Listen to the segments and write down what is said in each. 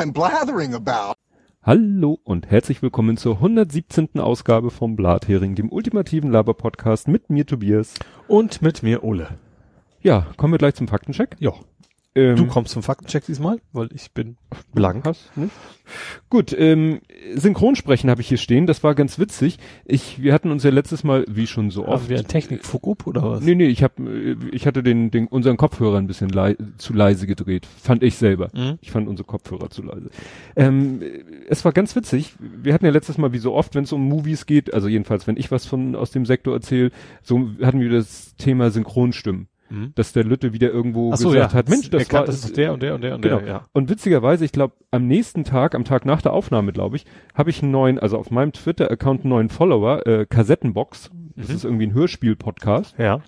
I'm blathering about. Hallo und herzlich willkommen zur 117. Ausgabe vom Blathering, dem ultimativen Laber-Podcast mit mir Tobias. Und mit mir Ole. Ja, kommen wir gleich zum Faktencheck. Ja. Ähm, Du kommst zum Faktencheck diesmal, weil ich bin blank. Hast nicht? Gut, ähm, Synchronsprechen habe ich hier stehen, das war ganz witzig. Ich, wir hatten uns ja letztes Mal, wie schon so Haben oft. wir ein Technik-Fuck-up oder was? Nee, nee, ich hab, äh, ich hatte den, den, unseren Kopfhörer ein bisschen lei zu leise gedreht. Fand ich selber. Mhm. Ich fand unsere Kopfhörer zu leise. Ähm, es war ganz witzig. Wir hatten ja letztes Mal, wie so oft, wenn es um Movies geht, also jedenfalls, wenn ich was von aus dem Sektor erzähle, so hatten wir das Thema Synchronstimmen. Mhm. Dass der Lütte wieder irgendwo so, gesagt ja. hat, Mensch, das war, das ist der und der und der und Genau. der, ja. Und witzigerweise, ich glaube, am nächsten Tag, am Tag nach der Aufnahme, glaube ich, habe ich einen neuen, also auf meinem Twitter-Account einen neuen Follower, äh, Kassettenbox. Das Mhm. ist irgendwie ein Hörspiel-Podcast. Ja.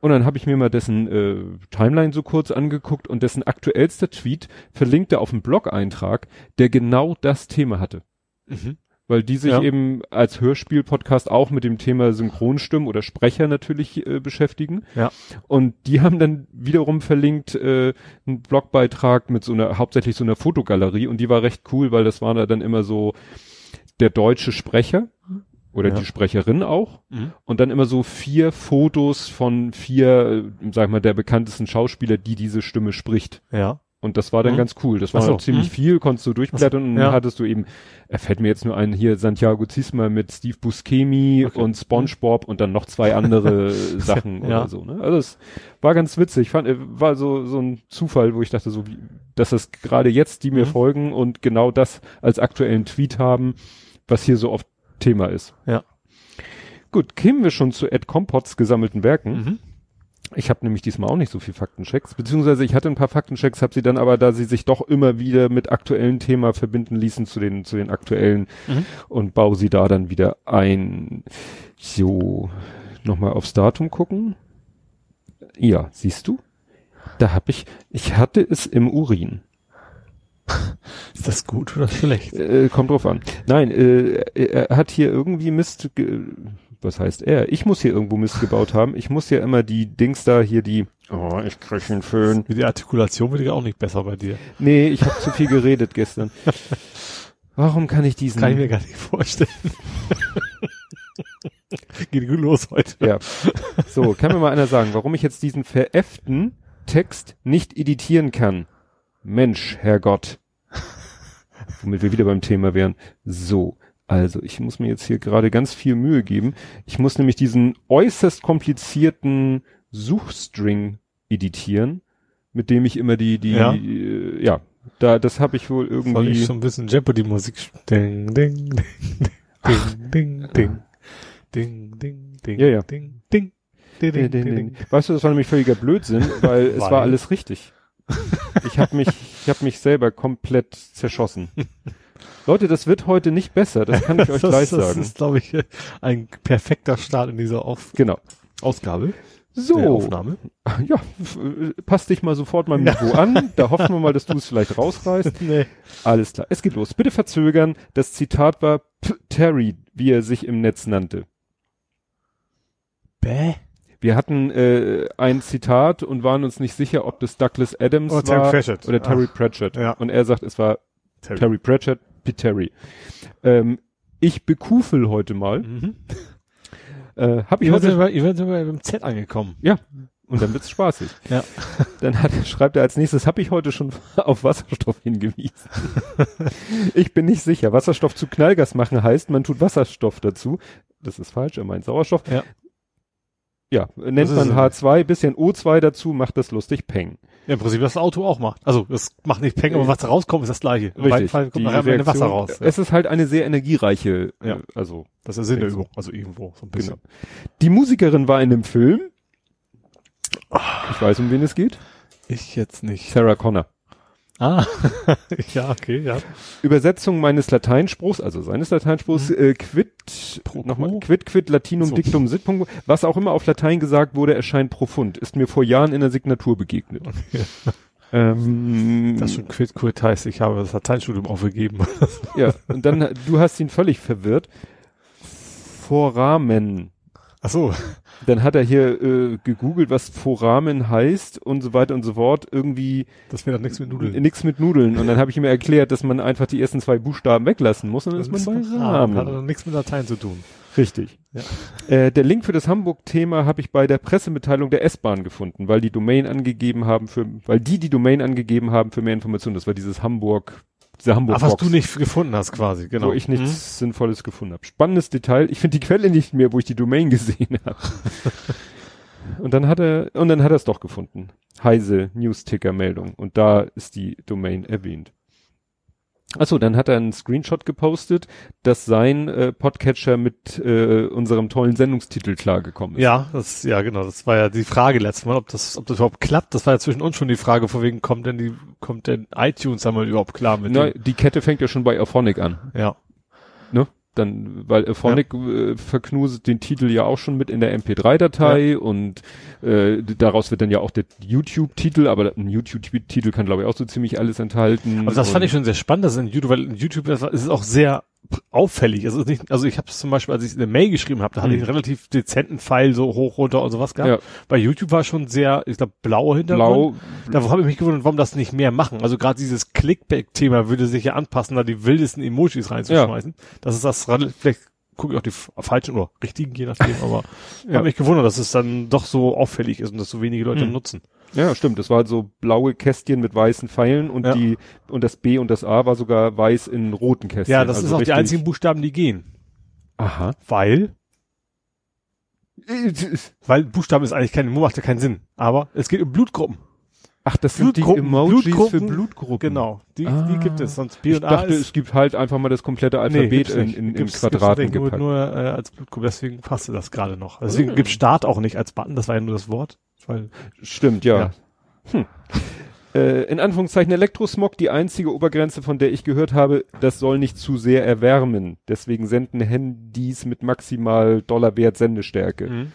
Und dann habe ich mir mal dessen äh, Timeline so kurz angeguckt und dessen aktuellster Tweet verlinkte auf einen Blog-Eintrag, der genau das Thema hatte. Mhm. Weil die sich Ja. eben als Hörspiel-Podcast auch mit dem Thema Synchronstimmen oder Sprecher natürlich äh, beschäftigen. Ja. Und die haben dann wiederum verlinkt äh, einen Blogbeitrag mit so einer, hauptsächlich so einer Fotogalerie und die war recht cool, weil das war da dann immer so der deutsche Sprecher oder Ja. die Sprecherin auch Mhm. und dann immer so vier Fotos von vier, äh, sag mal, der bekanntesten Schauspieler, die diese Stimme spricht. Ja. Und das war dann Mhm. ganz cool. Das war so, ziemlich mhm. viel, konntest du durchblättern und ja. dann hattest du eben, er fällt mir jetzt nur ein, hier Santiago Zisma mit Steve Buscemi Okay. Mhm. und SpongeBob und dann noch zwei andere Sachen Ja. oder so. Ne? Also es war ganz witzig. Fand, äh, war so so ein Zufall, wo ich dachte so, wie, dass das gerade jetzt die mir Mhm. folgen und genau das als aktuellen Tweet haben, was hier so oft Thema ist. Ja. Gut, kämen wir schon zu Ed Compots gesammelten Werken. Ich habe nämlich diesmal auch nicht so viel Faktenchecks, beziehungsweise ich hatte ein paar Faktenchecks, habe sie dann aber, da sie sich doch immer wieder mit aktuellen Thema verbinden ließen zu den zu den aktuellen Mhm. und baue sie da dann wieder ein. So, nochmal aufs Datum gucken. Ja, siehst du? Da habe ich, ich hatte es im Urin. Ist das gut oder schlecht? Äh, kommt drauf an. Nein, äh, er hat hier irgendwie Mist, was heißt er? Ich muss hier irgendwo Mist gebaut haben. Ich muss ja immer die Dings da hier die, oh, ich krieg einen Föhn. Der Artikulation wird ja auch nicht besser bei dir. Nee, ich habe zu viel geredet gestern. Warum kann ich diesen? Kann ich mir gar nicht vorstellen. Geht gut los heute. ja. So, kann mir mal einer sagen, warum ich jetzt diesen veräfften Text nicht editieren kann? Mensch, Herrgott. Womit wir wieder beim Thema wären. So. Also, ich muss mir jetzt hier gerade ganz viel Mühe geben. Ich muss nämlich diesen äußerst komplizierten Suchstring editieren, mit dem ich immer die, die, Ja. äh, ja, da, das habe ich wohl Soll irgendwie. ich so ein bisschen Jeopardy-Musik Ding, ding, ding, ding, ding, ding, ding, ding, ding, Ja, ja. ding, ding, ding, Ding, ding, ding, ding, ding. Weißt du, das war nämlich völliger Blödsinn, weil es war alles richtig. Ich habe mich, ich habe mich selber komplett zerschossen. Leute, das wird heute nicht besser, das kann ich euch das, gleich das sagen. ist, glaube ich, ein perfekter Start in dieser Auf Genau. Ausgabe. der So, Aufnahme. ja, äh, passt dich mal sofort meinem Niveau an. Da hoffen wir mal, dass du es vielleicht rausreißt. Nee. Alles klar, es geht los. Bitte verzögern. Das Zitat war P Terry, wie er sich im Netz nannte. Bäh. Wir hatten äh, ein Zitat und waren uns nicht sicher, ob das Douglas Adams Oder Terry war Pratchett. oder Terry Ach, Pratchett. ja. Und er sagt, es war Terry. Terry Pratchett, Terry. Ähm, ich bekufel heute mal. Mhm. Äh, hab ich Ihr heute, aber, ihr seid aber beim Z angekommen. ja, und dann wird's spaßig. Ja. Dann hat, schreibt er als nächstes, habe ich heute schon auf Wasserstoff hingewiesen. ich bin nicht sicher. Wasserstoff zu Knallgas machen heißt, man tut Wasserstoff dazu. Das ist falsch, er meint Sauerstoff. Ja. Ja, nennt man so. H2, bisschen O2 dazu, macht das lustig Peng. Ja, im Prinzip, was das Auto auch macht. Also, es macht nicht Peng, aber was da rauskommt, ist das gleiche. In beiden Richtig. Fällen kommt Die nachher Ende Wasser Reaktion- raus. Ja. Es ist halt eine sehr energiereiche, Ja. äh, also Das ist der Sinn der. Übung. Also irgendwo, so ein bisschen. Genau. Die Musikerin war in einem Film. Ich weiß, um wen es geht. Ich jetzt nicht. Sarah Connor. Ah, ja, okay, ja. Übersetzung meines Lateinspruchs, also seines Lateinspruchs, äh, quid, nochmal, quid, quid, Latinum, So. dictum, sit, was auch immer auf Latein gesagt wurde, erscheint profund, ist mir vor Jahren in der Signatur begegnet. Ähm, Das schon quid quid heißt, ich habe das Lateinstudium aufgegeben. ja, und dann, du hast ihn völlig verwirrt. Foramen. Ach so. Dann hat er hier äh, gegoogelt, was Foramen heißt und so weiter und so fort. Irgendwie Das wäre doch nichts mit Nudeln. nichts mit Nudeln. Und dann habe ich ihm erklärt, dass man einfach die ersten zwei Buchstaben weglassen muss und dann ist man bei Rahmen. Hat doch nichts mit Latein zu tun. Richtig. Ja. Äh, der Link für das Hamburg-Thema habe ich bei der Pressemitteilung der S-Bahn gefunden, weil die Domain angegeben haben für, weil die die Domain angegeben haben für mehr Informationen. Das war dieses Hamburg, diese hamburg Ach, was du nicht gefunden hast quasi, genau. wo ich nichts Sinnvolles gefunden habe. Spannendes Detail. Ich finde die Quelle nicht mehr, wo ich die Domain gesehen habe. und dann hat er, und dann hat er es doch gefunden. Heise News-Ticker-Meldung. Und da ist die Domain erwähnt. Achso, dann hat er einen Screenshot gepostet, dass sein äh, Podcatcher mit äh, unserem tollen Sendungstitel klargekommen ist. Ja, das, ja, genau. Das war ja die Frage letztes Mal, ob das, ob das überhaupt klappt. Das war ja zwischen uns schon die Frage, vor wegen kommt denn die, kommt denn iTunes einmal überhaupt klar mit Na, dem? die Kette fängt ja schon bei Auphonic an. Ja. Dann, weil Auphonic äh, verknuset den Titel ja auch schon mit in der MP3-Datei und äh, daraus wird dann ja auch der YouTube-Titel, aber ein YouTube-Titel kann glaube ich auch so ziemlich alles enthalten. Aber das fand ich schon sehr spannend, dass in YouTube, weil in YouTube ist es auch sehr auffällig. Also, nicht, also ich habe es zum Beispiel, als ich eine Mail geschrieben habe, da hatte ich Mhm. einen relativ dezenten Pfeil so hoch, runter und sowas gehabt. Ja. Bei YouTube war schon sehr, ich glaube, blauer Hintergrund. blau, Da habe ich mich gewundert, warum das nicht mehr machen. Also gerade dieses Clickback-Thema würde sich ja anpassen, da die wildesten Emojis reinzuschmeißen. Das ist das, vielleicht gucke ich auch die falschen oder richtigen, je nachdem, aber ich Ja. habe mich gewundert, dass es dann doch so auffällig ist und dass so wenige Leute Mhm. nutzen. Ja stimmt, das war halt so blaue Kästchen mit weißen Pfeilen und Ja. die und das B und das A war sogar weiß in roten Kästchen. Ja, das Also ist auch die einzigen Buchstaben, die gehen. Aha. Weil, weil Buchstaben ist eigentlich kein, macht ja keinen Sinn. Aber es geht um Blutgruppen. Ach, das sind die Emojis Blutgruppen, für Blutgruppen. Genau, die, Ah. die gibt es. Sonst B Ich und A dachte, es gibt halt einfach mal das komplette Alphabet gibt's in, in, in Gibt's- Quadraten gibt's nur, gepackt. nur äh, als Blutgruppe, deswegen passte das gerade noch. Deswegen Ah. gibt Start auch nicht als Button, das war ja nur das Wort. Weil, Stimmt, ja. Hm. Äh, in Anführungszeichen Elektrosmog, die einzige Obergrenze, von der ich gehört habe, das soll nicht zu sehr erwärmen. Deswegen senden Handys mit maximal Dollarwert Sendestärke. Mhm.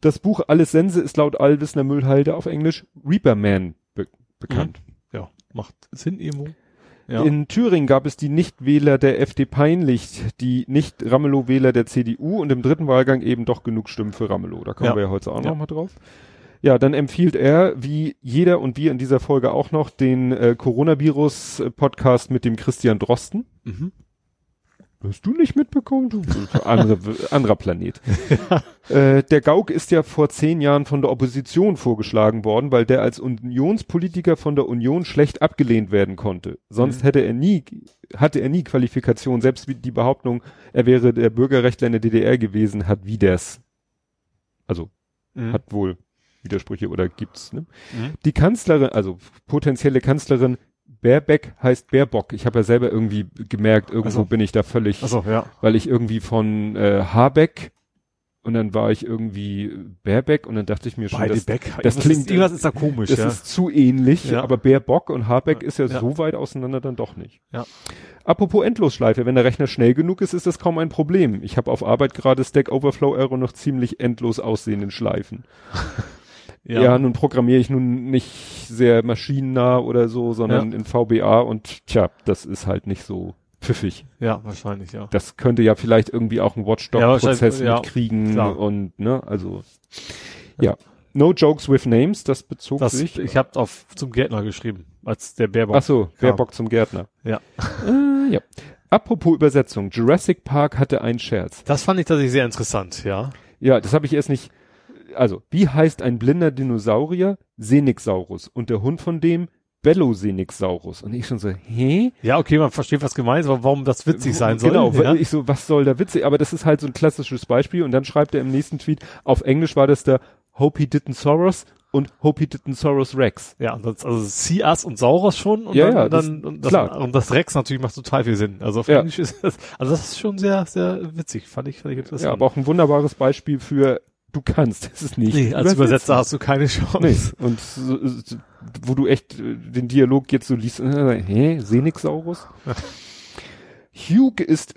Das Buch Alles Sense ist laut Allwissner Müllhalde auf Englisch Reaperman be bekannt. ja, macht Sinn, Emo. Ja. In Thüringen gab es die Nichtwähler der FD peinlich, die Nicht-Ramelow-Wähler der CDU und im dritten Wahlgang eben doch genug Stimmen für Ramelow. Da kommen Ja. wir ja heute auch Ja. noch mal drauf. Ja, dann empfiehlt er, wie jeder und wir in dieser Folge auch noch, den äh, Coronavirus-Podcast mit dem Christian Drosten. Mhm. Hast du nicht mitbekommen? Du, andere, anderer Planet. äh, der Gauck ist ja vor zehn Jahren von der Opposition vorgeschlagen worden, weil der als Unionspolitiker von der Union schlecht abgelehnt werden konnte. Sonst Mhm. hätte er nie, hatte er nie Qualifikation. Selbst wie die Behauptung, er wäre der Bürgerrechtler in der DDR gewesen, hat wie das. Also, Mhm. hat wohl Widersprüche oder gibt's, ne? Mhm. Die Kanzlerin, also potenzielle Kanzlerin Baerbeck heißt Baerbock. Ich habe ja selber irgendwie gemerkt, irgendwo so. bin ich da völlig, Achso, ja. weil ich irgendwie von äh, Habeck und dann war ich irgendwie Baerbeck und dann dachte ich mir schon, Beide das, Beck. das klingt- ist, irgendwas ist da komisch, das ja. ist zu ähnlich, Ja. aber Baerbock und Habeck ist ja, Ja. so weit auseinander dann doch nicht. Ja. Apropos Endlosschleife, wenn der Rechner schnell genug ist, ist das kaum ein Problem. Ich habe auf Arbeit gerade Stack Overflow Error noch ziemlich endlos aussehenden Schleifen. Ja. nun programmiere ich nun nicht sehr maschinennah oder so, sondern in VBA und tja, das ist halt nicht so pfiffig. ja, wahrscheinlich, ja. Das könnte ja vielleicht irgendwie auch ein Ja, Watchdog-Prozess ja, mitkriegen klar. und ne, also ja. No jokes with names, das bezog Das, sich. ich habe auf zum Gärtner geschrieben, als der Baerbock. Ach so, wer Bock zum Gärtner? Ja. Äh, ja. Apropos Übersetzung, Jurassic Park hatte einen Scherz. Das fand ich tatsächlich sehr interessant, ja. Ja, das habe ich erst nicht. Also, wie heißt ein blinder Dinosaurier? Senixaurus. Und der Hund von dem? Bellosenixaurus. Und ich schon so, hä? Ja, okay, man versteht, was gemeint ist, aber warum das witzig sein soll. Genau, ja. ich so, was soll da witzig? Aber das ist halt so ein klassisches Beispiel. Und dann schreibt er im nächsten Tweet, auf Englisch war das der Hope he didn't Soros und Hope he didn't Soros Rex. Ja, das, also Sias und Sauros schon und Ja, dann, ja, und das- dann und das, klar. und das Rex natürlich macht total viel Sinn. Also auf Ja. Englisch ist das, also das ist schon sehr, sehr witzig, fand ich, fand ich interessant. Ja, aber auch ein wunderbares Beispiel für, du kannst, es ist nicht. nee, als. Übersetzer hast du keine Chance. Nee. Und so, wo du echt äh, den Dialog jetzt so liest, äh, hä, Senixaurus? Hugh ist,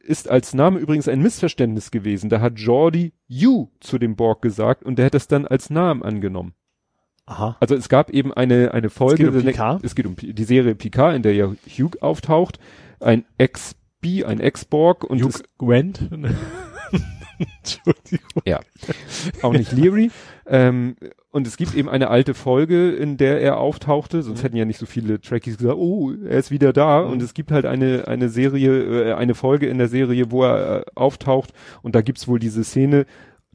ist als Name übrigens ein Missverständnis gewesen. Da hat Jordi You zu dem Borg gesagt und der hat es dann als Namen angenommen. Aha. Also es gab eben eine, eine Folge, geht um Picard? es geht um die Serie Picard, in der ja Hugh auftaucht, ein Ex-B, ein Ex-Borg und Hugh es, Gwent. Entschuldigung. Ja. Auch nicht Leary. ähm, und es gibt eben eine alte Folge, in der er auftauchte, sonst mhm. hätten ja nicht so viele Trekkies gesagt, oh, er ist wieder da. Mhm. Und es gibt halt eine, eine Serie, äh, eine Folge in der Serie, wo er äh, auftaucht und da gibt's wohl diese Szene,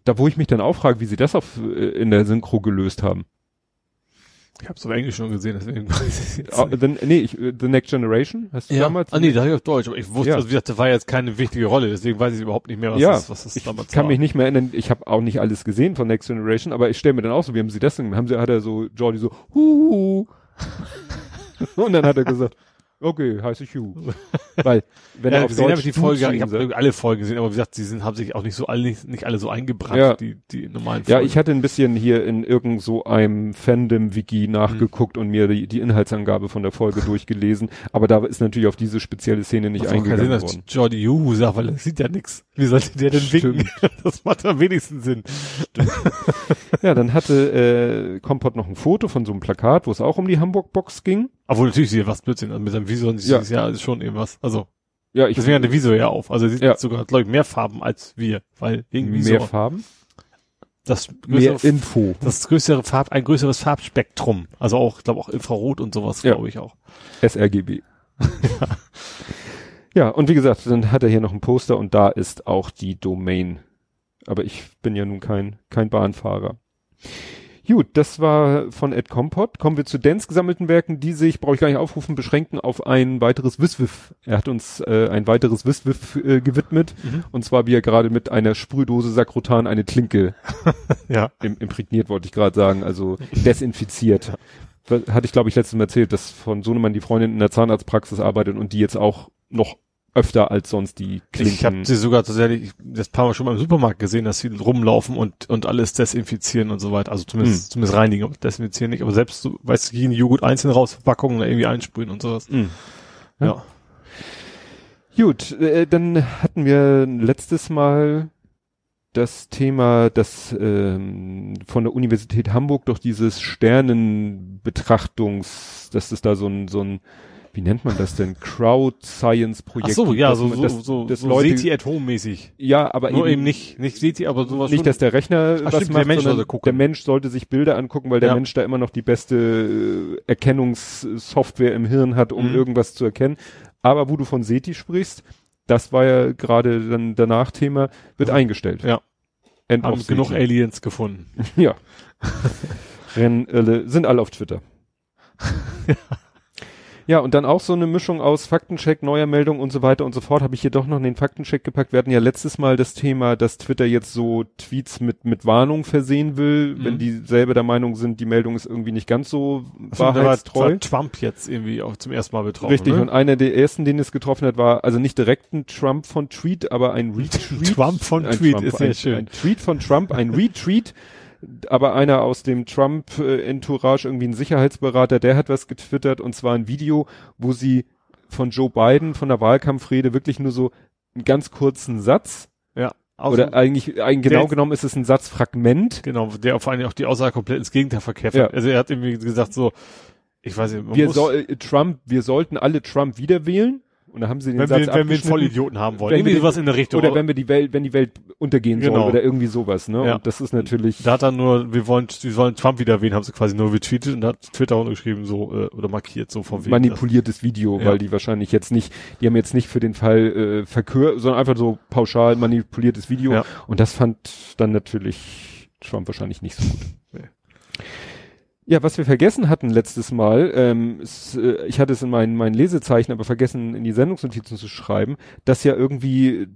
da wo ich mich dann auch frage, wie sie das auf, äh, in der Synchro gelöst haben. Ich habe es auf Englisch schon gesehen, deswegen weiß ich oh, the, nee, ich, The Next Generation, hast du ja. damals? Ah nee, da habe ich auf Deutsch, aber ich wusste, ja. also wie gesagt, das war jetzt keine wichtige Rolle, deswegen weiß ich überhaupt nicht mehr, was ja, das, was das ich damals kann war. mich nicht mehr erinnern, ich habe auch nicht alles gesehen von Next Generation, aber ich stelle mir dann auch so, wie haben sie das denn, haben sie, hat er so, Jordi so, huhu, und dann hat er gesagt, Okay, heiße ich Hugh. Weil, wenn ja, er auf gesehen habe, die Folge, ich habe alle Folgen gesehen, aber wie gesagt, sie sind, haben sich auch nicht so alle, nicht, nicht alle so eingebrannt, ja. die, die normalen Folgen. Ja, ich hatte ein bisschen hier in irgend so einem Fandom-Wiki nachgeguckt mhm. und mir die, die Inhaltsangabe von der Folge durchgelesen, aber da ist natürlich auf diese spezielle Szene nicht eingegangen Sinn, worden. Jordi Juhu sagt, weil das sieht ja nix. Wie sollte der denn Stimmt. winken? Das macht am wenigsten Sinn. ja, dann hatte äh, Kompott noch ein Foto von so einem Plakat, wo es auch um die Hamburg-Box ging. Obwohl natürlich sieht er was Blödsinn, also mit seinem Visor ja. ja ist schon irgendwas. Also ja, ich deswegen hat der Visor ja auf. Also er sieht ja. sogar, glaube ich, mehr Farben als wir, weil irgendwie mehr Farben. Das größere, mehr Info. Das größere Farb, ein größeres Farbspektrum. Also auch, ich glaube auch Infrarot und sowas, glaube ich auch. sRGB. ja, und wie gesagt, dann hat er hier noch ein Poster und da ist auch die Domain. Aber ich bin ja nun kein, kein Bahnfahrer. Gut, das war von Ed Compot. Kommen wir zu Dens gesammelten Werken, die sich, brauche ich gar nicht aufrufen, beschränken auf ein weiteres Wiswiff. Er hat uns äh, ein weiteres Wiswiff äh, gewidmet. Mhm. Und zwar, wie er gerade mit einer Sprühdose Sakrotan eine Klinke ja. Im, imprägniert, wollte ich gerade sagen, also desinfiziert. Ja. Hatte ich, glaube ich, letztes Mal erzählt, dass von Sohnemann die Freundin in der Zahnarztpraxis arbeitet und die jetzt auch noch öfter als sonst die Klinken. Ich habe sie sogar tatsächlich das paar Mal schon mal im Supermarkt gesehen, dass sie rumlaufen und und alles desinfizieren und so weiter. Also zumindest hm. zumindest reinigen, desinfizieren nicht. Aber selbst so, weißt du, gehen Joghurt einzeln raus, Verpackungen irgendwie einsprühen und sowas. Hm. Ja. ja. Gut, äh, dann hatten wir letztes Mal das Thema, das ähm, von der Universität Hamburg durch dieses Sternenbetrachtungs, dass es da so ein so ein wie nennt man das denn? Crowd Science Projekt. Ach so, ja, so, so, das, so, das so Leute, SETI at Home mäßig. Ja, aber Nur eben, eben nicht, nicht SETI, aber sowas Nicht, schon. dass der Rechner Ach, was stimmt, macht, der Mensch sondern der Mensch sollte sich Bilder angucken, weil der ja. Mensch da immer noch die beste äh, Erkennungssoftware im Hirn hat, um mhm. irgendwas zu erkennen. Aber wo du von SETI sprichst, das war ja gerade dann danach Thema, wird ja. eingestellt. Ja. End Haben genug Aliens gefunden. ja. Rennen, äh, sind alle auf Twitter. ja. Ja, und dann auch so eine Mischung aus Faktencheck, neuer Meldung und so weiter und so fort. Habe ich hier doch noch in den Faktencheck gepackt. Wir hatten ja letztes Mal das Thema, dass Twitter jetzt so Tweets mit, mit Warnung versehen will, mhm. wenn die selber der Meinung sind, die Meldung ist irgendwie nicht ganz so also wahrheitstreu. War, war Trump jetzt irgendwie auch zum ersten Mal betroffen. Richtig, ne? und einer der ersten, den es getroffen hat, war also nicht direkt ein Trump von Tweet, aber ein Retweet. Trump von Tweet Trump, ist sehr ein, schön. Ein Tweet von Trump, ein Retweet aber einer aus dem Trump-Entourage, irgendwie ein Sicherheitsberater, der hat was getwittert und zwar ein Video, wo sie von Joe Biden von der Wahlkampfrede wirklich nur so einen ganz kurzen Satz. Ja. Oder eigentlich, eigentlich genau genommen ist es ein Satzfragment. Genau, der vor allem auch die Aussage komplett ins Gegenteil verkehrt. Ja. Also er hat irgendwie gesagt so, ich weiß nicht, wir soll, Trump, wir sollten alle Trump wieder wählen. Und da haben sie den wenn Satz wir, Wenn wir einen Vollidioten haben wollen. Irgendwie sowas in der Richtung. Oder wenn wir die Welt, wenn die Welt untergehen genau. soll oder irgendwie sowas, ne? Ja. Und das ist natürlich. Da hat er nur, wir wollen, wir sollen Trump wieder wählen, haben sie quasi nur retweetet und hat Twitter auch geschrieben, so, äh, oder markiert, so von wegen. Manipuliertes Video, ja. weil die wahrscheinlich jetzt nicht, die haben jetzt nicht für den Fall, äh, verkür, sondern einfach so pauschal manipuliertes Video. Ja. Und das fand dann natürlich Trump wahrscheinlich nicht so gut. Nee. Ja, was wir vergessen hatten letztes Mal, ähm, ist, äh, ich hatte es in meinen, meinen Lesezeichen aber vergessen, in die Sendungsnotizen zu schreiben, dass ja irgendwie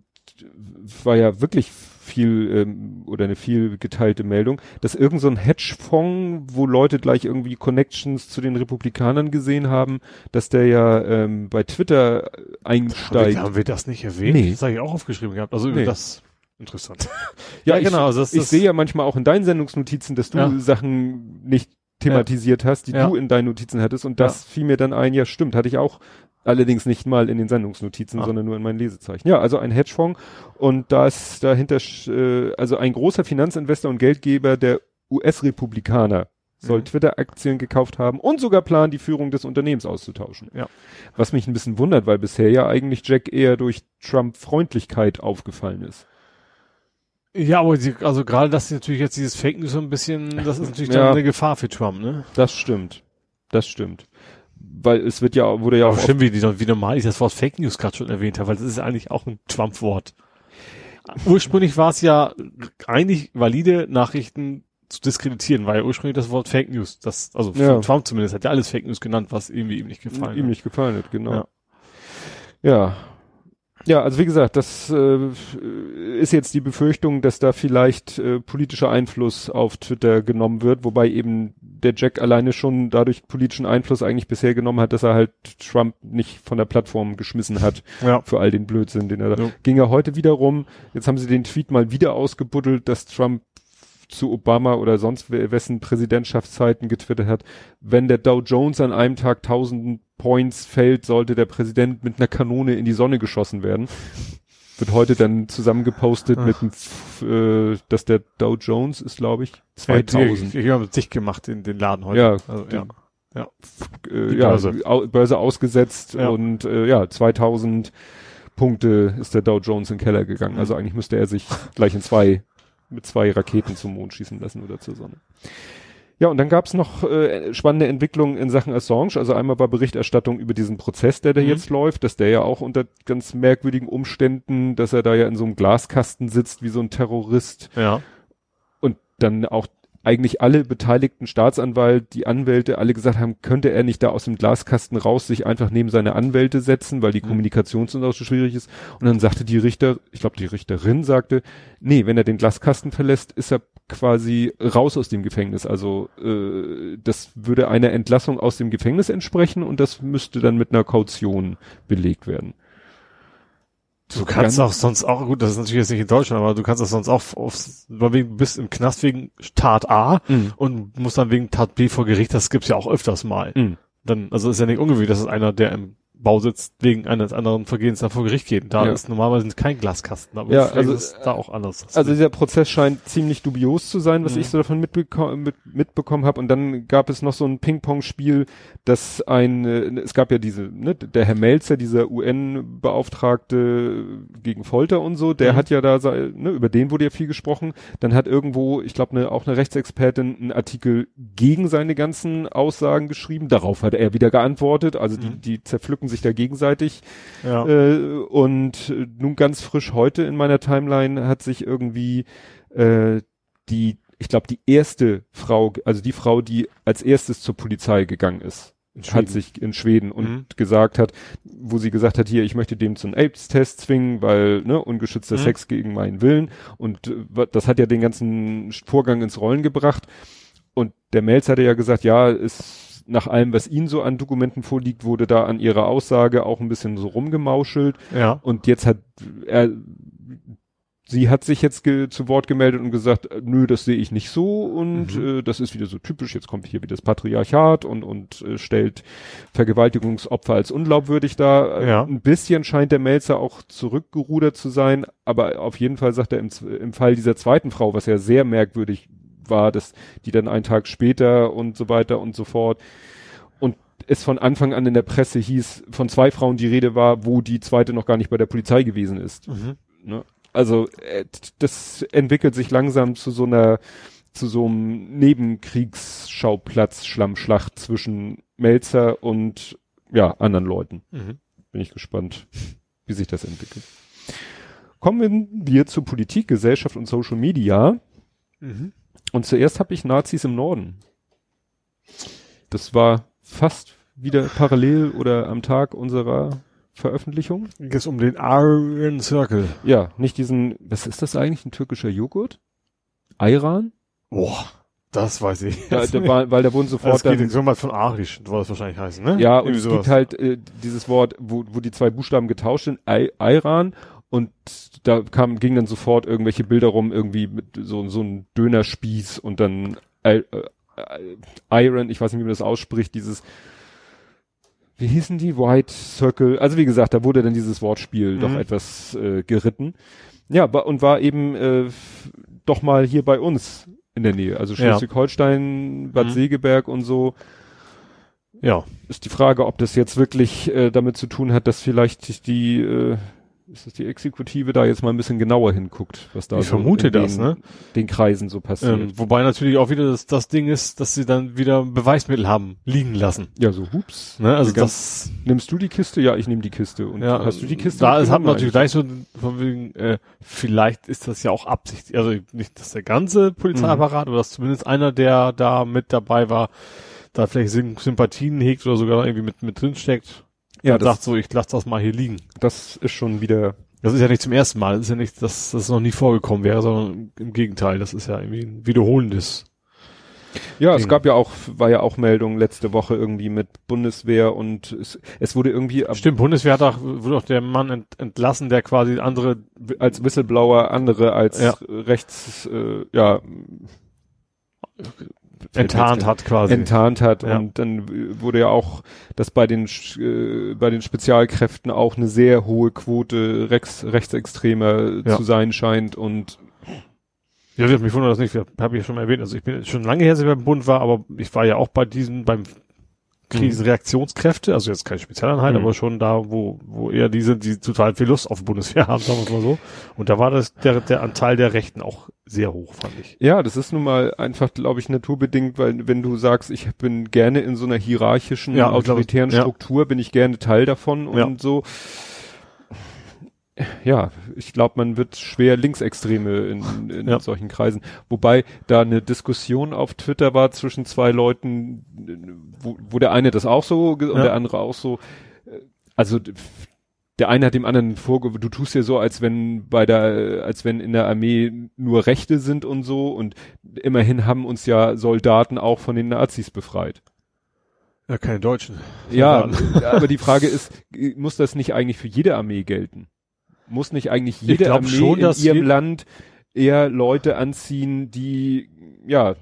war ja wirklich viel ähm, oder eine viel geteilte Meldung, dass irgend so ein Hedgefonds, wo Leute gleich irgendwie Connections zu den Republikanern gesehen haben, dass der ja ähm, bei Twitter einsteigt. Haben wir das nicht erwähnt? Nee. Das habe ich auch aufgeschrieben gehabt. Also nee. das interessant. ja, ja, genau. Ich, also ich sehe ja manchmal auch in deinen Sendungsnotizen, dass du ja. Sachen nicht thematisiert ja. hast, die ja. du in deinen Notizen hattest. Und das fiel mir dann ein, ja stimmt, hatte ich auch allerdings nicht mal in den Sendungsnotizen, ah. sondern nur in meinen Lesezeichen. Ja, also ein Hedgefonds und da ist dahinter, äh, also ein großer Finanzinvestor und Geldgeber der US-Republikaner soll mhm. Twitter-Aktien gekauft haben und sogar planen, die Führung des Unternehmens auszutauschen. Ja. Was mich ein bisschen wundert, weil bisher ja eigentlich Jack eher durch Trump-Freundlichkeit aufgefallen ist. Ja, aber die, also gerade das ist natürlich jetzt dieses Fake News so ein bisschen, das ist natürlich Ja. dann eine Gefahr für Trump, ne? Das stimmt. Das stimmt. Weil es wird ja, wurde ja Aber auch stimmt, wie, wie normal ich das Wort Fake News gerade schon erwähnt habe, weil das ist eigentlich auch ein Trump-Wort. Ursprünglich war es ja eigentlich valide Nachrichten zu diskreditieren, weil ja ursprünglich das Wort Fake News, das, also Ja. Trump zumindest, hat ja alles Fake News genannt, was irgendwie ihm nicht gefallen ihm hat. nicht gefallen hat, genau. Ja. Ja. Ja, also wie gesagt, das äh, ist jetzt die Befürchtung, dass da vielleicht äh, politischer Einfluss auf Twitter genommen wird, wobei eben der Jack alleine schon dadurch politischen Einfluss eigentlich bisher genommen hat, dass er halt Trump nicht von der Plattform geschmissen hat Ja. für all den Blödsinn, den er da. Ja. Ging ja heute wieder rum. Jetzt haben sie den Tweet mal wieder ausgebuddelt, dass Trump zu Obama oder sonst we- wessen Präsidentschaftszeiten getwittert hat, wenn der Dow Jones an einem Tag 1000 Points fällt, sollte der Präsident mit einer Kanone in die Sonne geschossen werden. Wird heute dann zusammengepostet Ach. mit dem, äh, dass der Dow Jones ist, glaube ich, Ich, 2000. ich habe dicht gemacht in den Laden heute. Ja, also, den- ja. äh, ja, Börse. Au Börse ausgesetzt Ja. und äh, ja, 2000 Punkte ist der Dow Jones in den Keller gegangen. Mhm. Also eigentlich müsste er sich gleich in zwei, mit zwei Raketen zum Mond schießen lassen oder zur Sonne. Ja, und dann gab's noch äh, spannende Entwicklungen in Sachen Assange. Also einmal war Berichterstattung über diesen Prozess, der da Mhm. jetzt läuft, dass der ja auch unter ganz merkwürdigen Umständen, dass er da ja in so einem Glaskasten sitzt wie so ein Terrorist ja. und dann auch eigentlich alle beteiligten Staatsanwalt, die Anwälte, alle gesagt haben, könnte er nicht da aus dem Glaskasten raus sich einfach neben seine Anwälte setzen, weil die Mhm. Kommunikation so so schwierig ist. Und dann sagte die Richter, ich glaube die Richterin sagte, nee, wenn er den Glaskasten verlässt, ist er quasi raus aus dem Gefängnis. Also äh, das würde einer Entlassung aus dem Gefängnis entsprechen und das müsste dann mit einer Kaution belegt werden. Du kannst auch sonst auch, gut, das ist natürlich jetzt nicht in Deutschland, aber du kannst das sonst auch aufs, wegen, du bist im Knast wegen Tat A Mhm. und musst dann wegen Tat B vor Gericht, das gibt's ja auch öfters mal. Mhm. Dann, also ist ja nicht ungewöhnlich, dass es einer, der im Bau sitzt, wegen eines anderen Vergehens dann vor Gericht geht. Da Ja. ist normalerweise kein Glaskasten, aber Ja, also, ist da auch anders. Also dieser Prozess scheint ziemlich dubios zu sein, was Mhm. ich so davon mitbeko mit, mitbekommen habe. Und dann gab es noch so ein Ping-Pong-Spiel, dass ein, äh, es gab ja diese, ne, der Herr Melzer, dieser UN-Beauftragte gegen Folter und so, der Mhm. hat ja da, ne, über den wurde ja viel gesprochen. Dann hat irgendwo, ich glaube, ne, auch eine Rechtsexpertin einen Artikel gegen seine ganzen Aussagen geschrieben. Darauf hat er wieder geantwortet. Also die, Mhm. die zerpflücken sich da gegenseitig. ja. Äh, und äh, nun ganz frisch heute in meiner Timeline hat sich irgendwie äh, die, ich glaube, die erste Frau, also die Frau, die als erstes zur Polizei gegangen ist, hat sich in Schweden und Mhm. gesagt hat, wo sie gesagt hat, hier, ich möchte dem zum AIDS-Test zwingen, weil, ne, ungeschützter Mhm. Sex gegen meinen Willen. Und äh, das hat ja den ganzen Vorgang ins Rollen gebracht. Und der Melz hatte ja gesagt, ja, ist nach allem, was ihnen so an Dokumenten vorliegt, wurde da an ihrer Aussage auch ein bisschen so rumgemauschelt. ja. Und jetzt hat er, sie hat sich jetzt zu Wort gemeldet und gesagt, äh, nö, das sehe ich nicht so und Mhm. äh, das ist wieder so typisch. Jetzt kommt hier wieder das Patriarchat und und äh, stellt Vergewaltigungsopfer als unglaubwürdig dar. Äh, Ja. Ein bisschen scheint der Melzer auch zurückgerudert zu sein, aber auf jeden Fall sagt er im, im Fall dieser zweiten Frau, was ja sehr merkwürdig war, dass die dann einen Tag später und so weiter und so fort und es von Anfang an in der Presse hieß, von zwei Frauen die Rede war, wo die zweite noch gar nicht bei der Polizei gewesen ist. Mhm. Ne? Also äh, das entwickelt sich langsam zu so einer zu so einem Nebenkriegsschauplatz Schlammschlacht zwischen Melzer und ja anderen Leuten. Mhm. Bin ich gespannt, wie sich das entwickelt. Kommen wir zur Politik, Gesellschaft und Social Media. Mhm. Und zuerst habe ich Nazis im Norden. Das war fast wieder parallel oder am Tag unserer Veröffentlichung. Geht es um den Iron Circle. Ja, nicht diesen, was ist das eigentlich, ein türkischer Joghurt? Ayran? Boah, das weiß ich. Ja, da war, weil da wurden das sofort geht dann, irgendwas von Arisch, soll das wahrscheinlich heißen, ne? ja, und Irgendwie es sowas. gibt halt äh, dieses Wort, wo, wo die zwei Buchstaben getauscht sind, Ay- Ayran, und da kam, ging dann sofort irgendwelche Bilder rum, irgendwie mit so, so ein Dönerspieß und dann äh, äh, Iron, ich weiß nicht, wie man das ausspricht, dieses, wie hießen die? White Circle. Also wie gesagt, da wurde dann dieses Wortspiel Mhm. doch etwas äh, geritten. Ja, und war eben äh, doch mal hier bei uns in der Nähe. Also. Schleswig-Holstein, Bad Mhm. Segeberg und so. Ja. Ist die Frage, ob das jetzt wirklich äh, damit zu tun hat, dass vielleicht die äh, ist dass die Exekutive da jetzt mal ein bisschen genauer hinguckt, was da Ich so vermute in das, den, ne? den Kreisen so passiert. Ähm, wobei natürlich auch wieder das, das Ding ist, dass sie dann wieder Beweismittel haben liegen lassen. ja, so hups. Ne? Also das, Nimmst du die Kiste? Ja, ich nehme die Kiste. Und ja, hast du die Kiste? Da ist, hat man natürlich gleich so von wegen, äh, vielleicht ist das ja auch Absicht, also nicht, dass der ganze Polizeiapparat, aber dass zumindest einer, der da mit dabei war, da vielleicht Sym- Sympathien hegt oder sogar irgendwie mit, mit drin steckt. Ja, das, sagt so, ich lasse das mal hier liegen. das ist schon wieder, Das ist ja nicht zum ersten Mal. Das ist ja nicht, dass das noch nie vorgekommen wäre, sondern im Gegenteil. Das ist ja irgendwie ein wiederholendes. ja, es Ding. gab ja auch, war ja auch Meldungen letzte Woche irgendwie mit Bundeswehr und es, es wurde irgendwie Stimmt, Bundeswehr hat auch, wurde auch der Mann ent, entlassen, der quasi andere, als Whistleblower andere als Ja. rechts, äh, ja, enttarnt hat quasi. enttarnt hat Ja. und dann wurde ja auch, dass bei den äh, bei den Spezialkräften auch eine sehr hohe Quote rechts, rechtsextremer Ja. zu sein scheint und Ja, wird mich wundern das nicht, habe ich ja schon mal erwähnt. Also ich bin schon lange her, dass ich beim Bund war, aber ich war ja auch bei diesen, beim Krisenreaktionskräfte, also jetzt keine Spezialeinheit, Mhm. aber schon da, wo, wo eher die sind, die total viel Lust auf Bundeswehr haben, sagen wir es mal so. Und da war das, der, der Anteil der Rechten auch sehr hoch, fand ich. Ja, das ist nun mal einfach, glaube ich, naturbedingt, weil wenn du sagst, ich bin gerne in so einer hierarchischen, Ja, autoritären ja. Struktur, bin ich gerne Teil davon und Ja. so. Ja, ich glaube, man wird schwer Linksextreme in, in Ja. solchen Kreisen. Wobei da eine Diskussion auf Twitter war zwischen zwei Leuten, wo, wo der eine das auch so und Ja. der andere auch so. Also der eine hat dem anderen vorgeworfen, du tust ja so, als wenn bei der, als wenn in der Armee nur Rechte sind und so und immerhin haben uns ja Soldaten auch von den Nazis befreit. Ja, keine Deutschen. Ja, aber die Frage ist, muss das nicht eigentlich für jede Armee gelten? Muss nicht eigentlich jede Armee schon, in ihrem Land eher Leute anziehen, die, ja,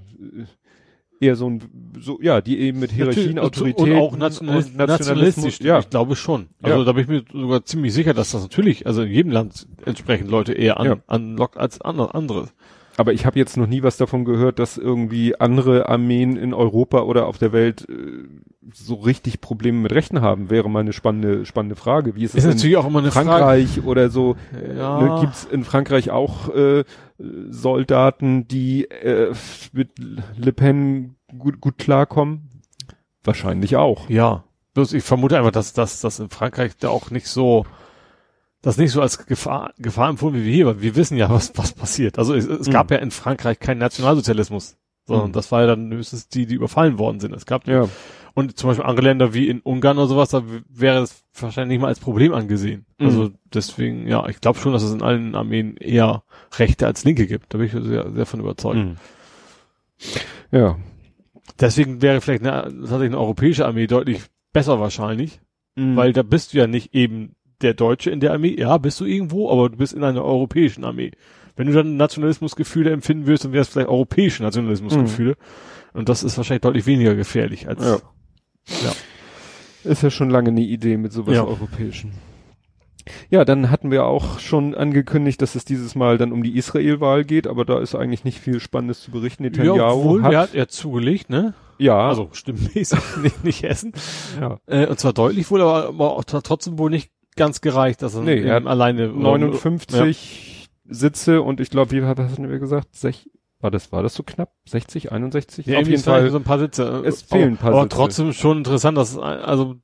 eher so ein, so, ja, die eben mit Hierarchien, Autorität und auch national, nationalistisch. ja. Ich glaube schon. Also Ja. da bin ich mir sogar ziemlich sicher, dass das natürlich, also in jedem Land entsprechend Leute eher an, Ja. anlockt als andere. Aber ich habe jetzt noch nie was davon gehört, dass irgendwie andere Armeen in Europa oder auf der Welt äh, so richtig Probleme mit Rechten haben. Wäre mal eine spannende, spannende Frage. Wie ist es Ist in natürlich auch immer eine Frage. Frankreich oder so? Ja. Ne, Gibt es in Frankreich auch äh, Soldaten, die äh, mit Le Pen gut, gut klarkommen? Wahrscheinlich auch. Ja. Bloß ich vermute einfach, dass dass das in Frankreich da auch nicht so das nicht so als Gefahr, Gefahr empfunden wie wir hier, weil wir wissen ja, was, was passiert. Also es, es Mhm. gab ja in Frankreich keinen Nationalsozialismus, sondern Mhm. das war ja dann höchstens die, die überfallen worden sind. Es gab Ja. Und zum Beispiel andere Länder wie in Ungarn oder sowas, da wäre es wahrscheinlich nicht mal als Problem angesehen. Mhm. Also deswegen, ja, ich glaube schon, dass es in allen Armeen eher Rechte als Linke gibt. Da bin ich sehr, sehr von überzeugt. Mhm. Ja. Deswegen wäre vielleicht eine, tatsächlich eine europäische Armee deutlich besser wahrscheinlich, Mhm. weil da bist du ja nicht eben der Deutsche in der Armee. Ja, bist du irgendwo, aber du bist in einer europäischen Armee. Wenn du dann Nationalismusgefühle empfinden wirst, dann wäre es vielleicht europäische Nationalismusgefühle. Und das ist wahrscheinlich deutlich weniger gefährlich als, Ja. Ja. Ist ja schon lange eine Idee mit sowas Ja. Europäischen. Ja, dann hatten wir auch schon angekündigt, dass es dieses Mal dann um die Israel-Wahl geht, aber da ist eigentlich nicht viel Spannendes zu berichten. Ja, Netanyahu obwohl, hat, der hat er zugelegt, ne? ja, Also stimmmäßig, nicht, nicht Essen. ja, Äh, und zwar deutlich wohl, aber, aber auch t- trotzdem wohl nicht ganz gereicht, dass er Nee, er eben alleine 59 Sitze und ich glaube, wie hat das wir gesagt? Sech, war das, war das so knapp? 60, 61? Ja, Auf jeden Fall. so ein paar Sitze. Es fehlen ein paar aber, Sitze. Aber trotzdem schon interessant, dass also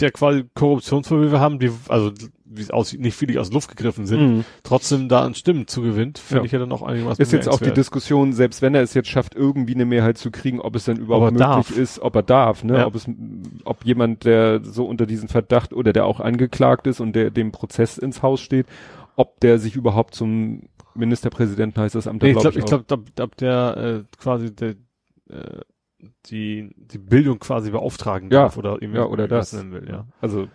der quasi Korruptionsvorwürfe haben, die also wie es aussieht, nicht viele aus Luft gegriffen sind, Mhm. trotzdem da an Stimmen zugewinnt, finde Ja. ich ja dann auch einigermaßen Ist jetzt auch die. Diskussion, selbst wenn er es jetzt schafft, irgendwie eine Mehrheit zu kriegen, ob es dann überhaupt Ob er möglich darf. ist, ob er darf, ne? Ja. Ob es, ob jemand, der so unter diesen Verdacht oder der auch angeklagt ist und der dem Prozess ins Haus steht, ob der sich überhaupt zum Ministerpräsidenten heißt das Amt, Nee, ich glaub glaube, ich glaube, da, da der äh, quasi der äh, die die Bildung quasi beauftragen Ja. darf oder irgendwie Ja, oder das. nennen will, ja. Also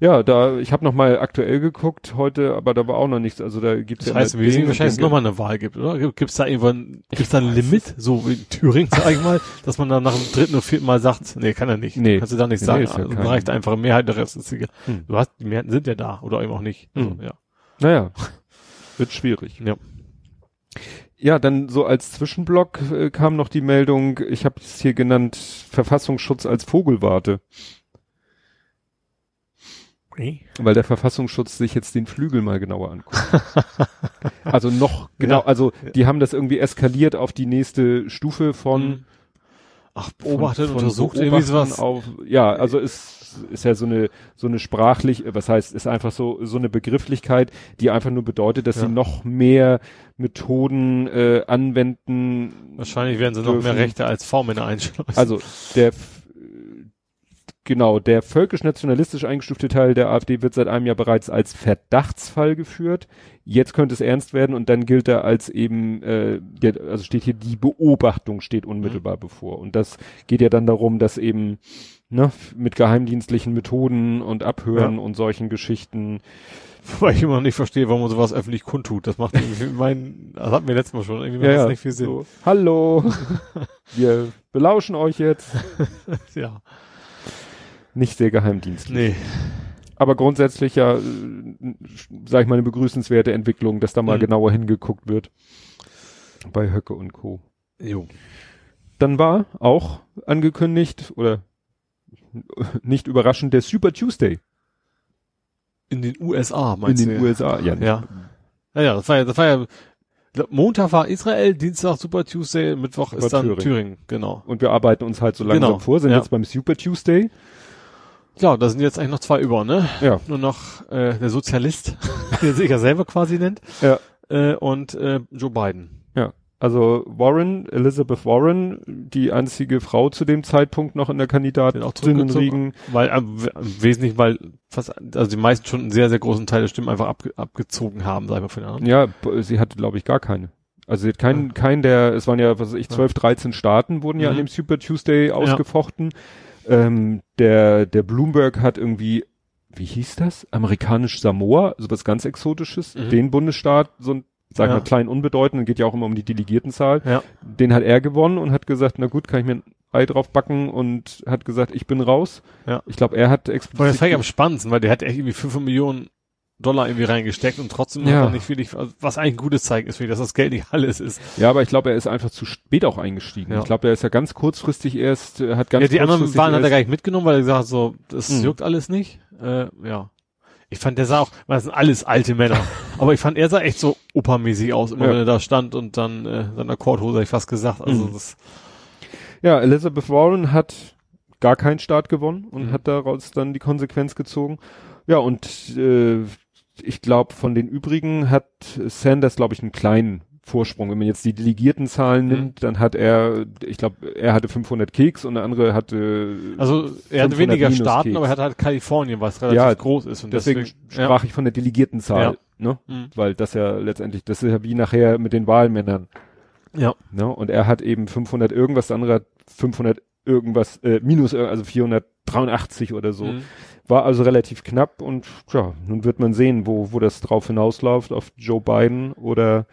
ja, da ich habe noch mal aktuell geguckt heute, aber da war auch noch nichts. Also da gibt's Das ja heißt, wir sehen wahrscheinlich, den- nochmal eine Wahl gibt, oder? Gibt es da irgendwann, gibt's da ein Limit, so wie in Thüringen, sag ich mal, dass man dann nach dem dritten oder vierten Mal sagt, nee, kann er nicht. Nee. Kannst du da nicht Nee, sagen. ja also, reicht einfach eine Mehrheit, der Rest ist egal. Hm. Du hast, die Mehrheiten sind ja da, oder eben auch nicht. Also, Hm. ja. Naja, wird schwierig. Ja. Ja, dann so als Zwischenblock äh, kam noch die Meldung, ich habe es hier genannt, Verfassungsschutz als Vogelwarte. Nee. weil der Verfassungsschutz sich jetzt den Flügel mal genauer anguckt. also noch genau, Ja. also die haben das irgendwie eskaliert auf die nächste Stufe von Mhm. Ach, beobachtet, von, von untersucht, irgendwie sowas. Auf, ja, also ist, ist ja so eine, so eine sprachlich, was heißt, ist einfach so, so eine Begrifflichkeit, die einfach nur bedeutet, dass Ja. sie noch mehr Methoden äh, anwenden. Wahrscheinlich werden sie noch mehr dürfen. Rechte als V-Männer einschleusen. Also der genau, der völkisch-nationalistisch eingestufte Teil der AfD wird seit einem Jahr bereits als Verdachtsfall geführt. Jetzt könnte es ernst werden und dann gilt er als eben, äh, der, also steht hier, die Beobachtung steht unmittelbar bevor. Und das geht ja dann darum, dass eben ne, mit geheimdienstlichen Methoden und Abhören Ja. und solchen Geschichten Wobei ich immer noch nicht verstehe, warum man sowas öffentlich kundtut. Das macht irgendwie mein, das hatten wir letztes Mal schon, irgendwie macht das nicht viel Sinn. So, hallo, wir belauschen euch jetzt. Ja. Nicht sehr geheimdienstlich. Nee. Aber grundsätzlich ja, äh, sag ich mal, eine begrüßenswerte Entwicklung, dass da mal Mhm. genauer hingeguckt wird. Bei Höcke und Co. Jo. Dann war auch angekündigt oder nicht überraschend der Super Tuesday In den USA, in meinst den du? USA. Ja, Ja. Ja, ja, das war ja, das war ja, Montag war Israel, Dienstag Super Tuesday, Mittwoch War ist dann Thüringen. Thüringen, genau. Und wir arbeiten uns halt so langsam Genau, vor, sind ja. jetzt beim Super Tuesday. Ja, da sind jetzt eigentlich noch zwei über, ne? Ja. Nur noch äh, der Sozialist, der sich ja selber quasi nennt, Ja. äh, und äh, Joe Biden. Ja. Also Warren, Elizabeth Warren, die einzige Frau zu dem Zeitpunkt noch in der Den auch Kandidatinnenriegen. zurückgezogen. Weil äh, w- im Wesentlichen, weil fast, also die meisten schon einen sehr, sehr großen Teil der Stimmen einfach abge abgezogen haben, sag ich mal von den anderen. Ja, sie hatte, glaube ich, gar keine. Also sie hat keinen, keinen der, es waren ja, was weiß ich, 12, 13 Staaten wurden ja Mhm. an dem Super Tuesday ausgefochten. Ähm, der, der Bloomberg hat irgendwie, wie hieß das? Amerikanisch Samoa, also was ganz Exotisches, Mhm. den Bundesstaat, so ein, sag Ja. mal, klein unbedeutend, geht ja auch immer um die Delegiertenzahl. Ja. Den hat er gewonnen und hat gesagt, na gut, kann ich mir ein Ei drauf backen und hat gesagt, ich bin raus. Ja. Ich glaube, er hat Weil das explizit. fand ich am spannendsten, weil der hat irgendwie 5 Millionen Dollar irgendwie reingesteckt und trotzdem Ja. hat er nicht wirklich, also was eigentlich ein gutes Zeichen ist, dass das Geld nicht alles ist. Ja, aber ich glaube, er ist einfach zu spät auch eingestiegen. Ja. Ich glaube, er ist ja ganz kurzfristig erst, äh, hat ganz ja, die anderen waren hat er gar nicht mitgenommen, weil er gesagt hat, so, das Mhm. juckt alles nicht. Äh, ja. Ich fand, der sah auch, weil das sind alles alte Männer. aber ich fand, er sah echt so opermäßig aus, immer Ja. wenn er da stand und dann äh, seiner Korthose, hab ich fast gesagt. Also Mhm. das, Ja, Elizabeth Warren hat gar keinen Staat gewonnen und Mhm. hat daraus dann die Konsequenz gezogen. Ja, und äh, ich glaube, von den übrigen hat Sanders, glaube ich, einen kleinen Vorsprung. Wenn man jetzt die Delegiertenzahlen Mhm. nimmt, dann hat er, ich glaube, er hatte 500 Keks und der andere hatte, also er hatte 500 weniger Staaten, Keks. aber er hat halt Kalifornien, was relativ Ja, groß ist. Und deswegen, deswegen, sprach ich von der Delegiertenzahl, ne? Mhm. Weil das ja letztendlich, das ist ja wie nachher mit den Wahlmännern. Ja. Ne? Und er hat eben 500 irgendwas, der andere hat 500 irgendwas, äh, minus, also 483 oder so. Mhm. War also relativ knapp und ja, nun wird man sehen, wo, wo das drauf hinausläuft, auf Joe Biden oder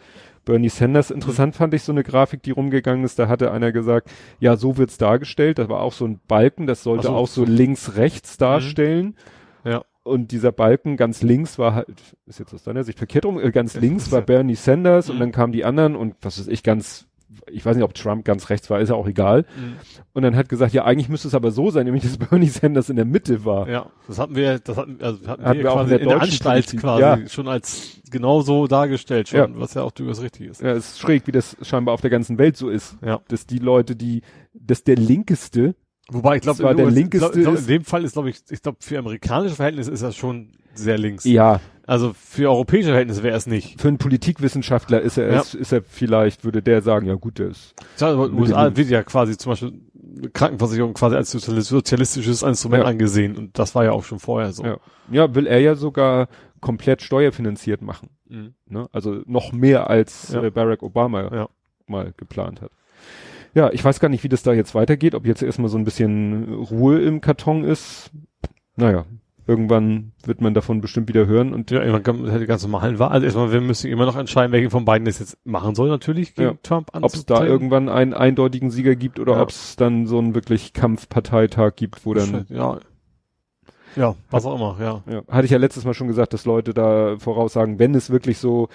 Bernie Sanders. Interessant fand ich so eine Grafik, die rumgegangen ist, da hatte einer gesagt, ja, so wird's dargestellt, das war auch so ein Balken, das sollte so, auch so so. links-rechts darstellen. Ja. Und dieser Balken ganz links war halt, ist jetzt aus deiner Sicht verkehrt rum, äh, ganz links war Bernie Sanders und Mhm. dann kamen die anderen und was weiß ich, ganz, ich weiß nicht, ob Trump ganz rechts war, ist ja auch egal. Mhm. Und dann hat gesagt, ja, eigentlich müsste es aber so sein, nämlich dass Bernie Sanders in der Mitte war. Ja, das hatten wir, das hatten, also hatten, Hatten wir wir auch quasi in der in der Anstalt Politik, quasi ja. schon als genau so dargestellt, schon, Ja. was ja auch durchaus richtig ist. Ja, ist schräg, wie das scheinbar auf der ganzen Welt so ist. Ja. Dass die Leute, die, dass der linkeste, Wobei ich glaube, der linkeste glaub, ist- in dem Fall ist, glaube ich, ich glaube, für amerikanische Verhältnisse ist das schon sehr links. ja, Also für europäische Verhältnisse wäre es nicht. für einen Politikwissenschaftler ist er, Ja. ist, ist er vielleicht, würde der sagen, ja gut, der ist, Ja, aber USA wird ja quasi zum Beispiel Krankenversicherung quasi als sozialis- sozialistisches Instrument Ja. angesehen und das war ja auch schon vorher so. ja. Ja, will er ja sogar komplett steuerfinanziert machen. Mhm. Ne? Also noch mehr als Ja. äh, Barack Obama mal geplant hat. Ja, ich weiß gar nicht, wie das da jetzt weitergeht, ob jetzt erstmal so ein bisschen Ruhe im Karton ist. Naja, irgendwann wird man davon bestimmt wieder hören und Ja, irgendwann kann- hätte ganz normalen Wahl. Also erstmal, wir müssen immer noch entscheiden, welchen von beiden das jetzt machen soll, natürlich, gegen Ja. Trump ob es da irgendwann einen eindeutigen Sieger gibt oder Ja. ob es dann so einen wirklich Kampfparteitag gibt, wo dann ja. Ja, was auch immer, ja. Ja, hatte ich ja letztes Mal schon gesagt, dass Leute da voraussagen, wenn es wirklich so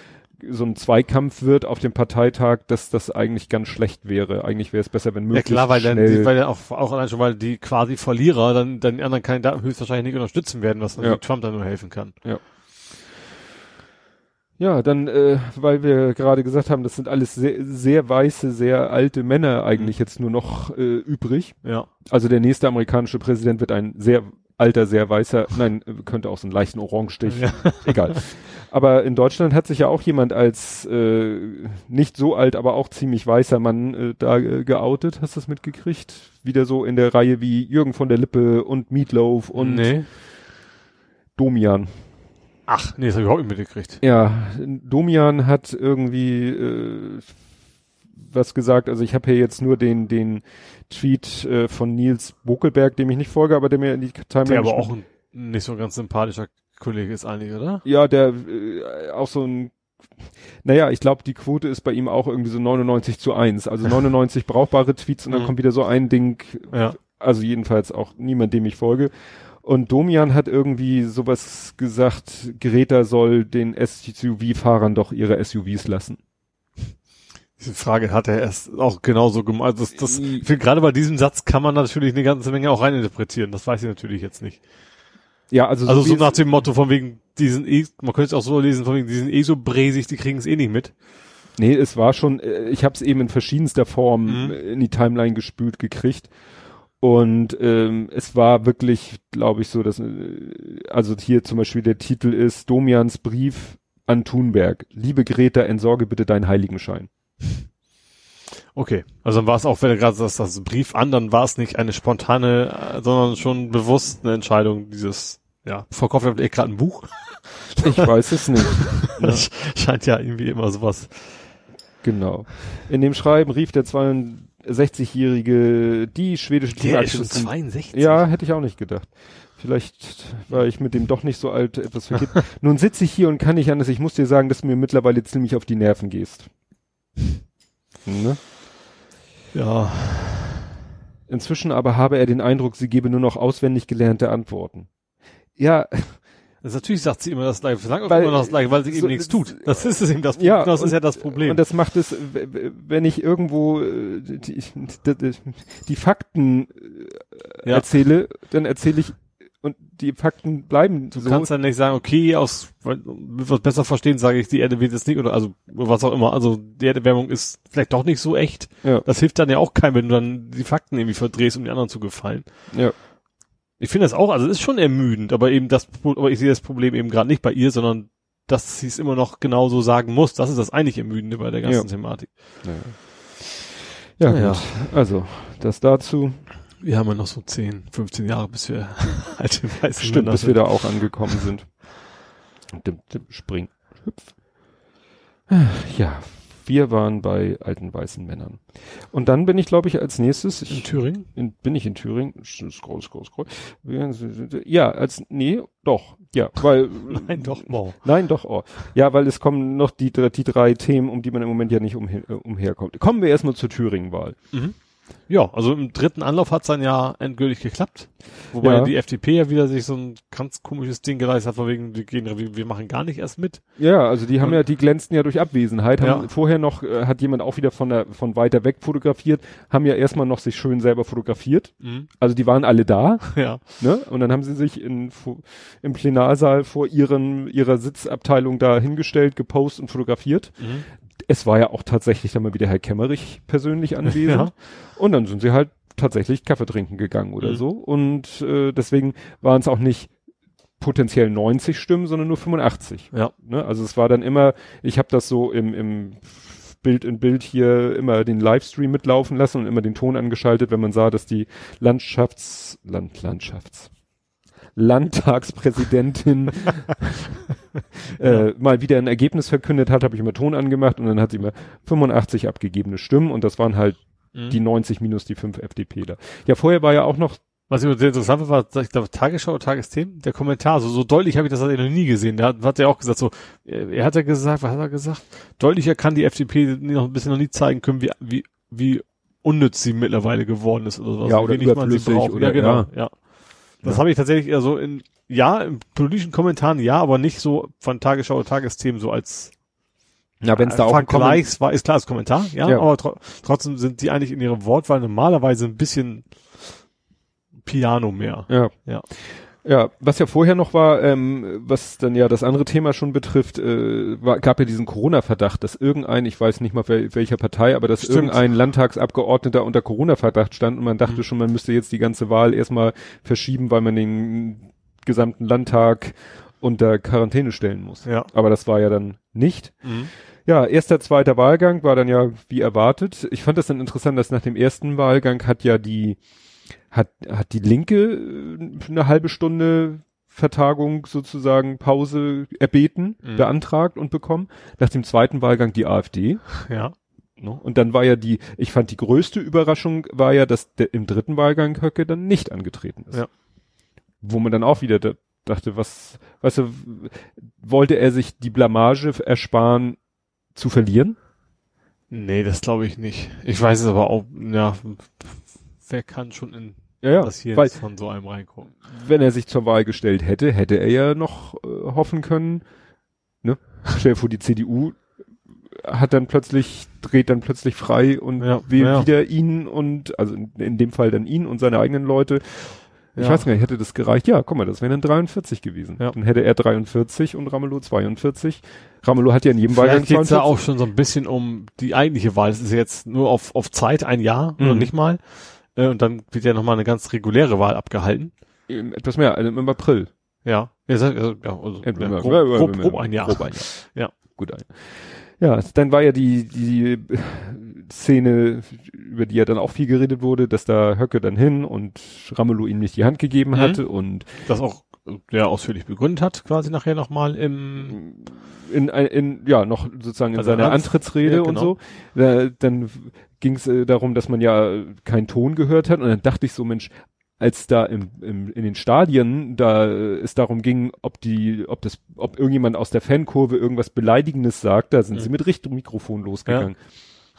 so ein Zweikampf wird auf dem Parteitag, dass das eigentlich ganz schlecht wäre. Eigentlich wäre es besser, wenn Ja möglichst klar, weil dann, die, weil dann auch, auch allein schon, weil die quasi Verlierer dann, dann die anderen Kandidaten höchstwahrscheinlich nicht unterstützen werden, was Ja. Trump dann nur helfen kann. ja, dann, äh, weil wir gerade gesagt haben, das sind alles sehr, sehr weiße, sehr alte Männer eigentlich Mhm. jetzt nur noch äh, übrig. Ja. Also der nächste amerikanische Präsident wird ein sehr alter, sehr weißer, nein, könnte auch so einen leichten Orangestich, Ja. egal. Aber in Deutschland hat sich ja auch jemand als äh, nicht so alt, aber auch ziemlich weißer Mann äh, da äh, geoutet. Hast du das mitgekriegt? Wieder so in der Reihe wie Jürgen von der Lippe und Meatloaf und nee. Domian. Ach, nee, das habe ich überhaupt nicht mitgekriegt. Ja, Domian hat irgendwie äh, was gesagt. Also ich habe hier jetzt nur den den Tweet äh, von Nils Bokelberg, dem ich nicht folge, aber der mir in die Timeline Der aber auch ein nicht so ganz sympathischer Kollege ist eigentlich, oder? ja, der äh, auch so ein naja, ich glaube, die Quote ist bei ihm auch irgendwie so 99 zu 1. Also 99 brauchbare Tweets und dann Mhm. kommt wieder so ein Ding, Ja. also jedenfalls auch niemand, dem ich folge. Und Domian hat irgendwie sowas gesagt, Greta soll den SUV-Fahrern doch ihre SUVs lassen. Diese Frage hat er erst auch genauso gemacht. Also das, das, ich finde, gerade bei diesem Satz kann man natürlich eine ganze Menge auch reininterpretieren. Das weiß ich natürlich jetzt nicht. Ja, also, Also so es- nach dem Motto von wegen diesen eh, man könnte es auch so lesen, von wegen diesen eh so bräsig, die kriegen es eh nicht mit. Nee, es war schon, äh, ich habe es eben in verschiedenster Form Mhm. in die Timeline gespült gekriegt. Und ähm, es war wirklich, glaube ich, so, dass, äh, also hier zum Beispiel der Titel ist Domians Brief an Thunberg. Liebe Greta, entsorge bitte deinen Heiligenschein. Okay. Also dann war es auch, wenn er gerade das, das Brief an, dann war es nicht eine spontane, sondern schon bewusst eine Entscheidung dieses, ja, verkauft er eh gerade ein Buch. Ich weiß es nicht. Ne? Das scheint ja irgendwie immer sowas. Genau. In dem Schreiben rief der 62-jährige die schwedische Tieraktivistin 62. Ja, hätte ich auch nicht gedacht. Vielleicht war ich mit dem doch nicht so alt etwas verkehrt. Nun sitze ich hier und kann nicht anders. Ich muss dir sagen, dass du mir mittlerweile ziemlich auf die Nerven gehst. Ne? Ja. Inzwischen aber habe er den Eindruck, sie gebe nur noch auswendig gelernte Antworten. Ja, Das natürlich sagt sie immer das gleiche, sagt auch Weil- immer das gleiche, weil sie so- eben nichts tut. Das ist es eben das Problem. Ja, das ist und- ja das Problem. und das macht es, wenn ich irgendwo äh, die, die, die Fakten äh, Ja. erzähle, dann erzähle ich und die Fakten bleiben Du so. kannst dann nicht sagen, okay, aus, weil, was besser verstehen, sage ich, die Erde wird jetzt nicht, oder also, was auch immer, also, die Erderwärmung ist vielleicht doch nicht so echt. ja, Das hilft dann ja auch keinem, wenn du dann die Fakten irgendwie verdrehst, um die anderen zu gefallen. ja. Ich finde das auch, also, es ist schon ermüdend, aber eben das, aber ich sehe das Problem eben gerade nicht bei ihr, sondern, dass sie es immer noch genauso sagen muss. Das ist das eigentlich Ermüdende bei der ganzen Ja. Thematik. Ja, Ja. gut. Also, das dazu. Wir haben ja noch so 10, 15 Jahre, bis wir alte weiße Stimmt, Männer bis sind. wir da auch angekommen sind. Dim, dim, spring, hüpf. Ja, wir waren bei alten weißen Männern. Und dann bin ich, glaube ich, als nächstes, In ich, Thüringen? in, bin ich in Thüringen, scroll, scroll, scroll. Ja, als, nee, doch, ja, weil, Nein, doch, wow. nein, doch, oh. Ja, weil es kommen noch die, die drei Themen, um die man im Moment ja nicht umher, äh, umherkommt. Kommen wir erstmal zur Thüringen-Wahl. Mhm. Ja, also im dritten Anlauf hat's dann ja endgültig geklappt. Wobei Ja. die FDP ja wieder sich so ein ganz komisches Ding geleistet hat, von wegen, wir, gehen, wir, wir machen gar nicht erst mit. Ja, also die haben Und- ja, die glänzten ja durch Abwesenheit, haben Ja. vorher noch, äh, hat jemand auch wieder von der, von weiter weg fotografiert, haben ja erstmal noch sich schön selber fotografiert. Also die waren alle da, Ja. ne? Und dann haben sie sich in, im Plenarsaal vor ihren, ihrer Sitzabteilung da hingestellt, gepostet und fotografiert. Mhm. Es war ja auch tatsächlich dann mal wieder Herr Kemmerich persönlich anwesend. Ja. Und dann sind sie halt tatsächlich Kaffee trinken gegangen oder Mhm. so. Und äh, deswegen waren es auch nicht potenziell 90 Stimmen, sondern nur 85. Ja. Ne? Also es war dann immer, ich habe das so im, im Bild in Bild hier immer den Livestream mitlaufen lassen und immer den Ton angeschaltet, wenn man sah, dass die Landschafts, Land, Landschafts, Landtagspräsidentin äh, mal wieder ein Ergebnis verkündet hat, habe ich immer Ton angemacht und dann hat sie immer 85 abgegebene Stimmen und das waren halt Mhm. die 90 minus die 5 FDPler. Ja, vorher war ja auch noch, Was ich sehr interessant war, war, ich glaube, Tagesschau oder Tagesthemen, der Kommentar, so, so deutlich habe ich das tatsächlich noch nie gesehen. Der hat, hat ja auch gesagt, so, er, er hat ja gesagt, was hat er gesagt? Deutlicher kann die FDP noch ein bisschen noch nie zeigen können, wie, wie, wie unnütz sie mittlerweile geworden ist oder sowas. Ja, oder wenig man sie überflüssig braucht. oder- ja, genau, ja. ja. Das Ja. habe ich tatsächlich eher so in, ja, in politischen Kommentaren ja, aber nicht so von Tagesschau oder Tagesthemen so als Na, wenn es da auch Vergleichs war, ist klar, das Kommentar, ja, Ja. aber tro trotzdem sind die eigentlich in ihrer Wortwahl normalerweise ein bisschen Piano mehr. Ja. Ja. Ja, was ja vorher noch war, ähm, was dann ja das andere Thema schon betrifft, äh, war, gab ja diesen Corona-Verdacht, dass irgendein, ich weiß nicht mal wel, welcher Partei, aber dass Stimmt. irgendein Landtagsabgeordneter unter Corona-Verdacht stand und man dachte Mhm. schon, man müsste jetzt die ganze Wahl erstmal verschieben, weil man den gesamten Landtag unter Quarantäne stellen muss. Ja. Aber das war ja dann nicht. Mhm. Ja, erster, zweiter Wahlgang war dann ja wie erwartet. Ich fand das dann interessant, dass nach dem ersten Wahlgang hat ja die, hat, hat die Linke äh, eine halbe Stunde Vertagung sozusagen Pause erbeten, Mhm. beantragt und bekommen. Nach dem zweiten Wahlgang die AfD. Ja. Ne? Und dann war ja die, ich fand die größte Überraschung war ja, dass der, im dritten Wahlgang Höcke dann nicht angetreten ist. Ja. Wo man dann auch wieder da, dachte, was, weißt du, wollte er sich die Blamage ersparen, zu verlieren? Nee, das glaube ich nicht. Ich weiß es aber auch, ja, wer kann schon in Ja, ja. das hier Weil, von so einem reingucken? wenn er sich zur Wahl gestellt hätte, hätte er ja noch äh, hoffen können, ne? Stell dir vor, die CDU hat dann plötzlich, dreht dann plötzlich frei und Ja, wählt ja. wieder ihn und, also in, in dem Fall dann ihn und seine eigenen Leute. Ich Ja. weiß gar nicht, hätte das gereicht? Ja, guck mal, das wären dann 43 gewesen. Ja. Dann hätte er 43 und Ramelow 42. Ramelow hat ja in jedem Wahlgang Vielleicht geht's da 42. auch schon so ein bisschen um die eigentliche Wahl. Es ist jetzt nur auf, auf Zeit, ein Jahr oder Mhm. nicht mal. Äh, Und dann wird ja nochmal eine ganz reguläre Wahl abgehalten. Etwas mehr, also im April. Ja. Ja, also, ja, also, Ja, grob, grob, grob ein Jahr. Grob ein Jahr. Ja. Gut ein. Ja, dann war ja die, die Szene, über die ja dann auch viel geredet wurde, dass da Höcke dann hin und Ramelow ihm nicht die Hand gegeben Mhm. hatte und Das auch äh, ja, ausführlich begründet hat, quasi nachher nochmal im, in, in ja noch sozusagen in Also seiner Antrittsrede ja, und genau. so. Da, dann ging es äh, darum, dass man ja keinen Ton gehört hat und dann dachte ich so, Mensch, als da im, im, in den Stadien da äh, es darum ging, ob die, ob das, ob irgendjemand aus der Fankurve irgendwas Beleidigendes sagt, da sind Mhm. sie mit Richtung Mikrofon losgegangen.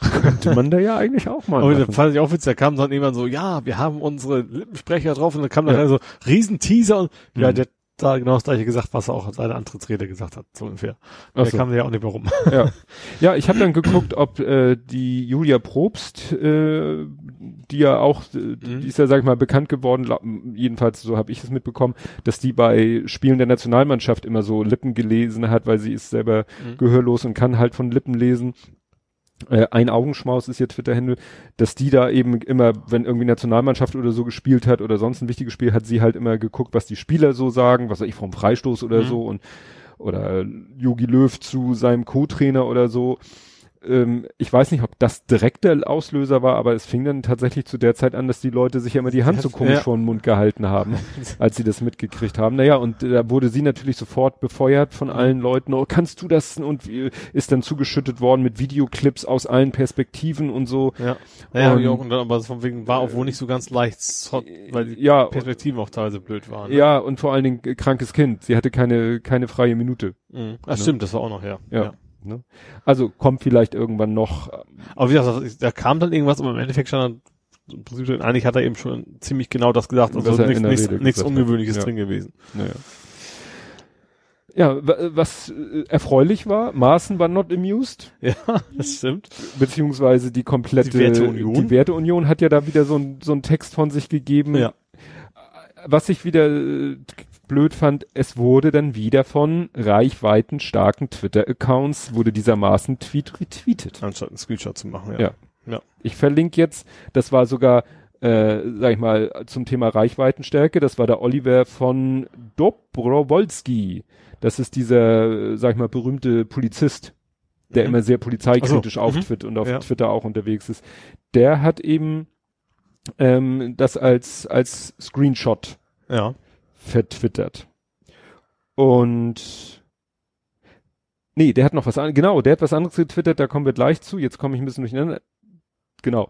Könnte man da ja eigentlich auch mal. Aber da machen. fand ich auch witzig, da kam dann irgendwann so, ja, wir haben unsere Lippensprecher drauf und dann kam dann Ja. so riesen Teaser und ja, Mhm. der hat da genau das gleiche gesagt, was er auch in seiner Antrittsrede gesagt hat, so ungefähr. Da so. kam der ja auch nicht mehr rum. ja. ja, ich habe dann geguckt, ob äh, die Julia Probst, äh, die ja auch, äh, die ist ja, sag ich mal, bekannt geworden, jedenfalls so habe ich es mitbekommen, dass die bei Spielen der Nationalmannschaft immer so Lippen gelesen hat, weil sie ist selber Mhm. gehörlos und kann halt von Lippen lesen. Äh, ein Augenschmaus ist ihr Twitter-Handle, dass die da eben immer, wenn irgendwie Nationalmannschaft oder so gespielt hat oder sonst ein wichtiges Spiel, hat sie halt immer geguckt, was die Spieler so sagen, was weiß ich, vom Freistoß oder Mhm. so und oder Yogi Löw zu seinem Co-Trainer oder so. Ähm, ich weiß nicht, ob das direkt der Auslöser war, aber es fing dann tatsächlich zu der Zeit an, dass die Leute sich ja immer die Hand so Ja. komisch vor den Mund gehalten haben, als sie das mitgekriegt haben. Naja, und da wurde sie natürlich sofort befeuert von allen Leuten. Oh, kannst du das? Und ist dann zugeschüttet worden mit Videoclips aus allen Perspektiven und so. Ja. Naja, Und- auch, und dann, aber von wegen war auch wohl nicht so ganz leicht, weil die Ja, Perspektiven auch teilweise blöd waren. ne? ja, und vor allen Dingen äh, krankes Kind. Sie hatte keine, keine freie Minute. Mhm. Ach, stimmt, das war auch noch, ja. Ja. Ne? Also kommt vielleicht irgendwann noch. Aber wie gesagt, da kam dann irgendwas, aber im Endeffekt stand im Prinzip eigentlich hat er eben schon ziemlich genau das gesagt, also nichts, nichts, nichts. Ungewöhnliches Ja. drin gewesen. Naja. Ja, wa- was äh, erfreulich war, Maaßen war not amused, Ja, das stimmt. beziehungsweise die komplette Die Werteunion. die Werteunion hat ja da wieder so ein so ein Text von sich gegeben. Ja. Was ich wieder äh, blöd fand, es wurde dann wieder von reichweitenstarken Twitter-Accounts wurde dieser Maaßen-Tweet retweetet. Anstatt einen Screenshot zu machen, Ja. ja. Ich verlinke jetzt, das war sogar, äh, sag ich mal, zum Thema Reichweitenstärke, das war der Oliver von Dobrowolski. Das ist dieser, sag ich mal, berühmte Polizist, der Mhm. immer sehr polizeikritisch so, mhm. Twitter und auf Ja. Twitter auch unterwegs ist. Der hat eben ähm, das als, als Screenshot Ja. Vertwittert. Und nee, der hat noch was anderes, genau, der hat was anderes getwittert, da kommen wir gleich zu, jetzt komme ich ein bisschen durcheinander. Genau.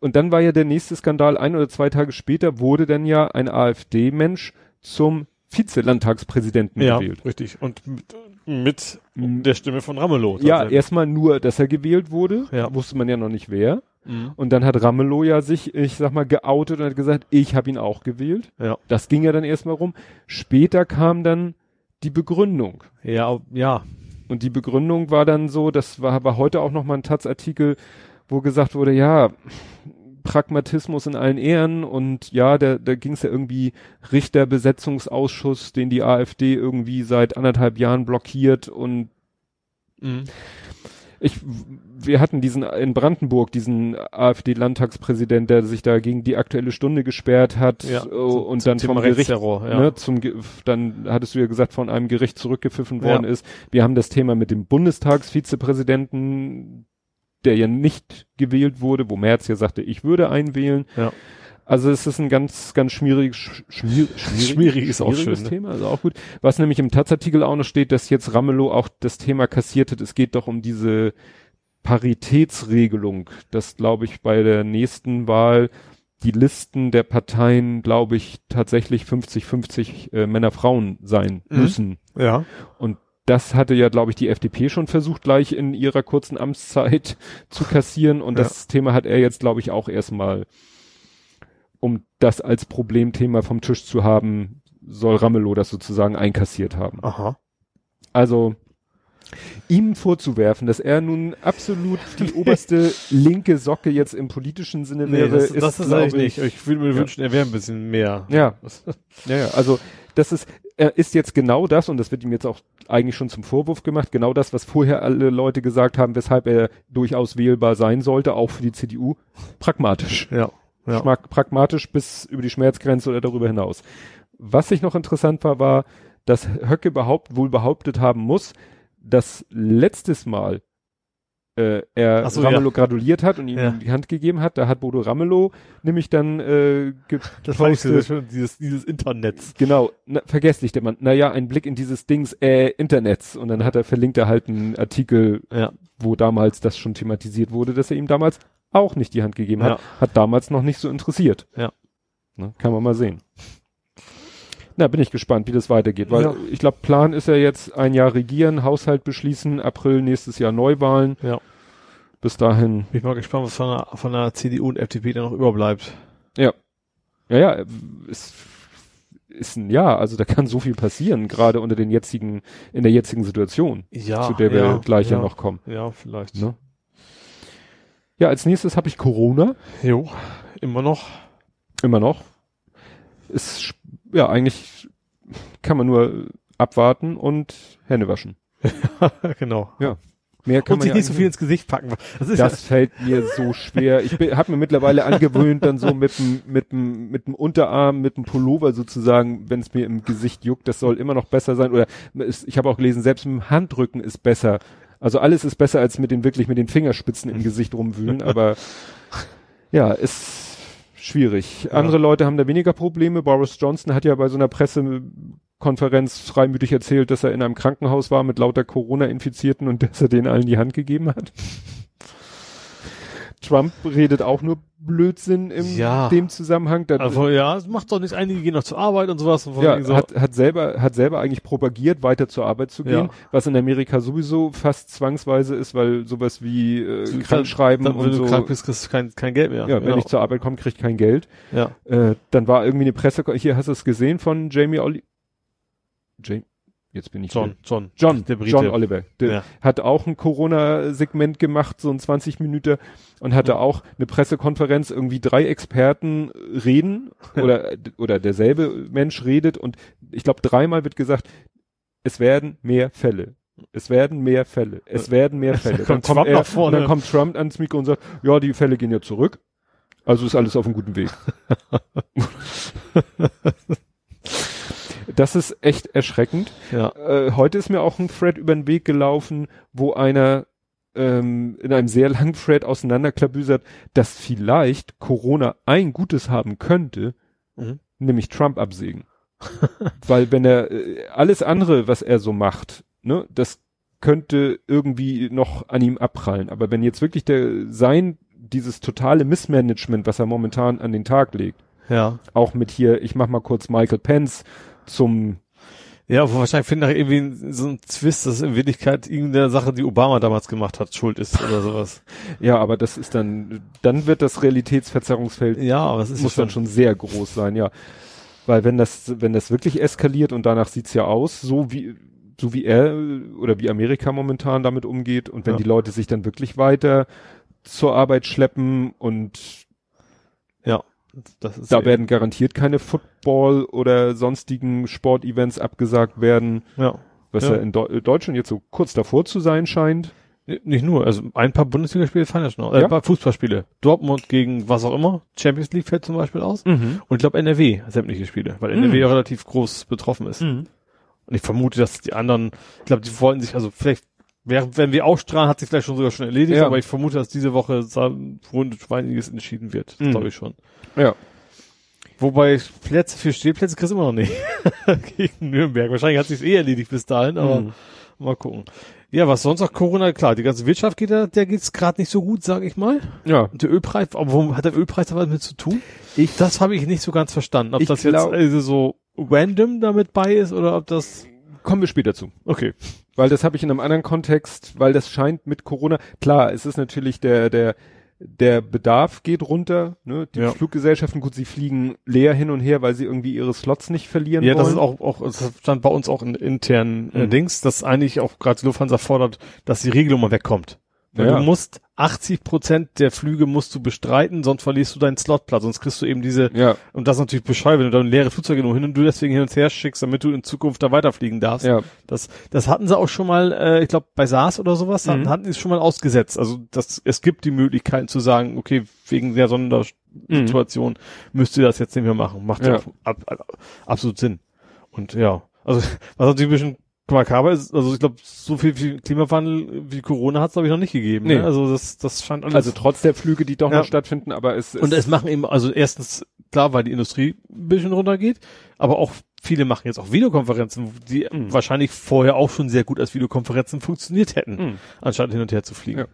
Und dann war ja der nächste Skandal, ein oder zwei Tage später wurde dann ja ein AfD-Mensch zum Vize-Landtagspräsidenten Ja, gewählt. richtig. Und mit, der Stimme von Ramelow. Ja, erstmal nur, dass er gewählt wurde, Ja. wusste man ja noch nicht wer. Mhm. Und dann hat Ramelow ja sich, ich sag mal, geoutet und hat gesagt, ich habe ihn auch gewählt. Ja. Das ging ja dann erstmal rum. Später kam dann die Begründung. Ja, ja. Und die Begründung war dann so, das war aber heute auch nochmal ein Taz-Artikel, wo gesagt wurde, ja, Pragmatismus in allen Ehren und ja, da, da ging es ja irgendwie Richterbesetzungsausschuss, den die AfD irgendwie seit anderthalb Jahren blockiert und Mhm. Ich, wir hatten diesen in Brandenburg, diesen AfD-Landtagspräsident, der sich da gegen die aktuelle Stunde gesperrt hat Ja, zum- und zum dann Thema vom Gericht, ja. ne, zum, dann hattest du ja gesagt, von einem Gericht zurückgepfiffen Ja. worden ist. Wir haben das Thema mit dem Bundestagsvizepräsidenten, der ja nicht gewählt wurde, wo Merz ja sagte, ich würde einwählen. Ja. Also es ist ein ganz, ganz schmierig, sch- schmier, schmierig, Schmierig ist auch schwieriges schön, ne? Thema, also auch gut. Was nämlich im Taz-Artikel auch noch steht, dass jetzt Ramelow auch das Thema kassiert hat. Es geht doch um diese Paritätsregelung, dass glaube ich bei der nächsten Wahl die Listen der Parteien, glaube ich, tatsächlich 50-50 äh, Männer-Frauen sein Mhm. müssen. Ja. Und das hatte ja, glaube ich, die FDP schon versucht, gleich in ihrer kurzen Amtszeit zu kassieren. Und Ja. das Thema hat er jetzt, glaube ich, auch erstmal, um das als Problemthema vom Tisch zu haben, soll Ramelow das sozusagen einkassiert haben. Aha. Also ihm vorzuwerfen, dass er nun absolut die oberste linke Socke jetzt im politischen Sinne Nee, wäre, das, das ist eigentlich nicht. Ich würde mir Ja. wünschen, er wäre ein bisschen mehr. Ja, ja, ja, also das ist, er ist jetzt genau das, und das wird ihm jetzt auch eigentlich schon zum Vorwurf gemacht, genau das, was vorher alle Leute gesagt haben, weshalb er durchaus wählbar sein sollte, auch für die CDU, pragmatisch. Ja. Ja. Schmack, pragmatisch bis über die Schmerzgrenze oder darüber hinaus. Was ich noch interessant war, war, dass Höcke behaupt, wohl behauptet haben muss, dass letztes Mal äh, er so, Ramelow ja. gratuliert hat und ihm Ja. die Hand gegeben hat. Da hat Bodo Ramelow nämlich dann äh, Das war nicht so schön, dieses, dieses Internets. Genau, na, vergesslich der Mann. Naja, ein Blick in dieses Dings, äh, Internets. Und dann hat er verlinkt er halt einen Artikel, Ja. wo damals das schon thematisiert wurde, dass er ihm damals auch nicht die Hand gegeben hat. Hat damals noch nicht so interessiert. Ja. Ne, kann man mal sehen. Na, bin ich gespannt, wie das weitergeht, weil Ja. ich glaube, Plan ist ja jetzt ein Jahr regieren, Haushalt beschließen, April nächstes Jahr Neuwahlen. Ja. Bis dahin, Bin ich mal gespannt, was von der, von der CDU und FDP da noch überbleibt. ja. Ja, ja, ist, ist ein Jahr, also da kann so viel passieren, gerade unter den jetzigen, in der jetzigen Situation, Ja. zu der wir ja, gleich ja. ja noch kommen. Ja, vielleicht. Ne? Ja, als nächstes habe ich Corona, Jo. Immer noch. immer noch. Ist, ja, eigentlich kann man nur abwarten und Hände waschen. genau. Mehr kann Und man sich ja nicht so viel ins Gesicht packen. Das ist Das fällt mir so schwer. Ich habe mir mittlerweile angewöhnt, dann so mit dem mit dem mit dem Unterarm, mit dem Pullover sozusagen, wenn es mir im Gesicht juckt, das soll immer noch besser sein. Oder ich habe auch gelesen, selbst mit dem Handrücken ist besser. Also alles ist besser als mit den wirklich mit den Fingerspitzen im Gesicht rumwühlen. Aber ja, ist schwierig. Ja. Andere Leute haben da weniger Probleme. Boris Johnson hat ja bei so einer Pressekonferenz freimütig erzählt, dass er in einem Krankenhaus war mit lauter Corona-Infizierten und dass er denen allen die Hand gegeben hat. Trump redet auch nur Blödsinn in Ja. dem Zusammenhang. Da, Also ja, es macht doch nichts. Einige gehen noch zur Arbeit und sowas. Und ja, so, hat, hat selber, hat selber eigentlich propagiert, weiter zur Arbeit zu gehen, Ja. was in Amerika sowieso fast zwangsweise ist, weil sowas wie äh, so- Krankschreiben dann, wenn und du so. krank bist, kriegst du kein, kein Geld mehr. ja, wenn Genau. ich zur Arbeit komme, krieg ich kein Geld. ja. Äh, dann war irgendwie eine Presse, hier hast du es gesehen von Jamie Oli Jamie, jetzt bin ich John, John. John, der Brite. John Oliver. Der Ja. hat auch ein Corona-Segment gemacht, so ein 20 Minuten und hatte Ja. auch eine Pressekonferenz, irgendwie drei Experten reden oder, oder derselbe Mensch redet und ich glaube dreimal wird gesagt, es werden mehr Fälle. Es werden mehr Fälle. Es werden mehr Fälle. Dann kommt Trump er, nach vorne. und dann kommt Trump ans Mikro und sagt, ja, die Fälle gehen ja zurück. Also ist alles auf einem guten Weg. das ist echt erschreckend. Ja. Äh, heute ist mir auch ein Thread über den Weg gelaufen, wo einer ähm, in einem sehr langen Thread auseinanderklabüsert, dass vielleicht Corona ein Gutes haben könnte, Mhm. nämlich Trump absägen. Weil wenn er äh, alles andere, was er so macht, ne, das könnte irgendwie noch an ihm abprallen. Aber wenn jetzt wirklich der sein dieses totale Missmanagement, was er momentan an den Tag legt, Ja. auch mit hier, ich mach mal kurz Michael Pence zum Ja, wo wahrscheinlich finden nachher irgendwie so ein Twist, dass in Wirklichkeit irgendeine Sache, die Obama damals gemacht hat, schuld ist oder sowas. Ja, aber das ist dann, dann wird das Realitätsverzerrungsfeld Ja, aber es ist muss ja dann schon sehr groß sein, ja. Weil wenn das, wenn das wirklich eskaliert und danach sieht's ja aus, so wie, so wie er oder wie Amerika momentan damit umgeht und wenn Ja. die Leute sich dann wirklich weiter zur Arbeit schleppen und da werden garantiert keine Football oder sonstigen Sportevents abgesagt werden, ja. was Ja. ja, in Deu Deutschland jetzt so kurz davor zu sein scheint. Nicht nur, also ein paar Bundesligaspiele fallen ja schon aus. Äh, Ja? ein paar Fußballspiele. Dortmund gegen was auch immer. Champions League fällt zum Beispiel aus. Mhm. Und ich glaube NRW, sämtliche Spiele, weil NRW ja relativ groß betroffen ist. Mhm. Und ich vermute, dass die anderen, ich glaube, die wollten sich, also vielleicht, während, wenn wir ausstrahlen, hat sich vielleicht schon sogar schon erledigt, Ja. aber ich vermute, dass diese Woche rund einiges entschieden wird. Das Mhm. glaube ich schon. Ja. Wobei Plätze für Stehplätze kriegst du immer noch nicht. Gegen Nürnberg. Wahrscheinlich hat sich's eh erledigt bis dahin, aber Mhm. mal gucken. Ja, was sonst noch Corona, klar, die ganze Wirtschaft geht da, der geht's gerade nicht so gut, sage ich mal. Ja. Und der Ölpreis, aber warum hat der Ölpreis da was mit zu tun? Ich- das habe ich nicht so ganz verstanden. Ob das jetzt glaub- also so random damit bei ist oder ob das Kommen wir später zu. okay. Weil das habe ich in einem anderen Kontext, weil das scheint mit Corona, klar, es ist natürlich der, der, der Bedarf geht runter, ne? Die Ja. Fluggesellschaften, gut, sie fliegen leer hin und her, weil sie irgendwie ihre Slots nicht verlieren Ja, wollen. das ist auch, auch, das stand bei uns auch in internen äh, Mhm. Dings, dass eigentlich auch gerade Lufthansa fordert, dass die Regelung mal wegkommt. Weil Ja. du musst 80 Prozent der Flüge musst du bestreiten, sonst verlierst du deinen Slotplatz, sonst kriegst du eben diese, ja, und das ist natürlich bescheuert, wenn du dann leere Flugzeuge nur hin und du deswegen hin und her schickst, damit du in Zukunft da weiterfliegen darfst. ja, Das, das hatten sie auch schon mal, äh, ich glaube bei SARS oder sowas, hatten, Mhm. hatten die es schon mal ausgesetzt. Also das, es gibt die Möglichkeiten zu sagen, okay, wegen der Sondersituation müsst ihr das jetzt nicht mehr machen. Macht ja, ab, ab, absolut Sinn. Und ja, also was natürlich ein bisschen makaber ist, also ich glaube, so viel wie Klimawandel wie Corona hat es glaube ich noch nicht gegeben. Nee. Ne? Also das, das scheint alles. also trotz der Flüge, die doch Ja. noch stattfinden, aber es ist, und es machen eben, also erstens, klar, weil die Industrie ein bisschen runtergeht, aber auch viele machen jetzt auch Videokonferenzen, die Mhm. wahrscheinlich vorher auch schon sehr gut als Videokonferenzen funktioniert hätten, Mhm. anstatt hin und her zu fliegen. Ja.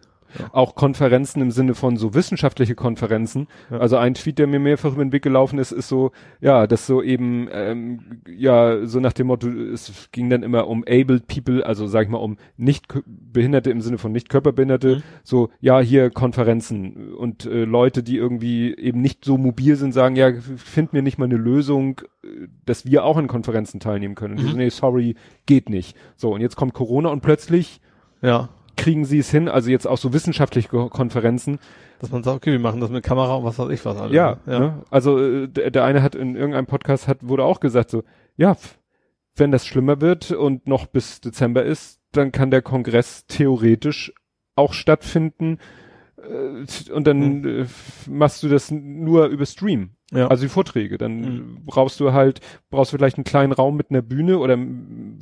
Auch Konferenzen im Sinne von so wissenschaftliche Konferenzen. Ja. Also ein Tweet, der mir mehrfach über den Weg gelaufen ist, ist so, ja, das so eben, ähm, ja, so nach dem Motto, es ging dann immer um abled people, also sag ich mal um nicht Behinderte im Sinne von nicht Körperbehinderte, Mhm. so, ja, hier Konferenzen und äh, Leute, die irgendwie eben nicht so mobil sind, sagen, ja, find mir nicht mal eine Lösung, äh, dass wir auch an Konferenzen teilnehmen können. Und die Mhm. so, nee, sorry, geht nicht. So, und jetzt kommt Corona und plötzlich Ja. Kriegen sie es hin, also jetzt auch so wissenschaftliche Ko- Konferenzen. Dass man sagt, okay, wir machen das mit Kamera und was weiß ich was alles. Ja, ja. Ne? also äh, der, der eine hat in irgendeinem Podcast hat wurde auch gesagt so, ja, wenn das schlimmer wird und noch bis Dezember ist, dann kann der Kongress theoretisch auch stattfinden äh, und dann äh, machst du das nur über Stream. Ja. Also die Vorträge, dann Mhm. brauchst du halt, brauchst du vielleicht einen kleinen Raum mit einer Bühne oder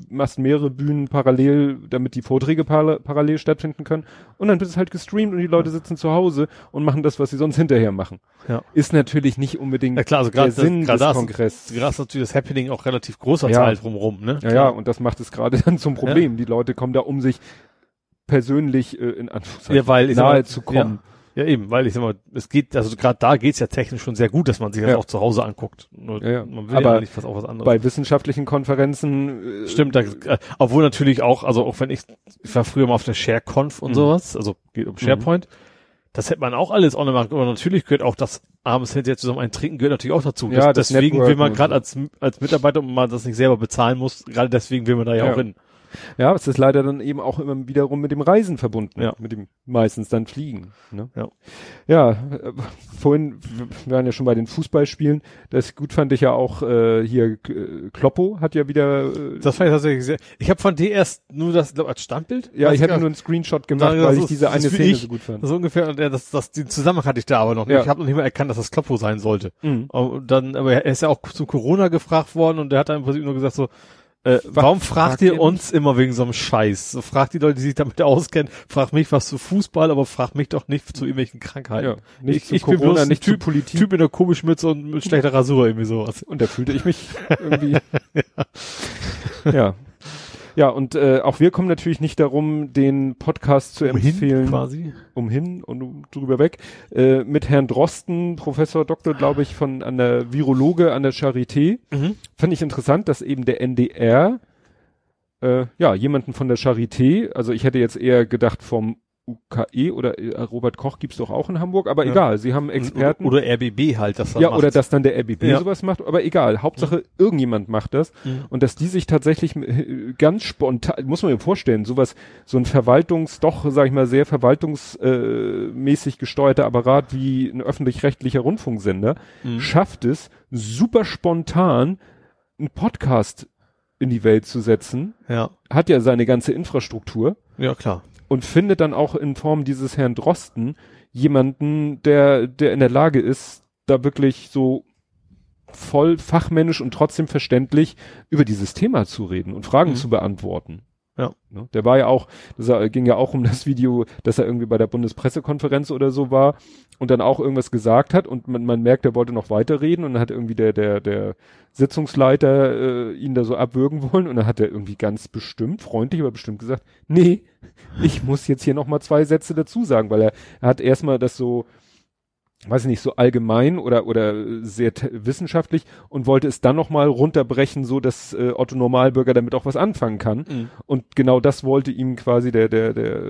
machst mehrere Bühnen parallel, damit die Vorträge para parallel stattfinden können. Und dann wird es halt gestreamt und die Leute sitzen zu Hause und machen das, was sie sonst hinterher machen. Ja. Ist natürlich nicht unbedingt ja klar, also der Sinn gerade des das, Kongresses. gerade ist natürlich das Happening auch relativ großer Ja. Teil drumherum, ne? Ja, ja, und das macht es gerade dann zum Problem. Die Leute kommen da, um sich persönlich äh, in Anführungszeichen Ja, weil nahe zu kommen. Ja, eben, weil ich sag mal, es geht, also gerade da geht's ja technisch schon sehr gut, dass man sich das Ja. auch zu Hause anguckt. Nur Ja, ja. man will Aber ja nicht was auch was anderes. Bei wissenschaftlichen Konferenzen äh, Stimmt, da, äh, obwohl natürlich auch, also auch wenn ich, ich war früher mal auf der ShareConf und Mhm. sowas, also geht um SharePoint, das hätte man auch alles noch machen, aber natürlich gehört auch das abends hinterher zusammen ein Trinken gehört natürlich auch dazu. Ja, das, das deswegen will man gerade als, als Mitarbeiter, und man das nicht selber bezahlen muss, gerade deswegen will man da ja, Ja. auch hin. Ja, es ist leider dann eben auch immer wiederum mit dem Reisen verbunden. Ja. Mit dem meistens dann Fliegen. Ne? Ja. Ja, äh, vorhin, wir waren ja schon bei den Fußballspielen. Das gut fand ich ja auch äh, hier, äh, Kloppo hat ja wieder, äh, Das fand ich tatsächlich sehr, ich habe von dir erst nur das, glaub, als Standbild? ja, ich gar hatte nur einen Screenshot gemacht, weil ich ist- diese das eine Szene ich. so gut fand. Ist ungefähr, ja, das, das, den Zusammenhang hatte ich da aber noch nicht. Ja. Ich habe noch nicht mal erkannt, dass das Kloppo sein sollte. Mhm. Und dann, aber er ist ja auch zu Corona gefragt worden und der hat dann im Prinzip nur gesagt so, äh, warum fragt fragt ihr uns immer wegen so einem Scheiß? So, fragt die Leute, die sich damit auskennen, fragt mich was zu Fußball, aber fragt mich doch nicht zu irgendwelchen Krankheiten. Ja, nicht ich, zu ich bin Corona, bloß ein nicht zu typ, Politik. Typ mit einer Kugelschmütze und mit schlechter Rasur, irgendwie sowas. Und da fühlte ich mich irgendwie. ja. Ja, und äh, auch wir kommen natürlich nicht darum, den Podcast zu empfehlen. quasi. umhin und um drüber weg, äh, mit Herrn Drosten, Professor Doktor, glaube ich, von an der Virologe an der Charité. Mhm. Fand ich interessant, dass eben der NDR äh, ja jemanden von der Charité, also ich hätte jetzt eher gedacht vom UKE oder äh, Robert Koch gibt's doch auch in Hamburg, aber ja. egal, sie haben Experten. Oder, oder RBB halt, das Ja, macht. oder dass dann der RBB ja. sowas macht, aber egal, Hauptsache mhm. irgendjemand macht das und dass die sich tatsächlich äh, ganz spontan, muss man mir vorstellen, sowas, so ein Verwaltungs, doch, sag ich mal, sehr verwaltungsmäßig äh, gesteuerter Apparat wie ein öffentlich-rechtlicher Rundfunksender, mhm. schafft es, super spontan einen Podcast in die Welt zu setzen. Ja. Hat ja seine ganze Infrastruktur. Ja, klar und findet dann auch in Form dieses Herrn Drosten jemanden, der, der in der Lage ist, da wirklich so voll fachmännisch und trotzdem verständlich über dieses Thema zu reden und Fragen mhm. zu beantworten. Ja. Ne? Der war ja auch, das ging ja auch um das Video, dass er irgendwie bei der Bundespressekonferenz oder so war und dann auch irgendwas gesagt hat und man, man merkt, er wollte noch weiterreden und dann hat irgendwie der, der, der Sitzungsleiter äh, ihn da so abwürgen wollen und dann hat er irgendwie ganz bestimmt, freundlich, aber bestimmt gesagt, nee, ich muss jetzt hier nochmal zwei Sätze dazu sagen, weil er, er hat erstmal das so, weiß ich nicht, so allgemein oder, oder sehr wissenschaftlich und wollte es dann nochmal runterbrechen, so dass äh, Otto Normalbürger damit auch was anfangen kann. Mhm. Und genau das wollte ihm quasi der, der, der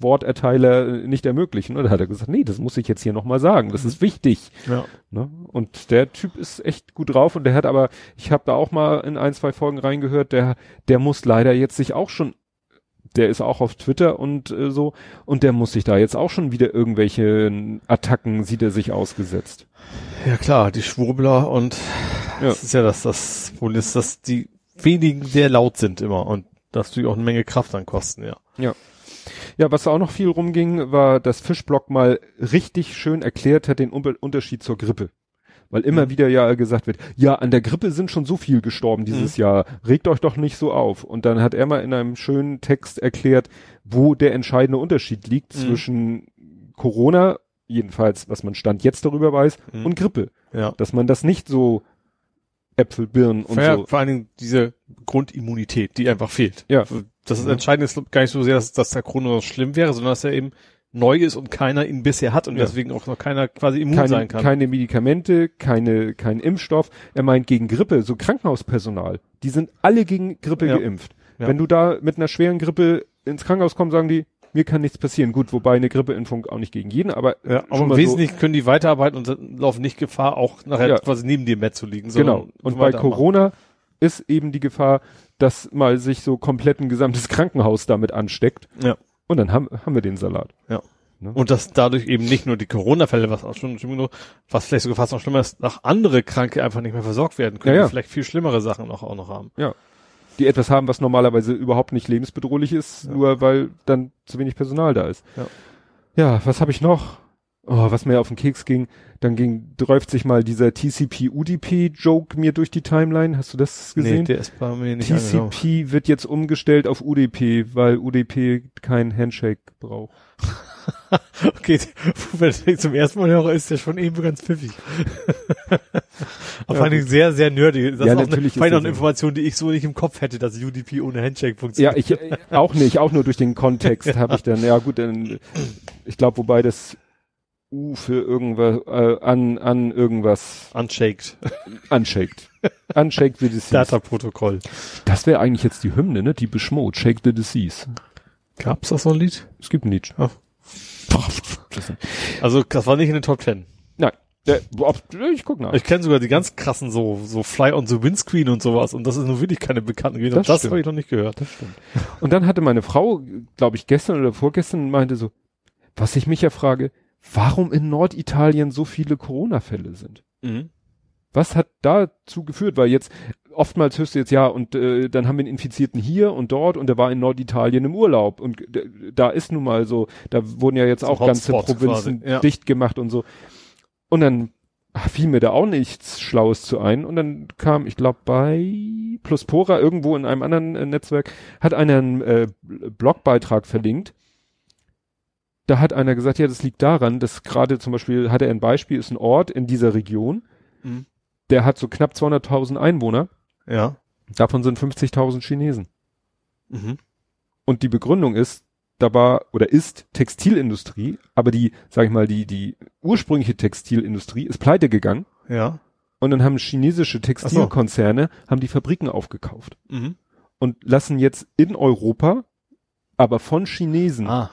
Worterteiler nicht ermöglichen. Und da hat er gesagt, nee, das muss ich jetzt hier nochmal sagen. Das mhm. ist wichtig. Ja. Ne? Und der Typ ist echt gut drauf und der hat aber, ich habe da auch mal in ein, zwei Folgen reingehört, der, der muss leider jetzt sich auch schon der ist auch auf Twitter und äh, so und der muss sich da jetzt auch schon wieder irgendwelche Attacken sieht er sich ausgesetzt. Ja klar, die Schwurbler und ja. das ist ja das das Problem ist, dass die wenigen sehr laut sind immer und das natürlich auch eine Menge Kraft dann kosten, ja. Ja. Ja, was auch noch viel rumging, war, dass Fischblock mal richtig schön erklärt hat den Unterschied zur Grippe weil immer mhm. wieder ja gesagt wird, ja, an der Grippe sind schon so viel gestorben dieses mhm. Jahr, regt euch doch nicht so auf. Und dann hat er mal in einem schönen Text erklärt, wo der entscheidende Unterschied liegt mhm. zwischen Corona, jedenfalls, was man Stand jetzt darüber weiß, mhm. und Grippe. Ja. Dass man das nicht so Äpfel, Birnen und ja, so. Vor allen Dingen diese Grundimmunität, die einfach fehlt. Ja. Das ist entscheidend ist gar nicht so sehr, dass, dass der Corona schlimm wäre, sondern dass er eben neu ist und keiner ihn bisher hat und ja. deswegen auch noch keiner quasi immun keine, sein kann. Keine Medikamente, keine, kein Impfstoff. Er meint gegen Grippe, so Krankenhauspersonal, die sind alle gegen Grippe ja. geimpft. Ja. Wenn du da mit einer schweren Grippe ins Krankenhaus kommst, sagen die, mir kann nichts passieren. Gut, wobei eine Grippeimpfung auch nicht gegen jeden, aber ja, aber wesentlich so können die weiterarbeiten und laufen nicht Gefahr, auch nachher ja. quasi neben dem Bett zu liegen. Genau. Und bei Corona ist eben die Gefahr, dass mal sich so komplett ein gesamtes Krankenhaus damit ansteckt. Ja. Und dann haben, haben wir den Salat. Ja. Ne? Und dass dadurch eben nicht nur die Corona-Fälle, was auch schon, was vielleicht sogar fast noch schlimmer ist, nach andere Kranke einfach nicht mehr versorgt werden können, ja, ja. die vielleicht viel schlimmere Sachen noch, auch noch haben. Ja. Die etwas haben, was normalerweise überhaupt nicht lebensbedrohlich ist, ja. nur weil dann zu wenig Personal da ist. Ja, ja was habe ich noch? Oh, was mir auf den Keks ging, dann ging, dräuft sich mal dieser TCP-UDP-Joke mir durch die Timeline. Hast du das gesehen? Nee, der ist bei mir nicht TCP wird jetzt umgestellt auf UDP, weil UDP kein Handshake braucht. okay, wenn ich zum ersten Mal höre, ist der schon eben ganz pfiffig. Aber ja, fand sehr, sehr nerdy. Das ja, ist auch natürlich eine, eine Information, die ich so nicht im Kopf hätte, dass UDP ohne Handshake funktioniert. Ja, ich äh, auch nicht, auch nur durch den Kontext habe ich dann, ja gut, dann, ich glaube, wobei das U für irgendwas, äh, an, an irgendwas. Unshaked. Unshaked. Unshaked the Disease. Data-Protokoll. Das wäre eigentlich jetzt die Hymne, ne? Die beschmut. Shake the Disease. Gab's das so ein Lied? Es gibt ein Lied. Ah. Also das war nicht in den Top Ten. Nein. ich guck nach. Ich kenne sogar die ganz krassen so so Fly on the Windscreen und sowas und das ist nur wirklich keine bekannten Lieder. Das, das habe ich noch nicht gehört. Das stimmt. Und dann hatte meine Frau, glaube ich, gestern oder vorgestern meinte so, was ich mich ja frage, warum in Norditalien so viele Corona-Fälle sind. Mhm. Was hat dazu geführt? Weil jetzt oftmals hörst du jetzt ja und äh, dann haben wir einen Infizierten hier und dort und der war in Norditalien im Urlaub und da ist nun mal so, da wurden ja jetzt so auch ganze Provinzen ja. dicht gemacht und so. Und dann ach, fiel mir da auch nichts Schlaues zu ein und dann kam, ich glaube bei Pluspora irgendwo in einem anderen äh, Netzwerk hat einer einen äh, Blogbeitrag verlinkt. Da hat einer gesagt, ja, das liegt daran, dass gerade zum Beispiel, hat er ein Beispiel, ist ein Ort in dieser Region, mhm. der hat so knapp 200.000 Einwohner ja. Davon sind 50.000 Chinesen. Mhm. Und die Begründung ist, da war oder ist Textilindustrie, aber die, sag ich mal, die, die ursprüngliche Textilindustrie ist pleite gegangen. Ja. Und dann haben chinesische Textilkonzerne, so. haben die Fabriken aufgekauft. Mhm. Und lassen jetzt in Europa, aber von Chinesen, ah.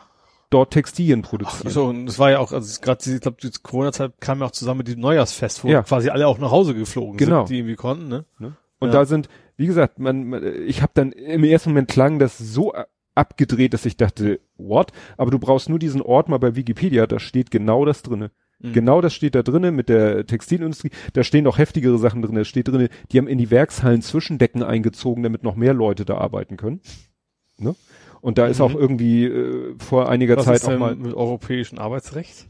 Dort Textilien produzieren. So, und es war ja auch, also gerade, ich glaube, die Corona-Zeit kam ja auch zusammen mit dem Neujahrsfest, wo Ja. quasi alle auch nach Hause geflogen Genau. sind, die irgendwie konnten, ne? Und Ja. da sind, wie gesagt, man, man ich habe dann im ersten Moment klang das so abgedreht, dass ich dachte, what? Aber du brauchst nur diesen Ort mal bei Wikipedia, da steht genau das drinne. Mhm. Genau das steht da drinne mit der Textilindustrie. Da stehen auch heftigere Sachen drin. Da steht drinne, die haben in die Werkshallen Zwischendecken eingezogen, damit noch mehr Leute da arbeiten können. Ne? Und da ist Mhm. auch irgendwie äh, vor einiger Was Zeit ist auch mal mit europäischem Arbeitsrecht?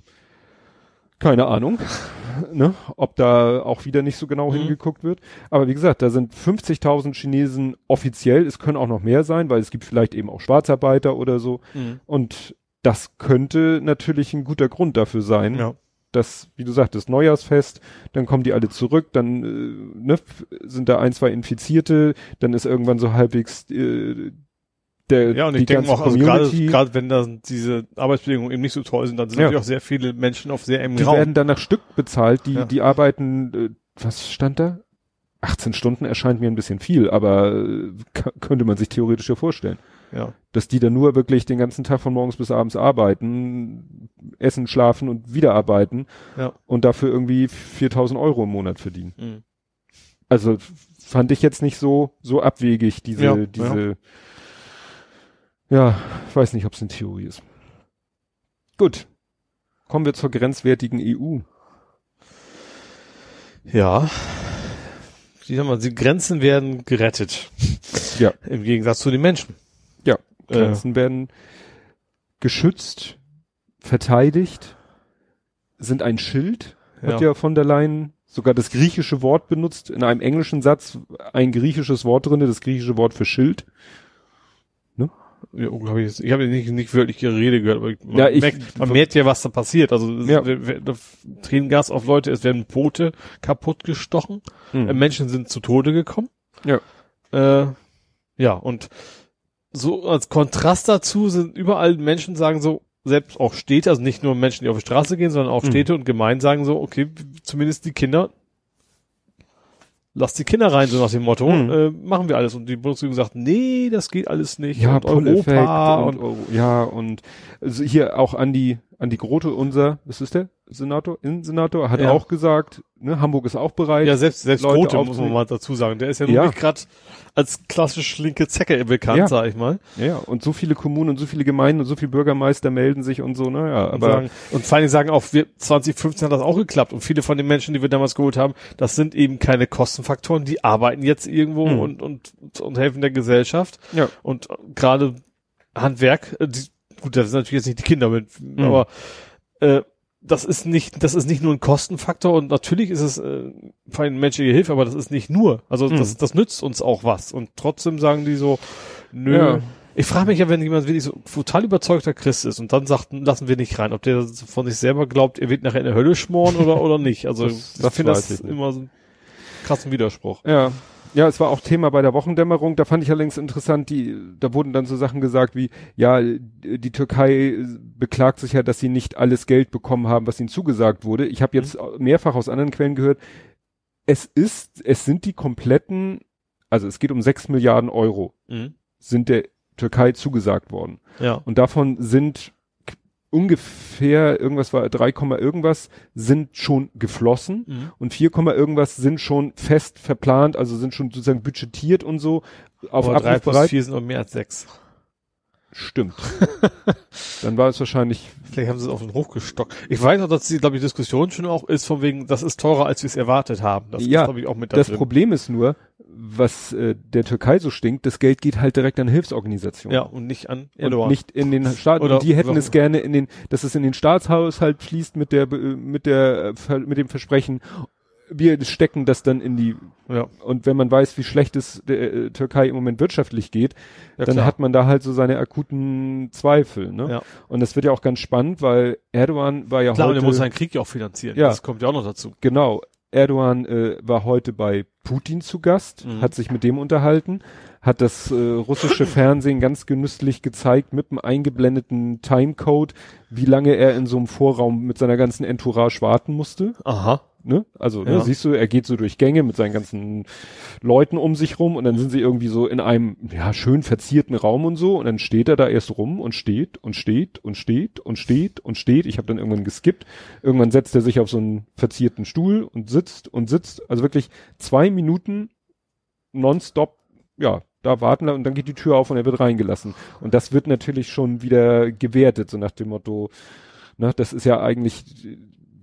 keine Ahnung, ne, ob da auch wieder nicht so genau Mhm. hingeguckt wird. Aber wie gesagt, da sind 50.000 Chinesen offiziell. Es können auch noch mehr sein, weil es gibt vielleicht eben auch Schwarzarbeiter oder so. Und das könnte natürlich ein guter Grund dafür sein, Ja. dass, wie du sagtest, Neujahrsfest, dann kommen die alle zurück, dann äh, ne, sind da ein, zwei Infizierte, dann ist irgendwann so halbwegs äh, der Ja, und die ich denke auch, also gerade, wenn da diese Arbeitsbedingungen eben nicht so toll sind, dann sind Ja. natürlich auch sehr viele Menschen auf sehr engem die Raum. werden dann nach Stück bezahlt, die, Ja. die arbeiten, äh, was stand da? 18 Stunden erscheint mir ein bisschen viel, aber äh, könnte man sich theoretisch ja vorstellen. ja. Dass die dann nur wirklich den ganzen Tag von morgens bis abends arbeiten, essen, schlafen und wieder arbeiten Ja. und dafür irgendwie 4000 Euro im Monat verdienen. Mhm. Also fand ich jetzt nicht so, so abwegig, diese, Ja, diese, ja. ich weiß nicht, ob es eine Theorie ist. Gut. Kommen wir zur grenzwertigen EU. Ja. Sag mal, die Grenzen werden gerettet. Ja. Im Gegensatz zu den Menschen. Ja, Äh, Grenzen werden geschützt, verteidigt, sind ein Schild, hat Ja. ja von der Leyen sogar das griechische Wort benutzt, in einem englischen Satz ein griechisches Wort drinne, das griechische Wort für Schild. Ja, oh, hab ich jetzt- ich habe nicht, nicht wirklich ihre Rede gehört, aber man, Ja, ich- merkt, man merkt ja, was da passiert. Also Ja. Tränengas auf Leute, es werden Boote kaputt gestochen, Hm. äh, Menschen sind zu Tode gekommen. Ja. Äh, ja, und so als Kontrast dazu sind überall Menschen sagen so, selbst auch Städte, also nicht nur Menschen, die auf die Straße gehen, sondern auch Mhm. Städte und Gemeinden sagen so, okay, zumindest die Kinder, lass die Kinder rein, so nach dem Motto, Mhm. äh, machen wir alles. Und die Bundesregierung sagt, nee, das geht alles nicht. Ja, und Europa und, und, Euro- ja und also hier auch Andi Andi Grote, unser, was ist der Senator, Innensenator, hat Ja. auch gesagt, ne, Hamburg ist auch bereit. ja, selbst, selbst Leute Grote, muss man mal dazu sagen. Der ist ja Ja. nicht gerade als klassisch linke Zecke bekannt, Ja. sag ich mal. Ja, und so viele Kommunen und so viele Gemeinden und so viele Bürgermeister melden sich und so, naja, Und, aber sagen, und vor allem sagen auch, wir, 2015 hat das auch geklappt. Und viele von den Menschen, die wir damals geholt haben, das sind eben keine Kostenfaktoren, die arbeiten jetzt irgendwo Mhm. und, und, und helfen der Gesellschaft. ja, Und gerade Handwerk, äh, die, gut, das sind natürlich jetzt nicht die Kinder mit, Mhm. aber äh, das ist nicht, das ist nicht nur ein Kostenfaktor und natürlich ist es äh, vor allem menschliche Hilfe, aber das ist nicht nur. Also Mhm. das, das nützt uns auch was. Und trotzdem sagen die so, nö. Ja. Ich frage mich ja, wenn jemand wirklich so total überzeugter Christ ist und dann sagt, lassen wir nicht rein, ob der von sich selber glaubt, er wird nachher in der Hölle schmoren oder, oder nicht. Also Das- ich finde das immer so einen krassen Widerspruch. Ja. Ja, es war auch Thema bei der Wochendämmerung. Da fand ich allerdings interessant, die, da wurden dann so Sachen gesagt wie, ja, die Türkei beklagt sich ja, dass sie nicht alles Geld bekommen haben, was ihnen zugesagt wurde. Ich habe jetzt mehrfach aus anderen Quellen gehört, es ist, es sind die kompletten, also es geht um sechs Milliarden Euro, sind der Türkei zugesagt worden. Ja. Und davon sind ungefähr, irgendwas war 3, Komma irgendwas, sind schon geflossen Mhm. und 4, Komma irgendwas sind schon fest verplant, also sind schon sozusagen budgetiert und so auf Aber drei Abruf plus bereit. vier sind noch mehr als sechs. Stimmt. Dann war es wahrscheinlich, Vielleicht haben sie es auf den hochgestockt. Ich weiß noch, dass die, glaube ich, Diskussion schon auch ist, von wegen, das ist teurer, als wir es erwartet haben. Das Ja, ist, glaube ich, auch mit da das drin. Problem ist nur, was äh, der Türkei so stinkt, das Geld geht halt direkt an Hilfsorganisationen. Ja, und nicht an Und Erdogan. nicht in den Staaten. Oder Und die hätten es gerne in den, dass es in den Staatshaushalt fließt mit der, mit der, äh, mit dem Versprechen, wir stecken das dann in die, ja, und wenn man weiß, wie schlecht es der äh, Türkei im Moment wirtschaftlich geht, ja dann klar. hat man da halt so seine akuten Zweifel, ne? Ja. Und das wird ja auch ganz spannend, weil Erdogan war ja Klar, heute, er muss seinen Krieg ja auch finanzieren. Ja. Das kommt ja auch noch dazu. genau, Erdogan äh, war heute bei Putin zu Gast, Mhm. hat sich mit dem unterhalten, hat das äh, russische Fernsehen ganz genüsslich gezeigt mit einem eingeblendeten Timecode, wie lange er in so einem Vorraum mit seiner ganzen Entourage warten musste. Aha. ne? Also ne, Ja. siehst du, er geht so durch Gänge mit seinen ganzen Leuten um sich rum und dann sind sie irgendwie so in einem ja schön verzierten Raum und so und dann steht er da erst rum und steht und steht und steht und steht und steht. Ich habe dann irgendwann geskippt. Irgendwann setzt er sich auf so einen verzierten Stuhl und sitzt und sitzt. Also wirklich zwei Minuten nonstop, ja, da warten und dann geht die Tür auf und er wird reingelassen. Und das wird natürlich schon wieder gewertet, so nach dem Motto, ne, das ist ja eigentlich,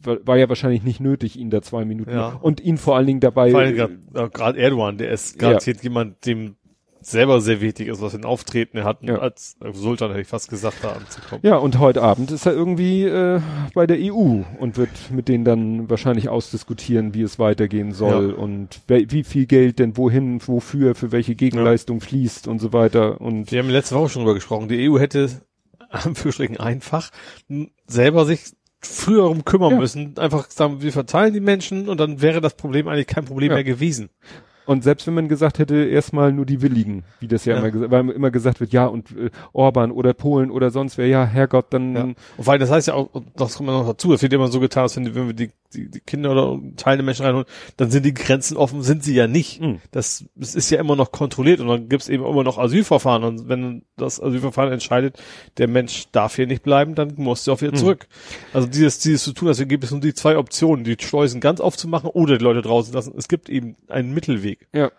war, ja wahrscheinlich nicht nötig, ihn da zwei Minuten Ja. und ihn vor allen Dingen dabei. Vor allem gerade äh, gerade Erdogan, der ist garantiert jemand, dem selber sehr wichtig ist, was für ein Auftreten er hat, Ja. als Sultan hätte ich fast gesagt, da anzukommen. ja, und heute Abend ist er irgendwie äh, bei der EU und wird mit denen dann wahrscheinlich ausdiskutieren, wie es weitergehen soll Ja. und wie viel Geld denn wohin, wofür, für welche Gegenleistung fließt und so weiter. Und Wir haben letzte Woche schon drüber gesprochen. Die EU hätte, Anführungsstrichen einfach, m, selber sich früher darum kümmern Ja. müssen. Einfach sagen, wir verteilen die Menschen und dann wäre das Problem eigentlich kein Problem Ja. mehr gewesen. Und selbst wenn man gesagt hätte, erstmal nur die Willigen, wie das ja, Ja. immer gesagt, weil immer gesagt wird, ja, und äh, Orban oder Polen oder sonst wer, ja, Herrgott, dann, Ja. Und weil das heißt ja auch, das kommt noch dazu, es wird immer so getan, als wenn, wenn wir die, die, die Kinder oder teilende Menschen reinholen, dann sind die Grenzen offen, sind sie ja nicht. Mhm. Das, das ist ja immer noch kontrolliert und dann gibt's eben immer noch Asylverfahren und wenn das Asylverfahren entscheidet, der Mensch darf hier nicht bleiben, dann muss er auch wieder Mhm. zurück. Also dieses, dieses zu tun, deswegen gibt es nur die zwei Optionen, die Schleusen ganz aufzumachen oder die Leute draußen lassen. Es gibt eben einen Mittelweg. Ja.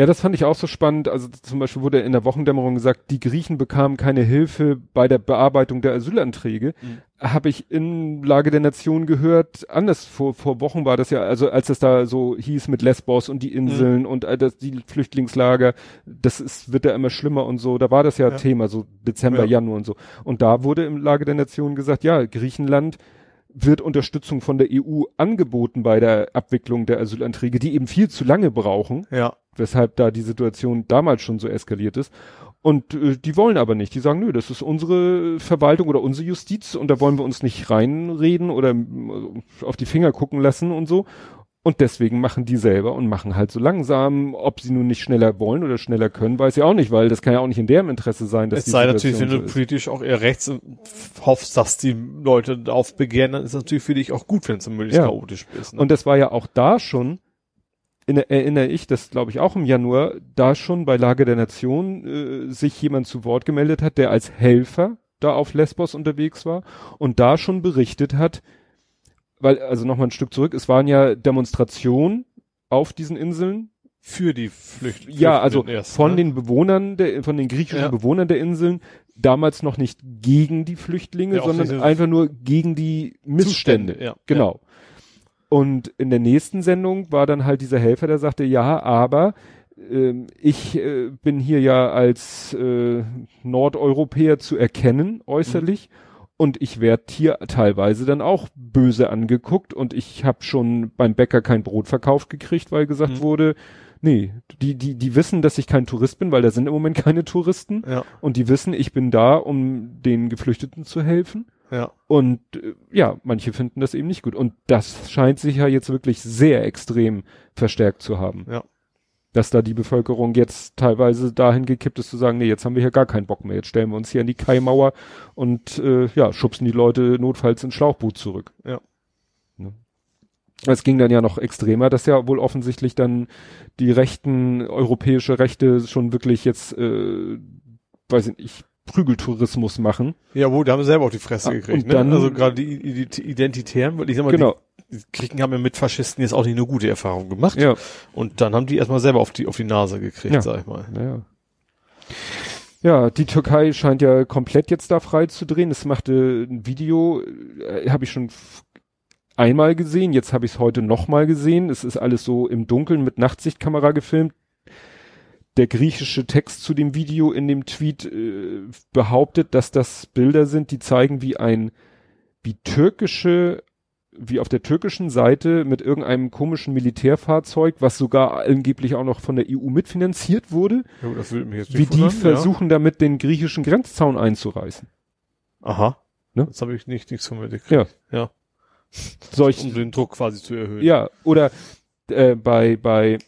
Ja, das fand ich auch so spannend. Also zum Beispiel wurde in der Wochendämmerung gesagt, die Griechen bekamen keine Hilfe bei der Bearbeitung der Asylanträge. Mhm. Habe ich in Lage der Nation gehört, anders vor, vor Wochen war das ja, also als es da so hieß mit Lesbos und die Inseln und äh, das, die Flüchtlingslager, das ist, wird ja immer schlimmer und so, da war das ja, Ja. Thema, so Dezember, Ja. Januar und so. Und da wurde im Lage der Nation gesagt, ja, Griechenland wird Unterstützung von der EU angeboten bei der Abwicklung der Asylanträge, die eben viel zu lange brauchen Ja. Weshalb da die Situation damals schon so eskaliert ist. Und äh, die wollen aber nicht. Die sagen, nö, das ist unsere Verwaltung oder unsere Justiz und da wollen wir uns nicht reinreden oder äh, auf die Finger gucken lassen und so. Und deswegen machen die selber und machen halt so langsam, ob sie nun nicht schneller wollen oder schneller können, weiß ich auch nicht, weil das kann ja auch nicht in deren Interesse sein, dass Es die sei natürlich, wenn Situation du so politisch auch eher rechts hoffst, dass die Leute darauf begehren, dann ist natürlich für dich auch gut, wenn es möglichst Ja. chaotisch ist. Ne? Und das war ja auch da schon, erinnere ich, das glaube ich auch im Januar, da schon bei Lage der Nation äh, sich jemand zu Wort gemeldet hat, der als Helfer da auf Lesbos unterwegs war und da schon berichtet hat, weil, also nochmal ein Stück zurück, es waren ja Demonstrationen auf diesen Inseln. für die Flücht Ja, also erst, von ne? den Bewohnern der, von den griechischen Ja. Bewohnern der Inseln, damals noch nicht gegen die Flüchtlinge, Ja, sondern einfach nur gegen die Missstände. Zustände, ja. Genau. Und in der nächsten Sendung war dann halt dieser Helfer, der sagte, ja, aber ähm, ich äh, bin hier ja als äh, Nordeuropäer zu erkennen, äußerlich. Und ich werde hier teilweise dann auch böse angeguckt und ich habe schon beim Bäcker kein Brot verkauft gekriegt, weil gesagt Mhm. wurde, nee, die, die, die wissen, dass ich kein Tourist bin, weil da sind im Moment keine Touristen. Ja, Und die wissen, ich bin da, um den Geflüchteten zu helfen. Ja. Und äh, ja, manche finden das eben nicht gut. Und das scheint sich ja jetzt wirklich sehr extrem verstärkt zu haben. Ja. Dass da die Bevölkerung jetzt teilweise dahin gekippt ist zu sagen, nee, jetzt haben wir hier gar keinen Bock mehr. Jetzt stellen wir uns hier an die Kaimauer und äh, ja, schubsen die Leute notfalls ins Schlauchboot zurück. Ja. Ne? Es ging dann ja noch extremer, dass ja wohl offensichtlich dann die rechten, europäische Rechte schon wirklich jetzt, äh, weiß ich nicht, Prügeltourismus machen. Ja, wo, da haben sie selber auch die Fresse Ah, gekriegt, und ne? dann- also gerade die Ident- Identitären, weil ich sag mal, Genau. die, die Griechen haben ja mit Faschisten jetzt auch nicht nur gute Erfahrungen gemacht. Ja. Und dann haben die erstmal selber auf die, auf die Nase gekriegt, Ja. sag ich mal. Naja. Ja, die Türkei scheint ja komplett jetzt da frei zu drehen. Es machte ein Video, äh, habe ich schon einmal gesehen, jetzt habe ich es heute nochmal gesehen. Es ist alles so im Dunkeln mit Nachtsichtkamera gefilmt. Der griechische Text zu dem Video in dem Tweet äh, behauptet, dass das Bilder sind, die zeigen, wie ein, wie türkische, wie auf der türkischen Seite mit irgendeinem komischen Militärfahrzeug, was sogar angeblich auch noch von der EU mitfinanziert wurde, Ja, das mich jetzt wie nicht die wundern, versuchen damit den griechischen Grenzzaun einzureißen. Ja. Aha. Ne? Das habe ich nicht, nichts von mir gekriegt. Ja. Ja. Solch, Um den Druck quasi zu erhöhen. ja, oder äh, bei, bei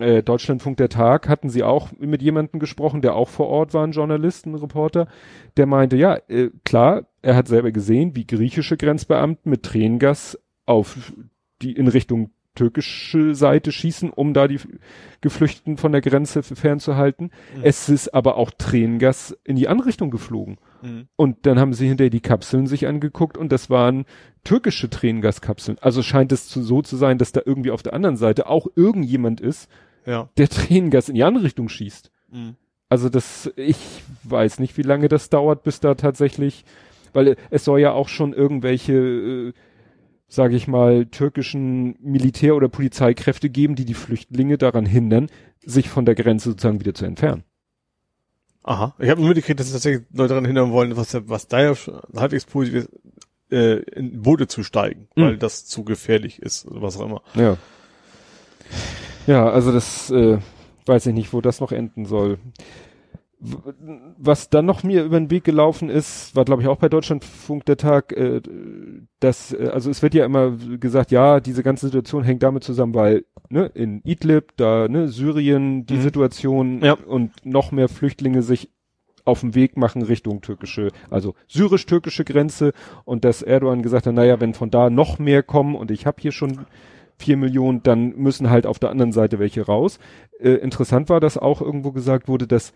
äh, Deutschlandfunk der Tag hatten sie auch mit jemandem gesprochen, der auch vor Ort war, ein Journalist, ein Reporter, der meinte, ja, äh, klar, er hat selber gesehen, wie griechische Grenzbeamten mit Tränengas auf die in Richtung türkische Seite schießen, um da die Geflüchteten von der Grenze fernzuhalten. Mhm. Es ist aber auch Tränengas in die andere Richtung geflogen. Mhm. Und dann haben sie hinterher die Kapseln sich angeguckt und das waren türkische Tränengaskapseln. Also scheint es zu, so zu sein, dass da irgendwie auf der anderen Seite auch irgendjemand ist, Ja. der Tränengas in die andere Richtung schießt. Mhm. Also das, ich weiß nicht, wie lange das dauert, bis da tatsächlich, weil es soll ja auch schon irgendwelche, äh, sage ich mal, türkischen Militär- oder Polizeikräfte geben, die die Flüchtlinge daran hindern, sich von der Grenze sozusagen wieder zu entfernen. Aha. Ich habe nur mitgekriegt, dass tatsächlich Leute daran hindern wollen, was, was da ja halbwegs positiv ist, äh, in Boote zu steigen, Mhm. weil das zu gefährlich ist oder was auch immer. Ja. Ja, also das äh, weiß ich nicht, wo das noch enden soll. Was dann noch mir über den Weg gelaufen ist, war glaube ich auch bei Deutschlandfunk der Tag, äh, dass, äh, also es wird ja immer gesagt, ja, diese ganze Situation hängt damit zusammen, weil ne, in Idlib, da ne, Syrien, die Mhm. Situation Ja. und noch mehr Flüchtlinge sich auf den Weg machen Richtung türkische, also syrisch-türkische Grenze und dass Erdogan gesagt hat, naja, wenn von da noch mehr kommen und ich habe hier schon vier Millionen, dann müssen halt auf der anderen Seite welche raus. Äh, interessant war, dass auch irgendwo gesagt wurde, dass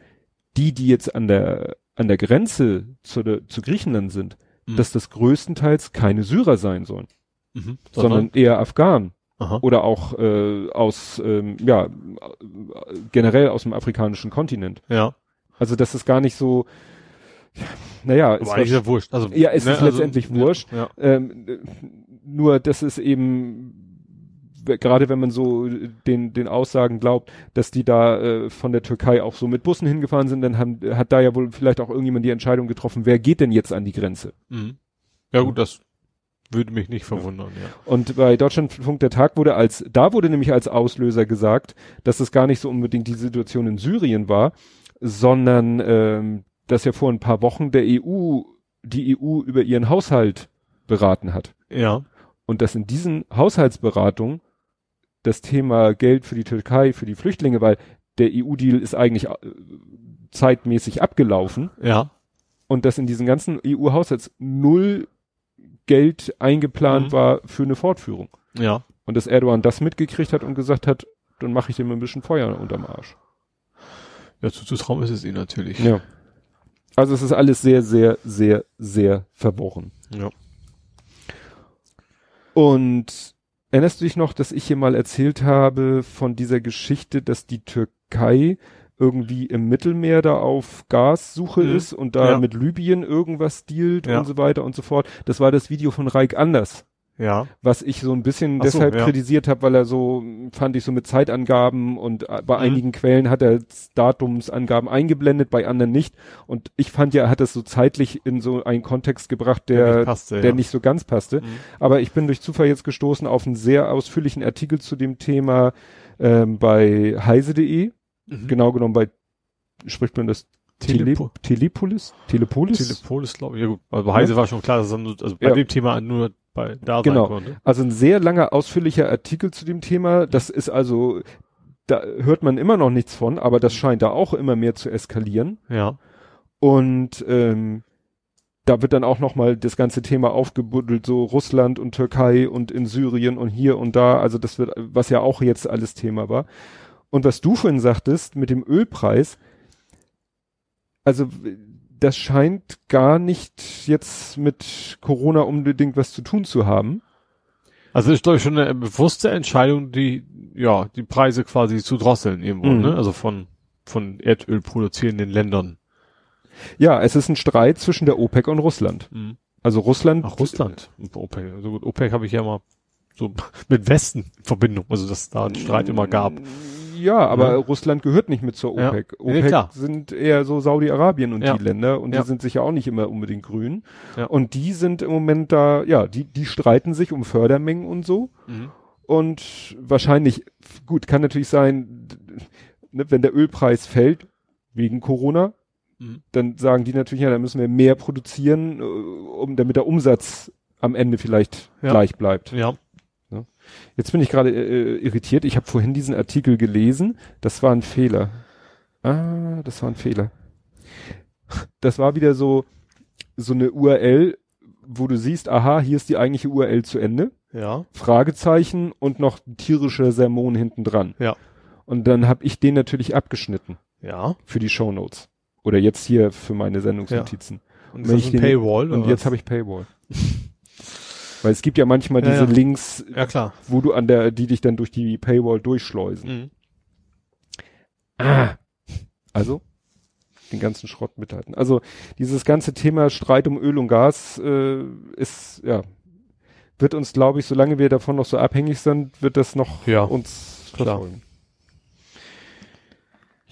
die, die jetzt an der an der Grenze zu, der, zu Griechenland sind, Mhm. dass das größtenteils keine Syrer sein sollen, Mhm. sondern eher Afghanen Aha. oder auch äh, aus ähm, ja generell aus dem afrikanischen Kontinent. Ja. Also das ist gar nicht so. Ja, naja, war, eigentlich ist ja wurscht. Also, Ja, es ist also- letztendlich wurscht. Ja. ähm, äh, nur das ist eben gerade wenn man so den den Aussagen glaubt, dass die da äh, von der Türkei auch so mit Bussen hingefahren sind, dann haben, hat da ja wohl vielleicht auch irgendjemand die Entscheidung getroffen, wer geht denn jetzt an die Grenze? Mhm. Ja gut, das würde mich nicht verwundern, ja. Und bei Deutschlandfunk der Tag wurde als, da wurde nämlich als Auslöser gesagt, dass es gar nicht so unbedingt die Situation in Syrien war, sondern ähm, dass ja vor ein paar Wochen der EU, die EU über ihren Haushalt beraten hat. Ja. Und dass in diesen Haushaltsberatungen das Thema Geld für die Türkei, für die Flüchtlinge, weil der EU-Deal ist eigentlich äh, zeitmäßig abgelaufen Ja. und dass in diesen ganzen EU-Haushalts null Geld eingeplant Mhm. war für eine Fortführung. Ja. Und dass Erdogan das mitgekriegt hat und gesagt hat, dann mache ich dem ein bisschen Feuer unterm Arsch. Ja, zuzutrauen ist es ihnen natürlich. Ja. Also es ist alles sehr, sehr, sehr, sehr verworren. Ja. Und erinnerst du dich noch, dass ich hier mal erzählt habe von dieser Geschichte, dass die Türkei irgendwie im Mittelmeer da auf Gassuche Mhm. ist und da Ja. mit Libyen irgendwas dealt Ja. und so weiter und so fort. Das war das Video von Reik Anders. Ja. was ich so ein bisschen so, deshalb ja. kritisiert habe, weil er so, fand ich so mit Zeitangaben und äh, bei Mhm. einigen Quellen hat er Datumsangaben eingeblendet, bei anderen nicht. Und ich fand ja, er hat das so zeitlich in so einen Kontext gebracht, der, Der der, nicht passte, ja. nicht so ganz passte. Mhm. Aber ich bin durch Zufall jetzt gestoßen auf einen sehr ausführlichen Artikel zu dem Thema ähm, bei heise.de, Mhm. genau genommen bei, spricht man das Tele Telepo Telepolis? Telepolis? Telepolis, glaube ich. Ja gut. Also bei Heise war schon klar, dass nur, also bei Ja. dem Thema nur bei da Genau. sein konnte. Also ein sehr langer, ausführlicher Artikel zu dem Thema. Das ist also, da hört man immer noch nichts von, aber das scheint da auch immer mehr zu eskalieren. Ja. Und ähm, da wird dann auch nochmal das ganze Thema aufgebuddelt, so Russland und Türkei und in Syrien und hier und da. Also das wird, was ja auch jetzt alles Thema war. Und was du vorhin sagtest mit dem Ölpreis, also das scheint gar nicht jetzt mit Corona unbedingt was zu tun zu haben. Also ist glaube ich schon eine bewusste Entscheidung, die ja die Preise quasi zu drosseln irgendwo, Mhm. ne? Also von von Erdöl produzierenden Ländern. Ja, es ist ein Streit zwischen der OPEC und Russland. Mhm. Also Russland. Ach, Russland. OPEC. Also gut, OPEC habe ich ja mal so mit Westen in Verbindung, also dass da einen Streit immer gab. Ja, aber Ja. Russland gehört nicht mit zur Ja. OPEC. Ja, OPEC klar. sind eher so Saudi-Arabien und Ja. die Länder und Ja. die sind sicher auch nicht immer unbedingt grün. Ja. Und die sind im Moment da, ja, die, die streiten sich um Fördermengen und so. Mhm. Und wahrscheinlich, gut, kann natürlich sein, ne, wenn der Ölpreis fällt, wegen Corona, Mhm. dann sagen die natürlich, ja, dann müssen wir mehr produzieren, äh, um, damit der Umsatz am Ende vielleicht Ja. gleich bleibt. Ja. Jetzt bin ich gerade äh, irritiert. Ich habe vorhin diesen Artikel gelesen. Das war ein Fehler. Ah, das war ein Fehler. Das war wieder so so eine URL, wo du siehst, aha, hier ist die eigentliche URL zu Ende. Ja. Fragezeichen und noch ein tierischer Sermon hinten dran. Ja. Und dann habe ich den natürlich abgeschnitten Ja. für die Shownotes. Oder jetzt hier für meine Sendungsnotizen. Und Wenn ist ich den- Paywall? Und jetzt habe ich Paywall. Weil es gibt ja manchmal Ja, diese ja. Links, Ja, wo du an der, die dich dann durch die Paywall durchschleusen. Mhm. Ah. Also den ganzen Schrott mithalten. Also dieses ganze Thema Streit um Öl und Gas äh, ist ja wird uns, glaube ich, solange wir davon noch so abhängig sind, wird das noch Ja, uns klar. verfolgen.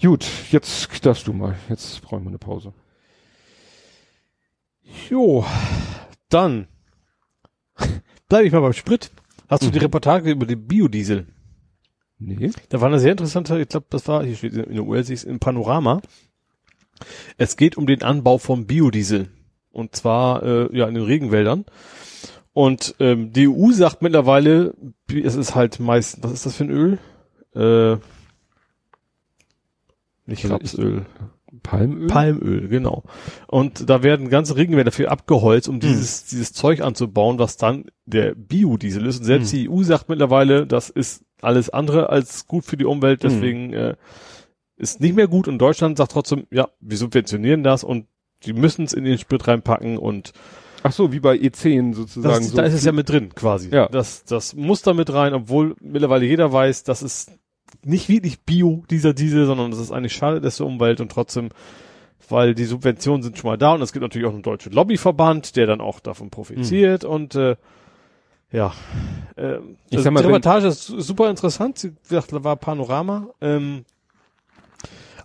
Gut, jetzt darfst du mal. Jetzt brauchen wir eine Pause. Jo. Dann bleibe ich mal beim Sprit. Hast du die Reportage über den Biodiesel? Nee. Da war eine sehr interessante, ich glaube, das war, hier steht in der URL, im Panorama. Es geht um den Anbau von Biodiesel. Und zwar äh, ja in den Regenwäldern. Und ähm, die EU sagt mittlerweile, es ist halt meist, was ist das für ein Öl? Äh, nicht Also Rapsöl. Palmöl? Palmöl, genau. Und da werden ganze Regenwälder für abgeholzt, um dieses, dieses Zeug anzubauen, was dann der Biodiesel ist. Und selbst die EU sagt mittlerweile, das ist alles andere als gut für die Umwelt, deswegen äh, ist nicht mehr gut. Und Deutschland sagt trotzdem, ja, wir subventionieren das und die müssen es in den Sprit reinpacken und Ach so, wie bei E10 sozusagen. das, so da ist es ja mit drin, quasi. Ja. Das, das muss da mit rein, obwohl mittlerweile jeder weiß, das ist nicht wirklich Bio, dieser Diesel, sondern das ist eigentlich schade der Umwelt und trotzdem, weil die Subventionen sind schon mal da und es gibt natürlich auch einen deutschen Lobbyverband, der dann auch davon profitiert und äh, ja, äh, Ich sag mal, die Reportage ist su- super interessant. Sie gesagt, war Panorama. Ähm,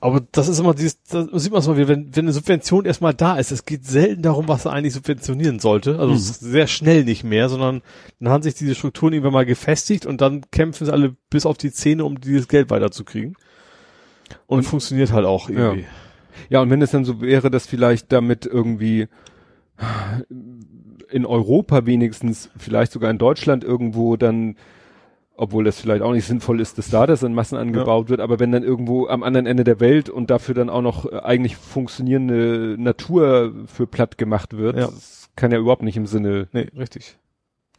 aber das ist immer dieses, da sieht man es mal wieder, wenn, wenn eine Subvention erstmal da ist, es geht selten darum, was er eigentlich subventionieren sollte. Also ist sehr schnell nicht mehr, sondern dann haben sich diese Strukturen irgendwann mal gefestigt und dann kämpfen sie alle bis auf die Zähne, um dieses Geld weiterzukriegen. Und, funktioniert halt auch irgendwie. Ja, und wenn es dann so wäre, dass vielleicht damit irgendwie in Europa wenigstens, vielleicht sogar in Deutschland irgendwo dann, obwohl das vielleicht auch nicht sinnvoll ist, dass da das in Massen angebaut wird, aber wenn dann irgendwo am anderen Ende der Welt und dafür dann auch noch äh, eigentlich funktionierende Natur für platt gemacht wird, Ja. das kann ja überhaupt nicht im Sinne Nee, richtig.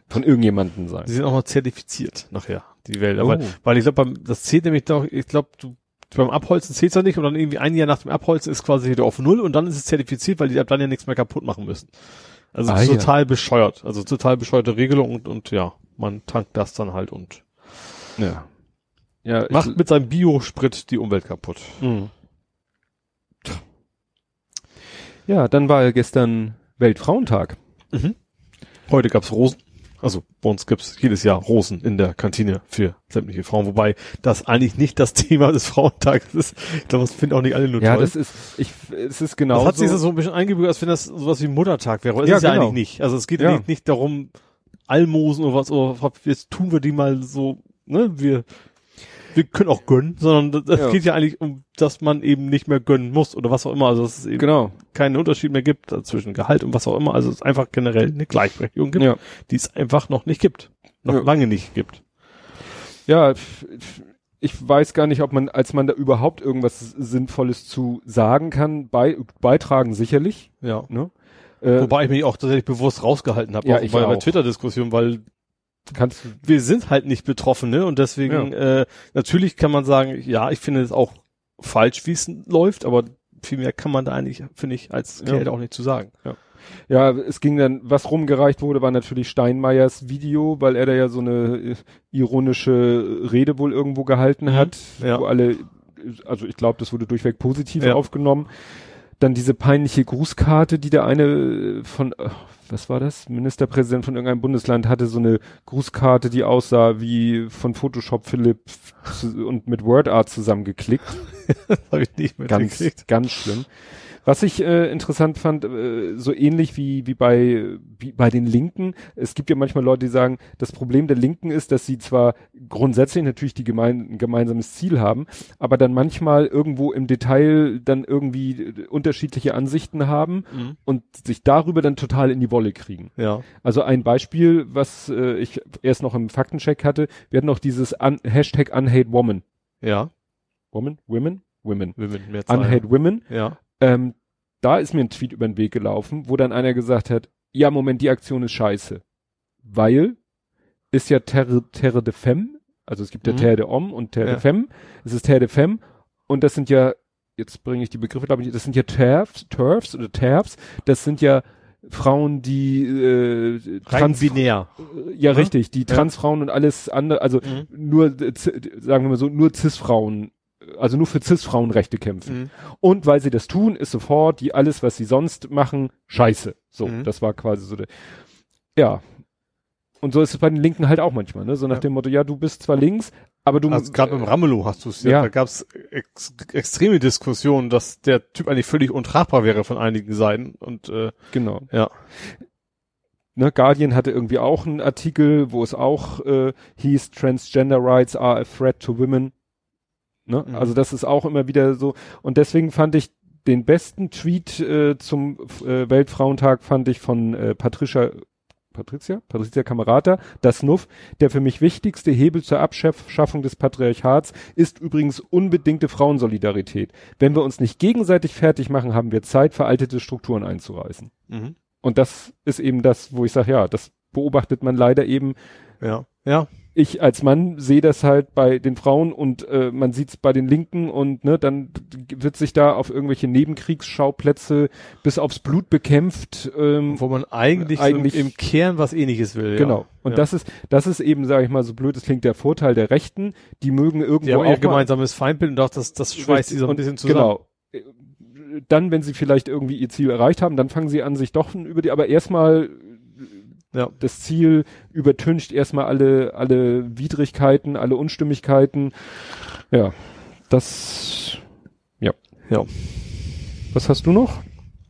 von irgendjemandem sein. Die sind auch noch zertifiziert nachher, die Wälder. Oh. Weil, ich glaube, das zählt nämlich doch, ich glaube, du beim Abholzen zählt's ja nicht und dann irgendwie ein Jahr nach dem Abholzen ist quasi wieder auf Null und dann ist es zertifiziert, weil die ab dann ja nichts mehr kaputt machen müssen. Also Ah, ja. total bescheuert. Also total bescheuerte Regelung und, und ja, man tankt das dann halt und Ja. Ja, macht mit seinem Biosprit die Umwelt kaputt. Mhm. Ja, dann war ja gestern Weltfrauentag. Heute gab's Rosen. Also bei uns gibt's jedes Jahr Rosen in der Kantine für sämtliche Frauen, wobei das eigentlich nicht das Thema des Frauentages ist. Ich glaube, das finden auch nicht alle nur Ja, toll. das ist, ich, es ist genau Das hat sich so ein bisschen eingebürgert, als wenn das sowas wie Muttertag wäre. Aber es Ja, ist ja genau. eigentlich nicht. Also es geht Ja. nicht, nicht darum, Almosen oder was, oder jetzt tun wir die mal so, ne, wir, wir können auch gönnen, sondern das Ja. geht ja eigentlich um, dass man eben nicht mehr gönnen muss oder was auch immer. Also dass es eben Genau. keinen Unterschied mehr gibt äh, zwischen Gehalt und was auch immer. Also es einfach generell eine Gleichberechtigung gibt, Ja. die es einfach noch nicht gibt. Noch Ja. lange nicht gibt. Ja, ich weiß gar nicht, ob man, als man da überhaupt irgendwas Sinnvolles zu sagen kann, bei, beitragen sicherlich. Ja. Ne? Äh, Wobei ich mich auch tatsächlich bewusst rausgehalten habe, Ja, auch bei, bei auch. Twitter-Diskussionen, weil kannst wir sind halt nicht Betroffene und deswegen äh, natürlich kann man sagen, ja, ich finde es auch falsch, wie es läuft, aber viel mehr kann man da eigentlich, finde ich, als Ja. Geld auch nicht zu sagen. Ja. ja, es ging dann, was rumgereicht wurde, war natürlich Steinmeiers Video, weil er da ja so eine äh, ironische Rede wohl irgendwo gehalten hat, Ja. wo alle, also ich glaube, das wurde durchweg positiv Ja. aufgenommen. Dann diese peinliche Grußkarte, die der eine von, äh, was war das? Ministerpräsident von irgendeinem Bundesland hatte so eine Grußkarte, die aussah wie von Photoshop Philipp und mit WordArt zusammengeklickt. Habe ich nicht mehr Ganz, ganz schlimm. Was ich äh, interessant fand, äh, so ähnlich wie, wie bei, wie bei den Linken, es gibt ja manchmal Leute, die sagen, das Problem der Linken ist, dass sie zwar grundsätzlich natürlich die gemein, ein gemeinsames Ziel haben, aber dann manchmal irgendwo im Detail dann irgendwie äh, unterschiedliche Ansichten haben Mhm. und sich darüber dann total in die Wolle kriegen. Ja. Also ein Beispiel, was äh, ich erst noch im Faktencheck hatte, wir hatten noch dieses Un Hashtag Unhate Woman. Ja. Woman? Women? Women. Women. Unhate Women. Ja. Ähm, da ist mir ein Tweet über den Weg gelaufen, wo dann einer gesagt hat, ja, Moment, die Aktion ist scheiße. Weil ist ja Terre, Terre de Femme, also es gibt ja Mhm. Terre de Homme und Terre Ja. de Femme. Es ist Terre de Femme und das sind ja, jetzt bringe ich die Begriffe, glaube ich, das sind ja TERFs, TERFs oder TERFs, das sind ja Frauen, die äh, Rein binär. ja Ne? richtig, die. Transfrauen und alles andere, also Mhm. nur, äh, sagen wir mal so, nur Cis-Frauen, also nur für Cis-Frauenrechte kämpfen. Mhm. Und weil sie das tun, ist sofort die alles, was sie sonst machen, scheiße. So, Mhm. das war quasi so der, ja. Und so ist es bei den Linken halt auch manchmal, ne? So nach Ja. dem Motto, ja, du bist zwar links, aber du Also gerade beim Ramelow hast du es ja, Ja. da gab es ex extreme Diskussionen, dass der Typ eigentlich völlig untragbar wäre von einigen Seiten und äh, genau. Ja. Ne, Guardian hatte irgendwie auch einen Artikel, wo es auch äh, hieß, Transgender Rights are a threat to women. Ne? Mhm. Also das ist auch immer wieder so. Und deswegen fand ich den besten Tweet äh, zum äh, Weltfrauentag fand ich von äh, Patricia Patricia, Patricia Camerata, das Nuff, der für mich wichtigste Hebel zur Abschaffung des Patriarchats ist übrigens unbedingte Frauensolidarität. Wenn wir uns nicht gegenseitig fertig machen, haben wir Zeit, veraltete Strukturen einzureißen. mhm. Und das ist eben das, wo ich sage, ja, das beobachtet man leider eben. ja, ja, Ich als Mann sehe das halt bei den Frauen und äh, man sieht es bei den Linken und ne, dann wird sich da auf irgendwelche Nebenkriegsschauplätze bis aufs Blut bekämpft. Ähm, wo man eigentlich, Eigentlich- so im Kern was ähnliches will. Genau. Ja. Und ja. das ist, das ist eben, sage ich mal, so blöd es klingt, der Vorteil der Rechten. Die mögen irgendwo die haben auch mal- gemeinsames Feindbild und auch das, das schweißt die so ein bisschen zusammen. Genau. Äh, Dann, wenn sie vielleicht irgendwie ihr Ziel erreicht haben, dann fangen sie an, sich doch über die, aber erstmal Ja. das Ziel übertüncht erstmal alle, alle Widrigkeiten, alle Unstimmigkeiten. Ja, das, ja. Ja. Was hast du noch?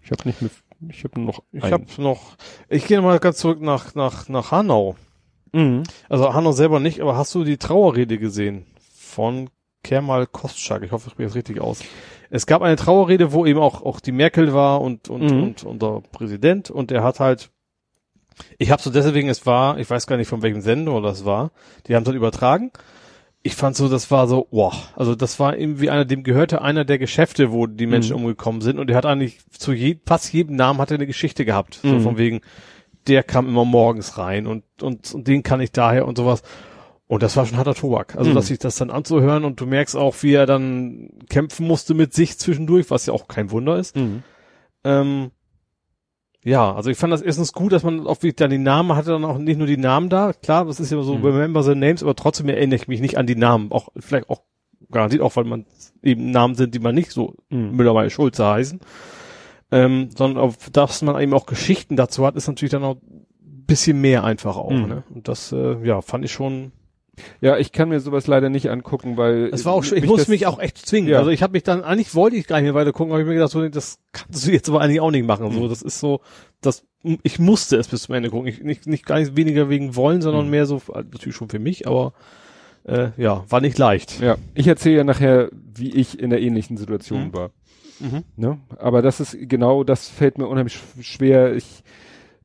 Ich habe nicht mehr, ich habe noch Ich habe noch, ich gehe mal ganz zurück nach, nach, nach Hanau. Mhm. Also Hanau selber nicht, aber hast du die Trauerrede gesehen? Von Kermal Kostschak. Ich hoffe, ich spreche das richtig aus. Es gab eine Trauerrede, wo eben auch, auch die Merkel war und, und, Mhm. und unser Präsident und er hat halt, ich habe so deswegen, es war, ich weiß gar nicht von welchem Sender das war, die haben es dann übertragen. Ich fand so, das war so, wow, also das war irgendwie einer, dem gehörte einer der Geschäfte, wo die Menschen Mhm. umgekommen sind und der hat eigentlich zu je, fast jedem Namen hat er eine Geschichte gehabt. So Mhm. von wegen, der kam immer morgens rein und, und, und den kann ich daher und sowas. Und das war schon harter Tobak. Also, Mhm. dass sich das dann anzuhören und du merkst auch, wie er dann kämpfen musste mit sich zwischendurch, was ja auch kein Wunder ist. Mhm. Ähm, ja, also ich fand das erstens gut, dass man auch dann die Namen hatte, dann auch nicht nur die Namen da. Klar, das ist ja so, Mhm. remember the names, aber trotzdem erinnere ich mich nicht an die Namen. Auch, vielleicht auch, garantiert auch, weil man eben Namen sind, die man nicht so Mhm. Müller, Meyer, Schulze heißen. Ähm, sondern auf, dass man eben auch Geschichten dazu hat, ist natürlich dann auch ein bisschen mehr einfach auch, Mhm. ne? Und das, äh, ja, fand ich schon, Ja, ich kann mir sowas leider nicht angucken, weil Es war auch schon, ich musste das- mich auch echt zwingen. Ja. Also ich habe mich dann, eigentlich wollte ich gar nicht mehr weiter gucken, habe ich mir gedacht, so, das kannst du jetzt aber eigentlich auch nicht machen. So, das ist so, das, ich musste es bis zum Ende gucken. Ich, nicht, nicht gar nicht weniger wegen wollen, sondern Mhm. mehr so, natürlich schon für mich, aber äh, ja, war nicht leicht. Ja, ich erzähle ja nachher, wie ich in der ähnlichen Situation Mhm. war. Mhm. Ne? Aber das ist genau, das fällt mir unheimlich sch- schwer. Ich,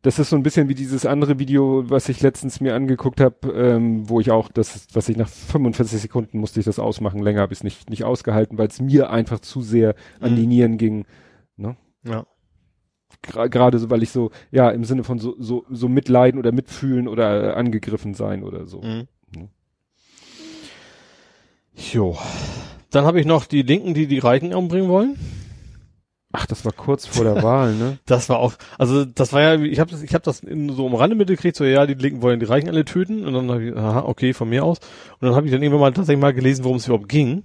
das ist so ein bisschen wie dieses andere Video, was ich letztens mir angeguckt habe, ähm, wo ich auch, das, was ich nach 45 Sekunden musste ich das ausmachen, länger habe ich es nicht, nicht ausgehalten, weil es mir einfach zu sehr an Mhm. die Nieren ging. Ja. Gra- Gerade so, weil ich so, ja, im Sinne von so, so, so mitleiden oder mitfühlen oder angegriffen sein oder so. Mhm. Mhm. Jo. Dann habe ich noch die Linken, die die Reichen umbringen wollen. Ach, das war kurz vor der Wahl, ne? Das war auch, also das war ja, ich habe das, ich habe das in, so am Rande mitgekriegt, so ja, die Linken wollen die Reichen alle töten und dann habe ich, aha, okay, von mir aus. Und dann habe ich dann irgendwann mal tatsächlich mal gelesen, worum es überhaupt ging.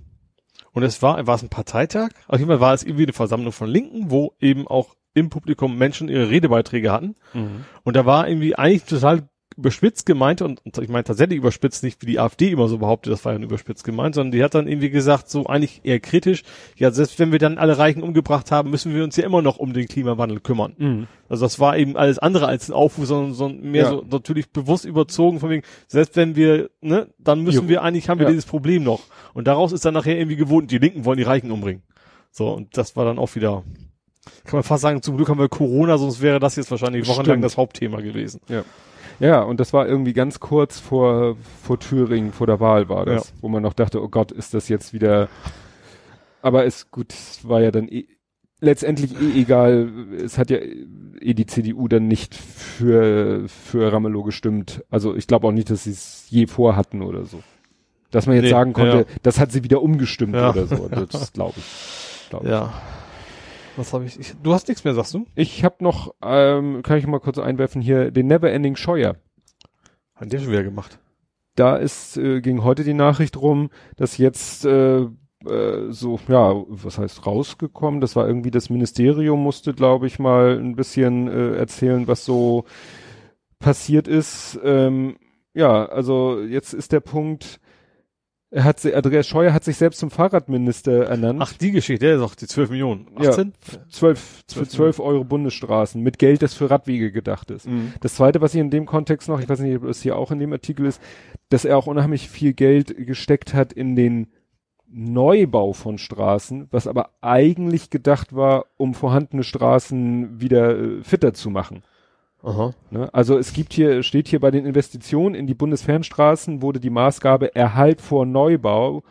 Und es war, war es ein Parteitag? Auf jeden Fall war es irgendwie eine Versammlung von Linken, wo eben auch im Publikum Menschen ihre Redebeiträge hatten. Mhm. Und da war irgendwie eigentlich total überspitzt gemeint und, und ich meine tatsächlich überspitzt, nicht wie die AfD immer so behauptet, das war ja überspitzt gemeint, sondern die hat dann irgendwie gesagt, so eigentlich eher kritisch, ja, selbst wenn wir dann alle Reichen umgebracht haben, müssen wir uns ja immer noch um den Klimawandel kümmern. Mhm. Also das war eben alles andere als ein Aufruf, sondern, sondern mehr Ja. so natürlich bewusst überzogen von wegen, selbst wenn wir, ne, dann müssen Jo. wir eigentlich, haben wir Ja. dieses Problem noch. Und daraus ist dann nachher irgendwie gewohnt, die Linken wollen die Reichen umbringen. So, und das war dann auch wieder, kann man fast sagen, zum Glück haben wir Corona, sonst wäre das jetzt wahrscheinlich wochenlang Stimmt. das Hauptthema gewesen. Ja, und das war irgendwie ganz kurz vor, vor Thüringen, vor der Wahl war das, wo man noch dachte, oh Gott, ist das jetzt wieder, aber ist gut, es war ja dann eh, letztendlich eh egal. Es hat ja eh die CDU dann nicht für, für Ramelow gestimmt. Also ich glaube auch nicht, dass sie es je vorhatten oder so. Dass man jetzt Nee, sagen konnte, ja. das hat sie wieder umgestimmt Ja. oder so. Das glaube ich. Glaub ich. Was habe ich, ich? Du hast nichts mehr, sagst du? Ich habe noch, ähm, kann ich mal kurz einwerfen hier, den Neverending Scheuer. Hat der schon wieder gemacht. Da ist, äh, ging heute die Nachricht rum, dass jetzt äh, äh, so, ja, was heißt rausgekommen? Das war irgendwie das Ministerium musste, glaube ich, mal ein bisschen äh, erzählen, was so passiert ist. Ähm, ja, also jetzt ist der Punkt, er hat sie, Andreas Scheuer hat sich selbst zum Fahrradminister ernannt. Ach, die Geschichte, der ist auch die 12 Millionen. Ja. 18? zwölf, für Zwölf zwölf Euro Bundesstraßen mit Geld, das für Radwege gedacht ist. Mhm. Das zweite, was ich in dem Kontext noch, ich weiß nicht, ob es hier auch in dem Artikel ist, dass er auch unheimlich viel Geld gesteckt hat in den Neubau von Straßen, was aber eigentlich gedacht war, um vorhandene Straßen wieder äh, fitter zu machen. Aha. Ne? Also es gibt hier, steht hier bei den Investitionen in die Bundesfernstraßen wurde die Maßgabe Erhalt vor Neubau.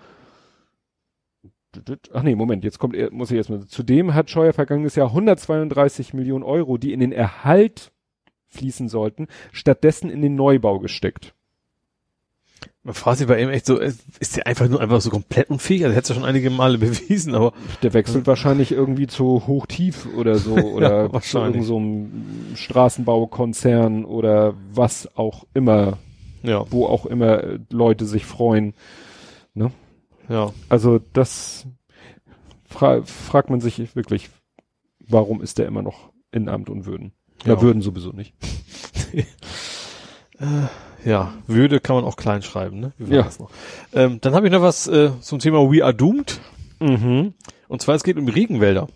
Ach nee, Moment, jetzt kommt er, muss ich erstmal. Zudem hat Scheuer vergangenes Jahr 132 Millionen Euro, die in den Erhalt fließen sollten, stattdessen in den Neubau gesteckt. Man fragt sich bei ihm echt so, ist ist der einfach nur einfach so komplett unfähig? Also hätte es ja schon einige Male bewiesen, aber Der wechselt wahrscheinlich irgendwie zu Hochtief oder so oder zu wahrscheinlich. irgend so Straßenbaukonzern oder was auch immer, ja, wo auch immer äh, Leute sich freuen. ja. Also das fra fragt man sich wirklich, warum ist der immer noch in Amt und Würden? Ja, Ja. Würden sowieso nicht. Ja, Würde kann man auch klein schreiben, ne? Wie war Ja. das noch? Ähm, dann habe ich noch was äh, zum Thema We Are Doomed. Mhm. Und zwar, es geht um die Regenwälder.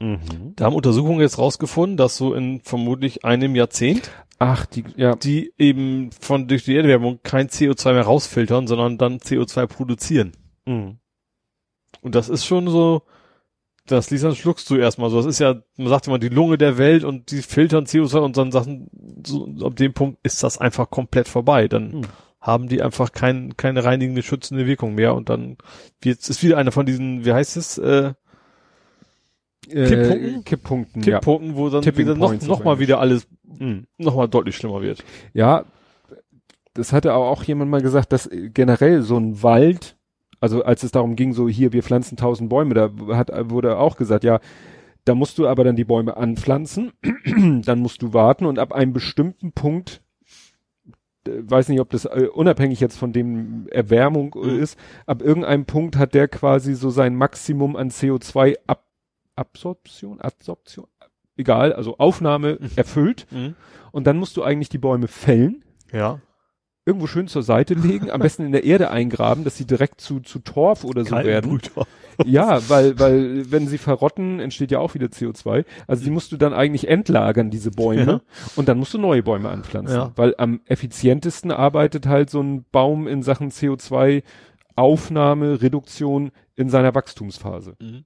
Mhm. Da haben Untersuchungen jetzt rausgefunden, dass so in vermutlich einem Jahrzehnt Ach, die, ja. die eben von durch die Erderwärmung kein CO2 mehr rausfiltern, sondern dann CO2 produzieren. Mhm. Und das ist schon so, das liest dann schluckst du erstmal so. Das ist ja, man sagt immer die Lunge der Welt und die filtern CO2 und dann Sachen, so, ab dem Punkt ist das einfach komplett vorbei. Dann Mhm. haben die einfach kein, keine reinigende, schützende Wirkung mehr und dann wird, ist wieder einer von diesen, wie heißt es, äh, Kipppunkten? Äh, Kipppunkten, Tipppunkten, wo dann Tipping wieder noch, Points noch mal wieder alles ja. Mhm. noch mal deutlich schlimmer wird. Ja, das hatte aber auch jemand mal gesagt, dass generell so ein Wald, also als es darum ging, so hier, wir pflanzen tausend Bäume, da hat, wurde auch gesagt, ja, da musst du aber dann die Bäume anpflanzen, dann musst du warten und ab einem bestimmten Punkt, äh, weiß nicht, ob das äh, unabhängig jetzt von dem Erwärmung Mhm. ist, ab irgendeinem Punkt hat der quasi so sein Maximum an CO2 Ab Absorption, Absorption, egal, also Aufnahme erfüllt und dann musst du eigentlich die Bäume fällen Ja. Irgendwo schön zur Seite legen, am besten in der Erde eingraben, dass sie direkt zu, zu Torf oder so werden. Ja, weil, weil, wenn sie verrotten, entsteht ja auch wieder CO2. Also die musst du dann eigentlich entlagern, diese Bäume, Ja. und dann musst du neue Bäume anpflanzen. Ja. Weil am effizientesten arbeitet halt so ein Baum in Sachen CO2 Aufnahme, Reduktion in seiner Wachstumsphase. Mhm.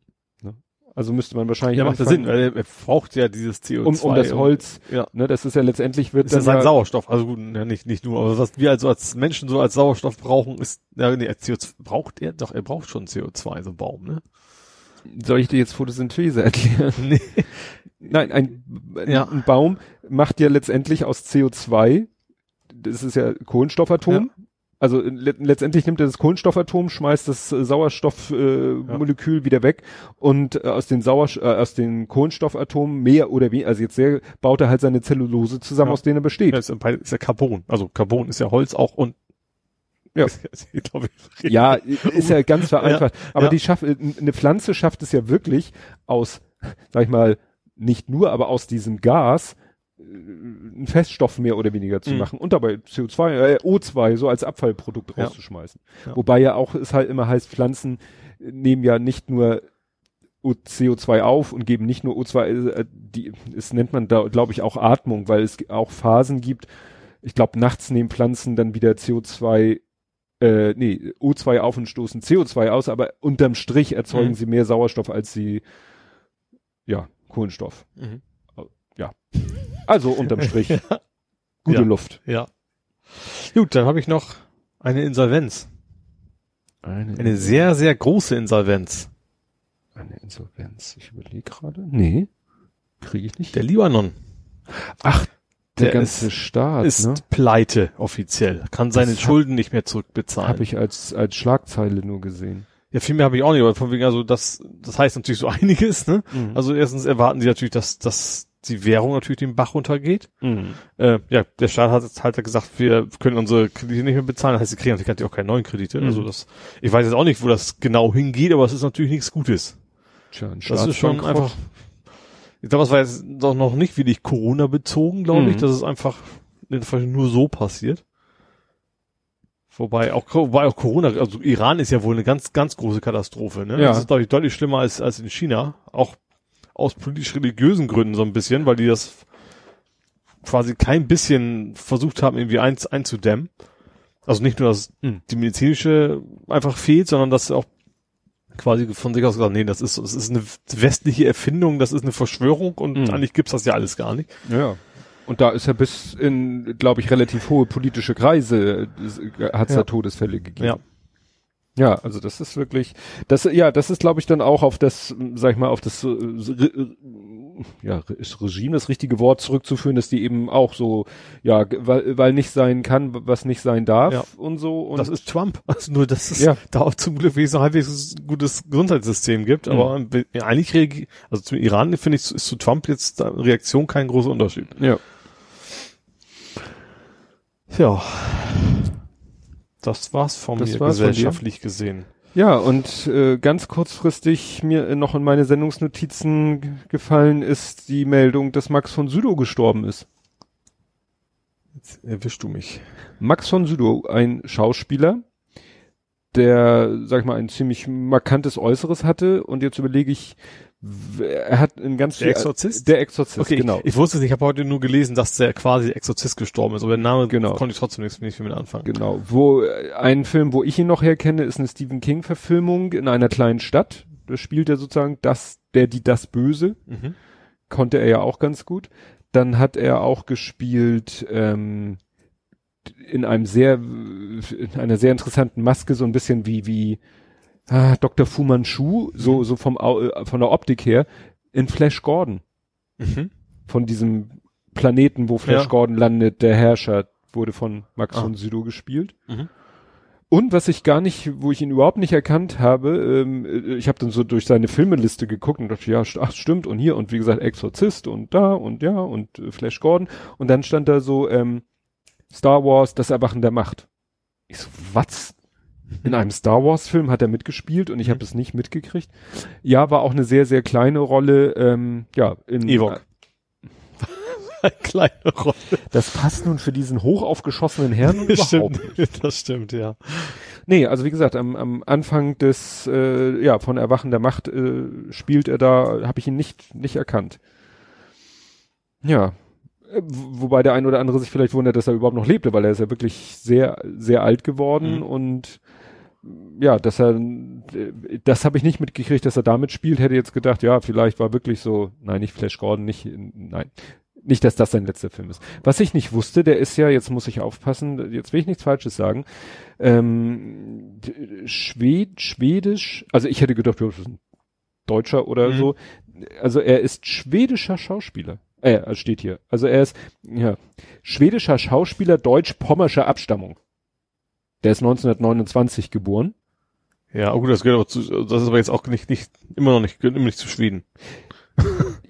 Also müsste man wahrscheinlich Ja, macht ja anfangen, Sinn, weil er, braucht ja dieses CO2. um, um das und- Holz, Ja. ne, das ist ja letztendlich wird ist ja dann sein ja, Sauerstoff. Also gut, ja, nicht, nicht nur, aber was wir also als Menschen so als Sauerstoff brauchen, ist, ja, nee, CO2, braucht er? Doch, er braucht schon CO2, so ein Baum, ne? soll ich dir jetzt Photosynthese erklären? Nee. Nein, ein, Ja. ein Baum macht ja letztendlich aus CO2, das ist ja Kohlenstoffatom. Also le letztendlich nimmt er das Kohlenstoffatom, schmeißt das äh, Sauerstoffmolekül äh, Ja. Wieder weg und äh, aus den Sauerst äh, aus den Kohlenstoffatomen mehr oder weniger, also jetzt sehr, baut er halt seine Zellulose zusammen, Ja. aus denen er besteht. Ja, ist, ja- ist ja Carbon. Also Carbon ist ja Holz auch und Ja. ich glaube, ich Ja, ist ja ganz vereinfacht. Aber ja. die schafft, eine Pflanze schafft es ja wirklich aus, sag ich mal, nicht nur, aber aus diesem Gas äh, einen Feststoff mehr oder weniger zu Mhm. machen und dabei CO2, äh, O2 so als Abfallprodukt Ja. rauszuschmeißen. Ja. Wobei ja auch es halt immer heißt, Pflanzen nehmen ja nicht nur O- CO2 auf und geben nicht nur O2, äh, die, es nennt man da, glaube ich, auch Atmung, weil es auch Phasen gibt. Ich glaube, nachts nehmen Pflanzen dann wieder CO2 äh, nee, O2 auf und stoßen CO2 aus, aber unterm Strich erzeugen Mhm. sie mehr Sauerstoff als sie, ja, Kohlenstoff. Mhm. Also unterm Strich. Gute Ja. Luft. Ja. Gut, dann habe ich noch eine Insolvenz. Eine sehr, sehr große Insolvenz. Eine Insolvenz. Ich überlege gerade. Nee. Kriege ich nicht. Der Libanon. Ach, der, Der ganze ist- Staat, ist ne? pleite offiziell. Kann seine Das hab- Schulden nicht mehr zurückbezahlen. Habe ich als, als Schlagzeile nur gesehen. Ja, viel mehr habe ich auch nicht, aber von wegen, also das, das heißt natürlich so einiges, ne? Mhm. Also erstens erwarten sie natürlich, dass, dass die Währung natürlich den Bach runtergeht. Mhm. Äh, ja, der Staat hat jetzt halt gesagt, wir können unsere Kredite nicht mehr bezahlen. Das heißt, sie kriegen natürlich auch keine neuen Kredite. Mhm. Also das, ich weiß jetzt auch nicht, wo das genau hingeht, aber es ist natürlich nichts Gutes. Tja, ein Das ist schon einfach, ich glaube, das war jetzt doch noch nicht wirklich Corona bezogen, glaube ich, Mhm. dass es einfach, einfach nur so passiert. Wobei auch, wobei auch Corona, also Iran ist ja wohl eine ganz, ganz große Katastrophe, ne? Ja. Das ist, glaube ich, deutlich schlimmer als, als in China. Auch aus politisch-religiösen Gründen so ein bisschen, weil die das quasi kein bisschen versucht haben, irgendwie eins einzudämmen. Also nicht nur, dass Mhm. die medizinische einfach fehlt, sondern dass auch quasi von sich aus gesagt, nee, das ist, das ist eine westliche Erfindung, das ist eine Verschwörung und Mhm. eigentlich gibt's das ja alles gar nicht. Ja. Und da ist ja bis in, glaube ich, relativ hohe politische Kreise, hat es Ja. da Todesfälle gegeben. Ja. Ja, also das ist wirklich, das, ja, das ist, glaube ich, dann auch auf das, sag ich mal, auf das, äh, ja, ist Regime das richtige Wort zurückzuführen, dass die eben auch so, ja, weil, weil nicht sein kann, was nicht sein darf Ja. und so. Und das ist Trump. Also nur, dass es Ja. da auch zum Glück wenigstens ein halbwegs gutes Gesundheitssystem gibt. Aber ja, eigentlich also zum Iran finde ich, ist zu Trump jetzt Reaktion kein großer Unterschied. ja. Ja. Das war's von Das mir war's von gesellschaftlich gesehen. Ja, und äh, ganz kurzfristig mir äh, noch in meine Sendungsnotizen gefallen ist die Meldung, dass Max von Südow gestorben ist. Jetzt erwischst du mich. Max von Südow, ein Schauspieler, der, sag ich mal, ein ziemlich markantes Äußeres hatte und jetzt überlege ich, er hat ein ganz Der viel- Exorzist? Der Exorzist, Okay, genau. ich, ich wusste es nicht, ich habe heute nur gelesen, dass der quasi Exorzist gestorben ist, aber der Name Genau. konnte ich trotzdem nichts nicht viel mit anfangen. Genau. Wo äh, ein Film, wo ich ihn noch herkenne, ist eine Stephen King Verfilmung in einer kleinen Stadt. Da spielt er sozusagen das, der, die, das Böse. Mhm. konnte er ja auch ganz gut. Dann hat er auch gespielt ähm, in einem sehr, in einer sehr interessanten Maske, so ein bisschen wie wie ah, Dr. Fu Manchu, so so vom äh, von der Optik her, in Flash Gordon, Mhm. von diesem Planeten, wo Flash Ja. Gordon landet, der Herrscher, wurde von Max Ah. von Sydow gespielt. Mhm. Und was ich gar nicht, wo ich ihn überhaupt nicht erkannt habe, ähm, äh, ich habe dann so durch seine Filmeliste geguckt und dachte, ja, ach stimmt, und hier, und wie gesagt, Exorzist und da und ja, und äh, Flash Gordon. Und dann stand da so, ähm, Star Wars, das Erwachen der Macht. Ich so, was? In einem Star Wars Film hat er mitgespielt und ich habe es nicht mitgekriegt. Ja, war auch eine sehr, sehr kleine Rolle, ähm, ja, in Ewok. Eine kleine Rolle. Das passt nun für diesen hoch aufgeschossenen Herrn überhaupt stimmt, nicht. das stimmt, ja. Nee, also wie gesagt, am, am Anfang des, äh, ja, von Erwachen der Macht äh, spielt er da, habe ich ihn nicht, nicht erkannt. Ja. Äh, Wobei der ein oder andere sich vielleicht wundert, dass er überhaupt noch lebte, weil er ist ja wirklich sehr, sehr alt geworden Mhm. und ja, dass er, das habe ich nicht mitgekriegt, dass er damit spielt, hätte jetzt gedacht, ja, vielleicht war wirklich so, nein, nicht Flash Gordon, nicht, nein. Nicht, dass das sein letzter Film ist. Was ich nicht wusste, der ist ja, jetzt muss ich aufpassen, jetzt will ich nichts Falsches sagen, ähm, Schwed, Schwedisch, also ich hätte gedacht, ja, das ist ein Deutscher oder Mhm. so. Also er ist schwedischer Schauspieler. Äh, steht hier. Also er ist, ja, schwedischer Schauspieler deutsch-pommerscher Abstammung. Der ist 1929 geboren. Ja, gut, das gehört aber zu, das ist aber jetzt auch nicht, nicht, immer noch nicht, gehört immer nicht zu Schweden.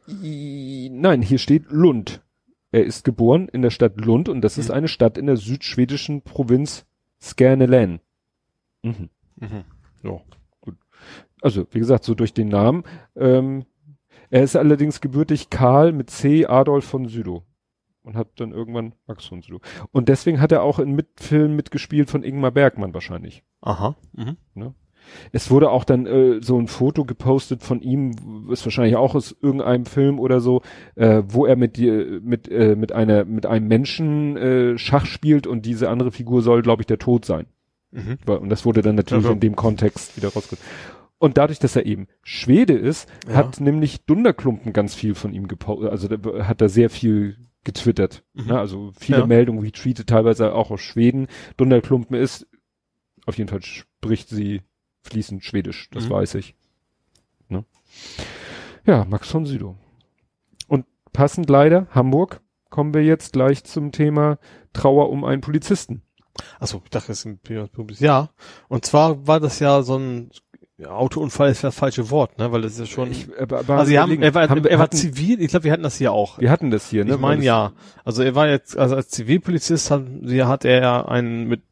Nein, hier steht Lund. Er ist geboren in der Stadt Lund und das ist Mhm. eine Stadt in der südschwedischen Provinz Skärnelän. Mhm. Mhm. Ja. Also, wie gesagt, so durch den Namen. Ähm, er ist allerdings gebürtig Karl mit C. Adolf von Südow. Und hat dann irgendwann Max von Südow. Und deswegen hat er auch in Mitfilmen mitgespielt von Ingmar Bergmann wahrscheinlich. Aha. Mhm. Es wurde auch dann äh, so ein Foto gepostet von ihm, ist wahrscheinlich auch aus irgendeinem Film oder so, äh, wo er mit dir, mit äh, mit einer mit einem Menschen äh, Schach spielt und diese andere Figur soll, glaube ich, der Tod sein. Mhm. Und das wurde dann natürlich ja. in dem Kontext wieder rausgeholt. Und dadurch, dass er eben Schwede ist, Ja. hat nämlich Dunderklumpen ganz viel von ihm gepostet, also da hat er sehr viel getwittert. Mhm. Ne? Also viele Ja. Meldungen, retweetet teilweise auch aus Schweden. Dunderklumpen ist, auf jeden Fall spricht sie fließend Schwedisch, das Mhm. weiß ich. Ne? Ja, Max von Südow. Und passend leider, Hamburg, kommen wir jetzt gleich zum Thema Trauer um einen Polizisten. Achso, ich dachte, das ist ein Publikum. Ja, und zwar war das ja so ein ja, Autounfall ist das falsche Wort, ne? Weil das ist ja schon. Ich, aber, aber also sie haben, er war, haben, er war zivil. Ich glaube, wir hatten das hier auch. Wir hatten das hier, ne? Ich meine ja. Also er war jetzt, also als Zivilpolizist hat, hat er ja einen mit,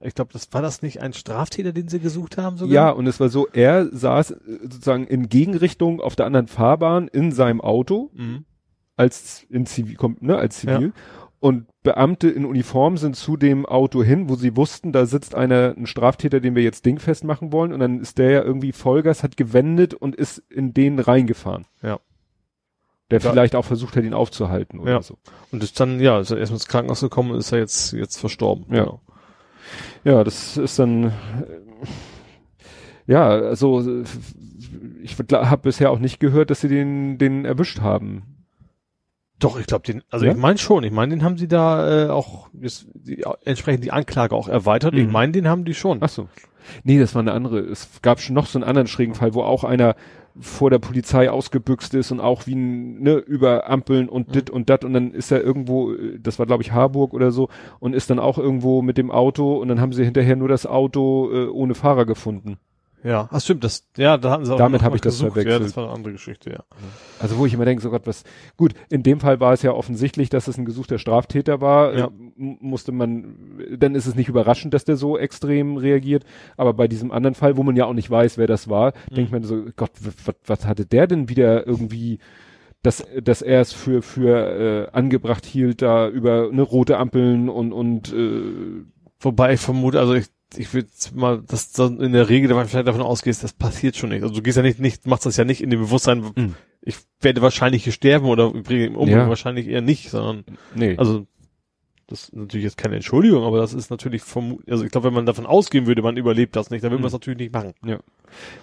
ich glaube, das war das nicht ein Straftäter, den sie gesucht haben sogar? Ja, und es war so, er saß äh, sozusagen in Gegenrichtung auf der anderen Fahrbahn in seinem Auto mhm. als in Zivil, ne, als Zivil. Ja. Und Beamte in Uniform sind zu dem Auto hin, wo sie wussten, da sitzt einer, ein Straftäter, den wir jetzt dingfest machen wollen. Und dann ist der ja irgendwie Vollgas, hat gewendet und ist in den reingefahren. Ja. Der da, vielleicht auch versucht hat, ihn aufzuhalten oder ja. so. Und ist dann, ja, ist er erst ins Krankenhaus gekommen und ist er jetzt, jetzt verstorben. Ja. Genau. Ja, das ist dann, äh, ja, also, ich habe bisher auch nicht gehört, dass sie den, den erwischt haben. Doch, ich glaube, den, also ja? ich meine schon, ich meine, den haben sie da äh, auch das, die, entsprechend die Anklage auch erweitert. Mhm. Ich meine, den haben die schon. Ach so. Nee, das war eine andere. Es gab schon noch so einen anderen schrägen Fall, wo auch einer vor der Polizei ausgebüxt ist und auch wie ein, ne, über Ampeln und mhm. dit und dat und dann ist er irgendwo, das war glaube ich Harburg oder so und ist dann auch irgendwo mit dem Auto und dann haben sie hinterher nur das Auto äh, ohne Fahrer gefunden. Ja, ach stimmt, das, ja, da hatten sie auch Damit habe ich das gesucht. verwechselt. Ja, das war eine andere Geschichte, ja. Also wo ich immer denke, so Gott, was, gut, in dem Fall war es ja offensichtlich, dass es ein gesuchter Straftäter war, ja. äh, musste man, dann ist es nicht überraschend, dass der so extrem reagiert, aber bei diesem anderen Fall, wo man ja auch nicht weiß, wer das war, mhm. denkt man so, Gott, was, was hatte der denn wieder irgendwie, dass, dass er es für, für äh, angebracht hielt, da über eine rote Ampeln und, und äh, Wobei ich vermute, also ich ich würde mal, dass in der Regel man vielleicht davon ausgehst, das passiert schon nicht. Also du gehst ja nicht, nicht machst das ja nicht in dem Bewusstsein, mhm. ich werde wahrscheinlich hier sterben oder im Umgang ja. wahrscheinlich eher nicht, sondern nee. also das ist natürlich jetzt keine Entschuldigung, aber das ist natürlich vom, also ich glaube, wenn man davon ausgehen würde, man überlebt das nicht, dann würde man es mhm. natürlich nicht machen. Ja.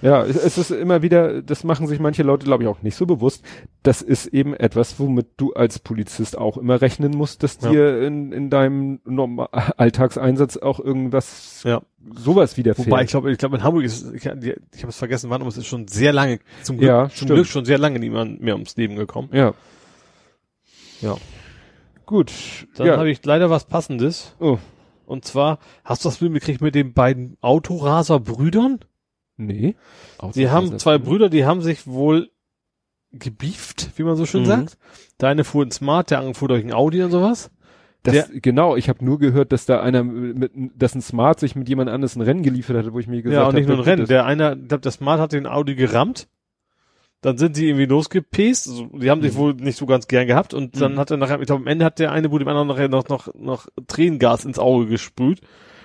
Ja, es ist immer wieder, das machen sich manche Leute, glaube ich, auch nicht so bewusst. Das ist eben etwas, womit du als Polizist auch immer rechnen musst, dass ja. dir in, in deinem Normal Alltagseinsatz auch irgendwas, ja. sowas widerfährt. Wobei, ich glaube, ich glaube, in Hamburg ist, ich, ich habe es vergessen, wann, aber es ist schon sehr lange, zum Glück, ja, zum Glück schon sehr lange niemand mehr ums Leben gekommen. Ja. Ja. Gut. Dann ja. habe ich leider was Passendes. Oh. Und zwar, hast du das mitgekriegt mit den beiden Autoraser-Brüdern? Nee. Die haben zwei Brüder, die haben sich wohl gebieft, wie man so schön mhm. sagt. Der eine fuhr ein Smart, der andere fuhr durch ein Audi und sowas. Das, der, genau, ich habe nur gehört, dass da einer mit, dass ein Smart sich mit jemand anderes ein Rennen geliefert hatte, wo ich mir gesagt habe. Ja, und nicht hab, nur ein Rennen. Der eine, ich glaube, der Smart hat den Audi gerammt dann sind sie irgendwie losgepest, also, die haben sich mhm. wohl nicht so ganz gern gehabt und dann mhm. hat er nachher, ich glaube am Ende hat der eine Bude dem anderen nachher noch, noch, noch Tränengas ins Auge gesprüht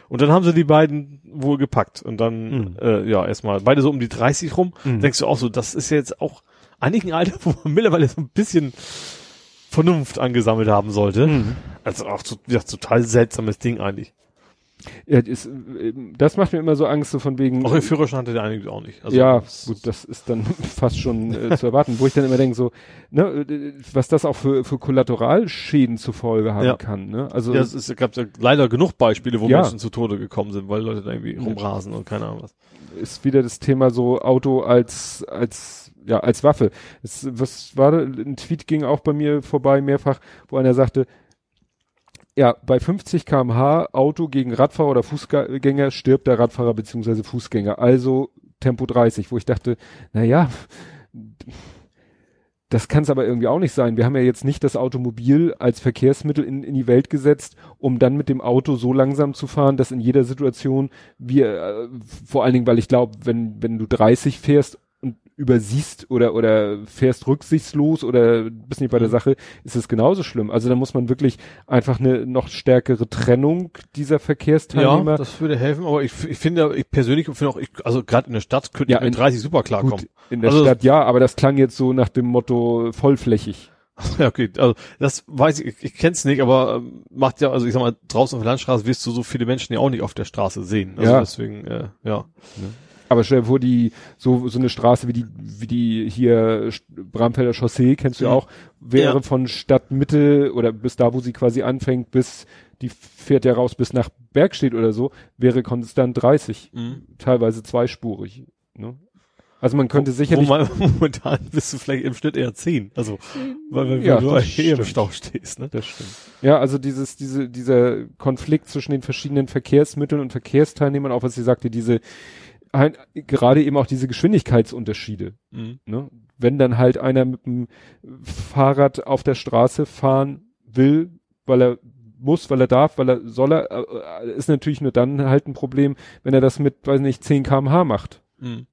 und dann haben sie die beiden wohl gepackt und dann, mhm. äh, ja, erstmal beide so um die 30 rum, mhm. denkst du auch so, das ist jetzt auch eigentlich ein Alter, wo man mittlerweile so ein bisschen Vernunft angesammelt haben sollte. Mhm. Also auch ja, total seltsames Ding eigentlich. Ja, das, das macht mir immer so Angst, so von wegen. Auch im Führerschein hatte der eigentlich auch nicht. Also ja, gut, das ist dann fast schon äh, zu erwarten, wo ich dann immer denke, so, ne, was das auch für, für Kollateralschäden zur Folge haben ja. kann, ne? Also. Ja, es, ist, es gab ja leider genug Beispiele, wo ja. Menschen zu Tode gekommen sind, weil Leute da irgendwie rumrasen und keine Ahnung was. Ist wieder das Thema so Auto als, als, ja, als Waffe. Es, was war, ein Tweet ging auch bei mir vorbei mehrfach, wo einer sagte, ja, bei 50 kmh Auto gegen Radfahrer oder Fußgänger stirbt der Radfahrer beziehungsweise Fußgänger. Also Tempo 30, wo ich dachte, na ja, das kann es aber irgendwie auch nicht sein. Wir haben ja jetzt nicht das Automobil als Verkehrsmittel in, in die Welt gesetzt, um dann mit dem Auto so langsam zu fahren, dass in jeder Situation wir, äh, vor allen Dingen, weil ich glaube, wenn, wenn du 30 fährst übersiehst oder oder fährst rücksichtslos oder bist nicht bei der mhm. Sache, ist es genauso schlimm. Also da muss man wirklich einfach eine noch stärkere Trennung dieser Verkehrsteilnehmer. Ja, das würde helfen, aber ich, ich finde, ich persönlich finde auch, ich, also gerade in der Stadt könnte ja, ich mit 30 super klarkommen. Gut, in der also, Stadt ja, aber das klang jetzt so nach dem Motto vollflächig. Ja, okay, also das weiß ich, ich, ich kenn's nicht, aber ähm, macht ja, also ich sag mal, draußen auf der Landstraße wirst du so viele Menschen ja auch nicht auf der Straße sehen. Also ja. deswegen, äh, ja. ja. Aber stell dir vor, die, so, so eine Straße wie die, wie die hier Bramfelder Chaussee, kennst du ja auch, wäre ja. von Stadtmitte oder bis da, wo sie quasi anfängt, bis, die fährt ja raus bis nach Bergstedt oder so, wäre konstant 30. Mhm. Teilweise zweispurig, ne? Also man könnte Wo sicherlich, man, momentan bist du vielleicht im Schnitt eher zehn. Also, weil, weil Ja, du das hier im. Stau stehst, ne? das stimmt. Ja, also dieses, diese, dieser Konflikt zwischen den verschiedenen Verkehrsmitteln und Verkehrsteilnehmern, auch was sie sagte, diese, ein, gerade eben auch diese Geschwindigkeitsunterschiede. Mhm. Ne? Wenn dann halt einer mit dem Fahrrad auf der Straße fahren will, weil er muss, weil er darf, weil er soll er, äh, ist natürlich nur dann halt ein Problem, wenn er das mit, weiß nicht, 10 kmh macht. Mhm.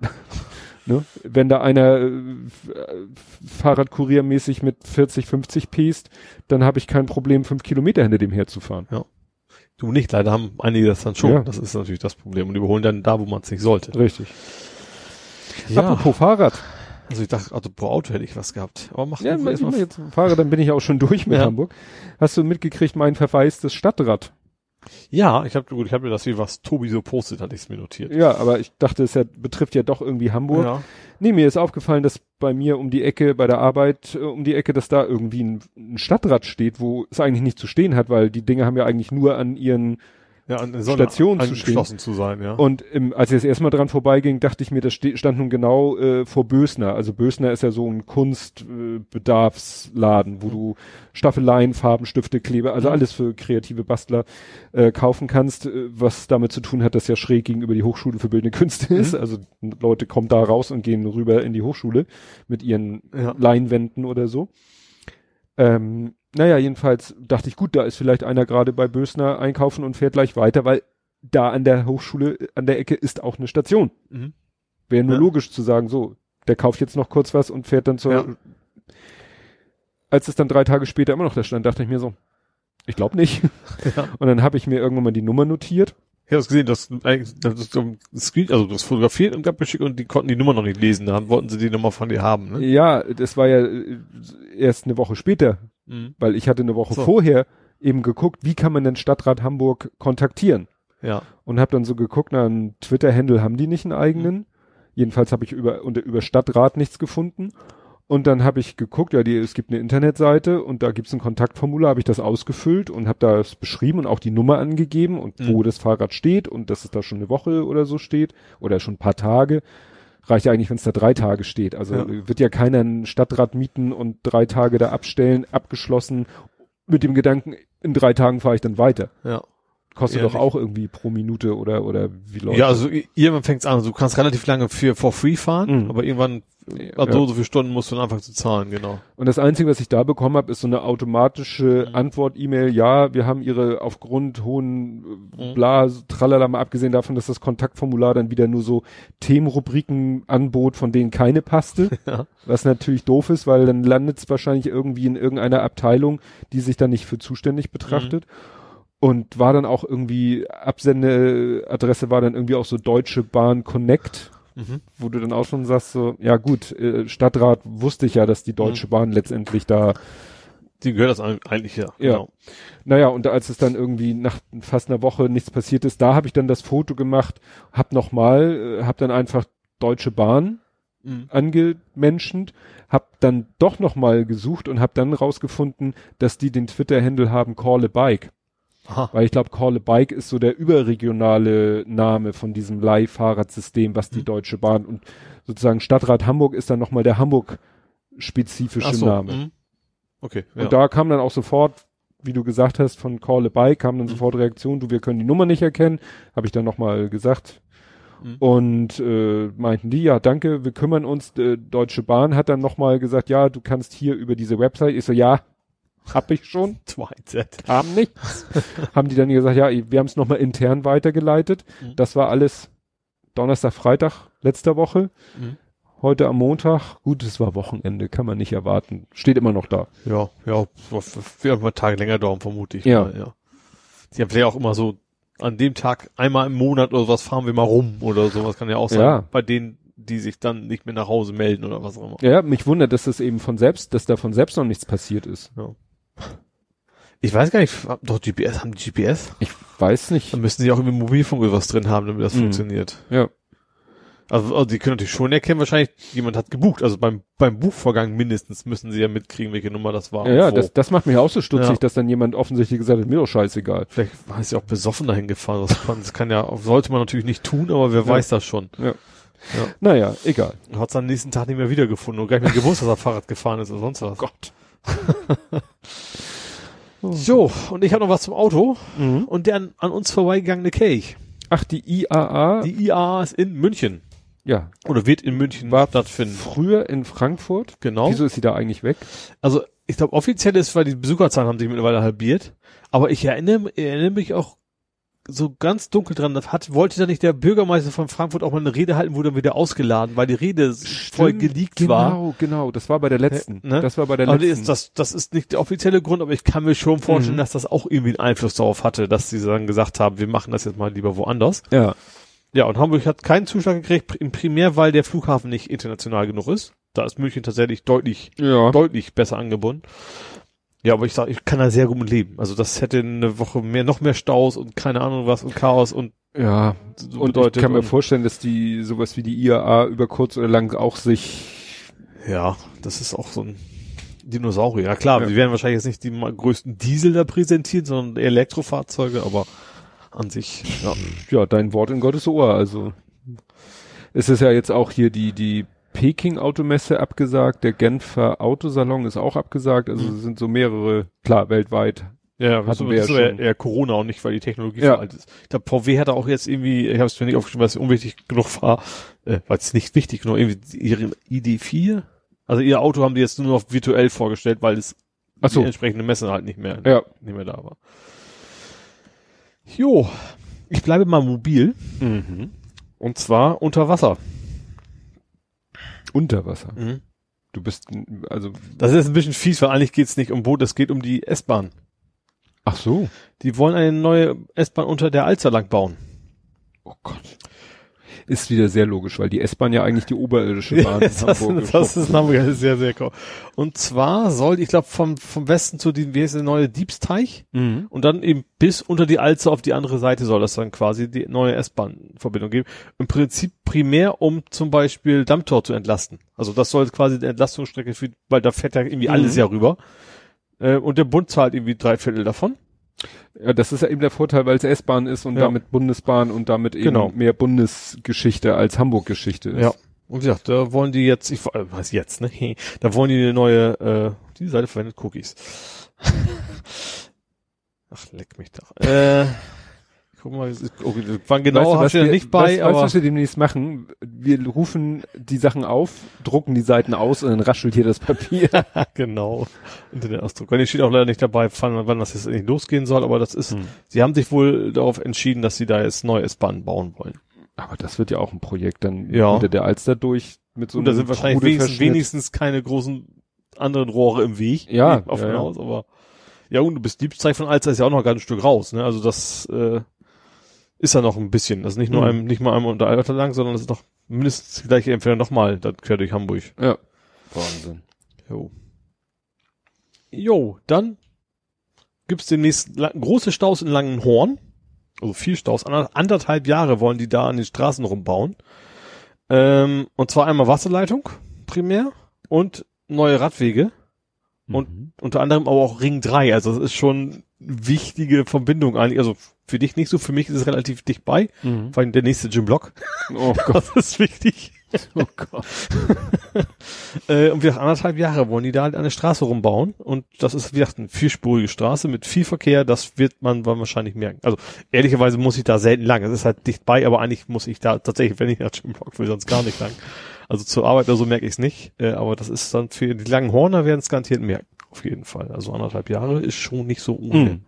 Ne? Wenn da einer äh, Fahrradkuriermäßig mit 40, 50 pest, dann habe ich kein Problem, fünf Kilometer hinter dem herzufahren. Du nicht, leider haben einige das dann schon. Ja. Das ist natürlich das Problem. Und die überholen dann da, wo man es nicht sollte. Richtig. Apropos Fahrrad. Also ich dachte, also pro Auto hätte ich was gehabt. Aber mach Ja, erstmal. mal jetzt fahre, dann bin ich auch schon durch mit Ja. Hamburg. Hast du mitgekriegt, mein verwaistes Stadtrad? Ja, ich habe gut, ich habe mir das wie was Tobi so postet, hatte ich es mir notiert. Ja, aber ich dachte, es ja, betrifft ja doch irgendwie Hamburg. Ja. Nee, mir ist aufgefallen, dass bei mir um die Ecke, bei der Arbeit äh, um die Ecke, dass da irgendwie ein, ein Stadtrad steht, wo es eigentlich nicht zu stehen hat, weil die Dinge haben ja eigentlich nur an ihren ja, an Sonne Station zu angeschlossen zu sein, ja. Und im, als ich das erste Mal dran vorbeiging, dachte ich mir, das stand nun genau äh, vor Bösner. Also Bösner ist ja so ein Kunstbedarfsladen, äh, wo du Staffeleien, Farben, Stifte, Kleber, also Mhm. alles für kreative Bastler äh, kaufen kannst, äh, was damit zu tun hat, dass ja schräg gegenüber die Hochschule für Bildende Künste ist. Mhm. Also Leute kommen da raus und gehen rüber in die Hochschule mit ihren Ja. Leinwänden oder so. Ähm, naja, jedenfalls dachte ich, gut, da ist vielleicht einer gerade bei Bösner einkaufen und fährt gleich weiter, weil da an der Hochschule, an der Ecke ist auch eine Station. Mhm. Wäre nur Ja. logisch zu sagen, so, der kauft jetzt noch kurz was und fährt dann zur. Ja. Als es dann drei Tage später immer noch da stand, dachte ich mir so, ich glaube nicht. Ja. Und dann habe ich mir irgendwann mal die Nummer notiert. Ich habe es gesehen, das, eigentlich- das ein Screen, also das fotografiert und abgeschickt und die konnten die Nummer noch nicht lesen. Dann wollten sie die Nummer von dir haben, ne? Ja, das war ja äh, erst eine Woche später, Mhm. weil ich hatte eine Woche So. vorher eben geguckt, wie kann man denn Stadtrat Hamburg kontaktieren? Ja. und habe dann so geguckt, na, einen Twitter-Handle haben die nicht einen eigenen. Jedenfalls habe ich über unter über Stadtrat nichts gefunden. Und dann habe ich geguckt, ja, die, es gibt eine Internetseite und da gibt's ein Kontaktformular, habe ich das ausgefüllt und habe das beschrieben und auch die Nummer angegeben und wo Mhm. das Fahrrad steht und dass es da schon eine Woche oder so steht oder schon ein paar Tage. Reicht ja eigentlich, wenn es da drei Tage steht. Also Ja. wird ja keiner ein Stadtrad mieten und drei Tage da abstellen, abgeschlossen, mit dem Gedanken, in drei Tagen fahre ich dann weiter. Ja. Kostet Eher doch auch irgendwie pro Minute oder oder wie läuft Ja, also irgendwann fängt's an. Also du kannst relativ lange für for free fahren, Mhm. aber irgendwann Ja. ab so und so viele Stunden musst du dann anfangen zu zahlen, genau. Und das Einzige, was ich da bekommen habe, ist so eine automatische Mhm. Antwort-E-Mail. Ja, wir haben ihre aufgrund hohen äh, Mhm. bla, tralala, mal abgesehen davon, dass das Kontaktformular dann wieder nur so Themenrubriken anbot, von denen keine passte. Ja. Was natürlich doof ist, weil dann landet es wahrscheinlich irgendwie in irgendeiner Abteilung, die sich dann nicht für zuständig betrachtet. Und war dann auch irgendwie, Absendeadresse war dann irgendwie auch so Deutsche Bahn Connect, Mhm. wo du dann auch schon sagst, so, ja gut, äh, Stadtrat wusste ich ja, dass die Deutsche Mhm. Bahn letztendlich da, Die gehört das eigentlich ja. Ja. Genau. naja, und als es dann irgendwie nach fast einer Woche nichts passiert ist, da habe ich dann das Foto gemacht, hab nochmal, äh, hab dann einfach Deutsche Bahn Mhm. angemenschend, hab dann doch nochmal gesucht und hab dann rausgefunden, dass die den Twitter-Handle haben Call a Bike. Aha. Weil ich glaube, Call a Bike ist so der überregionale Name von diesem Leihfahrradsystem, was die Mhm. Deutsche Bahn und sozusagen Stadtrat Hamburg ist dann nochmal der Hamburg-spezifische so, Name. mhm. Okay. Und Ja. da kam dann auch sofort, wie du gesagt hast, von Call a Bike kam dann Mhm. sofort Reaktion, du, wir können die Nummer nicht erkennen, habe ich dann nochmal gesagt. Mhm. Und äh, meinten die, ja, danke, wir kümmern uns. Äh, Deutsche Bahn hat dann nochmal gesagt, ja, du kannst hier über diese Website. Ich so, ja, hab ich schon. Twilight. Haben nichts. haben die dann gesagt, ja, wir haben es nochmal intern weitergeleitet. Mhm. Das war alles Donnerstag, Freitag letzter Woche. Mhm. Heute am Montag. Gut, es war Wochenende, kann man nicht erwarten. Steht immer noch da. Ja, ja, wird ein Tage länger dauern, vermute ich. Ja. Mal, ja. Die haben vielleicht auch immer so an dem Tag einmal im Monat oder was fahren wir mal rum oder sowas kann ja auch sein. Ja. Bei denen, die sich dann nicht mehr nach Hause melden oder was auch immer. Ja, mich wundert, dass das eben von selbst, dass da von selbst noch nichts passiert ist. Ich weiß gar nicht, doch GPS, haben die GPS? Ich weiß nicht. Dann müssen sie auch irgendwie Mobilfunk oder was drin haben, damit das Mhm. funktioniert. Ja. Also, also die können natürlich schon erkennen, wahrscheinlich jemand hat gebucht. Also beim, beim Buchvorgang mindestens müssen sie ja mitkriegen, welche Nummer das war. Ja, ja das, das macht mich auch so stutzig, Ja. dass dann jemand offensichtlich gesagt hat, mir doch scheißegal. Vielleicht war es ja auch besoffen dahin gefahren. Das kann, das kann ja, sollte man natürlich nicht tun, aber wer Ja. weiß das schon. Ja. Ja. Naja, egal. Hat es am nächsten Tag nicht mehr wiedergefunden und gar nicht mehr gewusst, dass er Fahrrad gefahren ist oder sonst was. Gott. So, und ich habe noch was zum Auto Mhm. und der an, an uns vorbeigegangene Kelch. Ach, die IAA, Die IAA ist in München. ja, Oder wird in München War stattfinden. früher in Frankfurt. Genau. Wieso ist sie da eigentlich weg? Also ich glaube offiziell ist, weil die Besucherzahlen haben sich mittlerweile halbiert. Aber ich erinnere, erinnere mich auch so ganz dunkel dran. Das hat, wollte da nicht der Bürgermeister von Frankfurt auch mal eine Rede halten, wurde dann wieder ausgeladen, weil die Rede voll Stimmt, geleakt genau, war. Genau, genau. Das war bei der letzten. Ne? Das war bei der Aber letzten. ist, das, das ist nicht der offizielle Grund, aber ich kann mir schon vorstellen, Mhm. dass das auch irgendwie einen Einfluss darauf hatte, dass sie dann gesagt haben, wir machen das jetzt mal lieber woanders. ja. Ja, und Hamburg hat keinen Zuschlag gekriegt, im Primär, weil der Flughafen nicht international genug ist. Da ist München tatsächlich deutlich, Ja. deutlich besser angebunden. Ja, aber ich sag, ich kann da sehr gut mit leben. Also das hätte eine Woche mehr, noch mehr Staus und keine Ahnung was und Chaos und Ja. Und ich kann mir vorstellen, dass die, sowas wie die IAA über kurz oder lang auch sich, Ja, das ist auch so ein Dinosaurier. Ja klar, Ja. die werden wahrscheinlich jetzt nicht die größten Diesel da präsentieren, sondern Elektrofahrzeuge, aber an sich, ja. ja, dein Wort in Gottes Ohr, also. Es ist ja jetzt auch hier die, die Peking Automesse abgesagt, der Genfer Autosalon ist auch abgesagt, also es sind so mehrere, klar, weltweit. Ja, Hatten das wir ja ist eher, schon. eher Corona und nicht, weil die Technologie Ja. so alt ist. Ich glaube, VW hat auch jetzt irgendwie, ich habe es mir nicht aufgeschrieben, weil es unwichtig genug war, äh, weil es nicht wichtig genug, irgendwie ihre ID4, also ihr Auto haben die jetzt nur noch virtuell vorgestellt, weil es Ach so. die entsprechende Messe halt nicht mehr, Ja. nicht mehr da war. Jo, ich bleibe mal mobil Mhm. und zwar unter Wasser. Unter Wasser. Du bist, also, Das ist ein bisschen fies, weil eigentlich geht's nicht um Boot, es geht um die S-Bahn. ach so. Die wollen eine neue S-Bahn unter der Alster lang bauen. Oh Gott. Ist wieder sehr logisch, weil die S-Bahn ja eigentlich die oberirdische Bahn in das, Hamburg ist. das ist in Hamburg ist sehr, sehr cool. Und zwar soll, ich glaube, vom, vom Westen zu diesem, wie heißt der neue Diebsteich? Mhm. Und dann eben bis unter die Alster auf die andere Seite soll das dann quasi die neue S-Bahn-Verbindung geben. Im Prinzip primär, um zum Beispiel Dammtor zu entlasten. Also das soll quasi die Entlastungsstrecke für, weil da fährt ja irgendwie Mhm. alles ja rüber. Äh, und der Bund zahlt irgendwie drei Viertel davon. Ja, das ist ja eben der Vorteil, weil es S-Bahn ist und Ja. damit Bundesbahn und damit eben Genau. mehr Bundesgeschichte als Hamburg-Geschichte ist. Ja. Und wie gesagt, da wollen die jetzt, ich äh, was jetzt, ne? Da wollen die eine neue, äh, die Seite verwendet Cookies. Ach, leck mich doch. Äh, guck mal, es ist- okay, wann genau weißt du, ich ja wir, nicht bei, weißt, weißt, aber du, was wir demnächst machen? Wir rufen die Sachen auf, drucken die Seiten aus und dann raschelt hier das Papier. genau. Internetausdruck. Weil hier steht auch leider nicht dabei, wann, wann das jetzt endlich losgehen soll, aber das ist, Hm. sie haben sich wohl darauf entschieden, dass sie da jetzt neue S-Bahn bauen wollen. Aber das wird ja auch ein Projekt dann Ja. unter der Alster durch mit so Und da sind wahrscheinlich wenigstens, wenigstens keine großen anderen Rohre im Weg. Ja, Auf ja, ja, ja. aus, aber ja, und du bist Diebsteig von Alster ist ja auch noch ein ganzes Stück raus, ne? Also das äh, ist ja noch ein bisschen. Das ist nicht nur Mhm. einem, nicht mal einmal unter Alter lang, sondern das ist noch mindestens gleich entweder nochmal dann quer durch Hamburg. Ja. Wahnsinn. Jo. Jo, dann gibt's demnächst große Staus in Langenhorn. Also viel Staus. Ander, anderthalb Jahre wollen die da an den Straßen rumbauen. Ähm, und zwar einmal Wasserleitung, primär, und neue Radwege. Und Mhm. unter anderem aber auch Ring 3. Also das ist schon wichtige Verbindung eigentlich. Also für dich nicht so, für mich ist es relativ dicht bei. Mhm. Vor allem der nächste Jim Block. Oh Gott. Das ist wichtig. Oh Gott. Äh, und wir anderthalb Jahre wollen die da halt eine Straße rumbauen. Und das ist, wie gesagt, eine vierspurige Straße mit viel Verkehr. Das wird man wahrscheinlich merken. Also ehrlicherweise muss ich da selten lang. Es ist halt dicht bei, aber eigentlich muss ich da tatsächlich, wenn ich nach Jim Block will, sonst gar nicht lang. Also zur Arbeit oder so merke ich es nicht. Äh, aber das ist dann für die langen Horner werden es garantiert merken. Auf jeden Fall. Also anderthalb Jahre ist schon nicht so ohne. Mhm.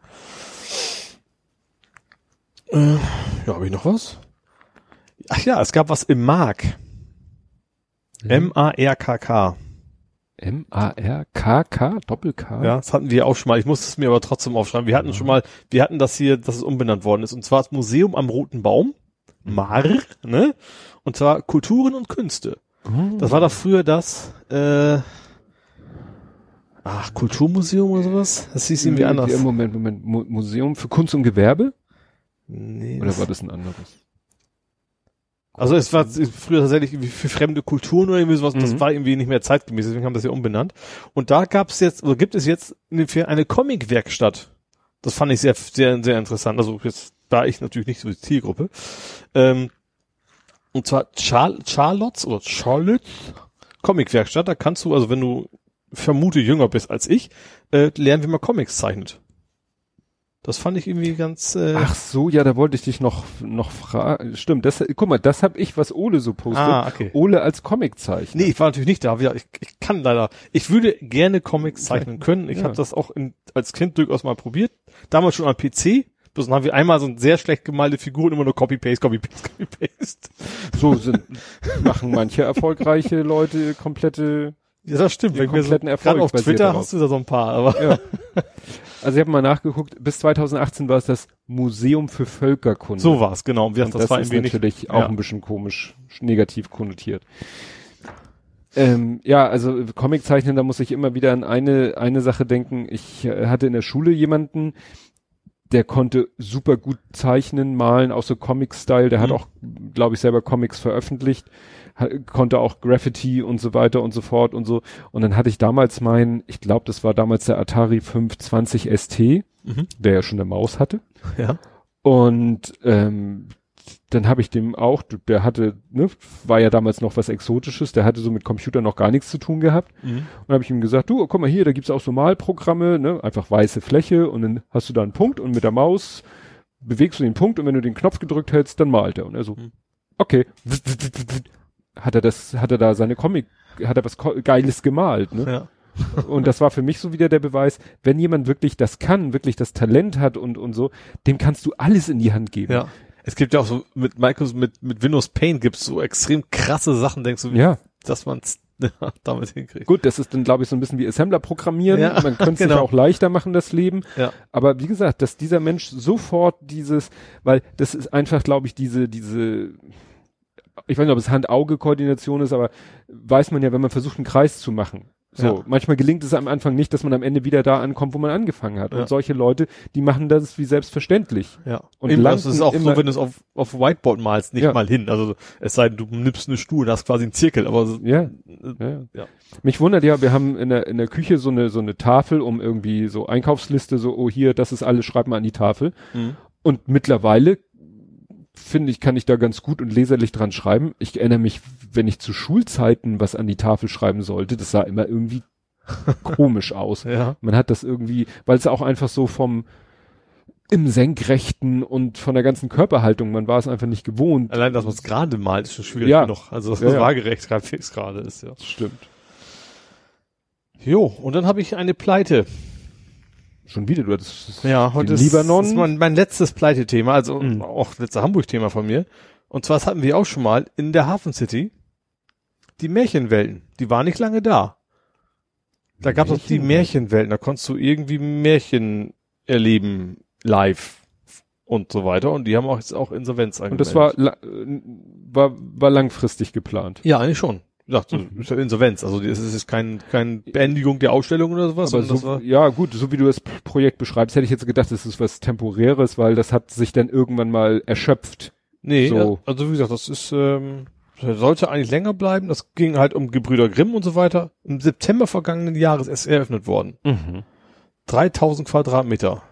Ja, habe ich noch was? Ach ja, es gab was im Mark. M-A-R-K-K. M-A-R-K-K, Doppel-K? Ja, das hatten wir auch schon mal. Ich musste es mir aber trotzdem aufschreiben. Wir hatten schon mal, wir hatten das hier, dass es umbenannt worden ist. Und zwar das Museum am Roten Baum. Mar, ne? Und zwar Kulturen und Künste. Das war da früher das, äh, ach, Kulturmuseum oder sowas? Das hieß irgendwie anders. Ja, Moment, Moment. Mu Museum für Kunst und Gewerbe? Nee, Oder das- war das ein anderes? Also es war früher tatsächlich irgendwie für fremde Kulturen oder irgendwie sowas, das Mhm. war irgendwie nicht mehr zeitgemäß, deswegen haben wir das ja umbenannt. Und da gab es jetzt, oder gibt es jetzt ungefähr eine Comic-Werkstatt. Das fand ich sehr, sehr, sehr interessant. Also jetzt, da ich natürlich nicht so die Zielgruppe. Ähm, Und zwar Char Charlottes oder Charlottes Comicwerkstatt. Da kannst du, also wenn du vermute jünger bist als ich, äh, lernen, wie man Comics zeichnet. Das fand ich irgendwie ganz. Äh Ach so, ja, da wollte ich dich noch noch fragen. Stimmt, das guck mal, das habe ich, was Ole so postet. Ah, okay. Ole als Comiczeichner. Nee, ich war natürlich nicht da. Ich, ich kann leider. Ich würde gerne Comics zeichnen können. Ich Ja. habe das auch in, als Kind durchaus mal probiert. Damals schon am PC. Bloß dann haben wir einmal so eine sehr schlecht gemalte Figur und immer nur Copy-Paste, Copy-Paste, Copy-Paste. So sind machen manche erfolgreiche Leute komplette. Ja, das stimmt. Den wir so, kompletten Erfolg auf Twitter darauf. hast du da so ein paar, aber. Ja. Also ich habe mal nachgeguckt. Bis 2018 war es das Museum für Völkerkunde. So war's, genau. Und das, das, war ist wenig. natürlich auch ja. ein bisschen komisch, negativ konnotiert. Ähm, ja, also Comiczeichnen, da muss ich immer wieder an eine, eine Sache denken. Ich äh, hatte in der Schule jemanden, der konnte super gut zeichnen, malen, auch so Comic-Style. Der hat Mhm. auch, glaube ich, selber Comics veröffentlicht, konnte auch Graffiti und so weiter und so fort und so. Und dann hatte ich damals mein, ich glaube, das war damals der Atari 520 ST, Mhm. der ja schon eine Maus hatte. Ja. Und ähm, dann habe ich dem auch, der hatte, ne, war ja damals noch was Exotisches, der hatte so mit Computer noch gar nichts zu tun gehabt. Mhm. Und habe ich ihm gesagt, du, guck mal hier, da gibt's auch so Malprogramme, ne, einfach weiße Fläche und dann hast du da einen Punkt und mit der Maus bewegst du den Punkt und wenn du den Knopf gedrückt hältst, dann malt er. Und er so, Mhm. okay. Hat er das, hat er da seine Comic, hat er was Geiles gemalt, ne? Ja. Und das war für mich so wieder der Beweis, wenn jemand wirklich das kann, wirklich das Talent hat und, und so, dem kannst du alles in die Hand geben. Ja. Es gibt ja auch so mit Microsoft, mit, mit Windows Paint gibt's so extrem krasse Sachen, denkst du, Ja, dass man's damit hinkriegt. gut, das ist dann, glaube ich, so ein bisschen wie Assembler programmieren. Ja, Man könnte es genau. sich auch leichter machen, das Leben. Ja. Aber wie gesagt, dass dieser Mensch sofort dieses, weil das ist einfach, glaube ich, diese, diese, ich weiß nicht, ob es Hand-Auge-Koordination ist, aber weiß man ja, wenn man versucht, einen Kreis zu machen. So, Ja. manchmal gelingt es am Anfang nicht, dass man am Ende wieder da ankommt, wo man angefangen hat. Ja. Und solche Leute, die machen das wie selbstverständlich. Ja. Und Eben, das ist auch immer- so, wenn du es auf, auf Whiteboard malst, nicht Ja. mal hin. Also es sei denn, du nimmst eine Stuhl und hast quasi einen Zirkel, aber so, Ja. äh, Ja. Ja. Mich wundert ja, wir haben in der, in der Küche so eine, so eine Tafel, um irgendwie so Einkaufsliste, so, oh hier, das ist alles, schreib mal an die Tafel. Mhm. Und mittlerweile finde ich, kann ich da ganz gut und leserlich dran schreiben. Ich erinnere mich, wenn ich zu Schulzeiten was an die Tafel schreiben sollte, das sah immer irgendwie komisch aus. ja. Man hat das irgendwie, weil es auch einfach so vom im Senkrechten und von der ganzen Körperhaltung, man war es einfach nicht gewohnt. Allein, dass man es gerade malt, ist schon schwierig Ja. genug. Also, dass Ja, es ja. waagerecht gerade fix gerade ist, ja. Stimmt. Jo, und dann habe ich eine Pleite. Schon wieder, du hattest Ja, heute ist, Libanon. ist mein, mein letztes Pleite-Thema, also Mhm. auch letzte Hamburg-Thema von mir. Und zwar, das hatten wir auch schon mal in der Hafen City. Die Märchenwelten, die waren nicht lange da. Da gab es auch die Märchenwelten? Da konntest du irgendwie Märchen erleben, live und so weiter. Und die haben auch jetzt auch Insolvenz Und das war, äh, war, war langfristig geplant. Ja, eigentlich schon. So, Mhm. ist ja Insolvenz. Also es ist kein, kein Beendigung der Ausstellung oder sowas. Aber so, ja gut, so wie du das Projekt beschreibst, hätte ich jetzt gedacht, das ist was Temporäres, weil das hat sich dann irgendwann mal erschöpft. nee, so. also wie gesagt, das ist, ähm, sollte eigentlich länger bleiben. Das ging halt um Gebrüder Grimm und so weiter. Im September vergangenen Jahres erst eröffnet worden. 3000 Quadratmeter.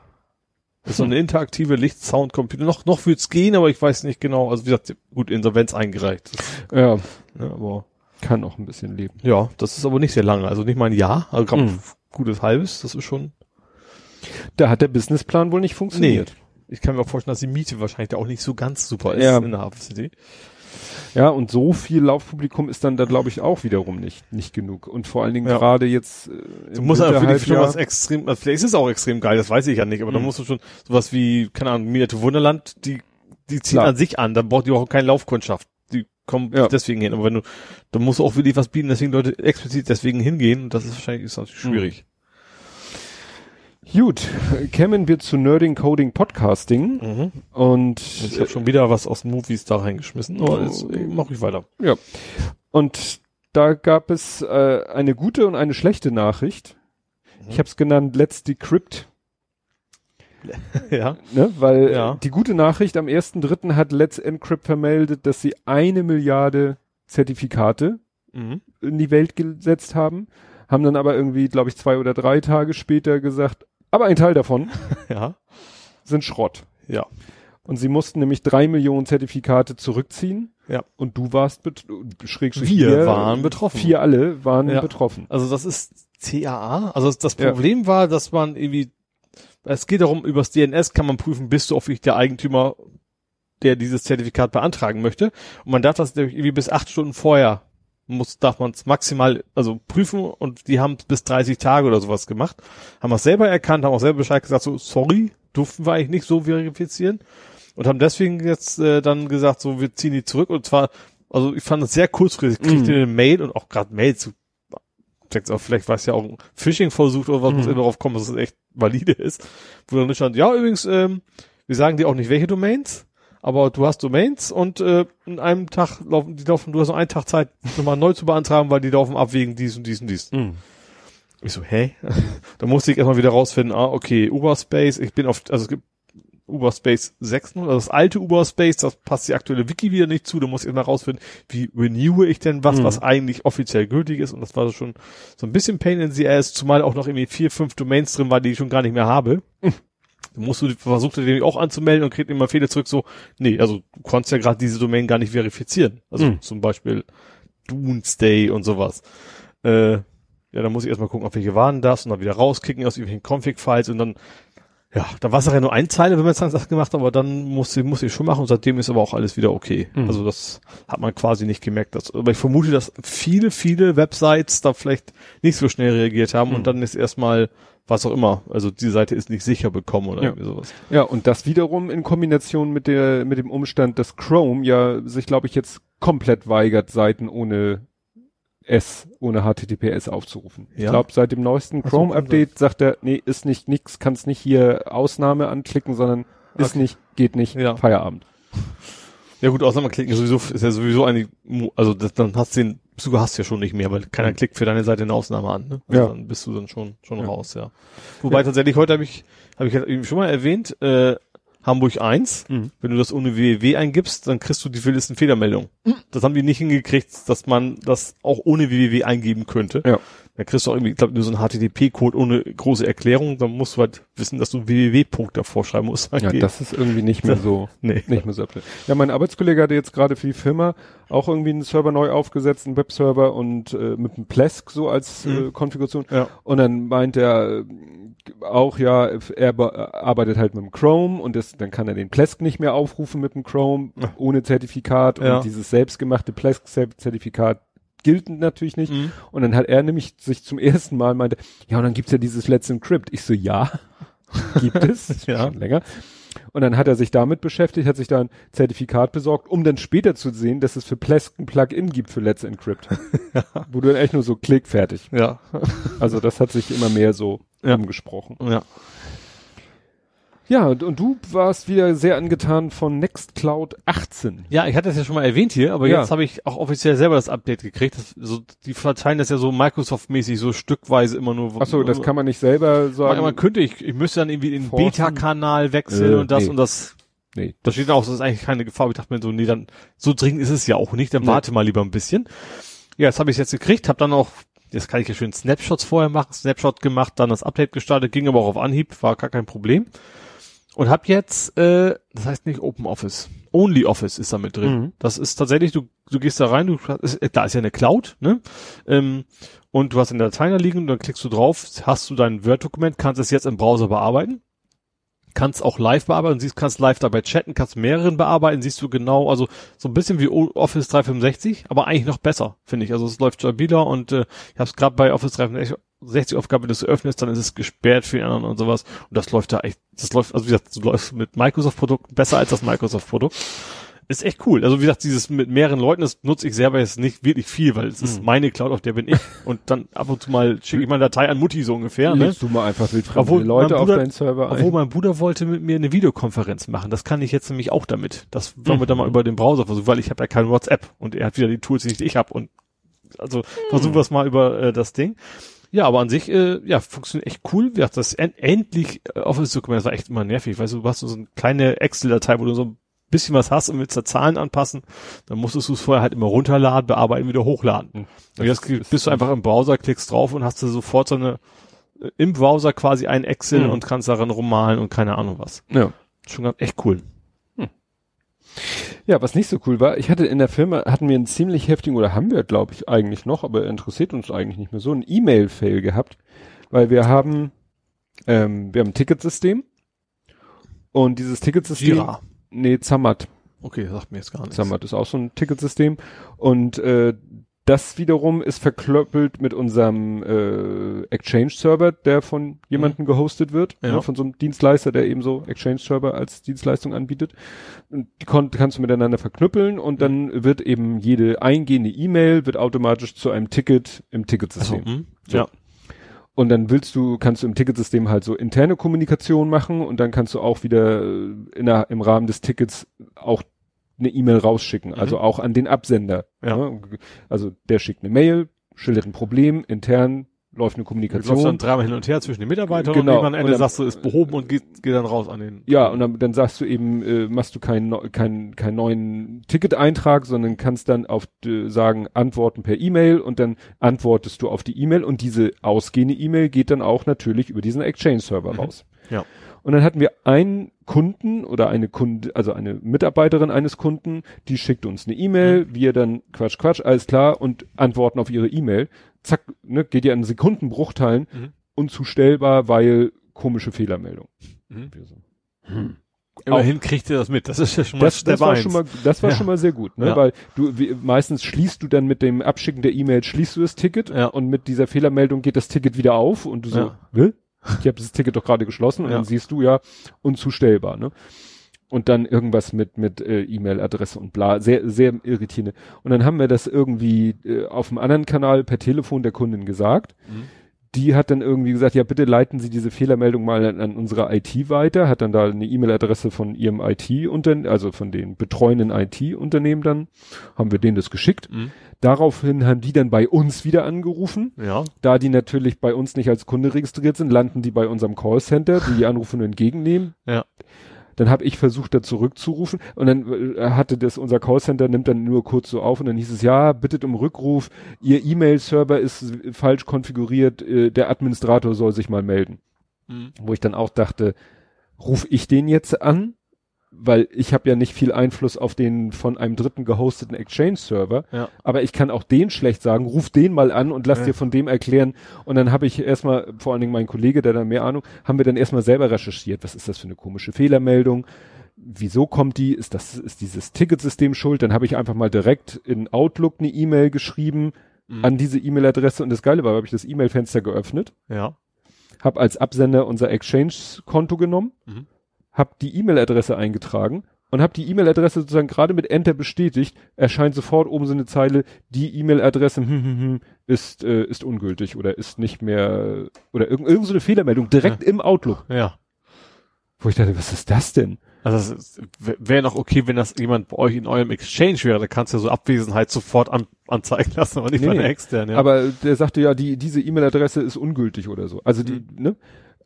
Das ist so eine interaktive Licht-Sound-Computer. Noch, noch wird's gehen, aber ich weiß nicht genau. Also wie gesagt, gut, Insolvenz eingereicht. Ja, ja, aber kann auch ein bisschen leben. ja, das ist aber nicht sehr lange. Also nicht mal ein Jahr, also gerade Mhm. gutes halbes. Das ist schon. Da hat der Businessplan wohl nicht funktioniert. Ich kann mir auch vorstellen, dass die Miete wahrscheinlich da auch nicht so ganz super ist Ja. in der Hafen City. Ja, und so viel Laufpublikum ist dann da, glaube ich, auch wiederum nicht, nicht genug. Und vor allen Dingen Ja. gerade jetzt. Äh, Du musst wirklich schon Winterhalbjahr- was extrem, also vielleicht ist es auch extrem geil, das weiß ich ja nicht, aber da Mhm. musst du schon sowas wie, keine Ahnung, Miniatur Wunderland, die, die ziehen Klar. an sich an, da braucht die auch keine Laufkundschaft. Kommen Ja. deswegen hin. Aber wenn du, da musst du auch wirklich was bieten, deswegen Leute explizit deswegen hingehen, und das ist wahrscheinlich, ist natürlich Mhm. schwierig. Gut, kämen wir zu Nerding Coding Podcasting Mhm. und Ich habe schon wieder was aus Movies da reingeschmissen, aber jetzt äh, mach ich weiter. Ja. Und da gab es äh, eine gute und eine schlechte Nachricht. Mhm. Ich habe es genannt Let's Decrypt, ja. ne? weil Ja. äh, die gute Nachricht am 1.3. hat Let's Encrypt vermeldet, dass sie eine Milliarde Zertifikate Mhm. in die Welt gesetzt haben, haben dann aber irgendwie, glaube ich, zwei oder drei Tage später gesagt, aber ein Teil davon Ja. sind Schrott. Ja. Und sie mussten nämlich drei Millionen Zertifikate zurückziehen. Ja. Und du warst schrägstrich Wir wir, waren betroffen. Vier alle waren Ja. betroffen. Also das ist CAA. Also das Ja. Problem war, dass man irgendwie, es geht darum, übers DNS kann man prüfen, bist du wirklich der Eigentümer, der dieses Zertifikat beantragen möchte. Und man darf das irgendwie bis acht Stunden vorher muss, darf man es maximal, also prüfen und die haben bis 30 Tage oder sowas gemacht. Haben es selber erkannt, haben auch selber Bescheid gesagt, so, sorry, durften wir eigentlich nicht so verifizieren. Und haben deswegen jetzt äh, dann gesagt, so, wir ziehen die zurück. Und zwar, also ich fand es sehr kurzfristig, kriegte Mhm. eine Mail und auch gerade Mails, vielleicht auch, vielleicht war es ja auch ein Phishing-Versuch oder was, muss Mhm. immer darauf kommen, dass es echt valide ist. Wo dann stand, ja, übrigens, ähm, wir sagen dir auch nicht, welche Domains, aber du hast Domains und äh, in einem Tag laufen, die laufen, du hast noch einen Tag Zeit, nochmal neu zu beantragen, weil die laufen ab wegen dies und dies und dies. Ich so, hä? da musste ich erstmal wieder rausfinden, ah, okay, Uberspace, ich bin auf, also es gibt Uberspace 6, also das alte Uberspace, das passt die aktuelle Wiki wieder nicht zu, da muss ich erstmal rausfinden, wie renewe ich denn was, Mhm. was eigentlich offiziell gültig ist und das war schon so ein bisschen Pain in the Ass, zumal auch noch irgendwie vier, fünf Domains drin war, die ich schon gar nicht mehr habe. Du musst du versucht nämlich auch anzumelden und kriegt immer Fehler zurück, so, nee, also du konntest ja gerade diese Domain gar nicht verifizieren. Also Mhm. zum Beispiel Doomsday und sowas. Äh, ja, dann muss ich erstmal gucken, auf welche waren das und dann wieder rauskicken aus irgendwelchen Config-Files und dann, ja, da war es ja nur ein Zeile, wenn man es dann gemacht hat, aber dann musste, musste ich schon machen und seitdem ist aber auch alles wieder okay. Mhm. Also das hat man quasi nicht gemerkt. Dass, aber ich vermute, dass viele, viele Websites da vielleicht nicht so schnell reagiert haben Mhm. und dann ist erstmal, was auch immer, also die Seite ist nicht sicher bekommen oder Ja. irgendwie sowas. Ja, und das wiederum in Kombination mit der, mit dem Umstand, dass Chrome ja sich, glaube ich, jetzt komplett weigert, Seiten ohne S, ohne HTTPS aufzurufen. Ich Ja. glaube, seit dem neuesten Ach so, Chrome-Update sagt er, nee, ist nicht nix, kannst nicht hier Ausnahme anklicken, sondern ist Okay. nicht, geht nicht, Ja. Feierabend. Ja gut, Ausnahme klicken ist sowieso, ist ja sowieso eine, also das, dann hast du den Besucher hast du ja schon nicht mehr, weil keiner klickt für deine Seite eine Ausnahme an, ne? Also Ja. Dann bist du dann schon, schon Ja. raus, ja. Wobei tatsächlich heute habe ich, habe ich ja eben schon mal erwähnt, äh, Hamburg 1, Mhm. wenn du das ohne www eingibst, dann kriegst du die wildesten Fehlermeldungen. Das haben die nicht hingekriegt, dass man das auch ohne www eingeben könnte. Ja. Da kriegst du auch irgendwie, ich glaube, nur so einen HTTP-Code ohne große Erklärung, dann musst du halt wissen, dass du www-Punkt davor schreiben musst. Ja, das ist irgendwie nicht mehr so, nee. nicht mehr so. Ja, mein Arbeitskollege hatte jetzt gerade für die Firma auch irgendwie einen Server neu aufgesetzt, einen Webserver und äh, mit einem Plesk so als äh, Mhm. Konfiguration. Ja. Und dann meint er äh, auch, ja, er be- arbeitet halt mit dem Chrome und das, dann kann er den Plesk nicht mehr aufrufen mit dem Chrome ohne Zertifikat Ja. und dieses selbstgemachte Plesk-Zertifikat gilt natürlich nicht. Mhm. Und dann hat er nämlich sich zum ersten Mal meinte, ja, und dann gibt's ja dieses Let's Encrypt. Ich so, ja, gibt es, Ja. schon länger. Und dann hat er sich damit beschäftigt, hat sich da ein Zertifikat besorgt, um dann später zu sehen, dass es für Plesk ein Plugin gibt für Let's Encrypt. Wo du dann echt nur so klick, fertig. Ja. Also das hat sich immer mehr so Ja. umgesprochen. Ja. Ja, und, und du warst wieder sehr angetan von Nextcloud 18. Ja, ich hatte das ja schon mal erwähnt hier, aber Ja. jetzt habe ich auch offiziell selber das Update gekriegt. Das, so, die verteilen das ja so Microsoft-mäßig so stückweise immer nur. Ach so, das kann man nicht selber man, sagen. man könnte, ich, ich müsste dann irgendwie den. Beta-Kanal wechseln Äh, und das nee. und das. Nee. Da steht auch, das ist eigentlich keine Gefahr. Aber Ich dachte mir so, nee, dann so dringend ist es ja auch nicht. Dann Nee. warte mal lieber ein bisschen. Ja, jetzt habe ich jetzt gekriegt, habe dann auch, jetzt kann ich ja schön Snapshots vorher machen, Snapshot gemacht, dann das Update gestartet, ging aber auch auf Anhieb, war gar kein Problem. Und hab jetzt, äh, das heißt nicht Open Office, Only Office ist da mit drin. Mhm. Das ist tatsächlich, du, du gehst da rein, du ist, da ist ja eine Cloud, ne? Ähm, und du hast eine Datei da liegen, dann klickst du drauf, hast du dein Word-Dokument, kannst es jetzt im Browser bearbeiten, kannst auch live bearbeiten, siehst, kannst live dabei chatten, kannst mehreren bearbeiten, siehst du genau, also so ein bisschen wie Office 365, aber eigentlich noch besser, finde ich. Also es läuft stabiler und äh, ich habe es gerade bei Office 365 Aufgabe, wenn du es öffnest, dann ist es gesperrt für die anderen und sowas. Und das läuft da echt, das läuft, also wie gesagt, du läufst mit Microsoft-Produkten besser als das Microsoft-Produkt. Ist echt cool. Also wie gesagt, dieses mit mehreren Leuten, das nutze ich selber jetzt nicht wirklich viel, weil es ist Mhm. meine Cloud, auf der bin ich. Und dann ab und zu mal schicke ich meine Datei an Mutti so ungefähr. Ne? Legst du mal einfach wildfremde Obwohl, Leute mein auf Bruder- deinen Server ein. Obwohl mein Bruder wollte mit mir eine Videokonferenz machen. Das kann ich jetzt nämlich auch damit. Das wollen wir dann mal über den Browser versuchen, weil ich habe ja kein WhatsApp und er hat wieder die Tools, die nicht ich habe. Und also versuchen wir es mal über äh, das Ding. Ja, aber an sich, äh, ja, funktioniert echt cool. Ja, das en endlich äh, Office-Dokument, das war echt immer nervig. Weißt du, du hast so eine kleine Excel-Datei, wo du so ein bisschen was hast und willst da Zahlen anpassen, dann musstest du es vorher halt immer runterladen, bearbeiten, wieder hochladen. Hm. Und jetzt ist- bist du einfach im Browser, klickst drauf und hast du sofort so eine äh, im Browser quasi ein Excel Mhm. und kannst daran rummalen und keine Ahnung was. Ja. Schon ganz echt cool. Hm. Ja, was nicht so cool war, ich hatte in der Firma, hatten wir einen ziemlich heftigen, oder haben wir, glaube ich, eigentlich noch, aber interessiert uns eigentlich nicht mehr so, einen E-Mail-Fail gehabt, weil wir haben, ähm, wir haben ein Ticketsystem und dieses Ticketsystem, Jira. Nee, Zammert, Okay, sagt mir jetzt gar nichts. Zammert ist auch so ein Ticketsystem und äh, das wiederum ist verklöppelt mit unserem äh, Exchange-Server, der von jemandem gehostet wird, Ja. ne, von so einem Dienstleister, der eben so Exchange-Server als Dienstleistung anbietet. Und die kannst du miteinander verknüppeln und dann wird eben jede eingehende E-Mail wird automatisch zu einem Ticket im Ticketsystem. hm? So. Ja. Und dann willst du, kannst du im Ticketsystem halt so interne Kommunikation machen und dann kannst du auch wieder äh, der, im Rahmen des Tickets auch eine E-Mail rausschicken, also auch an den Absender. Ja. Ne? Also der schickt eine Mail, schildert ein Problem, intern läuft eine Du läufst dann Kommunikation. dreimal hin und her zwischen den Mitarbeitern Genau. und irgendwann am Ende dann- sagst du, ist behoben und geht, geht dann raus an den. Ja, und dann, dann sagst du eben, äh, machst du keinen keinen keinen neuen Ticket-Eintrag, sondern kannst dann auf äh, sagen, antworten per E-Mail und dann antwortest du auf die E-Mail und diese ausgehende E-Mail geht dann auch natürlich über diesen Exchange-Server Mhm. raus. Ja. Und dann hatten wir einen Kunden oder eine Kunde, also eine Mitarbeiterin eines Kunden, die schickt uns eine E-Mail, Mhm. wir dann Quatsch, Quatsch, alles klar und antworten auf ihre E-Mail. Zack, ne, geht ja in Sekundenbruchteilen, Mhm. unzustellbar, weil komische Fehlermeldung. Mhm. So, Immerhin kriegt ihr das mit. Das ist ja schon mal das, das war eins. schon mal, das war Ja. schon mal sehr gut, ne? Ja. Weil du wie, meistens schließt du dann mit dem Abschicken der E-Mail schließt du das Ticket Ja. und mit dieser Fehlermeldung geht das Ticket wieder auf und du so, Ja. Hä? Ich habe das Ticket doch gerade geschlossen und Ja. dann siehst du ja unzustellbar, ne? Und dann irgendwas mit mit äh, E-Mail-Adresse und bla, sehr sehr irritierende. Und dann haben wir das irgendwie äh, auf einem anderen Kanal per Telefon der Kundin gesagt Mhm. Die hat dann irgendwie gesagt, ja, bitte leiten Sie diese Fehlermeldung mal an, an unsere IT weiter, hat dann da eine E-Mail-Adresse von ihrem IT-Unternehmen, also von den betreuenden IT-Unternehmen dann, haben wir denen das geschickt. Mhm. Daraufhin haben die dann bei uns wieder angerufen. Ja. Da die natürlich bei uns nicht als Kunde registriert sind, landen die bei unserem Callcenter, die die Anrufe nur entgegennehmen. Ja. Dann habe ich versucht, da zurückzurufen und dann äh, hatte das unser Callcenter nimmt dann nur kurz so auf und dann hieß es ja, bittet um Rückruf, Ihr E-Mail-Server ist falsch konfiguriert, äh, der Administrator soll sich mal melden. Mhm. Wo ich dann auch dachte, ruf ich den jetzt an, weil ich habe ja nicht viel Einfluss auf den von einem Dritten gehosteten Exchange-Server, Ja. aber ich kann auch den schlecht sagen, ruf den mal an und lass Ja. dir von dem erklären. Und dann habe ich erstmal, vor allen Dingen mein Kollege, der da mehr Ahnung, haben wir dann erstmal selber recherchiert, was ist das für eine komische Fehlermeldung? Wieso kommt die? Ist das, ist dieses Ticketsystem schuld? Dann habe ich einfach mal direkt in Outlook eine E-Mail geschrieben Mhm. an diese E-Mail-Adresse und das Geile war, habe ich das E-Mail-Fenster geöffnet, Ja. habe als Absender unser Exchange-Konto genommen, Mhm. Habe die E-Mail-Adresse eingetragen und habe die E-Mail-Adresse sozusagen gerade mit Enter bestätigt, erscheint sofort oben so eine Zeile, die E-Mail-Adresse hm, hm, hm, ist, äh, ist ungültig oder ist nicht mehr oder irgend, irgend so eine Fehlermeldung direkt im Outlook. Ja. Wo ich dachte, was ist das denn? Also es wäre noch okay, wenn das jemand bei euch in eurem Exchange wäre, da kannst du ja so Abwesenheit sofort an, anzeigen lassen, aber nicht Nee, bei nee. der externen. Ja. Aber der sagte ja, die, diese E-Mail-Adresse ist ungültig oder so. Also die, Mhm. ne?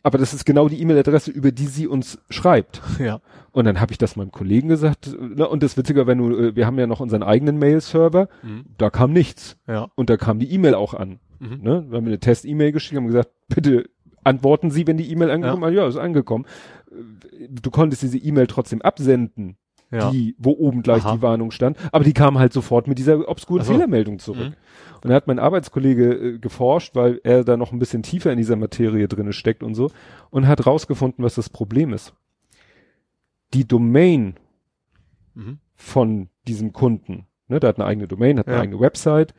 Aber das ist genau die E-Mail-Adresse, über die sie uns schreibt. ja. Und dann habe ich das meinem Kollegen gesagt. Ne? Und das Witzige, wenn du, äh, wir haben ja noch unseren eigenen Mail-Server, Mhm. da kam nichts. Ja. Und da kam die E-Mail auch an. Mhm. Ne? Wir haben eine Test-E-Mail geschickt, haben gesagt, bitte antworten Sie, wenn die E-Mail angekommen ist. Ja. ja, ist angekommen. Äh, Du konntest diese E-Mail trotzdem absenden, Ja. die, wo oben gleich Aha. die Warnung stand. Aber die kam halt sofort mit dieser obskuren so. Fehlermeldung zurück. Mhm. Und da hat mein Arbeitskollege äh, geforscht, weil er da noch ein bisschen tiefer in dieser Materie drinne steckt und so, und hat rausgefunden, was das Problem ist. Die Domain Mhm. von diesem Kunden, ne, der hat eine eigene Domain, hat eine Ja. eigene Website.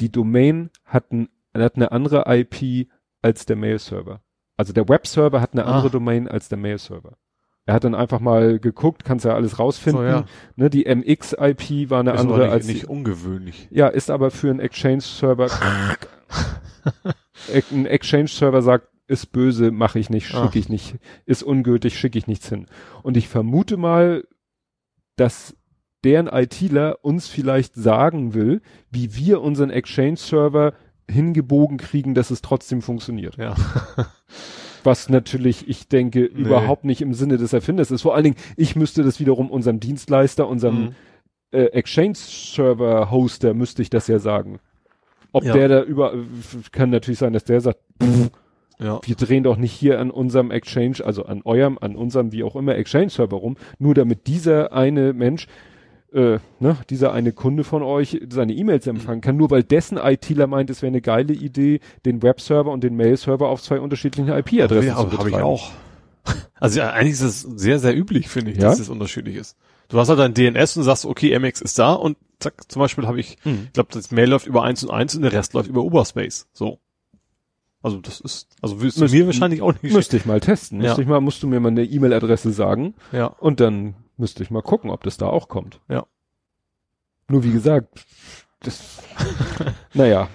Die Domain hat, ein, hat eine andere IP als der Mail-Server. Also der Webserver hat eine Ah. andere Domain als der Mail-Server. Er hat dann einfach mal geguckt, kannst ja alles rausfinden. So, ja. ne, die MX-IP war eine Ist andere als nicht, die- nicht ungewöhnlich. ja, ist aber für einen Exchange-Server. ein Exchange-Server sagt, ist böse, mache ich nicht, schicke Ah. ich nicht, ist ungültig, schicke ich nichts hin. Und ich vermute mal, dass deren ITler uns vielleicht sagen will, wie wir unseren Exchange-Server hingebogen kriegen, dass es trotzdem funktioniert. Ja. Was natürlich, ich denke, überhaupt nicht im Sinne des Erfinders ist. Vor allen Dingen, ich müsste das wiederum unserem Dienstleister, unserem Mhm. äh, Exchange-Server-Hoster müsste ich das ja sagen. Ob Ja. der da über, kann natürlich sein, dass der sagt, pff, Ja. wir drehen doch nicht hier an unserem Exchange, also an eurem, an unserem, wie auch immer, Exchange-Server rum, nur damit dieser eine Mensch, äh, ne, dieser eine Kunde von euch seine E-Mails empfangen kann, nur weil dessen ITler meint, es wäre eine geile Idee, den Webserver und den Mail-Server auf zwei unterschiedlichen IP-Adressen ja, zu habe ich betreiben. auch. Also ja, eigentlich ist es sehr, sehr üblich, finde ich, Ja? dass es unterschiedlich ist. Du hast halt dein DNS und sagst, okay, MX ist da und zack, zum Beispiel habe ich, Mhm. ich glaube, das Mail läuft über eins und eins und der Rest läuft über Oberspace. So. Also das ist, also wirst du mir wahrscheinlich auch nicht Müsste ich mal testen. Müsste Ja. ich mal, musst du mir mal eine E-Mail-Adresse sagen. Ja. und dann müsste ich mal gucken, ob das da auch kommt. Ja. Nur wie gesagt, das, naja,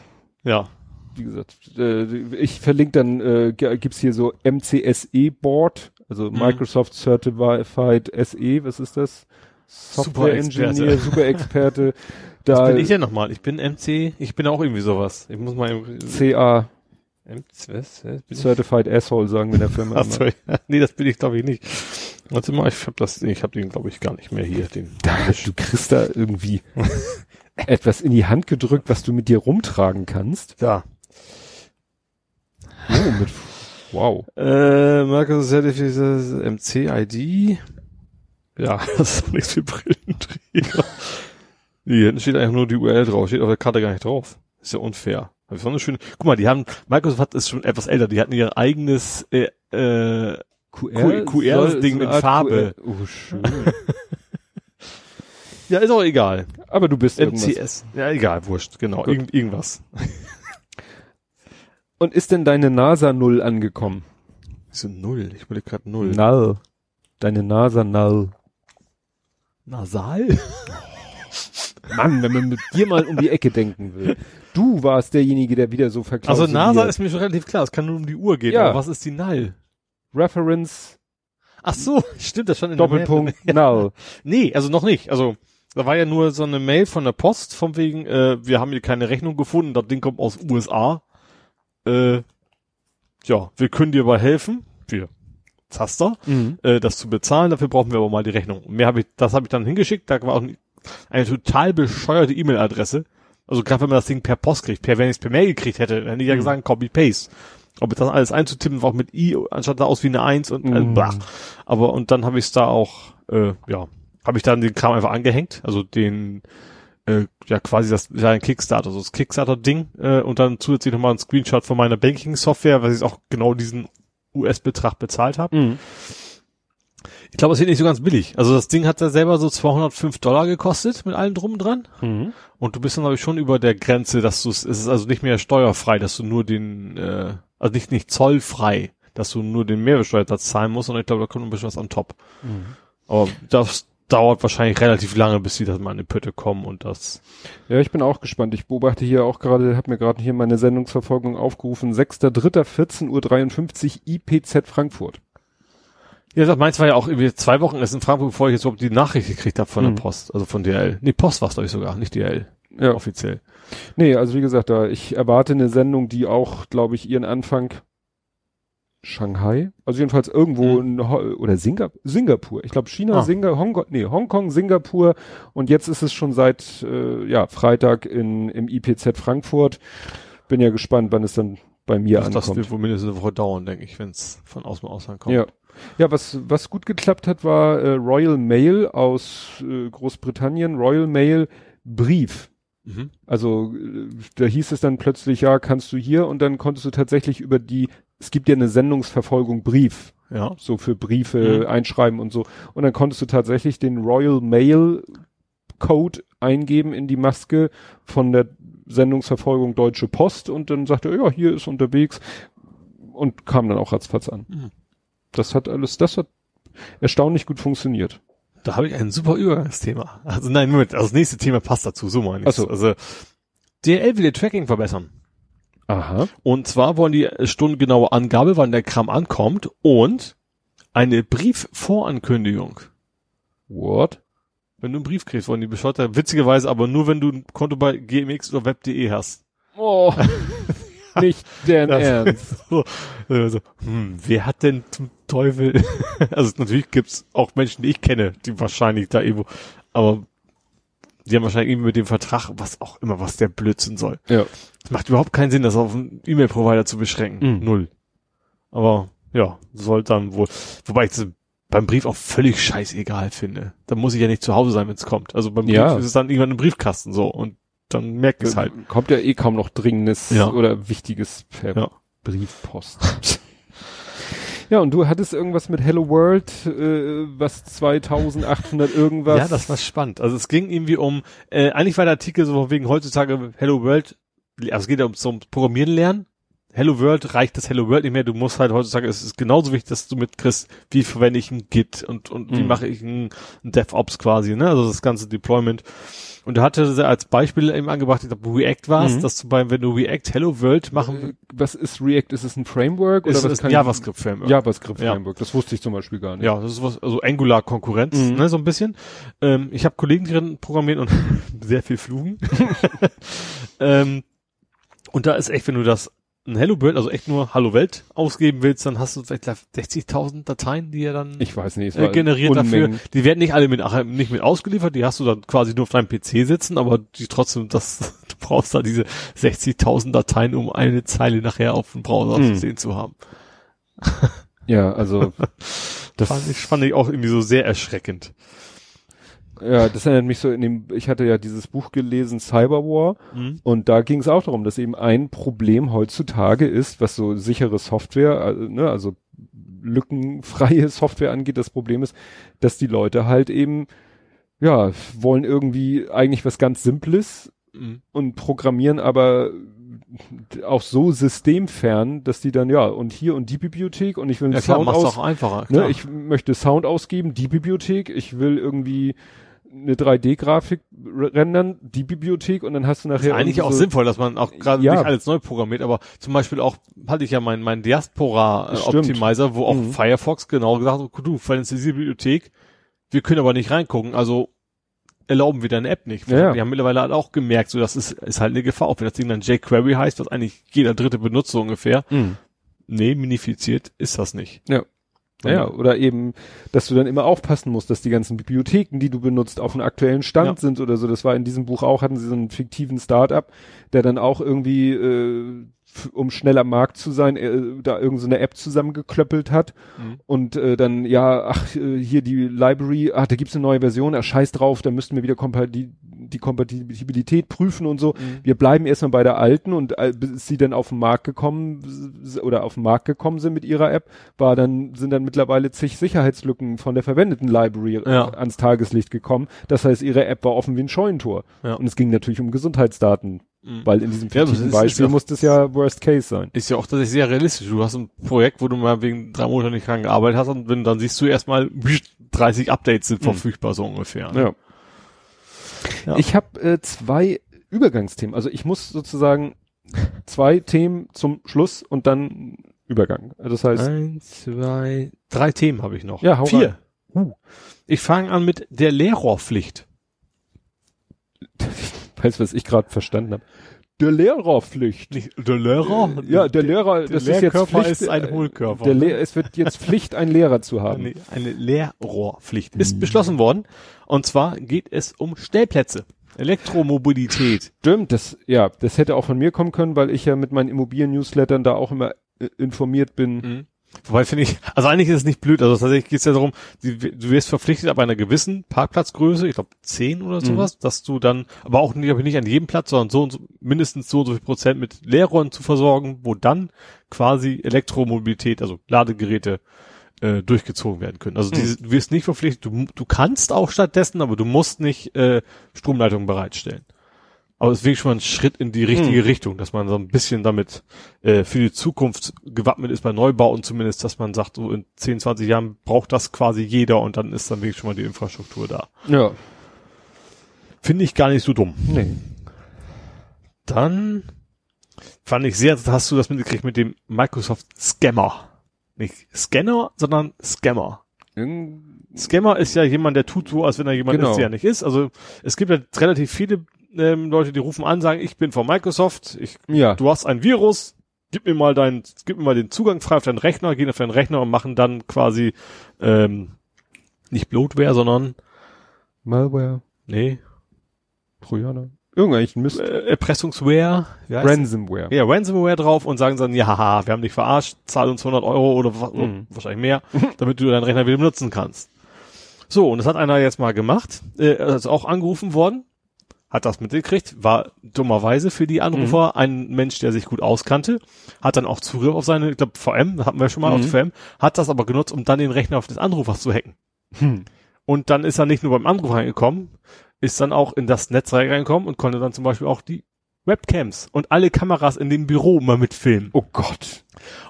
Ja. wie gesagt, äh, ich verlinke dann, äh, gibt's hier so MCSE Board, also Mhm. Microsoft Certified SE, was ist das? Software. Engineer, Super Experte. Was Da bin ich denn nochmal? Ich bin MC, ich bin auch irgendwie sowas. Ich muss mal CA Certified Asshole sagen wir in der Firma. Ach immer. so, ja. Nee, das bin ich glaube ich nicht. Warte mal, ich hab das, ich habe den glaube ich gar nicht mehr hier, den. Da, du kriegst da irgendwie etwas in die Hand gedrückt, was du mit dir rumtragen kannst. Da. Oh, mit, wow. Äh, Markus Certificate MC-ID. Ja, das ist doch nichts für Brillenträger. Nee, hinten steht eigentlich nur die URL drauf, steht auf der Karte gar nicht drauf. Ist ja unfair. Ich so eine schöne, guck mal, die haben, Microsoft hat ist schon etwas älter, die hatten ihr eigenes, äh, äh, QR soll- Ding so Art Farbe. QR Oh, schön. ja, ist auch egal. Aber du bist irgendwas. MCS. Ja, egal, wurscht, genau. Irgend, irgendwas. Und ist denn deine NASA Null angekommen? Wieso null? Ich wollte gerade null. Null. Deine NASA Null. Nasal? Mann, wenn man mit dir mal um die Ecke denken will. Du warst derjenige, der wieder so Also verklausuliert. NASA ist mir schon relativ klar, es kann nur um die Uhr gehen, Ja. aber was ist die Null? Reference, Ach so, stimmt das schon in der Doppelpunkt? Null. Nee, also noch nicht. Also da war ja nur so eine Mail von der Post, von wegen, äh, wir haben hier keine Rechnung gefunden, das Ding kommt aus USA. Äh, ja, wir können dir aber helfen. Wir Zaster, Mhm. äh, das zu bezahlen, dafür brauchen wir aber mal die Rechnung. Mehr habe ich, das habe ich dann hingeschickt, da war auch eine total bescheuerte E-Mail-Adresse. Also gerade wenn man das Ding per Post kriegt, per, wenn ich es per Mail gekriegt hätte, dann hätte ich ja Mhm. gesagt, Copy-Paste. Aber das alles einzutippen, war auch mit I, anstatt da aus wie eine Eins und äh, Mhm. blah. Aber und dann habe ich es da auch, äh, ja, habe ich dann den Kram einfach angehängt, also den, äh, ja quasi das, ja ein Kickstarter, so das Kickstarter-Ding, äh, und dann zusätzlich nochmal ein Screenshot von meiner Banking-Software, weil ich auch genau diesen US-Betrag bezahlt habe. Mhm. Ich glaube, es wird nicht so ganz billig. Also das Ding hat ja selber so 205 Dollar gekostet mit allem drum und dran. Mhm. Und du bist dann, glaube ich, schon über der Grenze, dass du es es ist also nicht mehr steuerfrei, dass du nur den, äh, also nicht, nicht zollfrei, dass du nur den Mehrwertsteuersatz zahlen musst, sondern ich glaube, da kommt ein bisschen was on top. Mhm. Aber das dauert wahrscheinlich relativ lange, bis die das mal in die Pötte kommen und das. Ja, ich bin auch gespannt. Ich beobachte hier auch gerade, habe mir gerade hier meine Sendungsverfolgung aufgerufen. 6.3.14.53 Uhr IPZ Frankfurt. Ja, das meins war ja auch irgendwie zwei Wochen erst in Frankfurt, bevor ich jetzt überhaupt die Nachricht gekriegt habe von Mhm. der Post, also von DL. Nee, Post war es, glaube ich, sogar, nicht DL, Ja. offiziell. Nee, also wie gesagt, da ich erwarte eine Sendung, die auch, glaube ich, ihren Anfang Shanghai, also jedenfalls irgendwo in, Ho- oder Singa Singapur. Ich glaube China, Ah. Singa Hongkong, nee, Hongkong, Singapur und jetzt ist es schon seit äh, ja, Freitag in im IPZ Frankfurt. Bin ja gespannt, wann es dann bei mir Das, das ankommt. wird wohl mindestens eine Woche dauern, denke ich, wenn es von aus dem Ausland kommt. Ja. Ja, was, was gut geklappt hat, war äh, Royal Mail aus äh, Großbritannien, Royal Mail Brief. Mhm. Also äh, da hieß es dann plötzlich, ja, kannst du hier und dann konntest du tatsächlich über die, es gibt ja eine Sendungsverfolgung Brief, Ja. so für Briefe Mhm. einschreiben und so. Und dann konntest du tatsächlich den Royal Mail Code eingeben in die Maske von der Sendungsverfolgung Deutsche Post und dann sagte er, ja, hier ist unterwegs und kam dann auch ratzfatz an. Mhm. Das hat alles, das hat erstaunlich gut funktioniert. Da habe ich ein super Übergangsthema. Also nein, Moment, also das nächste Thema passt dazu, so meine ich. Ach so. Also DL will ihr Tracking verbessern. Aha. Und zwar wollen die stundengenaue Angabe, wann der Kram ankommt und eine Briefvorankündigung. What? Wenn du einen Brief kriegst, wollen die bescheuert, witzigerweise aber nur, wenn du ein Konto bei gmx oder web.de hast. Oh. Nicht deren Das- Ernst. so, also, hm, wer hat denn zum Teufel, also natürlich gibt's auch Menschen, die ich kenne, die wahrscheinlich da irgendwo, aber die haben wahrscheinlich irgendwie mit dem Vertrag, was auch immer, was der Blödsinn soll. Ja. Es macht überhaupt keinen Sinn, das auf einen E-Mail-Provider zu beschränken. Mhm. Null. Aber ja, soll dann wohl. Wobei ich das beim Brief auch völlig scheißegal finde. Da muss ich ja nicht zu Hause sein, wenn es kommt. Also beim Brief Ja. ist es dann irgendwann im Briefkasten so und dann merkt es halt. Kommt ja eh kaum noch Dringendes Ja. oder Wichtiges per Ja. Briefpost. ja, und du hattest irgendwas mit Hello World, äh, was 2800 irgendwas. Ja, das war spannend. Also es ging irgendwie um, äh, eigentlich war der Artikel so von wegen heutzutage Hello World, also es geht ja ums, ums Programmieren lernen. Hello World reicht das Hello World nicht mehr. Du musst halt heutzutage, es ist genauso wichtig, dass du mitkriegst, wie verwende ich ein Git und, und wie Mhm. mache ich ein, ein DevOps quasi, ne? Also das ganze Deployment. Und da hatte sie als Beispiel eben angebracht, ich glaube React war es, Mhm. dass du beim, wenn du React Hello World machen Äh, was ist React? Ist es ein Framework oder was ist kann ein JavaScript Framework. JavaScript Ja. Framework. Das wusste ich zum Beispiel gar nicht. Ja, das ist was, also Angular-Konkurrenz, Mhm. ne, so ein bisschen. Ähm, ich habe Kollegen, drin programmieren und sehr viel fluchen. ähm, und da ist echt, wenn du das ein Hello World, also echt nur Hallo Welt ausgeben willst, dann hast du vielleicht 60.000 Dateien, die er dann Ich weiß nicht. Es äh, generiert dafür. Unmengen. Die werden nicht alle mit, ach, nicht mit ausgeliefert, die hast du dann quasi nur auf deinem PC sitzen, aber die trotzdem, das, du brauchst da diese 60.000 Dateien, um eine Zeile nachher auf dem Browser Mhm. zu sehen zu haben. Ja, also das Fand ich, fand ich auch irgendwie so sehr erschreckend. Ja, das erinnert mich so in dem, ich hatte ja dieses Buch gelesen, Cyberwar, Mhm. und da ging es auch darum, dass eben ein Problem heutzutage ist, was so sichere Software, also, ne, also lückenfreie Software angeht, das Problem ist, dass die Leute halt eben, ja, wollen irgendwie eigentlich was ganz Simples Mhm. und programmieren aber auch so systemfern, dass die dann, ja, und hier und die Bibliothek und ich will Ja klar, Sound mach's aus, auch einfacher. Ne, klar. ich möchte Sound ausgeben, die Bibliothek. Ich will irgendwie eine 3D-Grafik rendern, die Bibliothek und dann hast du ist nachher eigentlich auch sinnvoll, dass man auch gerade Ja. nicht alles neu programmiert, aber zum Beispiel auch hatte ich ja meinen mein Diaspora äh, Stimmt. Optimizer, wo auch Mhm. Firefox genau gesagt hat, du verwendest diese Bibliothek, wir können aber nicht reingucken, also erlauben wir deine App nicht. Ja. Wir haben mittlerweile halt auch gemerkt, so das ist, ist halt eine Gefahr, auch wenn das Ding dann jQuery heißt, was eigentlich jeder dritte benutzt so ungefähr. Mhm. Nee, minifiziert ist das nicht. Ja. Ja, oder eben, dass du dann immer aufpassen musst, dass die ganzen Bibliotheken, die du benutzt, auf einem aktuellen Stand Ja. sind oder so. Das war in diesem Buch auch, hatten sie so einen fiktiven Start-up, der dann auch irgendwie, äh, um schnell am Markt zu sein, äh, da irgendeine so eine App zusammengeklöppelt hat Mhm. und äh, dann, ja, ach, äh, hier die Library, ach, da gibt's eine neue Version, ach, scheiß drauf, da müssten wir wieder kompati die Kompatibilität prüfen und so. Mhm. Wir bleiben erstmal bei der alten und äh, bis sie dann auf den Markt gekommen oder auf den Markt gekommen sind mit ihrer App, war dann, sind dann mittlerweile zig Sicherheitslücken von der verwendeten Library äh, Ja. ans Tageslicht gekommen. Das heißt, ihre App war offen wie ein Scheunentor. Ja. Und es ging natürlich um Gesundheitsdaten. Weil in diesem Ja, Beispiel muss das ja Worst Case sein. Ist ja auch tatsächlich sehr realistisch. Du hast ein Projekt, wo du mal wegen drei Monaten nicht dran gearbeitet hast und wenn, dann siehst du erstmal 30 Updates sind Mhm. verfügbar, so ungefähr. Ja. Ja. Ich habe äh, zwei Übergangsthemen. Also ich muss sozusagen zwei Themen zum Schluss und dann Übergang. Das heißt, Eins, zwei, drei Themen habe ich noch. Ja, hau Vier. Uh. Ich fange an mit der Lehrrohrpflicht. weißt du, was ich gerade verstanden habe? Der Lehrerpflicht. Nicht der Lehrer? Ja, der Lehrer, der das ist jetzt Lehrkörper Pflicht. ist ein äh, Hohlkörper. Der Le es wird jetzt Pflicht, einen Lehrer zu haben. Eine, eine Leerrohrpflicht ist beschlossen worden. Und zwar geht es um Stellplätze. Elektromobilität. Stimmt, das, ja, das hätte auch von mir kommen können, weil ich ja mit meinen Immobilien-Newslettern da auch immer äh, informiert bin. Mhm. Wobei finde ich, also eigentlich ist es nicht blöd, also tatsächlich geht es ja darum, du wirst verpflichtet ab einer gewissen Parkplatzgröße, ich glaube 10 oder sowas, dass du dann, aber auch nicht, nicht an jedem Platz, sondern so und so, mindestens so und so viel Prozent mit Leerräumen zu versorgen, wo dann quasi Elektromobilität, also Ladegeräte äh, durchgezogen werden können. Also diese, du wirst nicht verpflichtet, du, du kannst auch stattdessen, aber du musst nicht äh, Stromleitungen bereitstellen. Aber es ist wirklich schon mal ein Schritt in die richtige Richtung, dass man so ein bisschen damit äh, für die Zukunft gewappnet ist bei Neubauten zumindest, dass man sagt, so in 10, 20 Jahren braucht das quasi jeder und dann ist dann wirklich schon mal die Infrastruktur da. Ja. Finde ich gar nicht so dumm. Nee. Dann fand ich sehr, hast du das mitgekriegt mit dem Microsoft Scammer. Nicht Scanner, sondern Scammer. Irgend- Scammer ist ja jemand, der tut so, als wenn er jemand Genau. ist, der er nicht ist. Also es gibt ja relativ viele ähm, Leute, die rufen an, sagen, ich bin von Microsoft, ich Ja. du hast ein Virus, gib mir mal dein, gib mir mal den Zugang frei auf deinen Rechner, gehen auf deinen Rechner und machen dann quasi ähm, nicht Bloatware, sondern Malware, nee, Trojaner. Irgendein Mist. äh, Erpressungsware, Ransomware. ja, Ransomware drauf und sagen dann, ja, haha, wir haben dich verarscht, zahl uns 100 Euro oder Mhm. wahrscheinlich mehr, damit du deinen Rechner wieder benutzen kannst. So, und das hat einer jetzt mal gemacht, äh, ist auch angerufen worden, hat das mitgekriegt, war dummerweise für die Anrufer Mhm. ein Mensch, der sich gut auskannte, hat dann auch Zugriff auf seine, ich glaube, VM, hatten wir schon mal Mhm. auf VM, hat das aber genutzt, um dann den Rechner auf des Anrufers zu hacken. Hm. Und dann ist er nicht nur beim Anruf reingekommen, ist dann auch in das Netz reingekommen und konnte dann zum Beispiel auch die Webcams und alle Kameras in dem Büro mal mitfilmen. Oh Gott.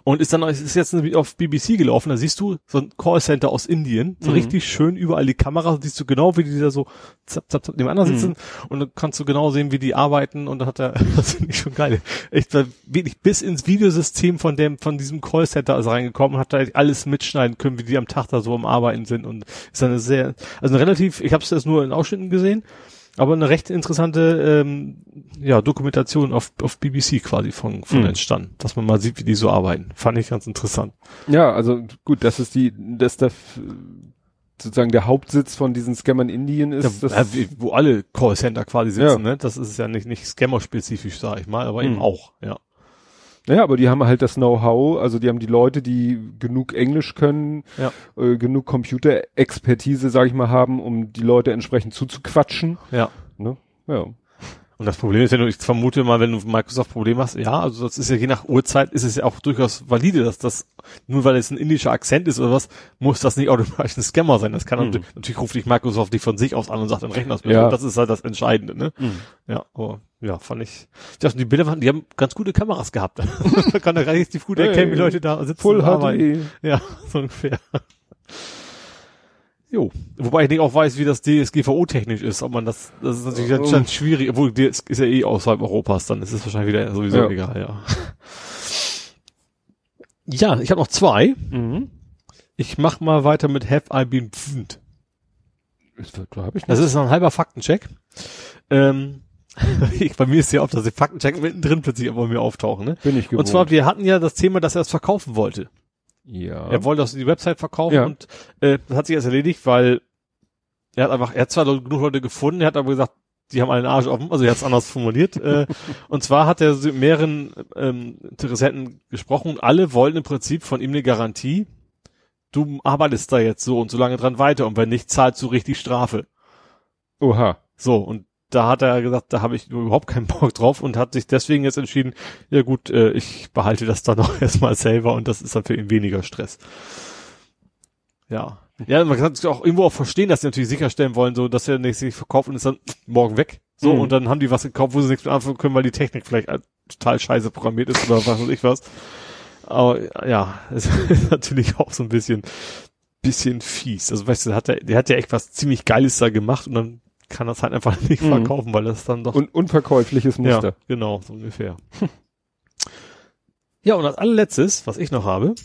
Und ist dann ist jetzt auf BBC gelaufen, da siehst du so ein Callcenter aus Indien, so Mhm. richtig schön überall die Kameras, siehst du genau, wie die da so zap, zap, zap, nebeneinander Mhm. sitzen und dann kannst du genau sehen, wie die arbeiten und dann hat er, das finde ich schon geil, echt war wirklich bis ins Videosystem von dem, von diesem Callcenter ist reingekommen und hat da alles mitschneiden können, wie die am Tag da so am Arbeiten sind und ist eine sehr, also eine relativ, ich habe es jetzt nur in Ausschnitten gesehen, aber eine recht interessante ähm, ja, Dokumentation auf, auf BBC quasi von, von Mhm. entstanden, dass man mal sieht, wie die so arbeiten. Fand ich ganz interessant. Ja, also gut, das ist die, dass der sozusagen der Hauptsitz von diesen Scammern in Indien ist. Ja, das, wo alle Callcenter quasi sitzen, Ja. ne? Das ist ja nicht, nicht Scammer-spezifisch, sag ich mal, aber eben Mhm. auch, ja. Ja, aber die haben halt das Know-how, also die haben die Leute, die genug Englisch können, Ja. äh, genug Computerexpertise, sag ich mal, haben, um die Leute entsprechend zuzuquatschen. Ja. Ne? Ja. Und das Problem ist, wenn du, ich vermute mal, wenn du ein Microsoft-Problem hast, ja, also das ist ja je nach Uhrzeit, ist es ja auch durchaus valide, dass das, nur weil es ein indischer Akzent ist oder was, muss das nicht automatisch ein Scammer sein. Das kann Mhm. natürlich, natürlich ruft dich Microsoft nicht von sich aus an und sagt, dein Rechner ist Ja. ja. Das ist halt das Entscheidende, ne? Mhm. Ja, aber, ja, fand ich, dachte, die Bilder waren, die haben ganz gute Kameras gehabt. da kann er relativ gut erkennen, wie Hey, Leute da sitzen Full. HD. Ja, so ungefähr. Jo. Wobei ich nicht auch weiß, wie das DSGVO-technisch ist, ob man das, das ist natürlich dann, dann schwierig, obwohl das ist ja eh außerhalb Europas, dann ist es wahrscheinlich wieder sowieso Ja. egal, ja. Ja, ich habe noch zwei. Mhm. Ich mach mal weiter mit Have I Been Pfund. Das ist ein halber Faktencheck. Ähm, ich, bei mir ist ja oft, dass die Faktencheck mittendrin plötzlich bei mir auftauchen, ne? bin ich gewohnt. Und zwar, wir hatten ja das Thema, dass er es verkaufen wollte. Ja. Er wollte das die Website verkaufen Ja. und äh, das hat sich jetzt erledigt, weil er hat einfach, er hat zwar genug Leute gefunden, er hat aber gesagt, die haben einen Arsch offen, also er hat es anders formuliert. äh, und zwar hat er mit mehreren ähm, Interessenten gesprochen und alle wollten im Prinzip von ihm eine Garantie, du arbeitest da jetzt so und so lange dran weiter und wenn nicht, zahlst du richtig Strafe. Oha. So, und da hat er gesagt, da habe ich überhaupt keinen Bock drauf und hat sich deswegen jetzt entschieden, ja gut, äh, ich behalte das dann auch erstmal selber und das ist dann für ihn weniger Stress. Ja. Ja, man kann es auch irgendwo auch verstehen, dass sie natürlich sicherstellen wollen, so, dass er nicht sich verkauft und ist dann morgen weg. So, Mhm. und dann haben die was gekauft, wo sie nichts mit anfangen können, weil die Technik vielleicht äh, total scheiße programmiert ist oder was weiß ich was. Aber ja, es ist natürlich auch so ein bisschen, bisschen fies. Also weißt du, hat, der, der hat ja echt was ziemlich Geiles da gemacht und dann kann das halt einfach nicht Mhm. verkaufen, weil das dann doch Und unverkäufliches Muster. ja, genau, so ungefähr. ja, und als allerletztes, was ich noch habe,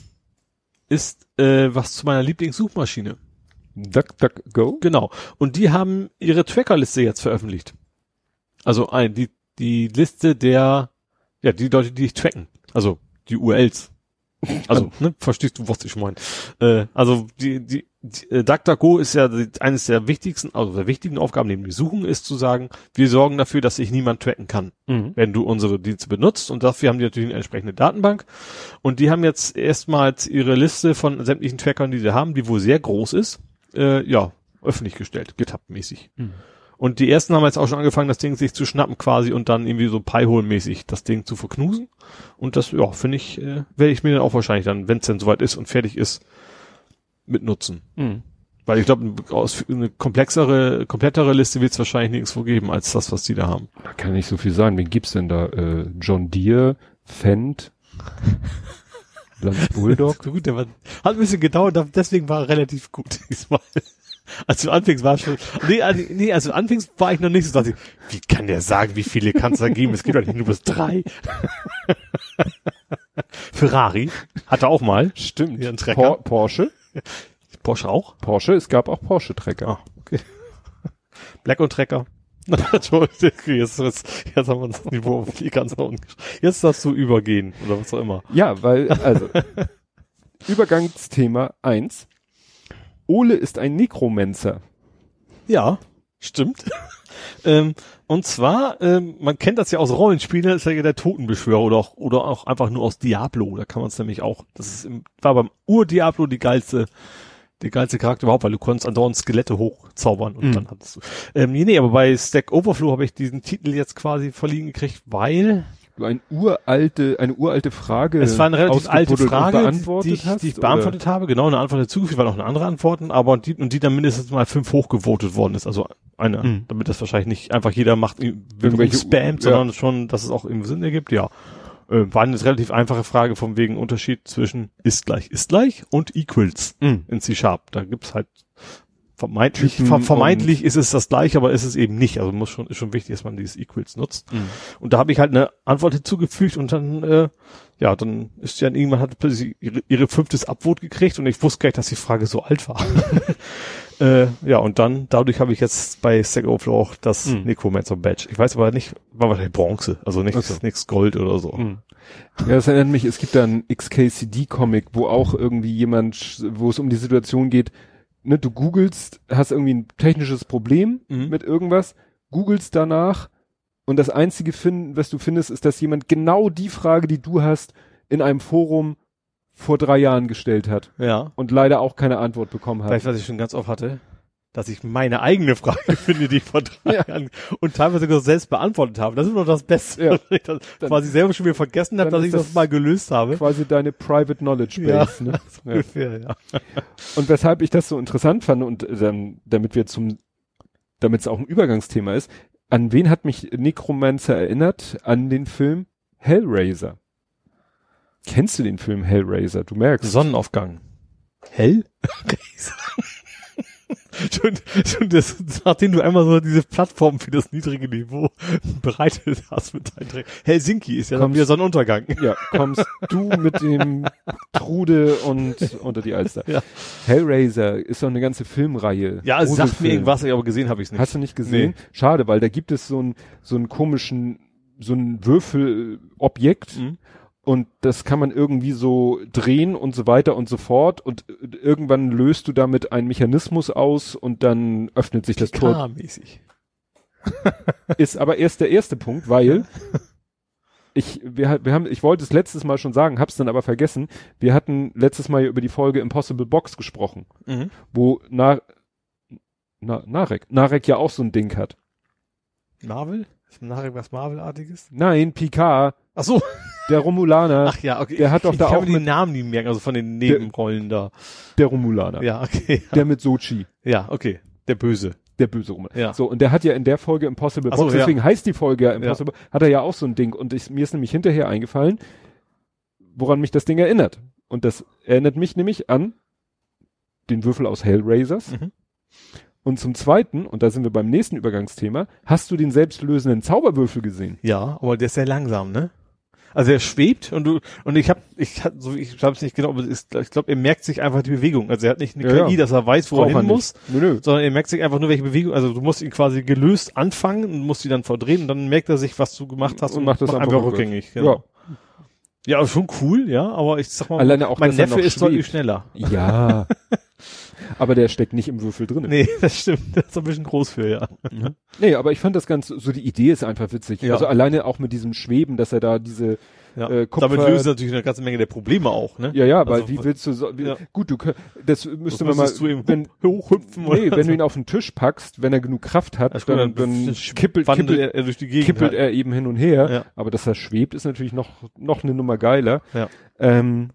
ist äh, was zu meiner Lieblingssuchmaschine. Duck, duck, go. Genau. Und die haben ihre Trackerliste jetzt veröffentlicht. Also ein, die, die Liste der, ja, die Leute, die dich tracken. Also die URLs. Also, ne, verstehst du, was ich meine. Äh, also die, die, die äh, DuckDuckGo ist ja die, eines der wichtigsten, also der wichtigen Aufgaben neben die Suchen ist zu sagen, wir sorgen dafür, dass sich niemand tracken kann Mhm. wenn du unsere Dienste benutzt. Und dafür haben die natürlich eine entsprechende Datenbank. Und die haben jetzt erstmals ihre Liste von sämtlichen Trackern, die sie haben, die wohl sehr groß ist, äh, ja, öffentlich gestellt, GitHub-mäßig. Mhm. Und die ersten haben jetzt auch schon angefangen, das Ding sich zu schnappen quasi und dann irgendwie so Pi-Hole-mäßig das Ding zu verknusen. Und das, ja, finde ich, äh, werde ich mir dann auch wahrscheinlich dann, wenn es denn soweit ist und fertig ist, mitnutzen. Mhm. Weil ich glaube, eine komplexere, komplettere Liste wird es wahrscheinlich nirgendwo geben, als das, was die da haben. Da kann nicht so viel sein. Wen gibt's denn da? Äh, John Deere, Fendt, Lanz Bulldog. So gut, der war, hat ein bisschen gedauert, deswegen war er relativ gut diesmal. Als du anfängst, war schon, nee, also- nee, also anfängst war ich noch nicht so, dachte ich, wie kann der sagen, wie viele kann es da geben? Es gibt doch nicht nur bis drei. Ferrari hatte auch mal. Stimmt. Hier ein Trecker. Por Porsche. Porsche auch. Porsche, es gab auch Porsche-Trecker. Ah, okay. Black und Trecker. Jetzt, jetzt, jetzt haben wir uns das Niveau auf die ganz nach unten Jetzt darfst du übergehen, oder was auch immer. Ja, weil, also, Übergangsthema eins. Ole ist ein Nekromancer. Ja, stimmt. Ähm, und zwar, ähm, man kennt das ja aus Rollenspielen, das ist ja der Totenbeschwörer oder auch, oder auch einfach nur aus Diablo. Da kann man es nämlich auch, das ist im, war beim Ur-Diablo die geilste, der geilste Charakter überhaupt, weil du konntest andauernd Skelette hochzaubern und Mhm. dann hattest du. Ähm, nee, nee, aber bei Stack Overflow habe ich diesen Titel jetzt quasi verliehen gekriegt, weil ein uralte, eine uralte Frage. es war eine relativ alte Frage, die, ich, hast, die ich oder? beantwortet habe. Genau, eine Antwort dazugefügt, weil noch eine andere Antworten, aber die, und die dann mindestens mal fünf hochgevotet worden ist. Also eine, Mhm. damit das wahrscheinlich nicht einfach jeder macht, Irgendwelche- spammt, ja. sondern schon, dass es auch im Sinn ergibt, ja. Äh, war eine relativ einfache Frage vom wegen Unterschied zwischen ist gleich ist gleich und equals Mhm. in C-Sharp. Da gibt's halt vermeintlich, ver vermeintlich ist es das gleiche, aber ist es eben nicht. Also muss schon, ist schon wichtig, dass man dieses equals nutzt. Mhm. Und da habe ich halt eine Antwort hinzugefügt und dann, äh, ja, dann ist ja irgendwann hat plötzlich ihre, ihre fünftes Upvote gekriegt und ich wusste gar nicht, dass die Frage so alt war. äh, ja, und dann, dadurch habe ich jetzt bei Stack Overflow auch das Mhm. Necromancer Badge. Ich weiß aber nicht, war wahrscheinlich Bronze, also nichts, so. nichts Gold oder so. Mhm. Ja, das erinnert mich, es gibt da einen XKCD-Comic, wo auch irgendwie jemand, wo es um die Situation geht, ne, du googelst, hast irgendwie ein technisches Problem Mhm. mit irgendwas, googelst danach und das einzige finden, was du findest, ist, dass jemand genau die Frage, die du hast, in einem Forum vor drei Jahren gestellt hat Ja. und leider auch keine Antwort bekommen hat. Vielleicht, was ich schon ganz oft hatte, dass ich meine eigene Frage finde, die ich vor drei Ja. Jahren und teilweise sogar selbst beantwortet habe. Das ist noch das Beste, Ja. dass ich das Dann- quasi selber schon wieder vergessen habe, dass ich das, das mal gelöst habe. Quasi deine Private Knowledge Ja. Base. Ne? So Ja. ungefähr, ja. Und weshalb ich das so interessant fand und äh, dann, damit wir zum, damit es auch ein Übergangsthema ist, an wen hat mich Necromancer erinnert? An den Film Hellraiser. Kennst du den Film Hellraiser? Du merkst. Sonnenaufgang. Hell? Schon, schon das, nachdem du einmal so diese Plattform für das niedrige Niveau bereitet hast mit deinen Tränen. Helsinki ist ja dann Kommst- wieder Sonnenuntergang. Ja, kommst du mit dem Trude und unter die Alster. Ja. Hellraiser ist doch eine ganze Filmreihe. Ja, es sagt mir irgendwas, aber gesehen habe ich es nicht. Hast du nicht gesehen? Schade, weil da gibt es so ein so einen komischen so ein Würfelobjekt Mhm. Und das kann man irgendwie so drehen und so weiter und so fort und äh, irgendwann löst du damit einen Mechanismus aus und dann öffnet sich das Tor. mäßig. Ist aber erst der erste Punkt, weil ich wir, wir haben ich wollte es letztes Mal schon sagen, hab's dann aber vergessen. Wir hatten letztes Mal über die Folge Impossible Box gesprochen, Mhm. wo Na, Na, Narek, Narek ja auch so ein Ding hat. Marvel? Ist nachher was Marvel-artiges? Nein, Picard, Ach so. Der Romulaner, Ach ja, okay. Der hat doch ich da kann auch mir die Namen nie merken, also von den Nebenrollen da. der Romulaner, Ja, okay. der mit Sochi, Ja, okay. Der Böse. der böse Romulaner. Ja. So, und der hat ja in der Folge Impossible Ach so, Box, ja. deswegen heißt die Folge ja Impossible, hat er ja auch so ein Ding und ich, mir ist nämlich hinterher eingefallen, woran mich das Ding erinnert. Und das erinnert mich nämlich an den Würfel aus Hellraisers. Mhm. Und zum Zweiten, und da sind wir beim nächsten Übergangsthema, hast du den selbstlösenden Zauberwürfel gesehen? Ja, aber der ist sehr langsam, ne? Also er schwebt und du und ich habe ich hab, so ich habe es nicht genau, aber ist, ich glaube, er merkt sich einfach die Bewegung. Also er hat nicht eine Ja, KI, ja. dass er weiß, wo er hin muss. Nö, nö. sondern er merkt sich einfach nur welche Bewegung. Also du musst ihn quasi gelöst anfangen und musst ihn dann verdrehen und dann merkt er sich, was du gemacht hast Und und, macht das macht einfach rückgängig. Genau. Ja. ja, schon cool, ja, aber ich sag mal, Alleine auch, mein Neffe ist deutlich schneller. Ja. aber der steckt nicht im Würfel drin. Nee, das stimmt. Das ist ein bisschen groß für, ja. Nee, aber ich fand das ganz, so die Idee ist einfach witzig. Ja. Also alleine auch mit diesem Schweben, dass er da diese, ja. Äh, Kupfer- Damit löst natürlich eine ganze Menge der Probleme auch, ne? ja, ja, weil Also, wie willst du so, wie, ja. gut, du das müsste Das man mal, du ihm wenn, hochhüpfen nee, wenn du so. ihn auf den Tisch packst, wenn er genug Kraft hat, gut, dann, dann kippelt, kippelt, er, er durch die Gegend. kippelt halt. er eben hin und her. Ja. Aber dass er schwebt, ist natürlich noch, noch eine Nummer geiler. Ja. Ähm,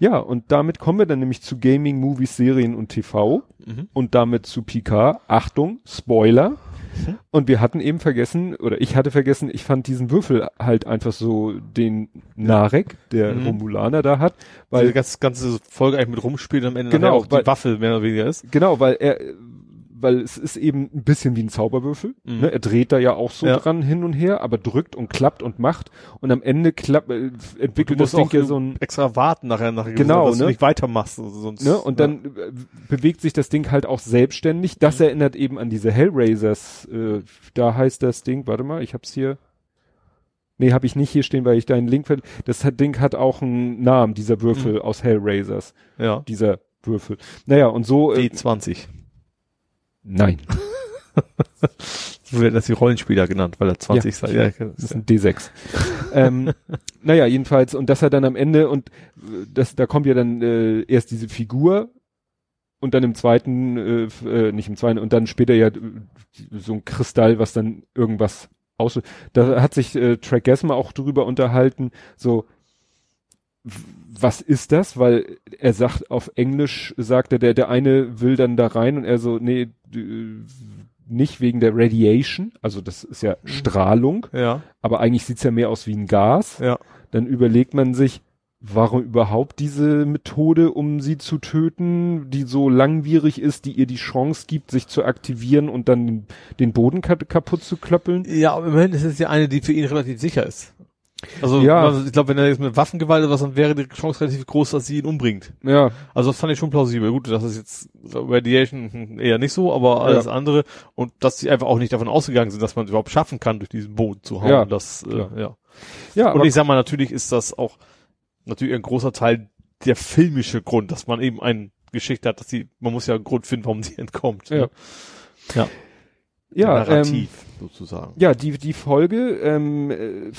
ja, und damit kommen wir dann nämlich zu Gaming, Movies, Serien und TV Mhm. und damit zu Picard. Achtung, Spoiler. Mhm. Und wir hatten eben vergessen, oder ich hatte vergessen, ich fand diesen Würfel halt einfach so, den Narek, der Mhm. Romulaner da hat, Weil die ganze, ganze Folge eigentlich mit rumspielt und am Ende Genau, auch weil- die Waffe mehr oder weniger ist. genau, weil er, weil es ist eben ein bisschen wie ein Zauberwürfel. Mhm. Ne? Er dreht da ja auch so Ja. dran hin und her, aber drückt und klappt und macht. Und am Ende klappt, äh, Du entwickelt das Ding ja so ein, extra warten nachher, nachher Genau, dass du ne? nicht weitermachst. Sonst, ne? Und ja. dann äh, bewegt sich das Ding halt auch selbstständig. Das erinnert eben an diese Hellraisers. Äh, da heißt das Ding, warte mal, ich hab's hier. Nee, habe ich nicht hier stehen, weil ich deinen Link ver Das hat, Ding hat auch einen Namen, dieser Würfel Mhm. aus Hellraisers. ja. Dieser Würfel. Naja, und so. Äh, D20. Nein. So werden das die Rollenspieler genannt, weil er 20 sei. Ja, Das ist ein D6. ähm, naja, jedenfalls, und dass er dann am Ende, und äh, das, da kommt ja dann äh, erst diese Figur und dann im zweiten, äh, äh, nicht im zweiten, und dann später ja äh, so ein Kristall, was dann irgendwas aus. Da hat sich äh, Track Gasma auch drüber unterhalten, so was ist das? Weil er sagt, auf Englisch sagt er, der, der eine will dann da rein und er so, nee, d- nicht wegen der Radiation, also das ist ja Strahlung, ja, aber eigentlich sieht's ja mehr aus wie ein Gas. ja. Dann überlegt man sich, warum überhaupt diese Methode, um sie zu töten, die so langwierig ist, die ihr die Chance gibt, sich zu aktivieren und dann den, den Boden ka kaputt zu klöppeln. Ja, aber immerhin ist es ja eine, die für ihn relativ sicher ist. Also, Ja. also ich glaube, wenn er jetzt mit Waffengewalt oder was, dann wäre die Chance relativ groß, dass sie ihn umbringt. Ja, Also das fand ich schon plausibel. Gut, das ist jetzt Radiation hm, eher nicht so, aber alles Ja. andere und dass sie einfach auch nicht davon ausgegangen sind, dass man es überhaupt schaffen kann, durch diesen Boden zu hauen. Ja, das, äh, ja. ja, Und ich sag mal, natürlich ist das auch natürlich ein großer Teil der filmische Grund, dass man eben eine Geschichte hat, dass sie, man muss ja einen Grund finden, warum sie entkommt. Ja. Ne? Ja. ja, ähm, Narrativ, sozusagen. ja, die, die Folge, ähm, äh,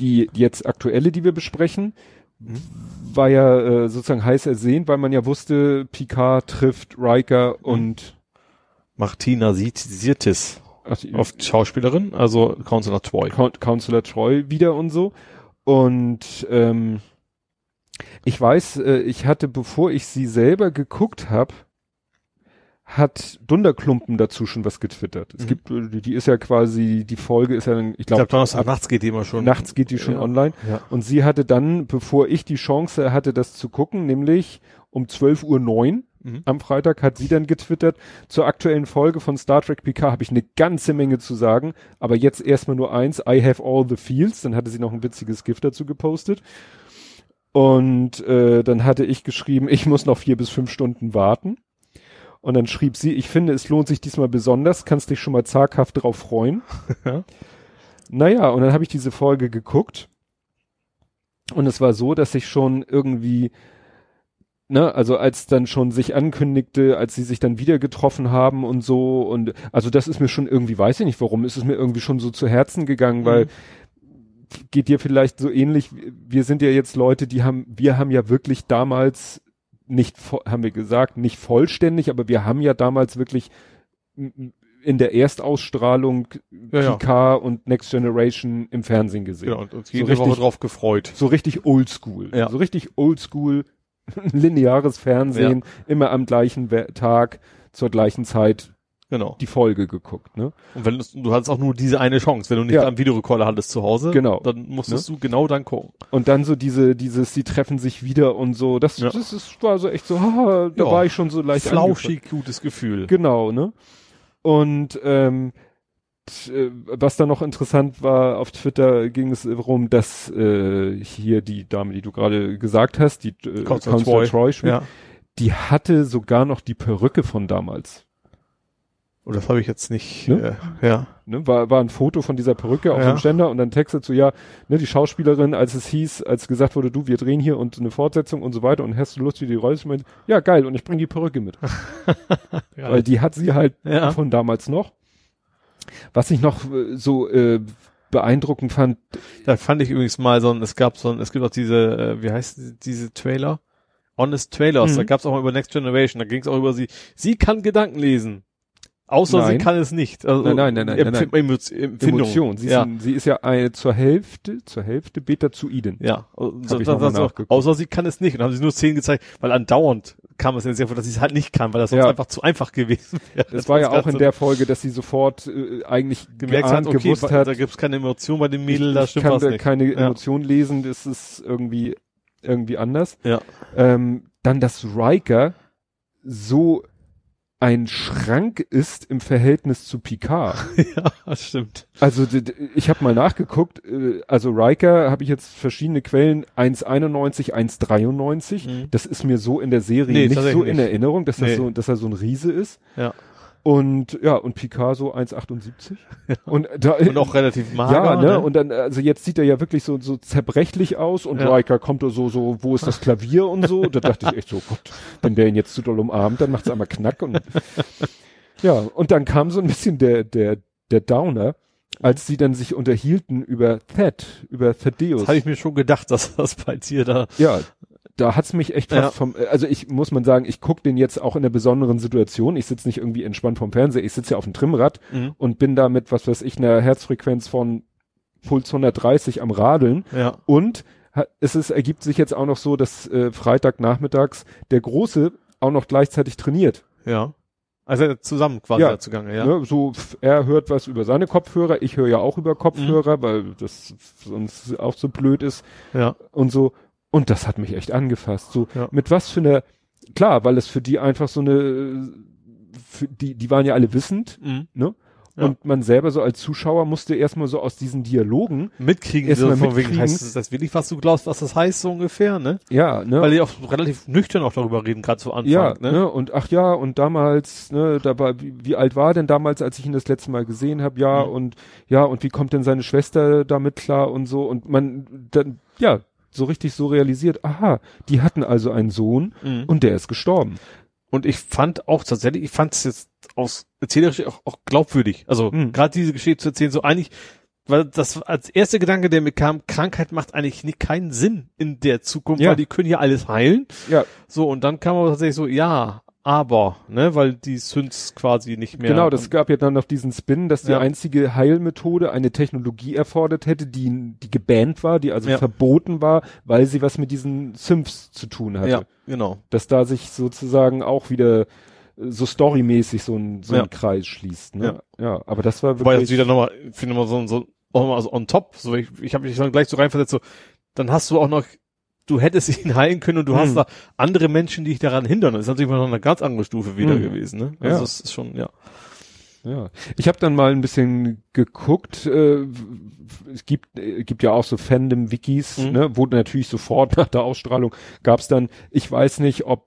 die jetzt aktuelle, die wir besprechen, Mhm. war ja äh, sozusagen heiß ersehnt, weil man ja wusste, Picard trifft Riker Mhm. und Martina Sirtis, oft Schauspielerin, also Counselor Troy. Counselor Troy wieder und so. Und ähm, ich weiß, äh, ich hatte, bevor ich sie selber geguckt habe, hat Dunderklumpen dazu schon was getwittert. Es Mhm. gibt, äh, die, ist ja quasi, die Folge ist ja dann, ich glaube, Donnerstag nachts geht die immer schon. nachts geht die schon Ja. online. Ja. Und sie hatte dann, bevor ich die Chance hatte, das zu gucken, nämlich um 12.09 Uhr Mhm. am Freitag, hat sie dann getwittert, zur aktuellen Folge von Star Trek PK habe ich eine ganze Menge zu sagen, aber jetzt erstmal nur eins, I have all the feels, dann hatte sie noch ein witziges Gift dazu gepostet. Und äh, dann hatte ich geschrieben, ich muss noch vier bis fünf Stunden warten. Und dann schrieb sie, ich finde, es lohnt sich diesmal besonders, kannst dich schon mal zaghaft drauf freuen. Ja. Naja, und dann habe ich diese Folge geguckt. Und es war so, dass ich schon irgendwie, ne, also als dann schon sich ankündigte, als sie sich dann wieder getroffen haben und so, und also das ist mir schon irgendwie, weiß ich nicht warum, ist es mir irgendwie schon so zu Herzen gegangen, weil geht dir vielleicht so ähnlich, wir sind ja jetzt Leute, die haben, wir haben ja wirklich damals nicht, haben wir gesagt, nicht vollständig, aber wir haben ja damals wirklich in der Erstausstrahlung Ja, ja. PK und Next Generation im Fernsehen gesehen. Genau, und uns jede richtig- Woche drauf gefreut. So richtig oldschool. Ja. So richtig oldschool, lineares Fernsehen, immer am gleichen Tag, zur gleichen Zeit Genau. die Folge geguckt, ne? Und wenn du, du hattest auch nur diese eine Chance, wenn du nicht Ja. einen Videorekorder hattest zu Hause, Genau. dann musstest du genau dann gucken. Und dann so diese, dieses, die treffen sich wieder und so, das, Ja. das ist, war so echt so, haha, da Ja. war ich schon so leicht Flauschig, gutes Gefühl. Genau, ne? Und ähm, äh, was dann noch interessant war, auf Twitter ging es darum, dass äh, hier die Dame, die du gerade gesagt hast, die äh, Counselor Troy. Troy spielt, Ja. die hatte sogar noch die Perücke von damals. Und das habe ich jetzt nicht, Ne? äh, ja. Ne, war, war ein Foto von dieser Perücke auf Ja. dem Ständer und dann Text dazu, ja, ne, die Schauspielerin, als es hieß, als gesagt wurde, du, wir drehen hier und eine Fortsetzung und so weiter und hast du Lust, wie die Rolle zu machen? Ja, geil, und ich bring die Perücke mit. Weil die hat sie halt Ja. von damals noch. Was ich noch äh, so äh, beeindruckend fand, Da fand ich übrigens mal so ein, es gab so ein, es gibt auch diese, äh, wie heißt diese, diese Trailer? Honest Trailers, Mhm. da gab's auch mal über Next Generation, da ging's auch über sie. Sie kann Gedanken lesen. Außer Nein. sie kann es nicht. Also, Nein, nein, nein, nein, Empf nein, Emo- Empfindung. Emotion. Sie, ja. ist, sie ist ja eine, zur Hälfte, zur Hälfte Beta-Zuiden. Ja, ich so, mal so, nachgeguckt. außer sie kann es nicht. Und haben sie nur Szenen gezeigt, weil andauernd kam es in sehr vor, dass sie es halt nicht kann, weil das sonst Ja. einfach zu einfach gewesen wäre. Es war ja Das auch in der Folge, dass sie sofort äh, eigentlich gemerkt geahnt, hat, okay, gewusst hat, da gibt's keine Emotion bei dem Mädel, ich, da ich stimmt kann was da nicht. keine Ja. Emotion lesen, das ist irgendwie irgendwie anders. Ja. Ähm, dann, dass Riker so ein Schrank ist im Verhältnis zu Picard. ja, das stimmt. Also ich habe mal nachgeguckt, äh, also Riker habe ich jetzt verschiedene Quellen, 1,91, 1,93. Mhm. Das ist mir so in der Serie Nee, nicht so in. Erinnerung, dass, Nee. das so, dass er so ein Riese ist. Ja. Und ja, und Picard so 1,78. Und, da, Und auch relativ mager. ja, ne? Und dann, also jetzt sieht er ja wirklich so, so zerbrechlich aus und Ja. Riker kommt so, so, wo ist das Klavier und so. Da dachte ich echt so, Gott, wenn der ihn jetzt zu doll umarmt, dann macht's einmal Knack und, ja, und dann kam so ein bisschen der, der, der Downer, als sie dann sich unterhielten über Thed, über Thaddeus. Das habe ich mir schon gedacht, dass das bei dir da. Ja, da hat's mich echt fast Ja. vom, also ich muss man sagen, ich guck den jetzt auch in einer besonderen Situation. Ich sitze nicht irgendwie entspannt vorm Fernseher, ich sitze ja auf dem Trimmrad Mhm. und bin da mit, was weiß ich, einer Herzfrequenz von Puls 130 am Radeln. Ja. Und es ist, ergibt sich jetzt auch noch so, dass äh, Freitagnachmittags der Große auch noch gleichzeitig trainiert. Ja. Also zusammen quasi Ja. zugange, ja. Ne, so, er hört was über seine Kopfhörer, ich höre ja auch Mhm. über Kopfhörer, weil das sonst auch so blöd ist Ja. und so. Und das hat mich echt angefasst. So, Ja. mit was für einer, klar, weil es für die einfach so eine, für die, die waren ja alle wissend, Mhm. ne? Ja. Und man selber so als Zuschauer musste erstmal so aus diesen Dialogen, Mitkriegen, Erst so mal von wegen, mitkriegen. heißt es das wirklich, was du glaubst, was das heißt, so ungefähr, ne? ja, ne? Weil die auch relativ nüchtern auch darüber reden, gerade zu Anfang, ja, ne? ne? Und ach ja, und damals, ne, dabei, wie, wie alt war denn damals, als ich ihn das letzte Mal gesehen habe? Ja, Mhm. und ja, und wie kommt denn seine Schwester damit klar und so? Und man dann, ja, so richtig so realisiert, aha, die hatten also einen Sohn Mhm. und der ist gestorben. Und ich fand auch tatsächlich, ich fand es jetzt aus erzählerisch auch, auch glaubwürdig. Also Mhm. gerade diese Geschichte zu erzählen, so eigentlich, weil das als erster Gedanke, der mir kam, Krankheit macht eigentlich nicht keinen Sinn in der Zukunft, Ja. weil die können ja alles heilen. Ja, So, und dann kam aber tatsächlich so, ja, aber, ne, weil die Synths quasi nicht mehr. genau, das gab ja dann noch diesen Spin, dass die Ja. einzige Heilmethode eine Technologie erfordert hätte, die, die gebannt war, die also Ja. verboten war, weil sie was mit diesen Synths zu tun hatte. Ja, genau. dass da sich sozusagen auch wieder äh, so storymäßig so ein, so Ja. ein Kreis schließt. Ne? Ja. aber das war Wobei das wirklich. wieder nochmal, ich finde mal so, so, auch mal so on top, so ich, ich habe mich dann gleich so reinversetzt, so, dann hast du auch noch, du hättest ihn heilen können und du Mhm. hast da andere Menschen, die dich daran hindern. Das ist natürlich mal noch eine ganz andere Stufe wieder Mhm. gewesen, ne? Also Ja. es ist schon, ja. Ja, ich habe dann mal ein bisschen geguckt. Äh, es gibt äh, gibt ja auch so Fandom-Wikis, Mhm. ne, wo natürlich sofort nach der Ausstrahlung gab's dann. Ich weiß nicht, ob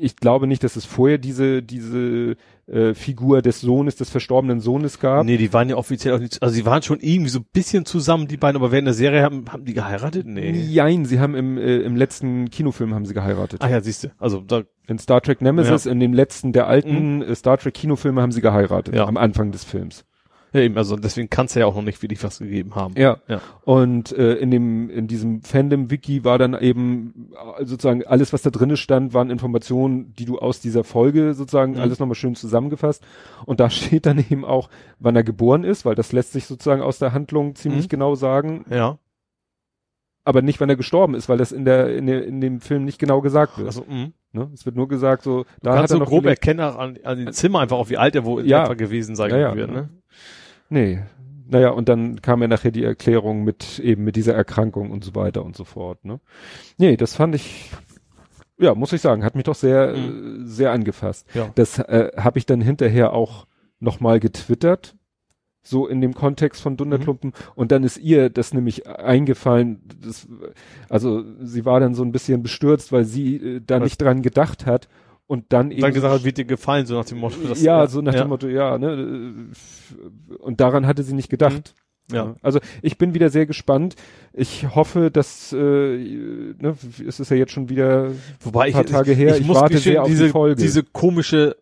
ich glaube nicht, dass es vorher diese diese äh, Figur des Sohnes, des verstorbenen Sohnes gab. Nee, die waren ja offiziell auch nicht, also sie waren schon irgendwie so ein bisschen zusammen, die beiden, aber während der Serie haben, haben die geheiratet? Nee. Jein, sie haben im, äh, im letzten Kinofilm haben sie geheiratet. Ah ja, siehst du. Also da, In Star Trek Nemesis, in dem letzten der alten äh, Star Trek Kinofilme haben sie geheiratet. Ja. Am Anfang des Films. Ja eben, also deswegen kann es ja auch noch nicht wirklich was gegeben haben. Ja. Ja. Und äh, in dem, in diesem Fandom-Wiki war dann eben äh, sozusagen alles, was da drinne stand, waren Informationen, die du aus dieser Folge sozusagen Mhm. alles nochmal schön zusammengefasst. Und da steht dann eben auch, wann er geboren ist, weil das lässt sich sozusagen aus der Handlung ziemlich Mhm. genau sagen, Ja. aber nicht, wann er gestorben ist, weil das in der, in, der, in dem Film nicht genau gesagt wird. Also, mh. ne? Es wird nur gesagt, so, Da da hat kannst er du noch grob erkennen auch an, an den Zimmer einfach auch, wie alt er wohl Ja. gewesen sein Ja, ja. wird, ne? Nee. Naja, und dann kam ja nachher die Erklärung mit eben mit dieser Erkrankung und so weiter und so fort, ne? Nee, das fand ich, ja, muss ich sagen, hat mich doch sehr, Mhm. äh, sehr angefasst. Ja. Das äh, habe ich dann hinterher auch nochmal getwittert, so in dem Kontext von Dunderklumpen. Und dann ist ihr das nämlich eingefallen, das, also sie war dann so ein bisschen bestürzt, weil sie äh, da Was? nicht dran gedacht hat und dann eben Dann gesagt hat, wird dir gefallen, so nach dem Motto. dass- ja, so nach ja. dem Motto, ja, ne, äh, und daran hatte sie nicht gedacht. Ja. Also ich bin wieder sehr gespannt. Ich hoffe, dass äh, ne, es ist ja jetzt schon wieder Wobei ich, paar Tage her, ich warte gestehen, sehr auf die diese, Folge. Diese komische,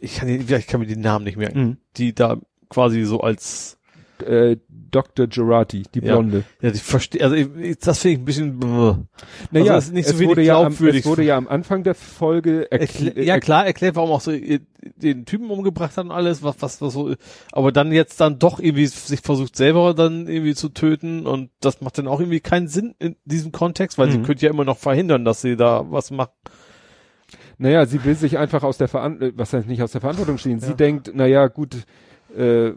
ich kann, die- ich kann mir den Namen nicht merken, die da quasi so als, äh, Dr. Gerati, die Ja. Blonde. ja, ich verstehe, also ich, ich- das finde ich ein bisschen, brr. Naja, Also nicht so es wurde ja am, es wurde ja am Anfang der Folge Erklä erklärt. ja klar, erklärt, warum auch so äh, den Typen umgebracht hat und alles, was, was, was so, aber dann jetzt dann doch irgendwie sich versucht selber dann irgendwie zu töten und das macht dann auch irgendwie keinen Sinn in diesem Kontext, weil sie Mhm. könnte ja immer noch verhindern, dass sie da was macht. Naja, sie will sich einfach aus der Verantwortung, was heißt nicht aus der Verantwortung stehen. Ja. Sie denkt, naja, gut, äh,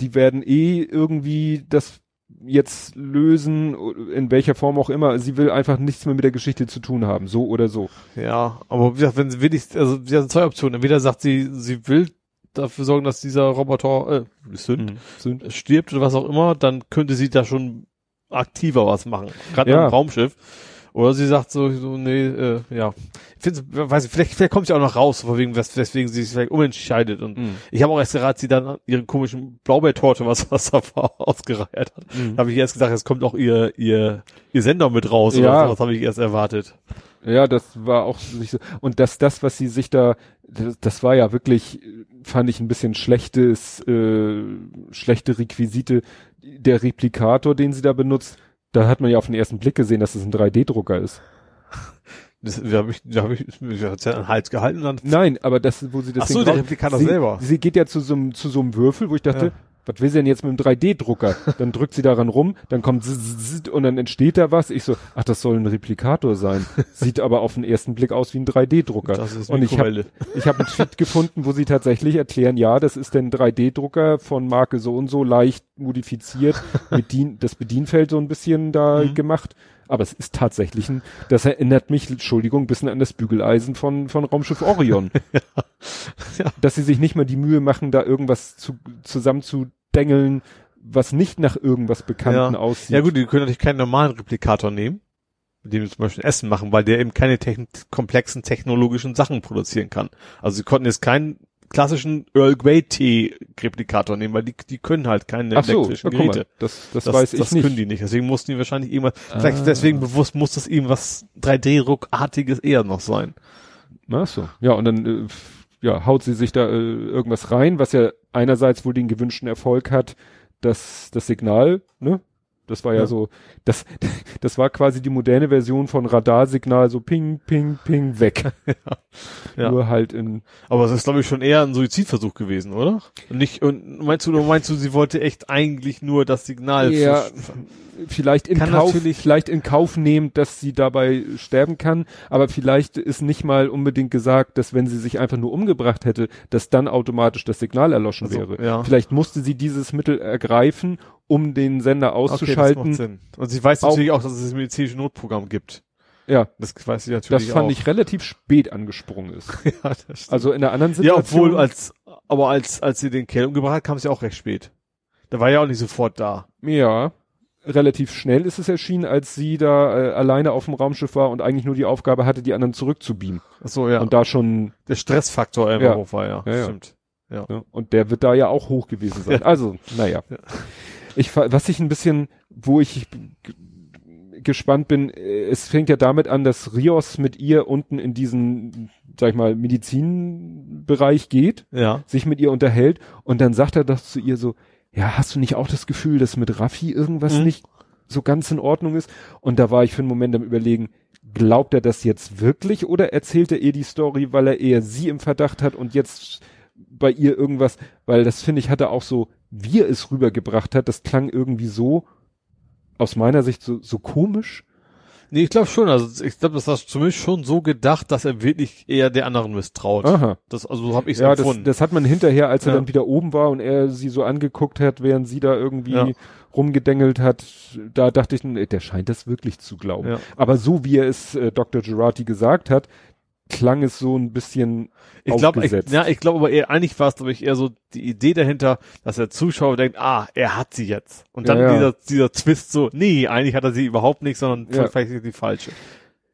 die werden eh irgendwie das jetzt lösen, in welcher Form auch immer. Sie will einfach nichts mehr mit der Geschichte zu tun haben, so oder so. Ja, aber wie gesagt, wenn sie will, ich, also sie hat zwei Optionen. Entweder sagt sie, sie will dafür sorgen, dass dieser Roboter äh, Sünd, Sind- stirbt oder was auch immer, dann könnte sie da schon aktiver was machen. Gerade Ja. dem Raumschiff. Oder sie sagt so, so nee, äh, ja. Ich finde, weiß ich, vielleicht, vielleicht kommt sie auch noch raus, wegen, wes- weswegen sie sich vielleicht umentscheidet. Und Mhm. ich habe auch erst gerade sie dann ihre komischen Blaubeertorte, was was da war, ausgereiert hat. Mhm. Da habe ich erst gesagt, es kommt auch ihr, ihr, ihr Sender mit raus. Ja. Oder so, das habe ich erst erwartet. Ja, das war auch nicht so. Und dass das, was sie sich da, das, das war ja wirklich, fand ich ein bisschen schlechtes, äh, schlechte Requisite. Der Replikator, den sie da benutzt, da hat man ja auf den ersten Blick gesehen, dass es ein 3D-Drucker ist. Das, da habe ich, da habe ich, da hat's ja an den Hals gehalten und dann. Nein, aber das, wo sie das Ach so, Ding der Replikator sie, selber. Sie geht ja zu so einem, zu so einem Würfel, wo ich dachte, Ja. Was will sie denn jetzt mit dem 3D-Drucker? Dann drückt sie daran rum, dann kommt und dann entsteht da was. Ich so, ach, das soll ein Replikator sein. Sieht aber auf den ersten Blick aus wie ein 3D-Drucker. Das ist Und ich habe ich hab einen Tweet gefunden, wo sie tatsächlich erklären, ja, das ist denn ein 3D-Drucker von Marke so und so leicht modifiziert, mit Dien, das Bedienfeld so ein bisschen da Mhm. gemacht. Aber es ist tatsächlich ein, das erinnert mich, Entschuldigung, ein bisschen an das Bügeleisen von, von Raumschiff Orion. Ja. Dass sie sich nicht mal die Mühe machen, da irgendwas zu, zusammenzudengeln, was nicht nach irgendwas Bekannten Ja. aussieht. Ja gut, die können natürlich keinen normalen Replikator nehmen, mit dem sie zum Beispiel Essen machen, weil der eben keine techn komplexen technologischen Sachen produzieren kann. Also sie konnten jetzt keinen klassischen Earl Grey Tee Replikator nehmen, weil die, die können halt keine Ach so, elektrischen ja, Geräte. mal, das, das, Das, weiß ich das nicht. können die nicht. Deswegen mussten die wahrscheinlich irgendwas, vielleicht Ah. deswegen bewusst muss das irgendwas 3D-Druckartiges eher noch sein. Ach so. Ja, und dann äh, ja, haut sie sich da äh, irgendwas rein, was ja einerseits wohl den gewünschten Erfolg hat, dass das Signal, ne? Das war ja, Ja. so, das, das war quasi die moderne Version von Radarsignal, so ping, ping, ping, weg. Ja. Nur halt in, Aber es ist, glaube ich, schon eher ein Suizidversuch gewesen, oder? Und nicht, und meinst du, meinst du, sie wollte echt eigentlich nur das Signal Ja, vielleicht in Kauf, vielleicht in Kauf nehmen, dass sie dabei sterben kann, aber vielleicht ist nicht mal unbedingt gesagt, dass wenn sie sich einfach nur umgebracht hätte, dass dann automatisch das Signal erloschen Also, wäre. ja. Vielleicht musste sie dieses Mittel ergreifen, um den Sender Okay, das auszuschalten. macht Sinn. Und sie weiß natürlich auch, dass es das medizinische Notprogramm gibt. ja, Das weiß sie das natürlich fand auch. ich relativ spät angesprungen ist. ja, das stimmt. Also in der anderen ja, Situation. obwohl als, aber als, als sie den Kerl umgebracht hat, kam es ja auch recht spät. Da war ja auch nicht sofort da. Ja, relativ schnell ist es erschienen, als sie da äh, alleine auf dem Raumschiff war und eigentlich nur die Aufgabe hatte, die anderen zurückzubeamen. Ach so, ja. Und da schon der Stressfaktor immer Ja. hoch war, ja. Ja, ja. Stimmt. Ja, und der wird da ja auch hoch gewesen sein. Ja. Also, naja. Ich, was ich ein bisschen, wo ich gespannt bin, äh, es fängt ja damit an, dass Rios mit ihr unten in diesen, sag ich mal, Medizinbereich geht, Ja. sich mit ihr unterhält und dann sagt er doch zu ihr so, ja, hast du nicht auch das Gefühl, dass mit Raffi irgendwas Mhm. nicht so ganz in Ordnung ist? Und da war ich für einen Moment am überlegen, glaubt er das jetzt wirklich oder erzählt er ihr die Story, weil er eher sie im Verdacht hat und jetzt bei ihr irgendwas, weil das finde ich hatte auch so, wie er es rübergebracht hat, das klang irgendwie so, aus meiner Sicht so, so komisch. Nee, ich glaube schon. Also ich glaube, das war zumindest schon so gedacht, dass er wirklich eher der anderen misstraut. Aha. Das, also so habe ich es Ja, das, empfunden. das hat man hinterher, als er Ja. dann wieder oben war und er sie so angeguckt hat, während sie da irgendwie Ja. rumgedengelt hat, da dachte ich, nee, der scheint das wirklich zu glauben. Ja. Aber so wie er es äh, Dr. Girardi gesagt hat, klang es so ein bisschen Ich glaube, ich, ja, ich glaube aber eher, eigentlich war es, glaube ich, eher so die Idee dahinter, dass der Zuschauer denkt, ah, er hat sie jetzt. Und dann Ja, ja. dieser, dieser Twist so, nee, eigentlich hat er sie überhaupt nicht, sondern Ja. vielleicht ist die falsche.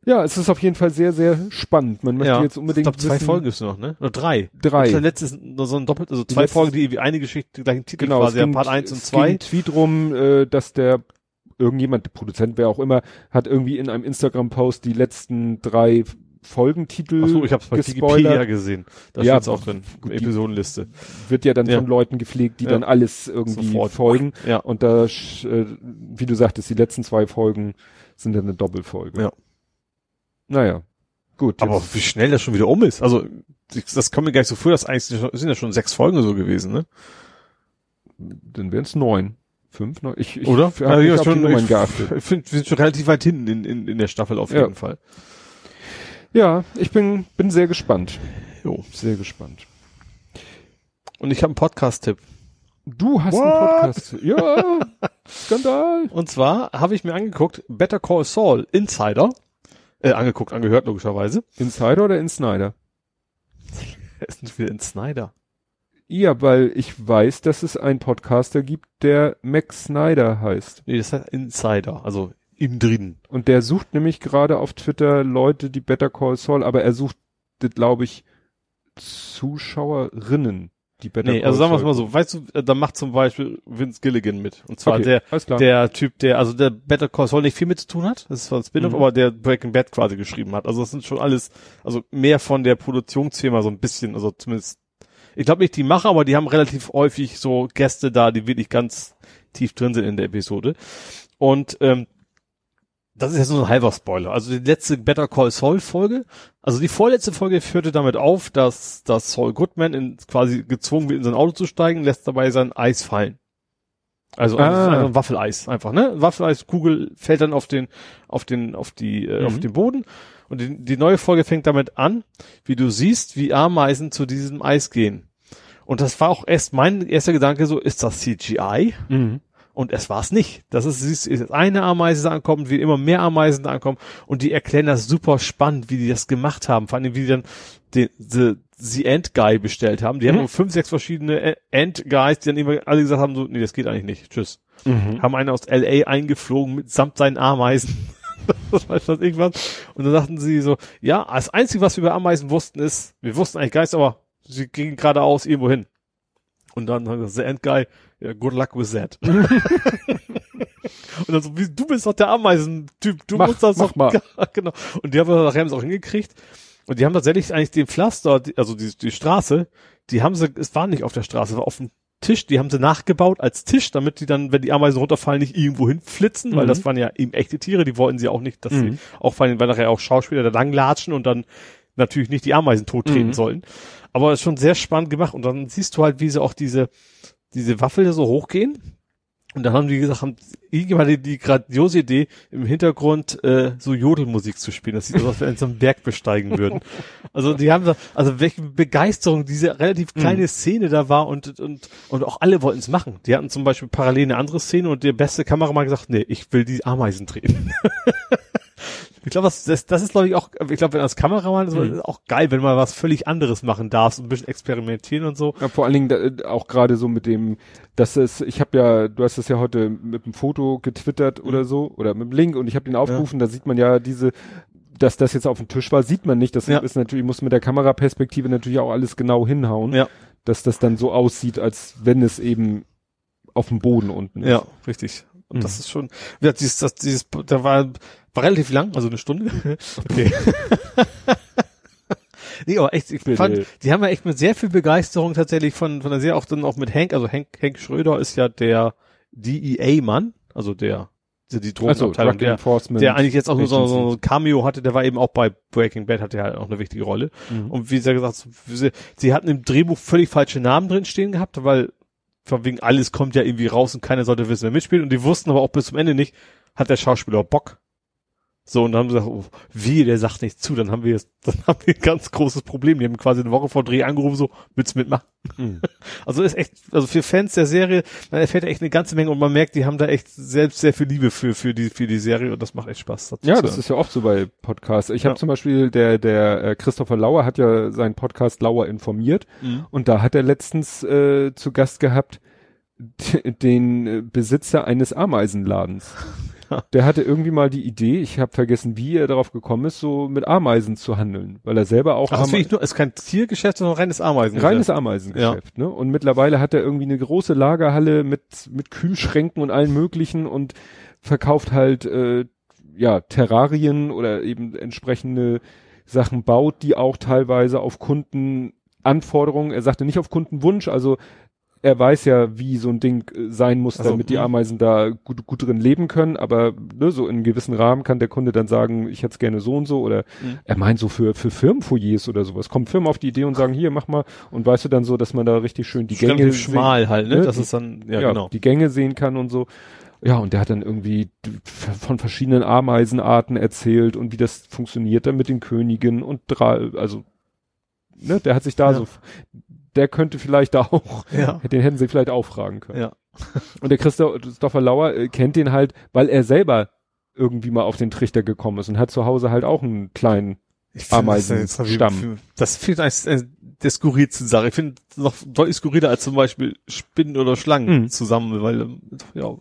Ja, es ist auf jeden Fall sehr, sehr spannend. Man möchte jetzt unbedingt ich glaube, zwei Folgen gibt's noch, ne? Oder drei. Drei. Das letzte ist nur so ein doppelt, also zwei letzte- Folgen, die irgendwie eine Geschichte gleichen Titel Genau, quasi, ging, Part 1 und es ging 2. ein Tweet rum, äh, dass der irgendjemand, Produzent, wer auch immer, hat irgendwie in einem Instagram-Post die letzten drei Folgentitel Ach so, ich habe es bei Wikipedia gespoilert. gesehen. Da Ja, steht's auch drin, gut, Episodenliste. Wird ja dann Ja. von Leuten gepflegt, die Ja. dann alles irgendwie Sofort. folgen. Ja. Und da, äh, wie du sagtest, die letzten zwei Folgen sind dann eine Doppelfolge. Ja. Naja, gut. Aber wie schnell das schon wieder um ist. Also, ich- das kommt mir gar nicht so vor, dass eigentlich sind ja schon sechs Folgen so gewesen, ne? dann wären es neun. Fünf, neun. Ich, ich Oder? hab ja, die Nummern geachtet. ich finde, wir sind schon relativ weit hinten in, in, in der Staffel auf jeden Fall. Ja, ich bin, bin sehr gespannt. Jo. Sehr gespannt. Und ich habe einen Podcast-Tipp. Du hast What? einen Podcast. Ja, Skandal. Und zwar habe ich mir angeguckt, Better Call Saul Insider. Äh, angeguckt, angehört logischerweise. Insider oder in Snyder? Er ist nicht wieder in Snyder. Ja, weil ich weiß, dass es einen Podcaster gibt, der Max Snyder heißt. Nee, das heißt Insider, also im drin. Und der sucht nämlich gerade auf Twitter Leute, die Better Call Saul, aber er sucht, glaube ich, Zuschauerinnen. die Better Nee, Call also sagen wir es Saul- mal so, weißt du, äh, da macht zum Beispiel Vince Gilligan mit. Und zwar Okay, der, der Typ, der, also der Better Call Saul nicht viel mit zu tun hat, das ist zwar ein Spin-off, Mhm. aber der Breaking Bad quasi geschrieben hat. Also das sind schon alles, also mehr von der Produktionsfirma so ein bisschen, also zumindest, ich glaube nicht die Macher, aber die haben relativ häufig so Gäste da, die wirklich ganz tief drin sind in der Episode. Und ähm, das ist jetzt nur ein halber Spoiler. Also die letzte Better Call Saul Folge, also die vorletzte Folge führte damit auf, dass, dass Saul Goodman in, quasi gezwungen wird, in sein Auto zu steigen, lässt dabei sein Eis fallen. Also Ah. ein Waffeleis einfach, ne? Waffeleis-Kugel fällt dann auf den, auf den, auf die, äh, Mhm. auf den Boden. Und die, die neue Folge fängt damit an, wie du siehst, wie Ameisen zu diesem Eis gehen. Und das war auch erst mein erster Gedanke so, ist das CGI? Mhm. Und es war es nicht. Das ist, ist eine Ameise da ankommt, wie immer mehr Ameisen da ankommen. Und die erklären das super spannend, wie die das gemacht haben. Vor allem, wie die dann den, the, the End Guy bestellt haben. Die Mhm. haben fünf, sechs verschiedene End Guys, die dann immer alle gesagt haben, so, nee, das geht eigentlich nicht. Tschüss. Mhm. Haben einen aus LA eingeflogen mit samt seinen Ameisen. das weiß was irgendwas. Und dann sagten sie so, ja, das Einzige, was wir über Ameisen wussten, ist, wir wussten eigentlich gar nichts, aber sie gingen geradeaus irgendwo hin. Und dann haben wir gesagt, the End Guy, ja, good luck with that. Und dann so, wie, du bist doch der Ameisentyp, du Mach- musst das doch mal. Genau. Und die haben das nachher auch hingekriegt. Und die haben tatsächlich eigentlich den Pflaster, also die, die Straße, die haben sie, es war nicht auf der Straße, es war auf dem Tisch, die haben sie nachgebaut als Tisch, damit die dann, wenn die Ameisen runterfallen, nicht irgendwo hinflitzen, weil Mhm. das waren ja eben echte Tiere, die wollten sie auch nicht, dass Mhm. sie, auch weil, weil nachher auch Schauspieler da langlatschen und dann natürlich nicht die Ameisen tottreten Mhm. sollen. Aber es ist schon sehr spannend gemacht und dann siehst du halt, wie sie auch diese, diese Waffel so hochgehen. Und dann haben die gesagt, haben irgendjemand die, die grandiose Idee, im Hintergrund äh, so Jodelmusik zu spielen. Das sieht aus, als wenn sie so einen Berg besteigen würden. Also die haben da, also welche Begeisterung diese relativ kleine Szene da war und, und, und auch alle wollten es machen. Die hatten zum Beispiel parallel eine andere Szene und der beste Kameramann gesagt, nee, ich will die Ameisen drehen. Ich glaube, das, das, das ist, glaube ich, auch, ich glaube, wenn als Kameramann ist, Mhm. ist auch geil, wenn man was völlig anderes machen darfst und ein bisschen experimentieren und so. Ja, vor allen Dingen da, auch gerade so mit dem, dass es, ich habe ja, du hast das ja heute mit dem Foto getwittert oder so oder mit dem Link und ich habe den aufgerufen, da sieht man ja diese, dass das jetzt auf dem Tisch war, sieht man nicht. Das Ja. ist natürlich, muss mit der Kameraperspektive natürlich auch alles genau hinhauen, Ja. dass das dann so aussieht, als wenn es eben auf dem Boden unten ist. Ja, richtig. Und Mhm. das ist schon, ja, dieses, das, dieses, da war, war relativ lang, also eine Stunde. Okay. nee, aber echt, ich fand, die haben ja echt mit sehr viel Begeisterung tatsächlich von, von der Serie, auch dann auch mit Hank, also Hank, Hank Schröder ist ja der DEA-Mann, also der, die, die Also, Drogenabteilung, Drug der, der eigentlich jetzt auch nur so, so ein Cameo hatte, der war eben auch bei Breaking Bad, hatte ja halt auch eine wichtige Rolle. Mhm. Und wie sie gesagt, sie, sie hatten im Drehbuch völlig falsche Namen drin stehen gehabt, weil von wegen alles kommt ja irgendwie raus und keiner sollte wissen, wer mitspielt. Und die wussten aber auch bis zum Ende nicht, hat der Schauspieler Bock. So, und dann haben sie gesagt, oh, wie, der sagt nicht zu, dann haben wir jetzt, dann haben wir ein ganz großes Problem. Die haben quasi eine Woche vor Dreh angerufen, so, willst du mitmachen? Mhm. Also ist echt, also für Fans der Serie, man erfährt echt eine ganze Menge und man merkt, die haben da echt selbst sehr viel Liebe für, für die, für die Serie und das macht echt Spaß. dazu Ja, das ist ja oft so bei Podcasts. Ich Ja. habe zum Beispiel, der, der äh, Christopher Lauer hat ja seinen Podcast Lauer informiert Mhm. und da hat er letztens äh, zu Gast gehabt den äh, Besitzer eines Ameisenladens. Ja. Der hatte irgendwie mal die Idee, ich habe vergessen, wie er darauf gekommen ist, so mit Ameisen zu handeln, weil er selber auch Ach, das ich nur, ist kein Tiergeschäft, sondern reines Ameisen. reines Ameisengeschäft, ne? Und mittlerweile hat er irgendwie eine große Lagerhalle mit mit Kühlschränken und allen möglichen und verkauft halt äh, ja Terrarien oder eben entsprechende Sachen baut, die auch teilweise auf Kundenanforderungen, er sagte nicht auf Kundenwunsch, also er weiß ja, wie so ein Ding äh, sein muss, Also, damit die mh. Ameisen da gut, gut drin leben können, aber ne, so in einem gewissen Rahmen kann der Kunde dann sagen, ich hätte es gerne so und so oder Mhm. er meint so für, für Firmenfoyers oder sowas. Kommen Firmen auf die Idee und sagen, hier, mach mal und weißt du dann so, dass man da richtig schön die Gänge Gänge sehen- schmal halt, ne? Das ist dann, ja, ja, genau. die Gänge sehen kann und so. Ja, und der hat dann irgendwie von verschiedenen Ameisenarten erzählt und wie das funktioniert dann mit den Königen und drei, also, ne, der hat sich da Ja. so, der könnte vielleicht da auch, Ja. den hätten sie vielleicht auch fragen können. Ja. Und der Christopher Lauer äh, kennt den halt, weil er selber irgendwie mal auf den Trichter gekommen ist und hat zu Hause halt auch einen kleinen, Ameisenstamm. Das, finde ich eigentlich der skurrilste Sache. Ich finde noch deutlich skurriler als zum Beispiel Spinnen oder Schlangen Mhm. zusammen, weil, ähm, ja.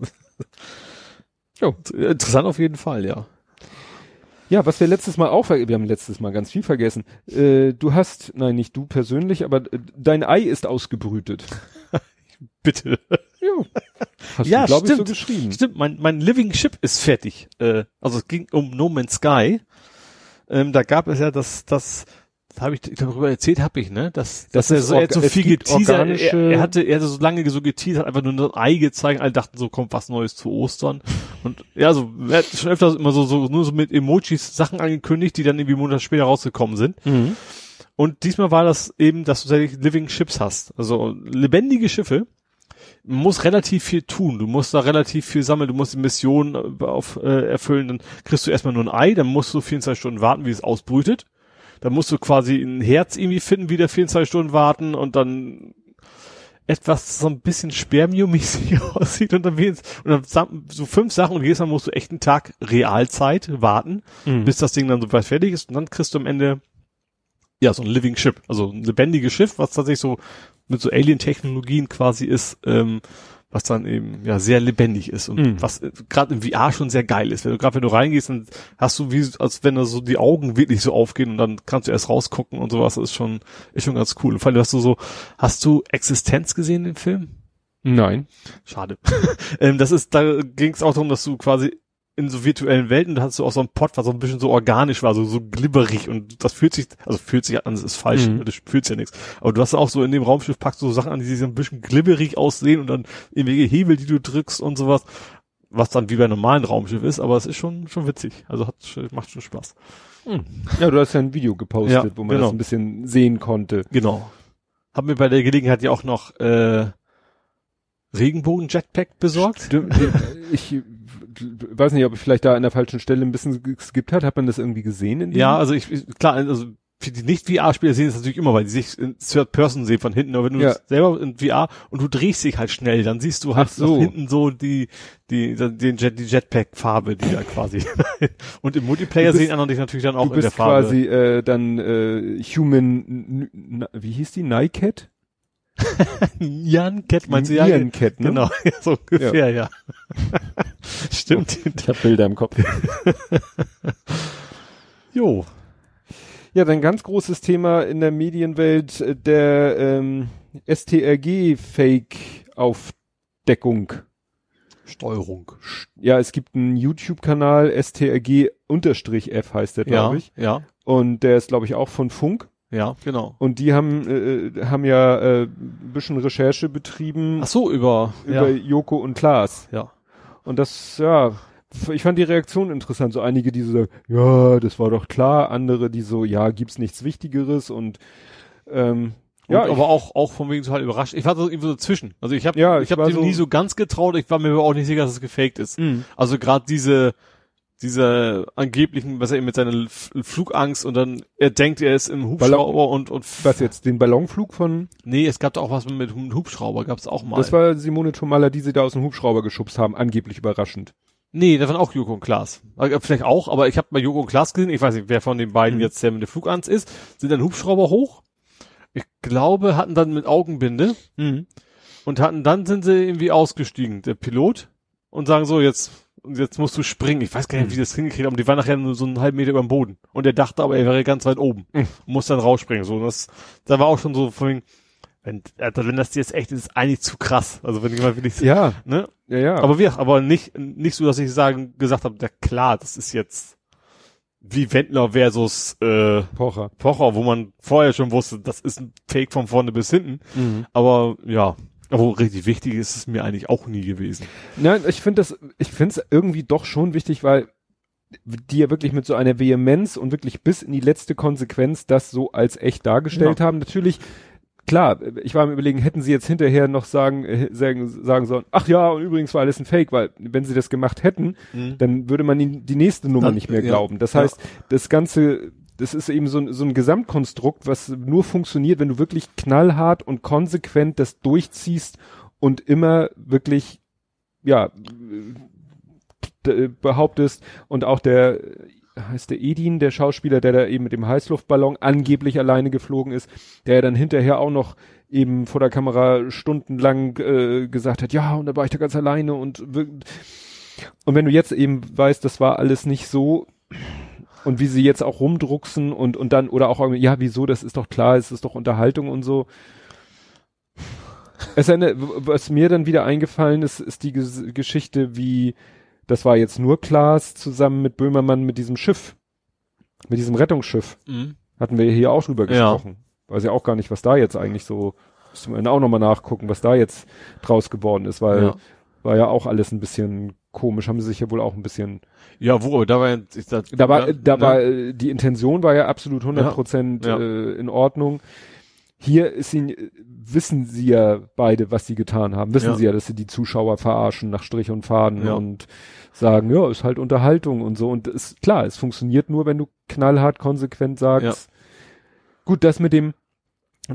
Jo. Interessant auf jeden Fall, ja. Ja, was wir letztes Mal auch, wir haben letztes Mal ganz viel vergessen. Äh, du hast, nein, nicht du persönlich, aber äh, dein Ei ist ausgebrütet. Bitte. Ja. Hast Ja, du, glaube ich, so stimmt. geschrieben. Stimmt, mein, mein Living Ship ist fertig. Äh, also es ging um No Man's Sky. Ähm, da gab es ja das, das habe ich darüber erzählt, habe ich, ne? Dass, Das dass er so, er hat so viel geteasert. Er, er hatte, er hatte so lange so geteasert, einfach nur ein Ei gezeigt. Alle dachten so, kommt was Neues zu Ostern. Und ja, so, er hat schon öfters immer so, so, nur so mit Emojis Sachen angekündigt, die dann irgendwie Monate später rausgekommen sind. Mhm. Und diesmal war das eben, dass du tatsächlich Living Ships hast. Also lebendige Schiffe. Man muss relativ viel tun. Du musst da relativ viel sammeln. Du musst die Mission äh, auf, äh, erfüllen. Dann kriegst du erstmal nur ein Ei. Dann musst du 24 Stunden warten, wie es ausbrütet. Dann musst du quasi ein Herz irgendwie finden, wieder 24 Stunden warten und dann etwas so ein bisschen Spermio-mäßig aussieht und dann, und dann so fünf Sachen und jedes Mal musst du echt einen Tag Realzeit warten Mhm. bis das Ding dann so weit fertig ist und dann kriegst du am Ende ja so ein Living Ship, also ein lebendiges Schiff, was tatsächlich so mit so Alien-Technologien quasi ist, ähm, was dann eben ja sehr lebendig ist und Mhm. was gerade im VR schon sehr geil ist. Wenn du gerade wenn du reingehst, dann hast du wie als wenn da so die Augen wirklich so aufgehen und dann kannst du erst rausgucken und sowas. Das ist schon ist schon ganz cool. Und vor allem hast du so hast du Existenz gesehen den Film? Nein. Schade. ähm, das ist, da ging es auch darum, dass du quasi in so virtuellen Welten, da hast du auch so einen Pot, was so ein bisschen so organisch war, so, so glibberig und das fühlt sich, also fühlt sich an, das ist falsch, Mhm. das fühlt ja nichts. Aber du hast auch so in dem Raumschiff packst du so Sachen an, die sich so ein bisschen glibberig aussehen und dann irgendwelche Hebel, die du drückst und sowas, was dann wie bei einem normalen Raumschiff ist, aber es ist schon, schon witzig. Also hat, macht schon Spaß. Ja, du hast ja ein Video gepostet, Ja, wo man genau. das ein bisschen sehen konnte. Genau. Hab mir bei der Gelegenheit ja auch noch, äh, Regenbogen-Jetpack besorgt. Stimmt, ich weiß nicht, ob ich vielleicht da an der falschen Stelle ein bisschen geskippt hat. Hat man das irgendwie gesehen? In dem? Ja, also ich, klar, also für die Nicht-VR-Spieler sehen es natürlich immer, weil die sich in Third Person sehen von hinten, aber wenn du Ja. selber in VR und du drehst dich halt schnell, dann siehst du halt so. hinten so die, die, den Jet, die Jetpack-Farbe, die da quasi. und im Multiplayer Du bist- sehen andere dich natürlich dann auch du in der bist Farbe. quasi äh, dann äh, Human, wie hieß die? Nycat? Jan Cat meinst du ja? Ian Cat, ne? Genau, so ungefähr, ja. Stimmt. Ich habe Bilder im Kopf. Jo. Ja, dann ganz großes Thema in der Medienwelt äh, der ähm, STRG-Fake-Aufdeckung. Steuerung. Ja, es gibt einen YouTube-Kanal, STRG-F heißt der, glaube Ja, ich. ja, Und der ist, glaube ich, auch von Funk. Ja, genau. Und die haben, äh, haben ja äh, ein bisschen Recherche betrieben Ach so, über, über ja, Joko und Klaas. ja. Und das, ja, ich fand die Reaktion interessant. So einige, die so sagen, ja, das war doch klar. Andere, die so, ja, gibt's nichts Wichtigeres und ähm, Ja, ja, ich- aber auch, auch von wegen so halt überrascht. Ich war so irgendwie so zwischen. Also ich habe Ja, ich ich hab war dem so- nie so ganz getraut. Ich war mir aber auch nicht sicher, dass es gefaked ist. Mhm. Also gerade diese, diese angeblichen, was er eben mit seiner F Flugangst und dann, er denkt, er ist im Hubschrauber und, und, was jetzt, den Ballonflug von, nee, es gab da auch was mit Hubschrauber, gab's auch mal. das war Simone Tomalla, die sie da aus dem Hubschrauber geschubst haben, angeblich überraschend. nee, das waren auch Joko und Klaas. Also, Vielleicht auch, aber ich habe bei Joko und Klaas gesehen, ich weiß nicht, wer von den beiden Mhm. jetzt der mit der Flugangst ist, sind dann Hubschrauber hoch. Ich glaube, hatten dann mit Augenbinde und hatten dann sind sie irgendwie ausgestiegen, der Pilot, und sagen so, jetzt, jetzt musst du springen. Ich weiß gar nicht, wie die das hingekriegt haben. Die waren nachher nur so einen halben Meter über dem Boden. Und er dachte aber, er wäre ganz weit oben. Mhm. Und muss dann rausspringen. So, und das, da war auch schon so von wegen, wenn, Alter, wenn das jetzt echt ist, ist eigentlich zu krass. Also wenn jemand wirklich, Ja, ne? ja, ja. Aber wir, aber nicht, nicht so, dass ich sagen, gesagt habe, ja klar, das ist jetzt wie Wendler versus, äh, Pocher. Pocher, wo man vorher schon wusste, das ist ein Fake von vorne bis hinten. Mhm. Aber ja, aber richtig wichtig ist es mir eigentlich auch nie gewesen. Nein, ich finde das, ich finde es irgendwie doch schon wichtig, weil die ja wirklich mit so einer Vehemenz und wirklich bis in die letzte Konsequenz das so als echt dargestellt Ja. haben. Natürlich, klar, ich war am überlegen, hätten sie jetzt hinterher noch sagen, äh, sagen, sagen sollen, ach ja, und übrigens war alles ein Fake, weil wenn sie das gemacht hätten, dann würde man ihnen die nächste Nummer Dann- nicht mehr ja. glauben. Das Ja. heißt, das Ganze, das ist eben so ein, so ein Gesamtkonstrukt, was nur funktioniert, wenn du wirklich knallhart und konsequent das durchziehst und immer wirklich, ja, d- behauptest und auch der, heißt der Edin, der Schauspieler, der da eben mit dem Heißluftballon angeblich alleine geflogen ist, der dann hinterher auch noch eben vor der Kamera stundenlang äh, gesagt hat, ja, und da war ich da ganz alleine und und wenn du jetzt eben weißt, das war alles nicht so, Und wie sie jetzt auch rumdrucksen und, und dann, oder auch, irgendwie, ja, wieso, das ist doch klar, es ist doch Unterhaltung und so. Es eine, was mir dann wieder eingefallen ist, ist die Ges Geschichte, wie, das war jetzt nur Klaas zusammen mit Böhmermann mit diesem Schiff, mit diesem Rettungsschiff. Mhm. Hatten wir hier auch drüber Ja. gesprochen. Weiß ja auch gar nicht, was da jetzt eigentlich so, müssen wir auch nochmal nachgucken, was da jetzt draus geworden ist, weil Ja. war ja auch alles ein bisschen komisch, haben sie sich ja wohl auch ein bisschen, Ja, wo, da war ja, ich, da, war, ja, da ne? war, die Intention war ja absolut 100 Prozent Ja. äh, in Ordnung. Hier ist ihn, äh, wissen sie ja beide, was sie getan haben. Wissen Ja. sie ja, dass sie die Zuschauer verarschen nach Strich und Faden Ja. und sagen, ja, ist halt Unterhaltung und so. Und ist klar, es funktioniert nur, wenn du knallhart konsequent sagst. Gut, das mit dem,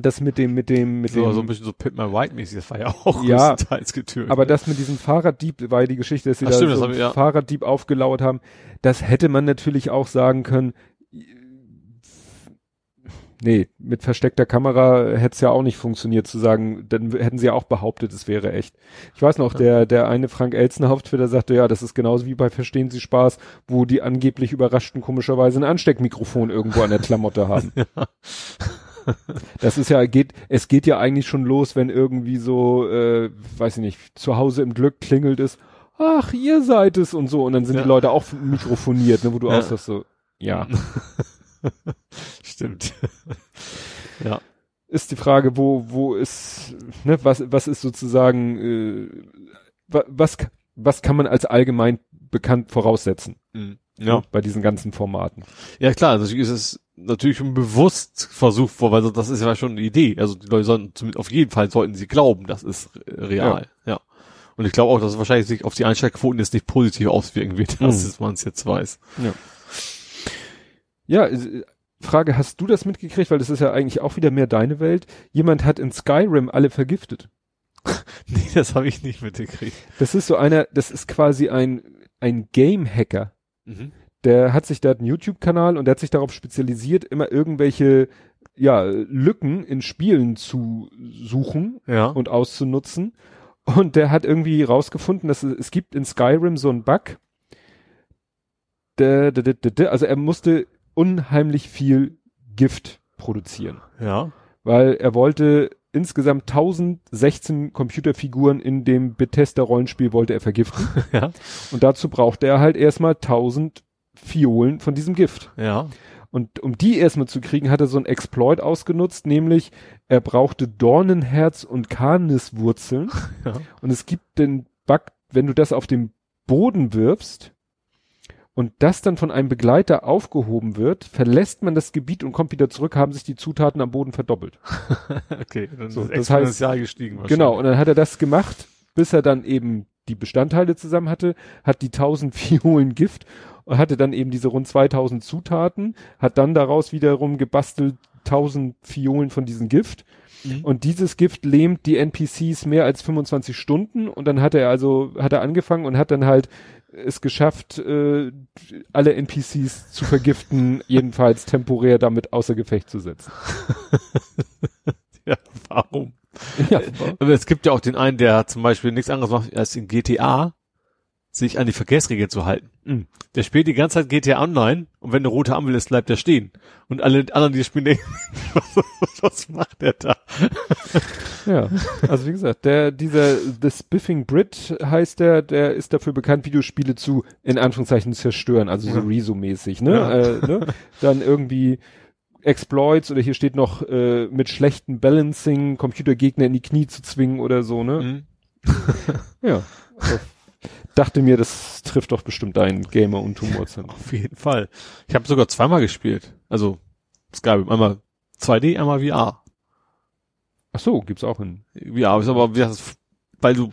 das mit dem, mit dem, mit so, dem, so ein bisschen so Pit My White mäßig, das war ja auch Ja, größtenteils getötet. aber das mit diesem Fahrraddieb war ja die Geschichte, dass sie Ach, da stimmt, so ja. Fahrraddieb aufgelauert haben. Das hätte man natürlich auch sagen können. Nee, mit versteckter Kamera hätte es ja auch nicht funktioniert zu sagen, dann hätten sie ja auch behauptet, es wäre echt. Ich weiß noch, der, der eine Frank auf Twitter sagte, ja, das ist genauso wie bei Verstehen Sie Spaß, wo die angeblich Überraschten komischerweise ein Ansteckmikrofon irgendwo an der Klamotte haben. Das ist ja, geht, es geht ja eigentlich schon los, wenn irgendwie so, äh, weiß ich nicht, zu Hause im Glück klingelt es, ach, ihr seid es und so, und dann sind Ja. die Leute auch mikrofoniert, ne, wo du Ja. auch sagst so, ja. Stimmt. ja. Ist die Frage, wo, wo ist, ne, was, was ist sozusagen, äh, wa- was, was kann man als allgemein bekannt voraussetzen? Mhm. Ja. Bei diesen ganzen Formaten. Ja klar, ist es natürlich schon bewusst versucht vor, weil das ist ja schon eine Idee. Also die Leute sollten zumindest auf jeden Fall sollten sie glauben, das ist real. Ja. Und ich glaube auch, dass es wahrscheinlich sich auf die Einschaltquoten jetzt nicht positiv auswirken wird, dass Mhm. man es jetzt weiß. Ja, äh, Frage, hast du das mitgekriegt? Weil das ist ja eigentlich auch wieder mehr deine Welt. Jemand hat in Skyrim alle vergiftet. Nee, das habe ich nicht mitgekriegt. Das ist so einer, das ist quasi ein, ein Game-Hacker. Mhm. Der hat sich da einen YouTube-Kanal und der hat sich darauf spezialisiert, immer irgendwelche, ja, Lücken in Spielen zu suchen Ja. und auszunutzen. Und der hat irgendwie rausgefunden, dass es, es gibt in Skyrim so einen Bug. Der, der, der, der, der, also er musste unheimlich viel Gift produzieren, ja. weil er wollte insgesamt 1016 Computerfiguren in dem Bethesda-Rollenspiel wollte er vergiften. Ja. Und dazu brauchte er halt erstmal 1000 Fiolen von diesem Gift. Ja. Und um die erstmal zu kriegen, hat er so ein Exploit ausgenutzt, nämlich er brauchte Dornenherz und Kaniswurzeln. Ja. Und es gibt den Bug, wenn du das auf den Boden wirfst und das dann von einem Begleiter aufgehoben wird, verlässt man das Gebiet und kommt wieder zurück, haben sich die Zutaten am Boden verdoppelt. Okay. Dann So, ist das exponentiell gestiegen Genau, und dann hat er das gemacht, bis er dann eben die Bestandteile zusammen hatte, hat die 1000 Fiolen Gift und hatte dann eben diese rund 2000 Zutaten, hat dann daraus wiederum gebastelt 1000 Fiolen von diesem Gift Mhm. und dieses Gift lähmt die NPCs mehr als 25 Stunden und dann hat er also, hat er angefangen und hat dann halt es geschafft, äh, alle NPCs zu vergiften, jedenfalls temporär damit außer Gefecht zu setzen. Ja, warum? Ja, Aber es gibt ja auch den einen, der zum Beispiel nichts anderes macht, als in GTA sich an die Verkehrsregeln zu halten. Mhm. Der spielt die ganze Zeit GTA Online und wenn eine rote Ampel ist, bleibt er stehen. Und alle anderen, die spielen, denken, was, was macht der da? Ja, also wie gesagt, der, dieser The Spiffing Brit heißt der, der ist dafür bekannt, Videospiele zu, in Anführungszeichen, zerstören, also so Ja. Rezo-mäßig, ne? Ja. Äh, ne? Dann irgendwie Exploits oder hier steht noch äh, mit schlechtem Balancing Computergegner in die Knie zu zwingen oder so, ne? Mhm. Ja. Dachte mir, das trifft doch bestimmt deinen Gamer- und Humorzentrum. Auf jeden Fall. Ich habe sogar zweimal gespielt. Also Skyrim, einmal 2D, einmal VR. Ach so, gibt's auch in. VR ist aber, weil du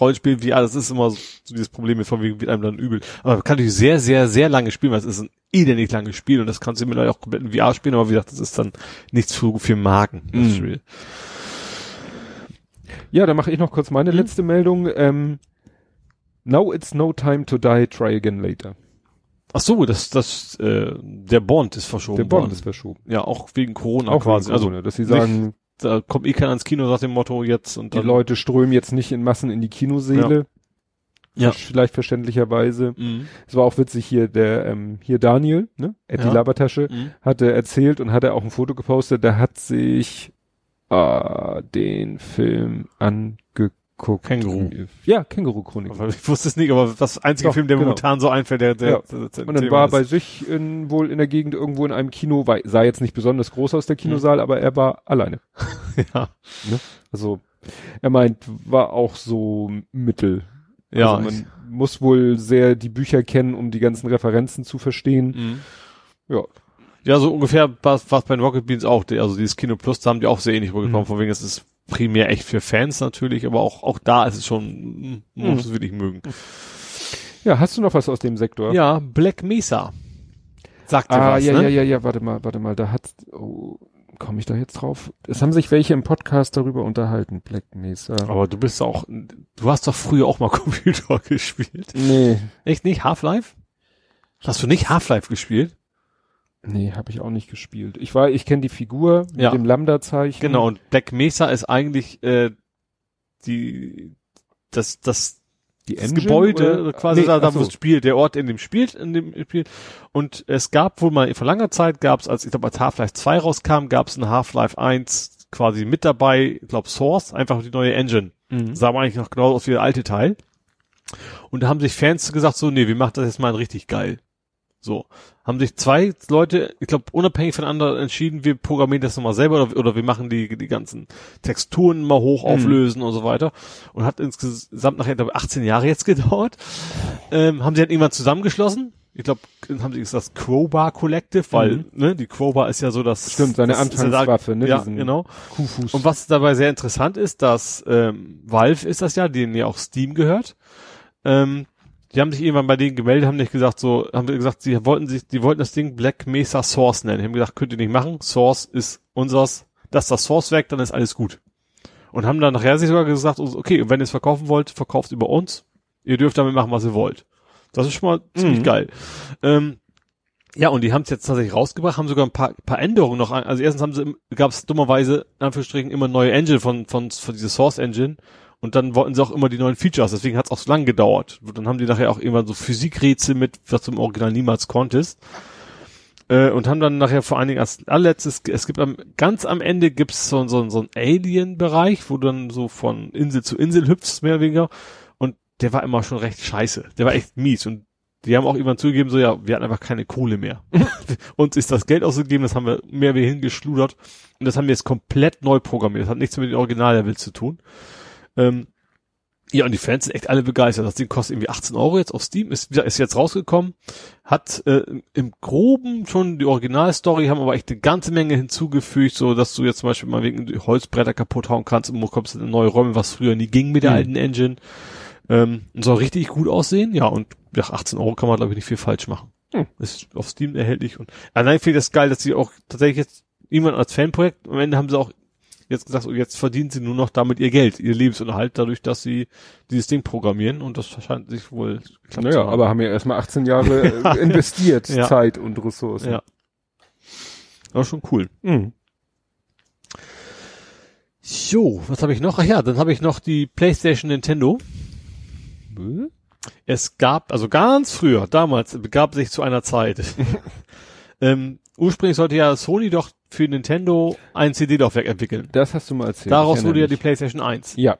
Rollenspiel VR, das ist immer so dieses Problem mit von wegen wird einem dann übel. Aber man kann natürlich sehr, sehr, sehr lange spielen, weil es ist ein elendig langes Spiel und das kannst du mittlerweile auch komplett in VR spielen, aber wie gesagt, das ist dann nichts für, für Marken, das Mhm. Spiel. Ja, dann mache ich noch kurz meine Mhm. letzte Meldung. Ähm, Now it's no time to die, try again later. Ach so, das, das, äh, der Bond ist verschoben Der Bond worden. ist verschoben. Ja, auch wegen Corona Auch quasi. quasi. Also, dass sie nicht- sagen, da kommt eh keiner ins Kino nach dem Motto jetzt und die dann, Leute strömen jetzt nicht in Massen in die Kinoseele. Ja. Vielleicht verständlicherweise. Mhm. Es war auch witzig hier, der, ähm, hier Daniel, ne? Eddie Ja. Labertasche, Mhm. hatte erzählt und hatte auch ein Foto gepostet, der hat sich äh, den Film angeguckt. Känguru. Ja, Känguru-Chronik. Ich wusste es nicht, aber das einzige Doch, Film, der genau. momentan so einfällt, der, der, Ja. der, der Und dann Thema war er ist. bei sich in, wohl in der Gegend irgendwo in einem Kino, war, sah jetzt nicht besonders groß aus der Kinosaal, aber er war alleine. ja. Also er meint, war auch so mittel. Ja, Also man muss wohl sehr die Bücher kennen, um die ganzen Referenzen zu verstehen. Mhm. Ja. Ja, so ungefähr war es bei den Rocket Beans auch. Die, also dieses Kino Plus, da haben die auch sehr ähnlich vorgekommen. Mhm. Von wegen, es ist primär echt für Fans natürlich, aber auch, auch da ist es schon, muss Mhm. es wirklich mögen. Ja, hast du noch was aus dem Sektor? Ja, Black Mesa. Sagt Ah, was, ja, ne? ja, ja, ja, warte mal, warte mal, da hat, oh, komme ich da jetzt drauf? Es haben sich welche im Podcast darüber unterhalten, Black Mesa. Aber du bist auch, du hast doch früher auch mal Computer gespielt. Nee, Echt nicht? Half-Life? Hast du nicht Half-Life gespielt? Nee, habe ich auch nicht gespielt. Ich war, ich kenne die Figur mit Ja. dem Lambda-Zeichen. Genau, und Black Mesa ist eigentlich äh, die das das die das Gebäude oder? quasi Nee, da, da wo es spielt, der Ort in dem spielt, in dem Spiel. Und es gab wohl mal vor langer Zeit gab es, als ich glaube als Half-Life 2 rauskam, gab es ein Half-Life 1 quasi mit dabei, ich glaube Source, einfach die neue Engine. Mhm. Sah aber eigentlich noch genau aus wie der alte Teil. Und da haben sich Fans gesagt, so, nee, wir machen das jetzt mal richtig geil. So. Haben sich zwei Leute, ich glaube, unabhängig voneinander entschieden, wir programmieren das nochmal selber oder, oder wir machen die, die ganzen Texturen mal hoch Mhm. auflösen und so weiter. Und hat insgesamt nachher, glaube ich, 18 Jahre jetzt gedauert. Ähm, haben sie dann irgendwann zusammengeschlossen. Ich glaube, haben sie gesagt, das Crowbar Collective, weil, Mhm. ne, die Crowbar ist ja so das. Stimmt, seine das Anfangswaffe, ne? Ja, genau. Kuhfuß. Und was dabei sehr interessant ist, dass ähm, Valve ist das ja, denen ja auch Steam gehört. Ähm, die haben sich irgendwann bei denen gemeldet, haben nicht gesagt, so, haben gesagt, sie wollten sich, die wollten das Ding Black Mesa Source nennen. Die haben gesagt, könnt ihr nicht machen. Source ist unseres, das ist das Source-Werk, dann ist alles gut. Und haben dann nachher sich sogar gesagt, okay, wenn ihr es verkaufen wollt, verkauft über uns. Ihr dürft damit machen, was ihr wollt. Das ist schon mal ziemlich Mhm. geil. Ähm, ja, und die haben es jetzt tatsächlich rausgebracht, haben sogar ein paar, paar Änderungen noch. an- Also erstens haben sie, gab es dummerweise, in Anführungsstrichen, immer neue Engine von, von, von dieser Source Engine. Und dann wollten sie auch immer die neuen Features, deswegen hat es auch so lang gedauert. Dann haben die nachher auch irgendwann so Physikrätsel mit, was du im Original niemals konntest. Äh, und haben dann nachher vor allen Dingen als allerletztes, es gibt am, ganz am Ende gibt's so, so, so einen Alien-Bereich, wo du dann so von Insel zu Insel hüpfst, mehr oder weniger. Und der war immer schon recht scheiße. Der war echt mies. Und die haben auch irgendwann zugegeben, so ja, wir hatten einfach keine Kohle mehr. Uns ist das Geld ausgegeben, das haben wir mehr wie hingeschludert. Und das haben wir jetzt komplett neu programmiert. Das hat nichts mit den Original-Level zu tun. Ähm, ja, und die Fans sind echt alle begeistert. Das Ding kostet irgendwie 18 Euro jetzt auf Steam, ist, ist jetzt rausgekommen, hat äh, im Groben schon die Originalstory, haben aber echt eine ganze Menge hinzugefügt, so dass du jetzt zum Beispiel mal wegen die Holzbretter kaputt hauen kannst und bekommst in neue Räume, was früher nie ging mit der Mhm. alten Engine. Ähm, und soll richtig gut aussehen, ja, und ja, 18 Euro kann man, glaube ich, nicht viel falsch machen. Hm. Ist auf Steam erhältlich und allein finde ich das geil, dass sie auch tatsächlich jetzt jemand als Fanprojekt, am Ende haben sie auch jetzt gesagt, oh, jetzt verdienen sie nur noch damit ihr Geld, ihr Lebensunterhalt, dadurch, dass sie dieses Ding programmieren und das scheint sich wohl geklappt zu naja, haben. aber haben ja erstmal 18 Jahre äh, investiert, Ja. Zeit und Ressourcen. Ja. Aber schon cool. Mhm. So, was habe ich noch? Ach ja, dann habe ich noch die PlayStation Nintendo. Es gab, also ganz früher, damals, begab sich zu einer Zeit. ähm, ursprünglich sollte ja Sony doch für Nintendo ein CD-Laufwerk entwickeln. Das hast du mal erzählt. Daraus wurde ja die PlayStation 1. mich. Ja.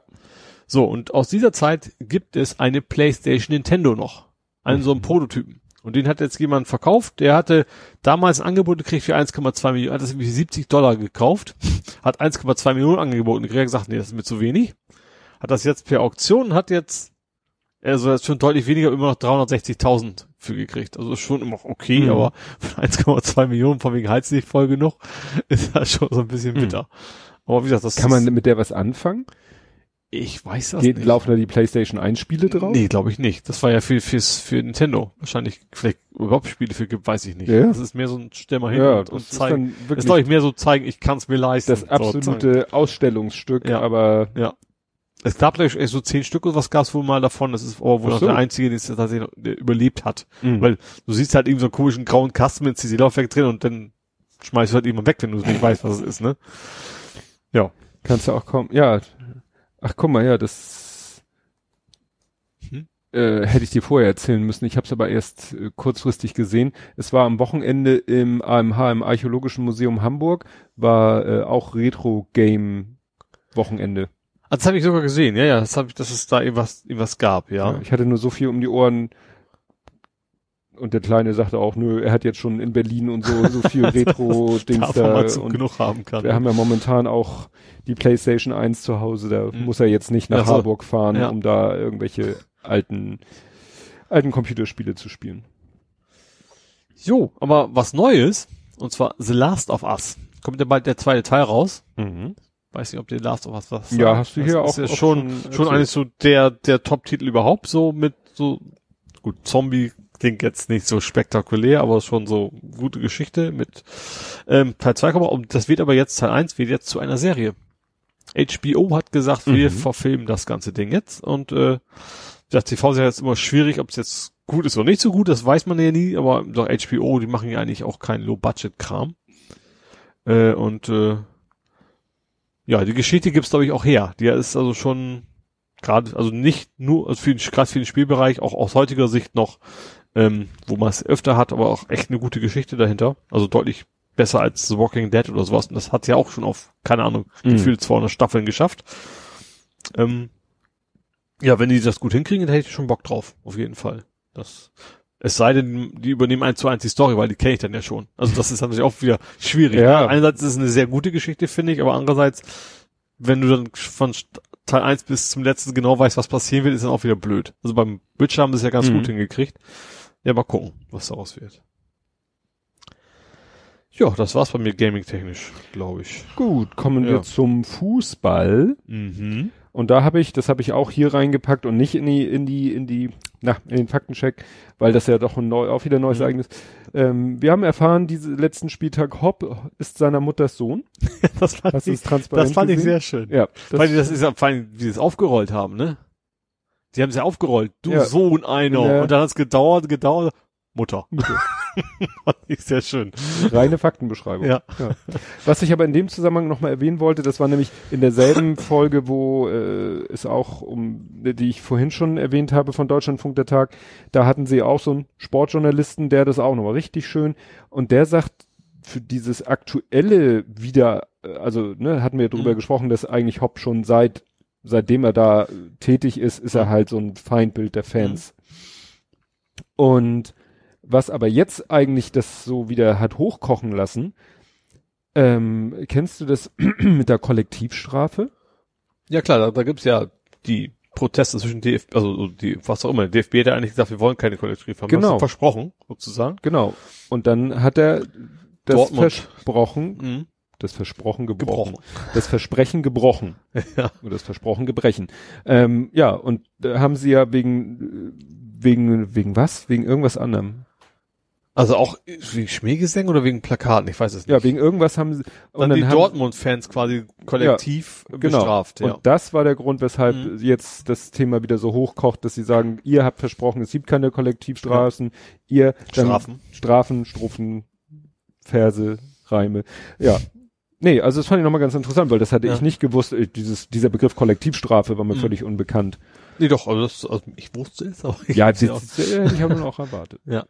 So, und aus dieser Zeit gibt es eine PlayStation Nintendo noch. Einen so einen Prototypen. Und den hat jetzt jemand verkauft. Der hatte damals ein Angebot gekriegt für 1,2 Millionen, hat das irgendwie 70 Dollar gekauft, hat 1,2 Millionen angeboten gekriegt, hat gesagt, nee, das ist mir zu wenig. Hat das jetzt per Auktion, hat jetzt, also jetzt schon deutlich weniger, immer noch 360.000 für gekriegt. Also schon immer okay, Mhm. aber von 1,2 Millionen, von wegen Heiz nicht voll genug, ist das schon so ein bisschen Mhm. bitter. Aber wie gesagt, das Kann man mit der was anfangen? ich weiß das Geht, nicht. laufen da die PlayStation 1 Spiele drauf? Nee, glaube ich nicht. Das war ja für, fürs, für Nintendo. Wahrscheinlich, vielleicht überhaupt Spiele für gibt, weiß ich nicht. Ja. Das ist mehr so ein Stell mal hin Ja, und, und zeigen. Das ist, glaube ich, mehr so zeigen, ich kann es mir leisten. das So absolute Ausstellungsstück, Ja. aber Ja. Es gab glaube ich so zehn Stück oder was gab's wohl mal davon. Das ist aber wohl Ach noch so. der einzige, den es tatsächlich überlebt hat. mh. Weil du siehst halt eben so einen komischen grauen Kasten mit CD-Laufwerk drin und dann schmeißt du halt irgendwann weg, wenn du nicht weißt, was es ist, ne? kannst du auch kommen. Ja. Ach, guck mal, ja, das Hm? äh, hätte ich dir vorher erzählen müssen. Ich habe es aber erst äh, kurzfristig gesehen. Es war am Wochenende im AMH, im Archäologischen Museum Hamburg, war äh, auch Retro-Game-Wochenende. Also das habe ich sogar gesehen, ja, ja, das habe ich, dass es da irgendwas, irgendwas gab, ja. Ja, ich hatte nur so viel um die Ohren. Und der Kleine sagte auch, nö, er hat jetzt schon in Berlin und so, so viel Retro-Dings da. Und genug haben kann. wir haben ja momentan auch die PlayStation 1 zu Hause, da Mhm. muss er jetzt nicht nach Ach so. Harburg fahren, Ja. um da irgendwelche alten, alten Computerspiele zu spielen. Jo, aber was Neues, und zwar The Last of Us. Kommt ja bald der zweite Teil raus. Weiß nicht, ob der Last of Us was Ja, hast du Das hier ist auch- ja auch schon, schon schon, eigentlich so der, der Top-Titel überhaupt, so mit so, gut, Zombie klingt jetzt nicht so spektakulär, aber schon so gute Geschichte mit, ähm, Teil 2 kommt, und das wird aber jetzt, Teil 1 wird jetzt zu einer Serie. HBO hat gesagt, wir Mhm. verfilmen das ganze Ding jetzt und, äh, das TV ist ja jetzt immer schwierig, ob es jetzt gut ist oder nicht so gut, das weiß man ja nie, aber doch HBO, die machen ja eigentlich auch keinen Low-Budget-Kram. Äh, und äh, ja, die Geschichte gibt's glaube ich auch her. Die ist also schon gerade, also nicht nur also für den, gerade für den Spielbereich, auch aus heutiger Sicht noch, ähm, wo man es öfter hat, aber auch echt eine gute Geschichte dahinter. Also deutlich besser als The Walking Dead oder sowas. Und das hat ja auch schon auf, keine Ahnung, Mhm. gefühlt 200 Staffeln geschafft. Ähm, ja, wenn die das gut hinkriegen, dann hätte ich schon Bock drauf. Auf jeden Fall. Das, es sei denn, die übernehmen eins zu eins die Story, weil die kenne ich dann ja schon. Also das ist natürlich auch wieder schwierig. Ja. Ne? Einerseits ist es eine sehr gute Geschichte, finde ich, aber andererseits, wenn du dann von Teil 1 bis zum letzten genau weißt, was passieren wird, ist dann auch wieder blöd. Also beim Witcher haben sie es ja ganz Mhm. gut hingekriegt. Ja, mal gucken, was daraus wird. Ja, das war's bei mir gaming-technisch, glaube ich. Gut, kommen Ja. wir zum Fußball. Mhm. Und da habe ich, das habe ich auch hier reingepackt und nicht in die, in die, in die, na, in den Faktencheck, weil das ja doch ein neu, auch wieder ein neues Mhm. Ereignis. Ähm, wir haben erfahren, diese letzten Spieltag, Hopp ist seiner Mutters Sohn. Das fand, Hast ich, das fand ich gesehen? sehr schön. Ja, das, Weil die das ist ja, vor allem, wie sie es aufgerollt haben, ne? Die haben es ja aufgerollt. Du Ja. Sohn einer. Ja. Und dann hat es gedauert, gedauert. Mutter. Mutter. ich sehr schön. reine Faktenbeschreibung. Ja. Was ich aber in dem Zusammenhang nochmal erwähnen wollte, das war nämlich in derselben Folge, wo äh, es auch um, die ich vorhin schon erwähnt habe von Deutschlandfunk der Tag, da hatten sie auch so einen Sportjournalisten, der das auch nochmal richtig schön und der sagt, für dieses aktuelle wieder, äh, also ne, hatten wir drüber Mhm. gesprochen, dass eigentlich Hopp schon seit seitdem er da tätig ist, ist er Mhm. halt so ein Feindbild der Fans. Und was aber jetzt eigentlich das so wieder hat hochkochen lassen, ähm, kennst du das mit der Kollektivstrafe? Ja klar, da, da gibt's ja die Proteste zwischen DFB, also die, was auch immer. DFB hat ja eigentlich gesagt, wir wollen keine Kollektivverfahren. Genau. Versprochen, sozusagen. Genau. Und dann hat er das Dortmund. versprochen, Mhm. das Versprochen gebrochen, Gebrochen. das Versprechen gebrochen Ja. oder das Versprochen gebrechen. Ähm, ja, und da haben sie ja wegen wegen wegen was? Wegen irgendwas anderem. Also auch wegen Schmähgesängen oder wegen Plakaten? Ich weiß es nicht. Ja, wegen irgendwas haben sie dann die haben, Dortmund-Fans quasi kollektiv genau. bestraft. Ja. Und das war der Grund, weshalb Mhm. jetzt das Thema wieder so hochkocht, dass sie sagen, ihr habt versprochen, es gibt keine Kollektivstraßen, ihr dann Strafen. Strafen, Strophen, Verse, Reime. Ja. Nee, also das fand ich nochmal ganz interessant, weil das hatte Ja. ich nicht gewusst. Äh, Dieses, dieser Begriff Kollektivstrafe war mir Mhm. völlig unbekannt. Nee, doch, also das, also ich wusste es, aber ich Ja, auch- das hätte ich aber noch erwartet. Ja.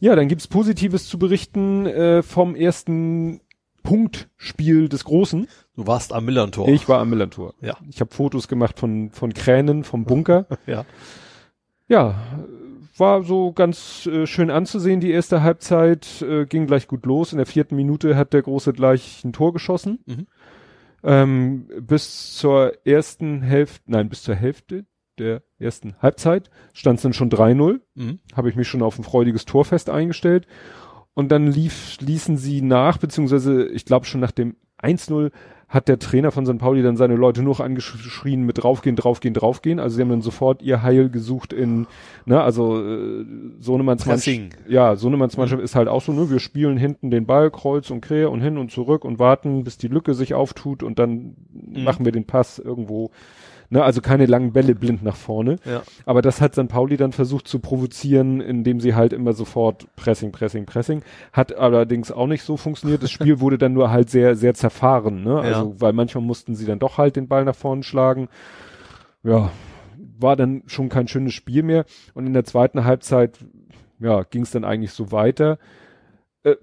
Ja, dann gibt's Positives zu berichten äh, vom ersten Punktspiel des Großen. Du warst am Millantor. Ich war am Millantor. Ja. Ich habe Fotos gemacht von, von Kränen, vom Bunker. Ja. Ja, war so ganz äh, schön anzusehen, die erste Halbzeit, äh, ging gleich gut los. In der vierten Minute hat der Große gleich ein Tor geschossen. Mhm. Ähm, bis zur ersten Hälfte, nein, bis zur Hälfte der ersten Halbzeit stand es dann schon 3-0. Mhm. Habe ich mich schon auf ein freudiges Torfest eingestellt. Und dann lief, ließen sie nach, beziehungsweise ich glaube schon nach dem 1-0 hat der Trainer von St. Pauli dann seine Leute nur noch angeschrien mit draufgehen, draufgehen, draufgehen. Also sie haben dann sofort ihr Heil gesucht in, ne, also äh, Sohnemanns. Mannschaft, ja, Sohnemanns Mannschaft ist halt auch so, ne, wir spielen hinten den Ball kreuz und quer und hin und zurück und warten, bis die Lücke sich auftut und dann machen wir den Pass irgendwo, ne, also keine langen Bälle blind nach vorne. Ja. Aber das hat St. Pauli dann versucht zu provozieren, indem sie halt immer sofort Pressing, Pressing, Pressing. Hat allerdings auch nicht so funktioniert. Das Spiel wurde dann nur halt sehr, sehr zerfahren, ne? Also, weil manchmal mussten sie dann doch halt den Ball nach vorne schlagen. Ja. war dann schon kein schönes Spiel mehr. Und in der zweiten Halbzeit, ja, ging es dann eigentlich so weiter. Äh,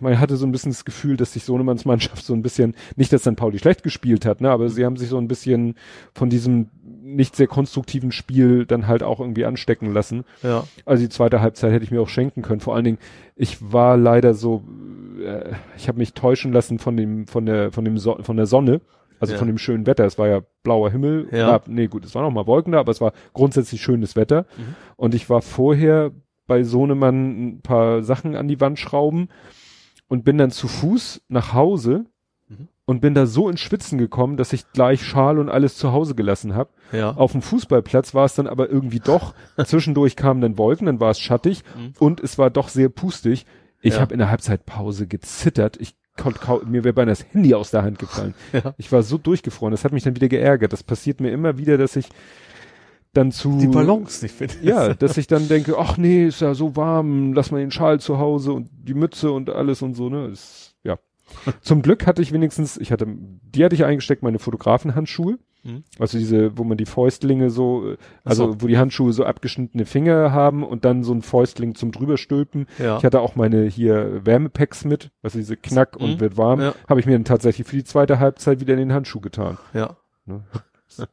man hatte so ein bisschen das Gefühl, dass sich Sohnemanns Mannschaft so ein bisschen, nicht, dass dann Pauli schlecht gespielt hat, ne, aber sie haben sich so ein bisschen von diesem nicht sehr konstruktiven Spiel dann halt auch irgendwie anstecken lassen. Ja. Also die zweite Halbzeit hätte ich mir auch schenken können. Vor allen Dingen, ich war leider so, äh, ich habe mich täuschen lassen von dem, von der, von dem, so von der Sonne. Also Ja. von dem schönen Wetter. Es war ja blauer Himmel. Ja. Ja, nee, gut, es war noch mal Wolken da, aber es war grundsätzlich schönes Wetter. Mhm. Und ich war vorher bei Sohnemann ein paar Sachen an die Wand schrauben und bin dann zu Fuß nach Hause Mhm. und bin da so ins Schwitzen gekommen, dass ich gleich Schal und alles zu Hause gelassen habe. Ja. Auf dem Fußballplatz war es dann aber irgendwie doch. Zwischendurch kamen dann Wolken, dann war es schattig Mhm. und es war doch sehr pustig. Ich Ja. habe in der Halbzeitpause gezittert. Ich konnte mir wäre beinahe das Handy aus der Hand gefallen. Ja. Ich war so durchgefroren. Das hat mich dann wieder geärgert. Das passiert mir immer wieder, dass ich dann zu Die Balance nicht finde. ja, dass ich dann denke, ach nee, ist ja so warm, lass mal den Schal zu Hause und die Mütze und alles und so, ne? Ist, ja. Zum Glück hatte ich wenigstens, ich hatte, die hatte ich eingesteckt, meine Fotografenhandschuhe. Mhm. Also diese, wo man die Fäustlinge so, also Ach wo die Handschuhe so abgeschnittene Finger haben und dann so ein Fäustling zum drüberstülpen. Ja. Ich hatte auch meine hier Wärmepacks mit, also diese Knack und Mhm. wird warm, Ja. habe ich mir dann tatsächlich für die zweite Halbzeit wieder in den Handschuh getan. ja. Ne?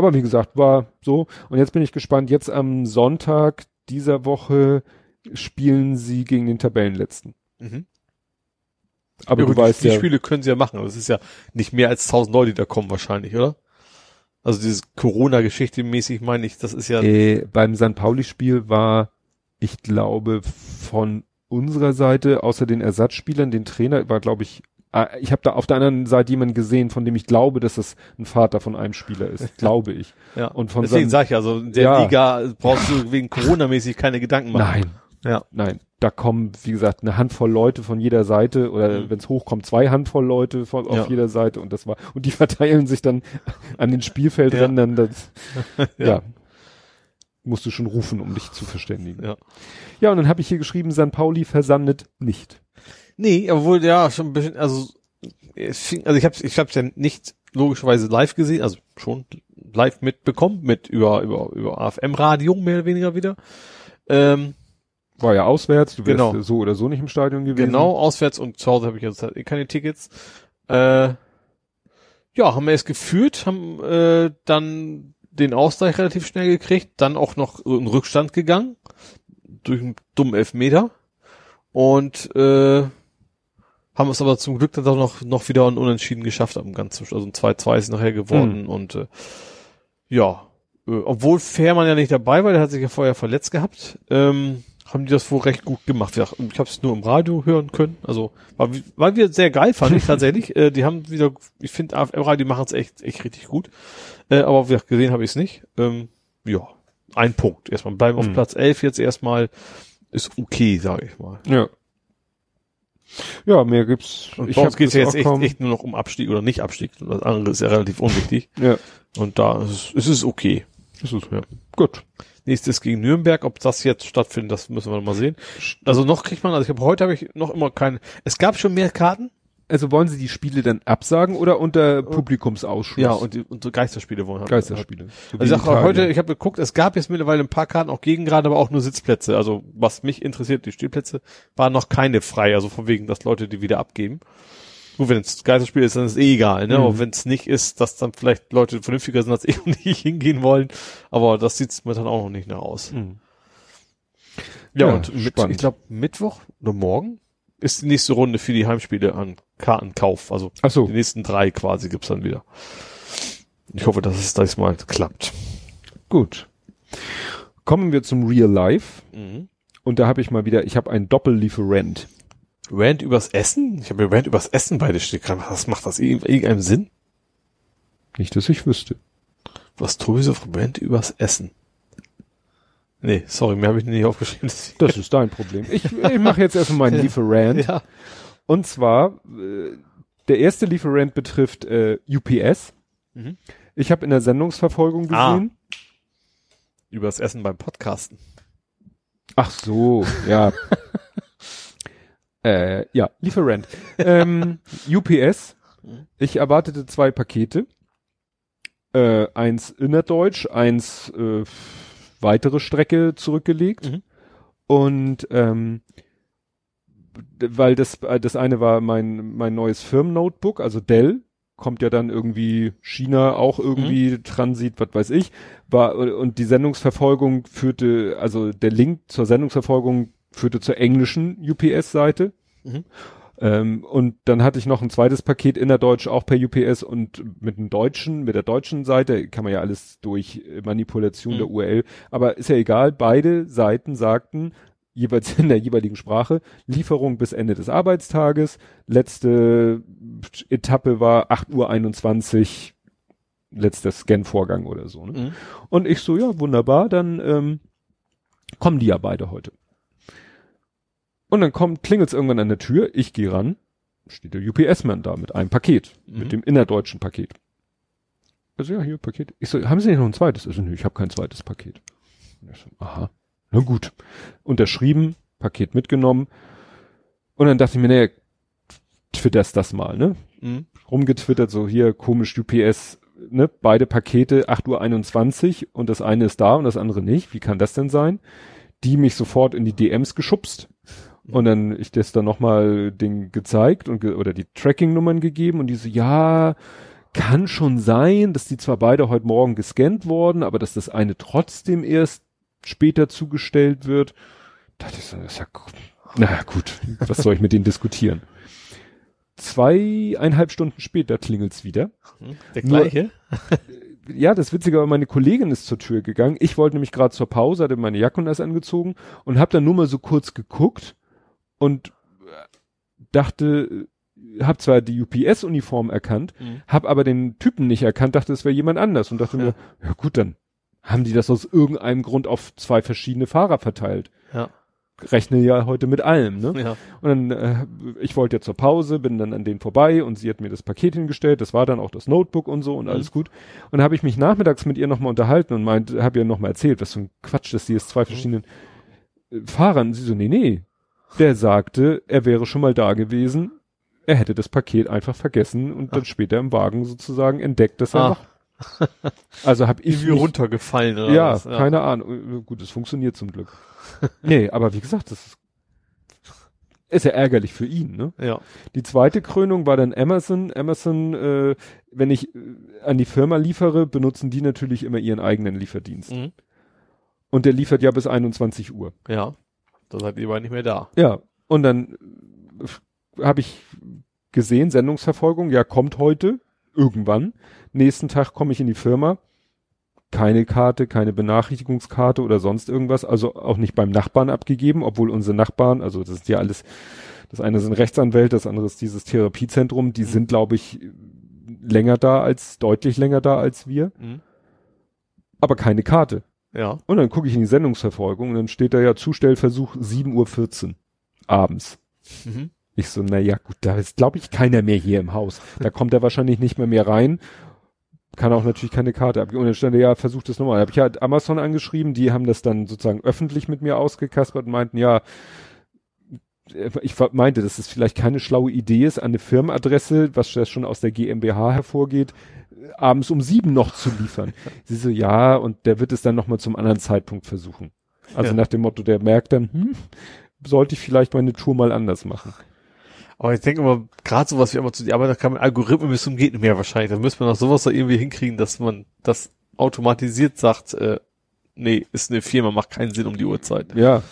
Aber wie gesagt, war so. Und jetzt bin ich gespannt. Jetzt am Sonntag dieser Woche spielen sie gegen den Tabellenletzten. Mhm. Aber ja, du weißt die, die ja, Spiele können sie ja machen. aber es ist ja nicht mehr als 1000 Leute, die da kommen wahrscheinlich, oder? Also dieses Corona-Geschichte mäßig meine ich, das ist ja, äh, beim St. Pauli-Spiel war, ich glaube, von unserer Seite, außer den Ersatzspielern, den Trainer, war, glaube ich, ich habe da auf der anderen Seite jemanden gesehen, von dem ich glaube, dass das ein Vater von einem Spieler ist. glaube ich. ja. Und von Deswegen sage ich also, der Ja. Liga brauchst du wegen Corona-mäßig keine Gedanken machen. Nein, Ja. Nein, da kommen, wie gesagt, eine Handvoll Leute von jeder Seite oder Mhm. wenn es hochkommt, zwei Handvoll Leute von, auf Ja. jeder Seite und das war, und die verteilen sich dann an den Spielfeldrändern, das, ja. Ja. Musst du schon rufen, um dich zu verständigen. Ja. Ja, und dann habe ich hier geschrieben, San Pauli versandet nicht. Nee, obwohl, ja, schon ein bisschen, also, es fing, also ich hab's, ich hab's ja nicht logischerweise live gesehen, also schon live mitbekommen, mit über, über, über AFM-Radio mehr oder weniger wieder. Ähm, War ja auswärts, du wärst Genau. so oder so nicht im Stadion gewesen. Genau, auswärts und zu Hause habe ich jetzt halt eh keine Tickets. Äh, ja, haben wir es geführt, haben äh, dann den Ausgleich relativ schnell gekriegt, dann auch noch in Rückstand gegangen durch einen dummen Elfmeter und äh, haben es aber zum Glück dann auch noch, noch wieder ein Unentschieden geschafft am ganzen, also ein 2-2 ist nachher geworden und äh, ja, äh, obwohl Fährmann ja nicht dabei war, der hat sich ja vorher verletzt gehabt, ähm, haben die das wohl recht gut gemacht. Ja, ich habe es nur im Radio hören können. Also war, war wieder sehr geil, fand ich tatsächlich. äh, die haben wieder, ich finde AFM-Radio, die machen es echt, echt richtig gut. Äh, aber wie gesagt, gesehen habe ich es nicht. Ähm, ja, ein Punkt. Erstmal bleiben auf Hm. Platz 11 jetzt erstmal. Ist okay, sage ich mal. Ja. Ja, mehr gibt's. Und ich bei uns es jetzt echt, echt nur noch um Abstieg oder nicht Abstieg. Das andere ist ja relativ unwichtig. Ja, Und da ist es, ist es okay. ist ja. Gut. Nächstes gegen Nürnberg. Ob das jetzt stattfindet, das müssen wir mal sehen. Also noch kriegt man, also ich habe heute habe ich noch immer keine. Es gab schon mehr Karten. Also wollen Sie die Spiele dann absagen oder unter Publikumsausschuss? Ja, und, und so Geisterspiele wollen halt. Geisterspiele. So Also ich auch heute, ich habe geguckt, es gab jetzt mittlerweile ein paar Karten auch gegen gerade, aber auch nur Sitzplätze. Also was mich interessiert, die Stehplätze waren noch keine frei, also von wegen, dass Leute die wieder abgeben. Gut, wenn es Geisterspiel ist, dann ist eh egal, ne? Mhm. Aber wenn es nicht ist, dass dann vielleicht Leute vernünftiger sind, als eh nicht hingehen wollen. Aber das sieht's mir dann auch noch nicht nach aus. Mhm. Ja, Ja, und mit, ich glaube Mittwoch oder morgen ist die nächste Runde für die Heimspiele an Kartenkauf. Also Ach so. die nächsten drei quasi gibt's dann wieder. Ich hoffe, dass es diesmal klappt. Gut. Kommen wir zum Real Life. Mhm. Und da habe ich mal wieder, ich habe einen Doppellieferant. Rant übers Essen? Ich habe mir Rant übers Essen beide steht. Was macht das in irgendeinem Sinn? Nicht, dass ich wüsste. Was Tobi so Rant übers Essen? Nee, sorry, mir habe ich nicht aufgeschrieben. Das ist dein Problem. Ich, ich mache jetzt erstmal meinen Lieferant. ja. Und zwar, äh, der erste Lieferant betrifft äh, UPS. Mhm. Ich habe in der Sendungsverfolgung Ah. gesehen. Übers Essen beim Podcasten. Ach so, ja. äh, ja, Lieferant. Ähm, UPS. Ich erwartete zwei Pakete. äh, eins innerdeutsch, eins äh, weitere Strecke zurückgelegt. Mhm. Und ähm, weil das, äh, das eine war mein, mein neues Firmennotebook, also Dell, kommt ja dann irgendwie China auch irgendwie Transit, was weiß ich, war und die Sendungsverfolgung führte, also der Link zur Sendungsverfolgung führte zur englischen UPS-Seite. Mhm. Ähm, und dann hatte ich noch ein zweites Paket innerdeutsch auch per UPS und mit dem deutschen, mit der deutschen Seite kann man ja alles durch Manipulation Mhm. der URL, aber ist ja egal, beide Seiten sagten, jeweils in der jeweiligen Sprache, Lieferung bis Ende des Arbeitstages, letzte Etappe war 8.21 Uhr, letzter Scan-Vorgang oder so. Ne? Mhm. Und ich so, ja, wunderbar, dann ähm, kommen die ja beide heute. Und dann kommt, klingelt's irgendwann an der Tür, ich gehe ran, steht der UPS-Mann da mit einem Paket, Mhm. mit dem innerdeutschen Paket. Also ja, hier Paket. Ich so, haben Sie nicht noch ein zweites? Also nö, ich habe kein zweites Paket. Und ich so, aha, na gut. Unterschrieben, Paket mitgenommen. Und dann dachte ich mir, naja, twitterst das mal, ne? Mhm. rumgetwittert, so hier komisch UPS, ne, beide Pakete 8.21 Uhr und das eine ist da und das andere nicht. Wie kann das denn sein? Die mich sofort in die DMs geschubst und dann ich das dann nochmal Ding gezeigt und ge oder die Tracking-Nummern gegeben und die so, ja, kann schon sein, dass die zwar beide heute Morgen gescannt wurden, aber dass das eine trotzdem erst später zugestellt wird. Da dachte ich so, das ist ja, na gut, was soll ich mit denen diskutieren? Zweieinhalb Stunden später klingelt's wieder. Mhm. Der Nur- gleiche? Ja, das Witzige war, meine Kollegin ist zur Tür gegangen. Ich wollte nämlich gerade zur Pause, hatte meine Jacke und das angezogen und habe dann nur mal so kurz geguckt und äh, dachte, äh, hab zwar die UPS-Uniform erkannt, Mhm. hab aber den Typen nicht erkannt, dachte, es wäre jemand anders und dachte Ja. mir, ja gut, dann haben die das aus irgendeinem Grund auf zwei verschiedene Fahrer verteilt. Ja. Rechne ja heute mit allem, ne? Ja. Und dann, äh, ich wollte ja zur Pause, bin dann an denen vorbei und sie hat mir das Paket hingestellt, das war dann auch das Notebook und so und Mhm. alles gut. Und dann habe ich mich nachmittags mit ihr nochmal unterhalten und meint, habe ihr nochmal erzählt, was für ein Quatsch, dass sie jetzt zwei verschiedenen äh, Fahrern, und sie so, nee, nee. Der sagte, er wäre schon mal da gewesen, er hätte das Paket einfach vergessen und dann später im Wagen sozusagen entdeckt, dass er Ah. noch. Also habe ich Irgendwie mich- runtergefallen oder ja, was? keine Ahnung. Gut, es funktioniert zum Glück. nee, aber wie gesagt, das ist, ist ja ärgerlich für ihn, ne? Ja. Die zweite Krönung war dann Amazon. Amazon, äh, wenn ich äh, an die Firma liefere, benutzen die natürlich immer ihren eigenen Lieferdienst. Mhm. Und der liefert ja bis 21 Uhr. Ja. Da seid ihr aber nicht mehr da. Ja. Und dann äh, habe ich gesehen, Sendungsverfolgung, ja, kommt heute, irgendwann. Nächsten Tag komme ich in die Firma. Keine Karte, keine Benachrichtigungskarte oder sonst irgendwas, also auch nicht beim Nachbarn abgegeben, obwohl unsere Nachbarn, also das ist ja alles, das eine sind Rechtsanwälte, das andere ist dieses Therapiezentrum, die Mhm. sind, glaube ich, länger da als, deutlich länger da als wir, Mhm. aber keine Karte. Ja. Und dann gucke ich in die Sendungsverfolgung und dann steht da ja Zustellversuch 7.14 Uhr abends. Mhm. Ich so, na ja, gut, da ist, glaube ich, keiner mehr hier im Haus. Da kommt er wahrscheinlich nicht mehr mehr rein. Kann auch natürlich keine Karte abgeben. Und dann stand er, ja, versucht es nochmal. Da habe ich halt Amazon angeschrieben, die haben das dann sozusagen öffentlich mit mir ausgekaspert und meinten, ja, ich ver- meinte, dass es vielleicht keine schlaue Idee ist, an eine Firmenadresse, was das schon aus der GmbH hervorgeht, äh, abends um sieben noch zu liefern. Sie so, ja, und der wird es dann nochmal zum anderen Zeitpunkt versuchen. Also Ja. nach dem Motto, der merkt dann, hm, sollte ich vielleicht meine Tour mal anders machen. Aber ich denke immer, gerade sowas wie immer zu die Arbeit, da kann man Algorithmen bis zum geht nicht mehr wahrscheinlich. Da müsste man auch sowas da irgendwie hinkriegen, dass man das automatisiert sagt, äh, nee, ist eine Firma, macht keinen Sinn um die Uhrzeit. Ja,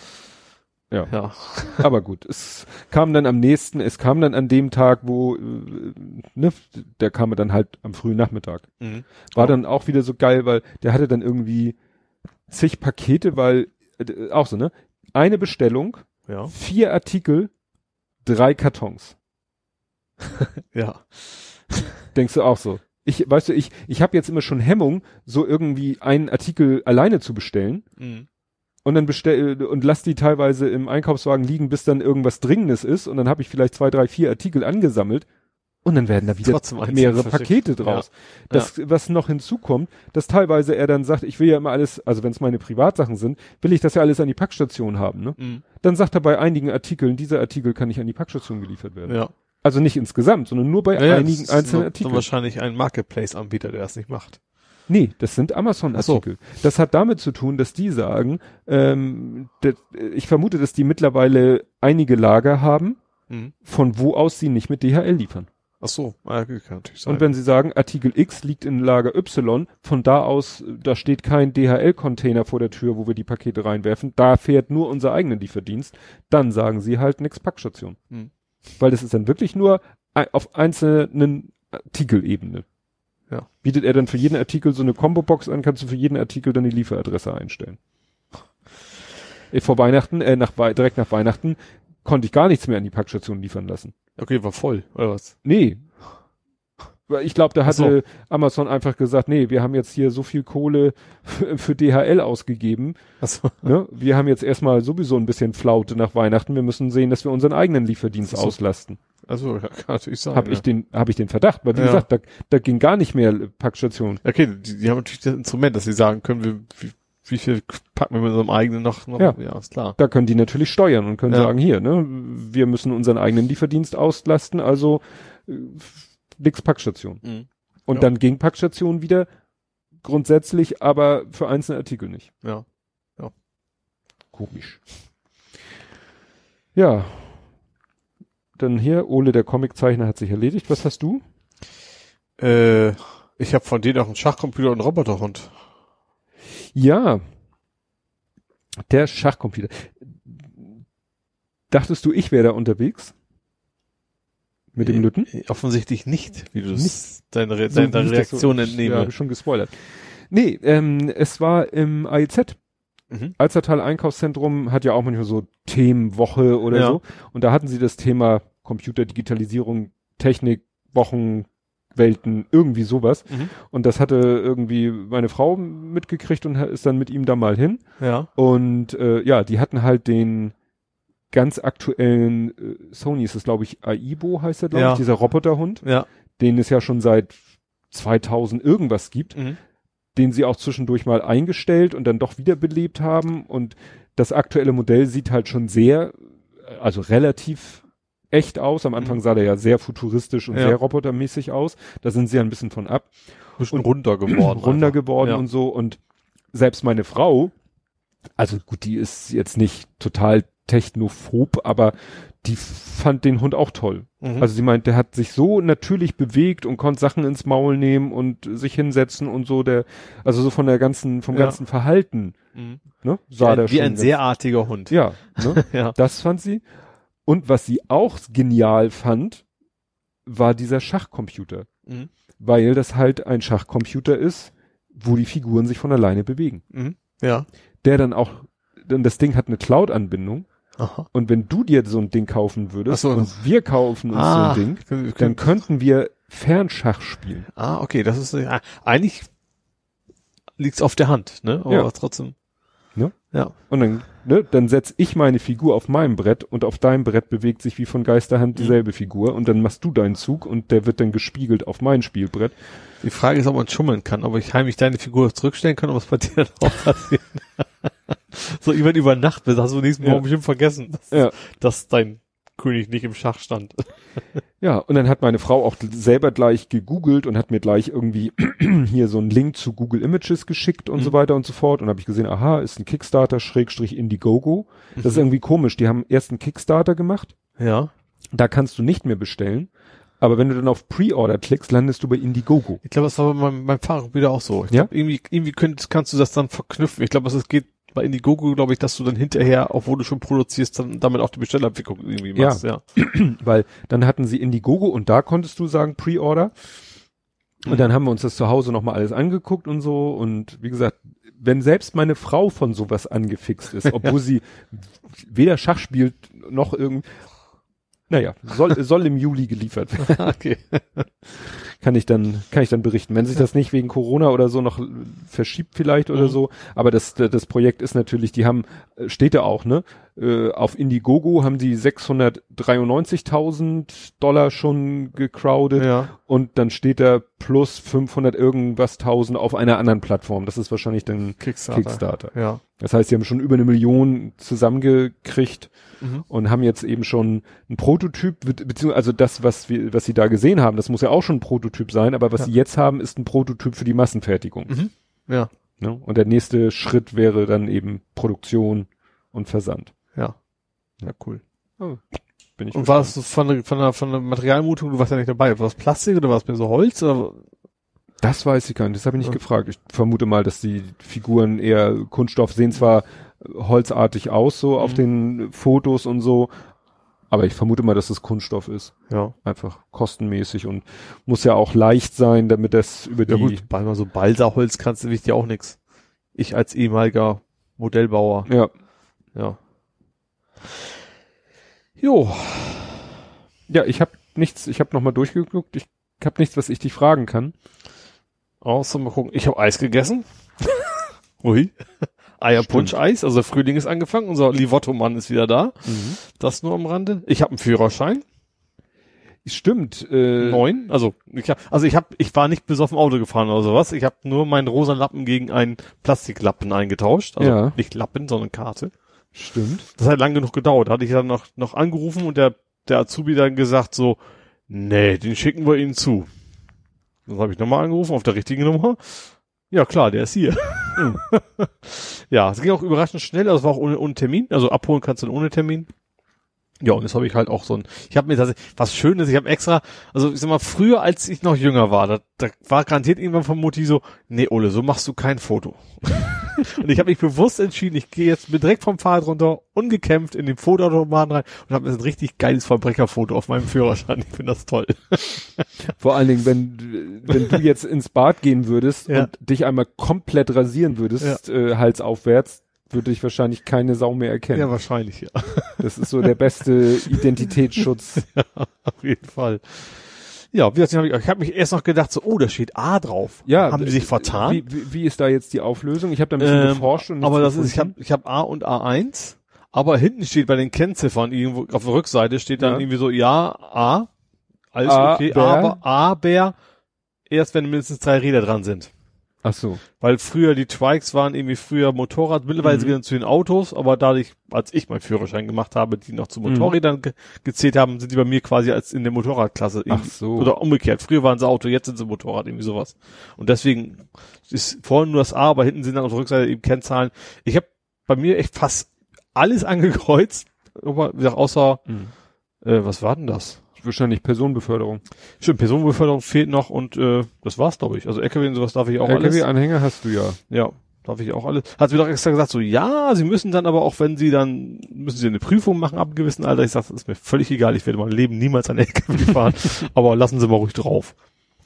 Ja. aber gut. Es kam dann am nächsten, es kam dann an dem Tag, wo, äh, ne, der kam dann halt am frühen Nachmittag. Mhm. War Oh. dann auch wieder so geil, weil der hatte dann irgendwie zig Pakete, weil, äh, auch so, ne? Eine Bestellung, Ja. vier Artikel, drei Kartons. Ja. Denkst du auch so? Ich, weißt du, ich, ich habe jetzt immer schon Hemmung, so irgendwie einen Artikel alleine zu bestellen. Mhm. Und dann bestell und lass die teilweise im Einkaufswagen liegen, bis dann irgendwas Dringendes ist und dann habe ich vielleicht zwei, drei, vier Artikel angesammelt und dann werden da wieder mehrere. Pakete draus. Das, was noch hinzukommt, dass teilweise er dann sagt, ich will ja immer alles, also wenn es meine Privatsachen sind, will ich das ja alles an die Packstation haben. Ne? Mhm. Dann sagt er bei einigen Artikeln, dieser Artikel kann nicht an die Packstation geliefert werden. Ja. Also nicht insgesamt, sondern nur bei Ja, ja, einigen das ist einzelnen Artikeln. Wahrscheinlich ein Marketplace-Anbieter, der das nicht macht. Nee, das sind Amazon-Artikel. Das hat damit zu tun, dass die sagen, ähm, das, ich vermute, dass die mittlerweile einige Lager haben, Mhm. von wo aus sie nicht mit DHL liefern. Ach so, ja, kann natürlich sein. Und wenn sie sagen, Artikel X liegt in Lager Y, von da aus, da steht kein DHL-Container vor der Tür, wo wir die Pakete reinwerfen, da fährt nur unser eigener Lieferdienst, dann sagen sie halt nix Packstation. Mhm. Weil das ist dann wirklich nur ei- auf einzelnen Artikelebene. Ja. Bietet er dann für jeden Artikel so eine Combo-Box an, kannst du für jeden Artikel dann die Lieferadresse einstellen. Äh, Vor Weihnachten, äh, nach, direkt nach Weihnachten, konnte ich gar nichts mehr an die Packstation liefern lassen. okay, war voll, oder was? Nee. Weil Ich glaube, da Ach so. hatte Amazon einfach gesagt, nee, wir haben jetzt hier so viel Kohle für, DHL ausgegeben. Achso. Ne? Wir haben jetzt erstmal sowieso ein bisschen Flaute nach Weihnachten. Wir müssen sehen, dass wir unseren eigenen Lieferdienst Ach so. auslasten. Also, ja, kann natürlich sein. Habe ja. ich den, habe ich den Verdacht. Weil wie Ja. gesagt, da, da ging gar nicht mehr Packstation. Okay, die, die haben natürlich das Instrument, dass sie sagen können, wir, wie, wie viel packen wir mit unserem eigenen noch, noch Ja. ja, ist klar. Da können die natürlich steuern und können Ja. sagen, hier, ne, wir müssen unseren eigenen Lieferdienst auslasten, also äh, nix Packstation. Mhm. Und Ja. dann ging Packstation wieder grundsätzlich, aber für einzelne Artikel nicht. Ja. Komisch. Ja. Dann hier, Ole, der Comiczeichner, hat sich erledigt. Was hast du? Äh, ich habe von denen auch einen Schachcomputer und einen Roboterhund. Ja. Der Schachcomputer. Dachtest du, ich wäre da unterwegs? Mit dem Lütten? Äh, Offensichtlich nicht, wie du es deine, Re So, das Reaktion so, entnehme. Ja, hab ich schon gespoilert. Nee, ähm, es war im AIZ. Mhm. Alzertal Einkaufszentrum hat ja auch manchmal so Themenwoche oder Ja. so. Und da hatten sie das Thema Computer, Digitalisierung, Technik, Wochen, Welten, irgendwie sowas. Mhm. Und das hatte irgendwie meine Frau mitgekriegt und ist dann mit ihm da mal hin. Ja. Und äh, ja, die hatten halt den ganz aktuellen äh, Sony ist es, glaube ich, Aibo heißt er, glaube Ja. ich, dieser Roboterhund, Ja. den es ja schon seit 2000 irgendwas gibt Mhm. den sie auch zwischendurch mal eingestellt und dann doch wiederbelebt haben. Und das aktuelle Modell sieht halt schon sehr, also relativ echt aus. Am Anfang Mhm. sah der ja sehr futuristisch und Ja. sehr robotermäßig aus. Da sind sie ja ein bisschen von ab. Bisschen Und- runter geworden. Runder einfach. geworden Ja. und so. Und selbst meine Frau, also gut, die ist jetzt nicht total technophob, aber die fand den Hund auch toll. Mhm. Also sie meint, der hat sich so natürlich bewegt und konnte Sachen ins Maul nehmen und sich hinsetzen und so, der, also so von der ganzen, vom Ja. ganzen Verhalten, mhm. ne, wie sah ein, der wie schon ein ganz- sehr artiger Hund. ja, ne, ja. das fand sie. Und was sie auch genial fand, war dieser Schachcomputer, Mhm. weil das halt ein Schachcomputer ist, wo die Figuren sich von alleine bewegen. Mhm. Ja. Der dann auch, denn das Ding hat eine Cloud-Anbindung Aha. und wenn du dir so ein Ding kaufen würdest so. und wir kaufen uns Ah, so ein Ding, können- dann könnten wir Fernschach spielen. ah, okay, das ist ah, eigentlich liegt's auf der Hand, ne? Aber Ja. trotzdem. Ne? Ja. Und dann, ne, dann setz ich meine Figur auf meinem Brett und auf deinem Brett bewegt sich wie von Geisterhand Mhm. dieselbe Figur und dann machst du deinen Zug und der wird dann gespiegelt auf mein Spielbrett. Die Frage ist, ob man schummeln kann, ob ich heimlich deine Figur zurückstellen kann, ob es bei dir dann auch passiert. so, irgendwann über Nacht, das hast du nächsten Ja. Morgen bestimmt vergessen, dass, Ja. dass dein König nicht im Schach stand. Ja, und dann hat meine Frau auch selber gleich gegoogelt und hat mir gleich irgendwie hier so einen Link zu Google Images geschickt und Mhm. so weiter und so fort. Und habe ich gesehen, aha, ist ein Kickstarter Schrägstrich Indiegogo. Das ist Mhm. irgendwie komisch. Die haben erst einen Kickstarter gemacht. Ja. Da kannst du nicht mehr bestellen. Aber wenn du dann auf Pre-Order klickst, landest du bei Indiegogo. Ich glaube, das war bei meinem, meinem Fahrrad wieder auch so. Ich Ja? glaub, irgendwie, irgendwie könnt, kannst du das dann verknüpfen. Ich glaube, es geht bei Indiegogo, glaube ich, dass du dann hinterher, obwohl du schon produzierst, dann damit auch die Bestellabwicklung irgendwie Ja. machst. Ja. Weil dann hatten sie Indiegogo und da konntest du sagen Pre-Order. Mhm. Und dann haben wir uns das zu Hause nochmal alles angeguckt und so. Und wie gesagt, wenn selbst meine Frau von sowas angefixt ist, obwohl sie weder Schach spielt noch irgend, naja, soll, soll im Juli geliefert werden, okay. kann ich dann, kann ich dann berichten. Wenn sich das nicht wegen Corona oder so noch verschiebt vielleicht oder Mhm. so. Aber das, das Projekt ist natürlich, die haben, äh, steht ja auch, ne? Äh, auf Indiegogo haben die 693.000 Dollar schon gecrowdet Ja. und dann steht da plus 500 irgendwas tausend auf einer anderen Plattform. Das ist wahrscheinlich dann Kickstarter. Kickstarter. Ja. Das heißt, sie haben schon über eine Million zusammengekriegt Mhm. und haben jetzt eben schon ein Prototyp, be- beziehungsweise also das, was wir, was sie da gesehen haben, das muss ja auch schon ein Prototyp sein, aber was Ja. sie jetzt haben, ist ein Prototyp für die Massenfertigung. Mhm. Ja. Ne? Und der nächste Schritt wäre dann eben Produktion und Versand. Ja. Ja, cool. Bin ich Und war das so von der, von der, von der Materialmutung, du warst ja nicht dabei, war das Plastik oder war es mehr so Holz oder? Das weiß ich gar nicht, das habe ich nicht Ja. gefragt. Ich vermute mal, dass die Figuren eher Kunststoff sehen zwar holzartig aus, so auf Mhm. den Fotos und so, aber ich vermute mal, dass es Kunststoff ist. Ja. Einfach kostenmäßig und muss ja auch leicht sein, damit das über Ja die. gut, bei mal so Balsaholz kannst du, wichtig ja auch nix. Ich als ehemaliger Modellbauer, Ja. ja. Jo. Ja, ich habe nichts, ich habe nochmal durchgeguckt, ich habe nichts, was ich dich fragen kann. Außer mal gucken. Ich habe Eis gegessen. Ui. Eierpunsch-Eis, also der Frühling ist angefangen, unser Livotto-Mann ist wieder da. Das nur am Rande. Ich habe einen Führerschein, Stimmt. Äh, neun. Also ich hab, also ich habe, ich war nicht besoffen Auto gefahren oder sowas. Ich habe nur meinen rosa Lappen gegen einen Plastiklappen eingetauscht. Also Ja. nicht Lappen, sondern Karte. Stimmt. Das hat lang genug gedauert. Da hatte ich dann noch, noch angerufen und der, der Azubi dann gesagt so, nee, den schicken wir Ihnen zu. Dann habe ich nochmal angerufen auf der richtigen Nummer. Ja klar, der ist hier. Hm. ja, es ging auch überraschend schnell, also es war auch ohne, ohne Termin. Also abholen kannst du dann ohne Termin. Ja, und jetzt habe ich halt auch so ein, ich habe mir tatsächlich, was schön ist, ich habe extra, also ich sag mal, früher, als ich noch jünger war, da, da war garantiert irgendwann vom Mutti so, nee, Ole, so machst du kein Foto. und ich habe mich bewusst entschieden, ich gehe jetzt bin direkt vom Fahrrad runter, ungekämpft in den Fotoautomaten rein und habe ein richtig geiles Verbrecherfoto auf meinem Führerschein. Ich finde das toll. Vor allen Dingen, wenn, wenn du jetzt ins Bad gehen würdest Ja. und dich einmal komplett rasieren würdest, äh, Hals aufwärts, würde dich wahrscheinlich keine Sau mehr erkennen. Ja, wahrscheinlich, ja. Das ist so der beste Identitätsschutz. Auf jeden Fall. Ja, wie ich, ich habe mich erst noch gedacht, so, oh, da steht A drauf. Ja, Haben die sich vertan? Wie, wie, wie ist da jetzt die Auflösung? Ich habe da ein bisschen Ähm, geforscht und aber das ist, ich habe gefunden. ich hab A und A1, aber hinten steht bei den Kennziffern irgendwo auf der Rückseite steht dann Ja. irgendwie so, ja, A, alles A, okay, Bär. aber A, Bär, erst wenn mindestens drei Räder dran sind. Ach so. Weil früher die Trikes waren irgendwie früher Motorrad, mittlerweile Mhm. zu den Autos, aber dadurch, als ich meinen Führerschein gemacht habe, die noch zu Mhm. Motorrädern ge gezählt haben, sind die bei mir quasi als in der Motorradklasse. Ach so. Oder umgekehrt. Früher waren sie Auto, jetzt sind sie Motorrad, irgendwie sowas. Und deswegen ist vorne nur das A, aber hinten sind dann auf der Rückseite eben Kennzahlen. Ich habe bei mir echt fast alles angekreuzt, aber wie gesagt, außer, Mhm. äh, was war denn das? Wahrscheinlich Personenbeförderung. Stimmt, Personenbeförderung fehlt noch und äh, das war's, glaube ich. Also LKW und sowas darf ich auch alles. LKW-Anhänger hast du ja. Ja, darf ich auch alles. Hat sie doch extra gesagt, so, ja, sie müssen dann aber auch, wenn sie dann, müssen sie eine Prüfung machen ab einem gewissen Alter. Ich sag, das ist mir völlig egal, ich werde mein Leben niemals an LKW fahren, aber lassen Sie mal ruhig drauf.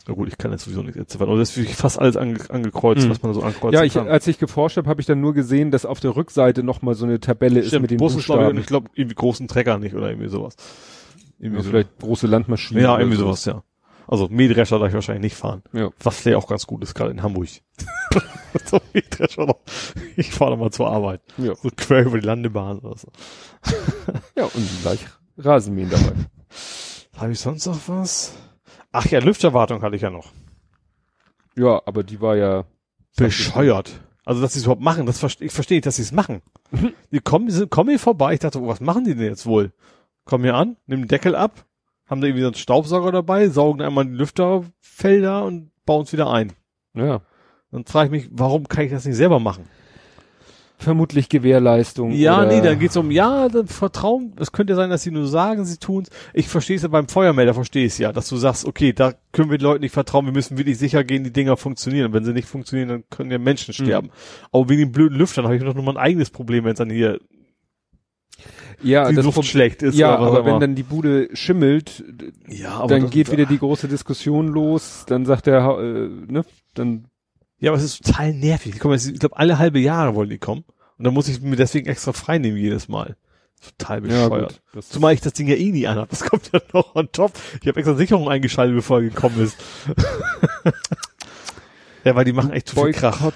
Na gut, ich kann jetzt sowieso nicht entziffern. Und das ist fast alles ange angekreuzt, Mhm. was man so ankreuzen Ja, ich, kann. als ich geforscht habe, habe ich dann nur gesehen, dass auf der Rückseite noch mal so eine Tabelle ist mit den Bussen, Buchstaben. ich glaube, irgendwie großen Trecker nicht oder irgendwie sowas. Irgendwie Ja, so. vielleicht große Landmaschinen. Ja, irgendwie so. sowas, ja. Also Mähdrescher darf ich wahrscheinlich nicht fahren. Ja. Was vielleicht auch ganz gut ist, gerade in Hamburg. so Mähdrescher noch. Ich fahre da mal zur Arbeit. Ja. So quer über die Landebahn oder so. ja, und gleich Rasenmähen dabei. Habe ich sonst noch was? Ach ja, Lüfterwartung hatte ich ja noch. Ja, aber die war ja Bescheuert. Also, dass sie es überhaupt machen, das verstehe ich verstehe nicht, dass sie es machen. Die kommen, die sind, kommen hier vorbei. Ich dachte, oh, was machen die denn jetzt wohl? Kommen hier an, nehmen den Deckel ab, haben da irgendwie so einen Staubsauger dabei, saugen einmal die Lüfterfelder und bauen es wieder ein. Ja. Dann frage ich mich, warum kann ich das nicht selber machen? Vermutlich Gewährleistung. Ja, oder nee, dann geht's um, ja, dann Vertrauen. Es könnte ja sein, dass sie nur sagen, sie tun's. Ich verstehe es ja beim Feuermelder, verstehe ich ja, dass du sagst, okay, da können wir den Leuten nicht vertrauen, wir müssen wirklich sicher gehen, die Dinger funktionieren. Und wenn sie nicht funktionieren, dann können ja Menschen sterben. Aber wegen den blöden Lüftern habe ich noch nur mein eigenes Problem, wenn es dann hier Ja, die das Luft schlecht ist. ja, aber wenn dann die Bude schimmelt, ja, dann geht wieder die große Diskussion los, dann sagt der, äh, ne, dann, Ja, aber es ist total nervig. Die kommen jetzt, ich glaube, alle halbe Jahre wollen die kommen. Und dann muss ich mir deswegen extra frei nehmen jedes Mal. Total ja bescheuert. Das Zumal ich das Ding ja eh nie anhab. Das kommt ja noch on top. Ich habe extra Sicherung eingeschaltet, bevor er gekommen ist. ja, weil die machen echt zu viel Krach.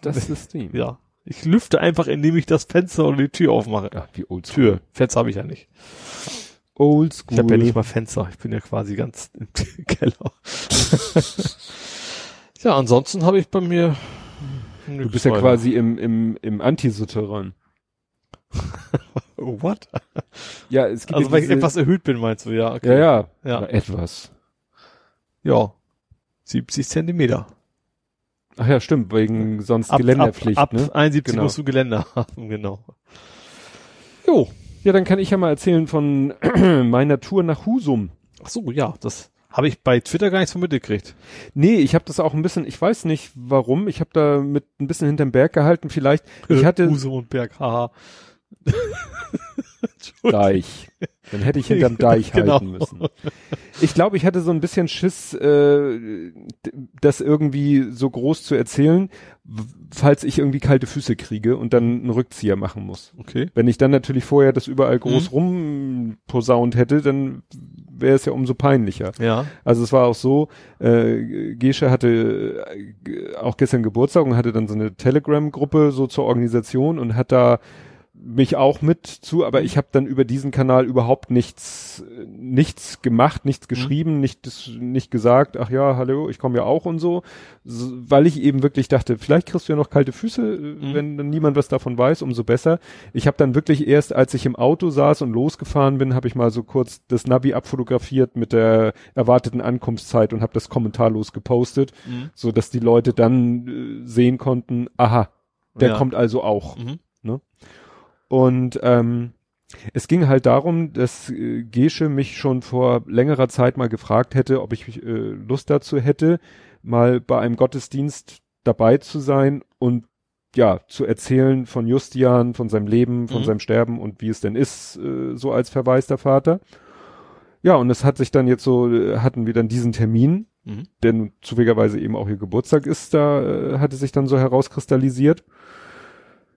das System. Ja. Ich lüfte einfach, indem ich das Fenster oder die Tür aufmache. Ja, wie oldschool. Tür. Fenster habe ich ja nicht. Oldschool. Ich habe ja nicht mal Fenster. Ich bin ja quasi ganz im Keller. ja, ansonsten habe ich bei mir. Du bist ja quasi im, im, im Anti-Souterrain. What? Ja, es gibt Also ja weil ich etwas erhöht bin, meinst du, ja. Ja, ja. Ja. Aber etwas. Ja. 70 Zentimeter. Ach ja, stimmt, wegen sonst Ab, Geländerpflicht, ab, ab ne? 71 Genau. musst du Geländer haben, genau. Jo. Ja, dann kann ich ja mal erzählen von meiner Tour nach Husum. Ach so, ja, das habe ich bei Twitter gar nicht so mitgekriegt. Nee, ich habe das auch ein bisschen, ich weiß nicht warum, ich habe da mit ein bisschen hinterm Berg gehalten, vielleicht, ich hatte Husum und Berg, haha. Deich. Dann hätte ich hinterm Deich Genau. halten müssen. Ich glaube, ich hatte so ein bisschen Schiss, äh, das irgendwie so groß zu erzählen, falls ich irgendwie kalte Füße kriege und dann einen Rückzieher machen muss. Okay. Wenn ich dann natürlich vorher das überall groß Mhm. rumposaunt hätte, dann wäre es ja umso peinlicher. Ja. Also es war auch so, äh, Gesche hatte äh, auch gestern Geburtstag und hatte dann so eine Telegram-Gruppe so zur Organisation und hat da mich auch mit zu, aber ich habe dann über diesen Kanal überhaupt nichts nichts gemacht, nichts geschrieben, nicht nicht gesagt, ach ja, hallo, ich komme ja auch und so, so, weil ich eben wirklich dachte, vielleicht kriegst du ja noch kalte Füße, äh, wenn dann niemand was davon weiß, umso besser. Ich habe dann wirklich erst, als ich im Auto saß und losgefahren bin, habe ich mal so kurz das Navi abfotografiert mit der erwarteten Ankunftszeit und habe das kommentarlos gepostet, Mhm. so dass die Leute dann äh, sehen konnten, aha, der Ja. kommt also auch. Mhm. Und ähm, es ging halt darum, dass äh, Gesche mich schon vor längerer Zeit mal gefragt hätte, ob ich äh, Lust dazu hätte, mal bei einem Gottesdienst dabei zu sein und ja, zu erzählen von Justian, von seinem Leben, von Mhm. seinem Sterben und wie es denn ist, äh, so als verwaister Vater. Ja, und es hat sich dann jetzt so, äh, hatten wir dann diesen Termin, Mhm. denn zufälligerweise eben auch ihr Geburtstag ist, da äh, hatte sich dann so herauskristallisiert.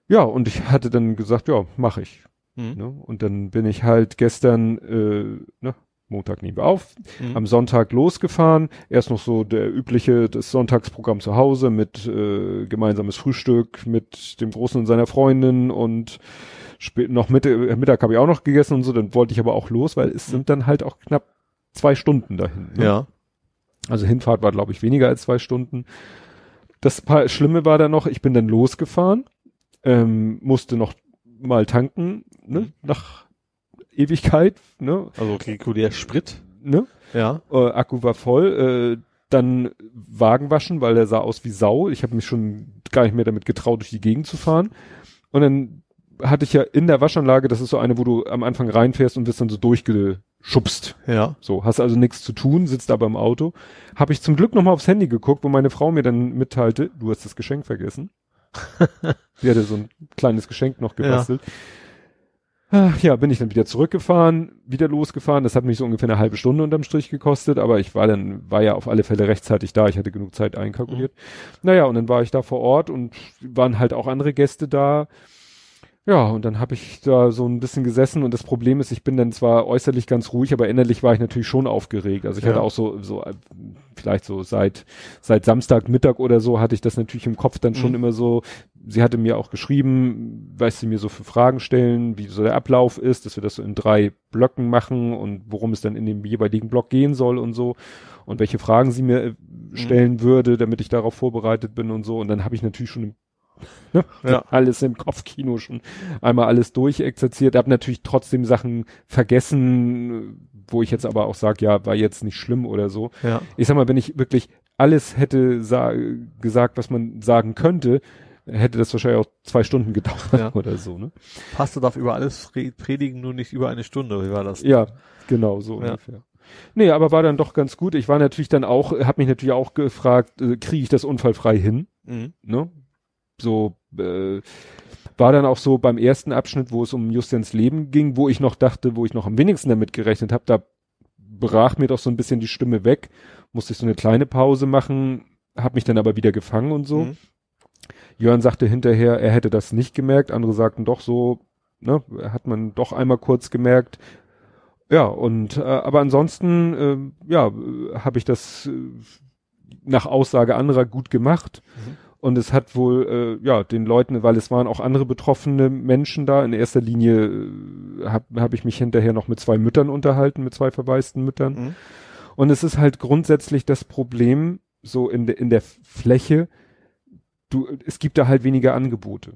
Ja, und ich hatte dann gesagt, ja, mache ich. Mhm. Ne? Und dann bin ich halt gestern, äh, ne, Montag nehmen wir auf, Mhm. am Sonntag losgefahren. Erst noch so der übliche, das Sonntagsprogramm zu Hause mit äh, gemeinsames Frühstück mit dem Großen und seiner Freundin und spät, noch Mitte, äh, Mittag habe ich auch noch gegessen und so. Dann wollte ich aber auch los, weil es sind dann halt auch knapp zwei Stunden dahin. Ne? Ja. Also Hinfahrt war, glaube ich, weniger als zwei Stunden. Das Schlimme war dann noch, ich bin dann losgefahren, ähm, musste noch mal tanken, ne, nach Ewigkeit, ne, Also regulär Sprit. ne, Ja. äh, Akku war voll, äh, dann Wagen waschen, weil der sah aus wie Sau. Ich habe mich schon gar nicht mehr damit getraut, durch die Gegend zu fahren. Und dann hatte ich ja in der Waschanlage, das ist so eine, wo du am Anfang reinfährst und wirst dann so durchgeschubst. Ja. So, hast also nichts zu tun, sitzt aber im Auto. Habe ich zum Glück nochmal aufs Handy geguckt, wo meine Frau mir dann mitteilte, du hast das Geschenk vergessen. Sie hatte so ein kleines Geschenk noch gebastelt. Ach, ja, bin ich dann wieder zurückgefahren, wieder losgefahren. Das hat mich so ungefähr eine halbe Stunde unterm Strich gekostet, aber ich war dann, war ja auf alle Fälle rechtzeitig da. Ich hatte genug Zeit einkalkuliert. Naja, und dann war ich da vor Ort und waren halt auch andere Gäste da. Ja, und dann habe ich da so ein bisschen gesessen und das Problem ist, ich bin dann zwar äußerlich ganz ruhig, aber innerlich war ich natürlich schon aufgeregt. Also ich Ja. hatte auch so, so vielleicht so seit seit Samstagmittag oder so hatte ich das natürlich im Kopf dann schon Mhm. immer so. Sie hatte mir auch geschrieben, was sie mir so für Fragen stellen, wie so der Ablauf ist, dass wir das so in drei Blöcken machen und worum es dann in dem jeweiligen Block gehen soll und so und welche Fragen sie mir äh, stellen würde, damit ich darauf vorbereitet bin und so. Und dann habe ich natürlich schon im ne, Ja. alles im Kopfkino schon einmal alles durchexerziert. Habe natürlich trotzdem Sachen vergessen, wo ich jetzt aber auch sage, ja, war jetzt nicht schlimm oder so. Ja. Ich sag mal, wenn ich wirklich alles hätte sa gesagt, was man sagen könnte, hätte das wahrscheinlich auch zwei Stunden gedauert Ja. oder so, ne? Pastor darf über alles re- predigen, nur nicht über eine Stunde. Wie war das? Ja, genau, so Ja. ungefähr. Nee, aber war dann doch ganz gut. Ich war natürlich dann auch, habe mich natürlich auch gefragt, äh, kriege ich das unfallfrei hin? Mhm. ne? So äh, war dann auch so beim ersten Abschnitt, wo es um Justians Leben ging, wo ich noch dachte, wo ich noch am wenigsten damit gerechnet habe, da brach mir doch so ein bisschen die Stimme weg, musste ich so eine kleine Pause machen, habe mich dann aber wieder gefangen und so. Mhm. Jörn sagte hinterher, er hätte das nicht gemerkt, andere sagten doch so, ne, hat man doch einmal kurz gemerkt. Ja, und äh, aber ansonsten, äh, ja, habe ich das äh, nach Aussage anderer gut gemacht. Mhm. Und es hat wohl, äh, ja, den Leuten, weil es waren auch andere betroffene Menschen da. In erster Linie äh, habe hab ich mich hinterher noch mit zwei Müttern unterhalten, mit zwei verwaisten Müttern. Mhm. Und es ist halt grundsätzlich das Problem, so in, de, in der Fläche, du, es gibt da halt weniger Angebote.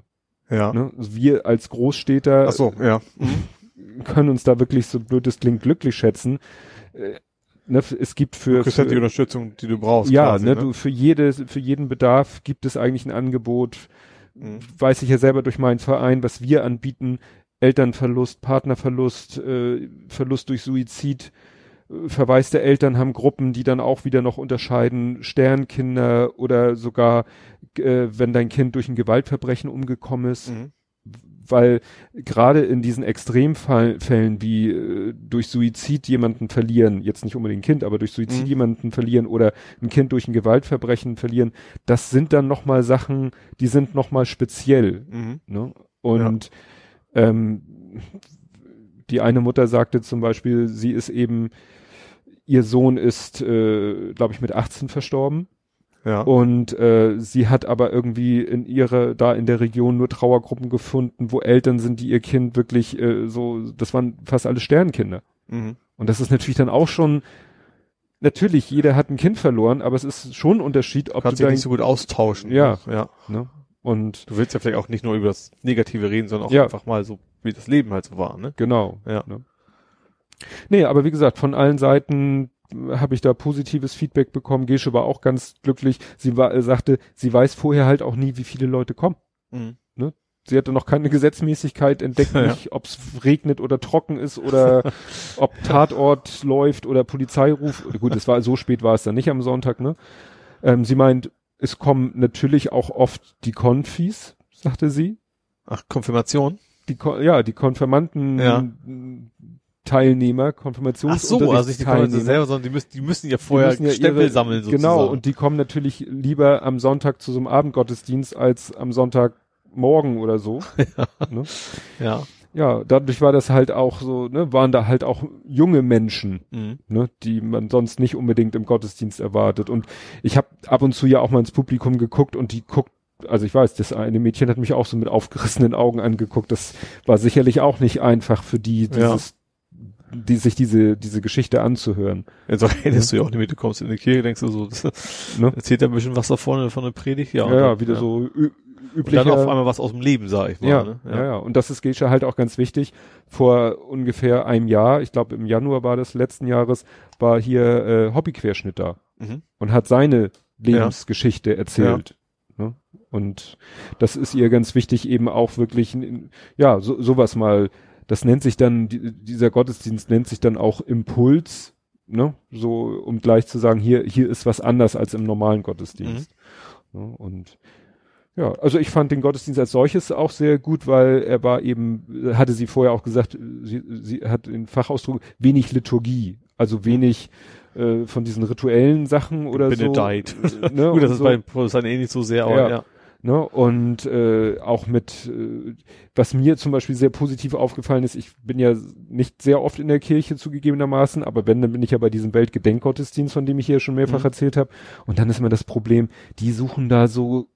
Ja. Ne? Wir als Großstädter Ach so, ja. können uns da wirklich, so blöd es klingt, glücklich schätzen. Ne, es gibt für, Du kriegst halt die für Unterstützung, die du brauchst. ja, quasi, ne, du für jede, für jeden Bedarf gibt es eigentlich ein Angebot. Mhm. Weiß ich ja selber durch meinen Verein, was wir anbieten. Elternverlust, Partnerverlust, äh, Verlust durch Suizid, äh, verwaiste Eltern haben Gruppen, die dann auch wieder noch unterscheiden, Sternkinder oder sogar, äh, wenn dein Kind durch ein Gewaltverbrechen umgekommen ist Mhm. Weil gerade in diesen Extremfällen wie äh, durch Suizid jemanden verlieren, jetzt nicht unbedingt ein Kind, aber durch Suizid Mhm. jemanden verlieren oder ein Kind durch ein Gewaltverbrechen verlieren, das sind dann nochmal Sachen, die sind nochmal speziell. Mhm. Ne? Und ähm, die eine Mutter sagte zum Beispiel, sie ist eben, ihr Sohn ist, äh, glaube ich, mit 18 verstorben. Ja. Und äh, sie hat aber irgendwie in ihrer, da in der Region nur Trauergruppen gefunden, wo Eltern sind, die ihr Kind wirklich äh, so, das waren fast alle Sternkinder. Mhm. Und das ist natürlich dann auch schon, natürlich, jeder hat ein Kind verloren, aber es ist schon ein Unterschied, ob Kannst du dich nicht so gut austauschen. Ja. ne? Ja. ne? Und Du willst ja vielleicht auch nicht nur über das Negative reden, sondern auch Ja. einfach mal so, wie das Leben halt so war, ne? genau. Ja. Ne? Nee, aber wie gesagt, von allen Seiten habe ich da positives Feedback bekommen. Gesche war auch ganz glücklich. Sie war, äh, sagte, sie weiß vorher halt auch nie, wie viele Leute kommen. Mhm. Sie hatte noch keine Gesetzmäßigkeit entdeckt, Ja. nicht, ob es regnet oder trocken ist oder ob Tatort läuft oder Polizeiruf. Gut, es war so spät war es dann nicht am Sonntag, ne? Ähm, sie meint, es kommen natürlich auch oft die Konfis, sagte sie. Ach, Konfirmation? Die Ko ja, die Konfirmanden Ja. Teilnehmer, Ach so, also nicht die. Konfirmation selber, sondern die müssen, die müssen ja vorher müssen ja Stempel ihre- sammeln sozusagen. Genau, und die kommen natürlich lieber am Sonntag zu so einem Abendgottesdienst als am Sonntagmorgen oder so. ne? ja. Ja, dadurch war das halt auch so, ne, waren da halt auch junge Menschen, Mhm. ne, die man sonst nicht unbedingt im Gottesdienst erwartet. Und ich habe ab und zu ja auch mal ins Publikum geguckt und die guckt, also ich weiß, das eine Mädchen hat mich auch so mit aufgerissenen Augen angeguckt. Das war sicherlich auch nicht einfach für die, dieses, die sich diese diese Geschichte anzuhören. Jetzt redest du ja auch nicht mit, du kommst in die Kirche, denkst du so, das Ne? erzählt ja ein bisschen was da vorne von der Predigt, ja. Ja, ja, dann- wieder so ü Und üblicher. dann auf einmal was aus dem Leben, sag ich mal. ja, ne? ja, ja, und das ist Gesche halt auch ganz wichtig. Vor ungefähr einem Jahr, ich glaube im Januar war das letzten Jahres, war hier äh, Hobbyquerschnitt da Mhm. und hat seine Lebensgeschichte erzählt. Ne? Und das ist ihr ganz wichtig, eben auch wirklich, ja, so, sowas mal, das nennt sich dann, die, dieser Gottesdienst nennt sich dann auch Impuls, ne? So, um gleich zu sagen, hier, hier ist was anders als im normalen Gottesdienst. Ne? Und ja, also ich fand den Gottesdienst als solches auch sehr gut, weil er war eben, hatte sie vorher auch gesagt, sie, sie hat den Fachausdruck wenig Liturgie, also wenig äh, von diesen rituellen Sachen oder Benedikt. so. äh, Ne, Gut, das ist so, bei Protestanten eh nicht so sehr, aber Ja. ja. Ne, und äh, auch mit, äh, was mir zum Beispiel sehr positiv aufgefallen ist, ich bin ja nicht sehr oft in der Kirche zugegebenermaßen, aber wenn, dann bin ich ja bei diesem Weltgedenkgottesdienst, von dem ich hier schon mehrfach Mhm. erzählt habe. Und dann ist immer das Problem, die suchen da so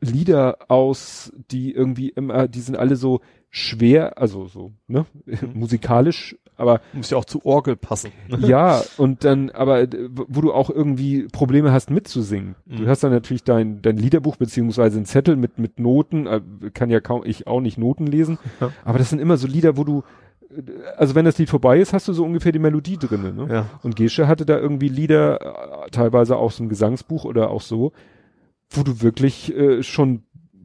Lieder aus, die irgendwie immer, die sind alle so schwer, also so, ne, Mhm. musikalisch, aber Muss ja auch zu Orgel passen. ja, und dann, aber äh, wo du auch irgendwie Probleme hast mitzusingen. Du Mhm. hast dann natürlich dein, dein Liederbuch beziehungsweise einen Zettel mit, mit Noten, äh, kann ja kaum, ich auch nicht Noten lesen, Ja. aber das sind immer so Lieder, wo du, äh, also wenn das Lied vorbei ist, hast du so ungefähr die Melodie drinne, ne? Ja. Und Gesche hatte da irgendwie Lieder, teilweise auch so ein Gesangsbuch oder auch so, wo du wirklich äh, schon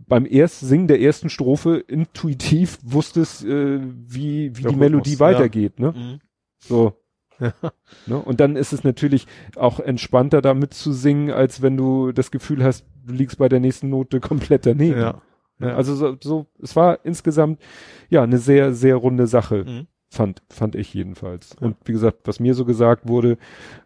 beim erst Singen der ersten Strophe intuitiv wusstest, äh, wie, wie die Melodie Rhythmus, weitergeht, ne? Mhm. So. Ja. Ne? Und dann ist es natürlich auch entspannter damit zu singen, als wenn du das Gefühl hast, du liegst bei der nächsten Note komplett daneben. Ja. Ne? Ja. Also so, so, es war insgesamt ja eine sehr, sehr runde Sache, Mhm. Fand, fand ich jedenfalls. Ja. Und wie gesagt, was mir so gesagt wurde,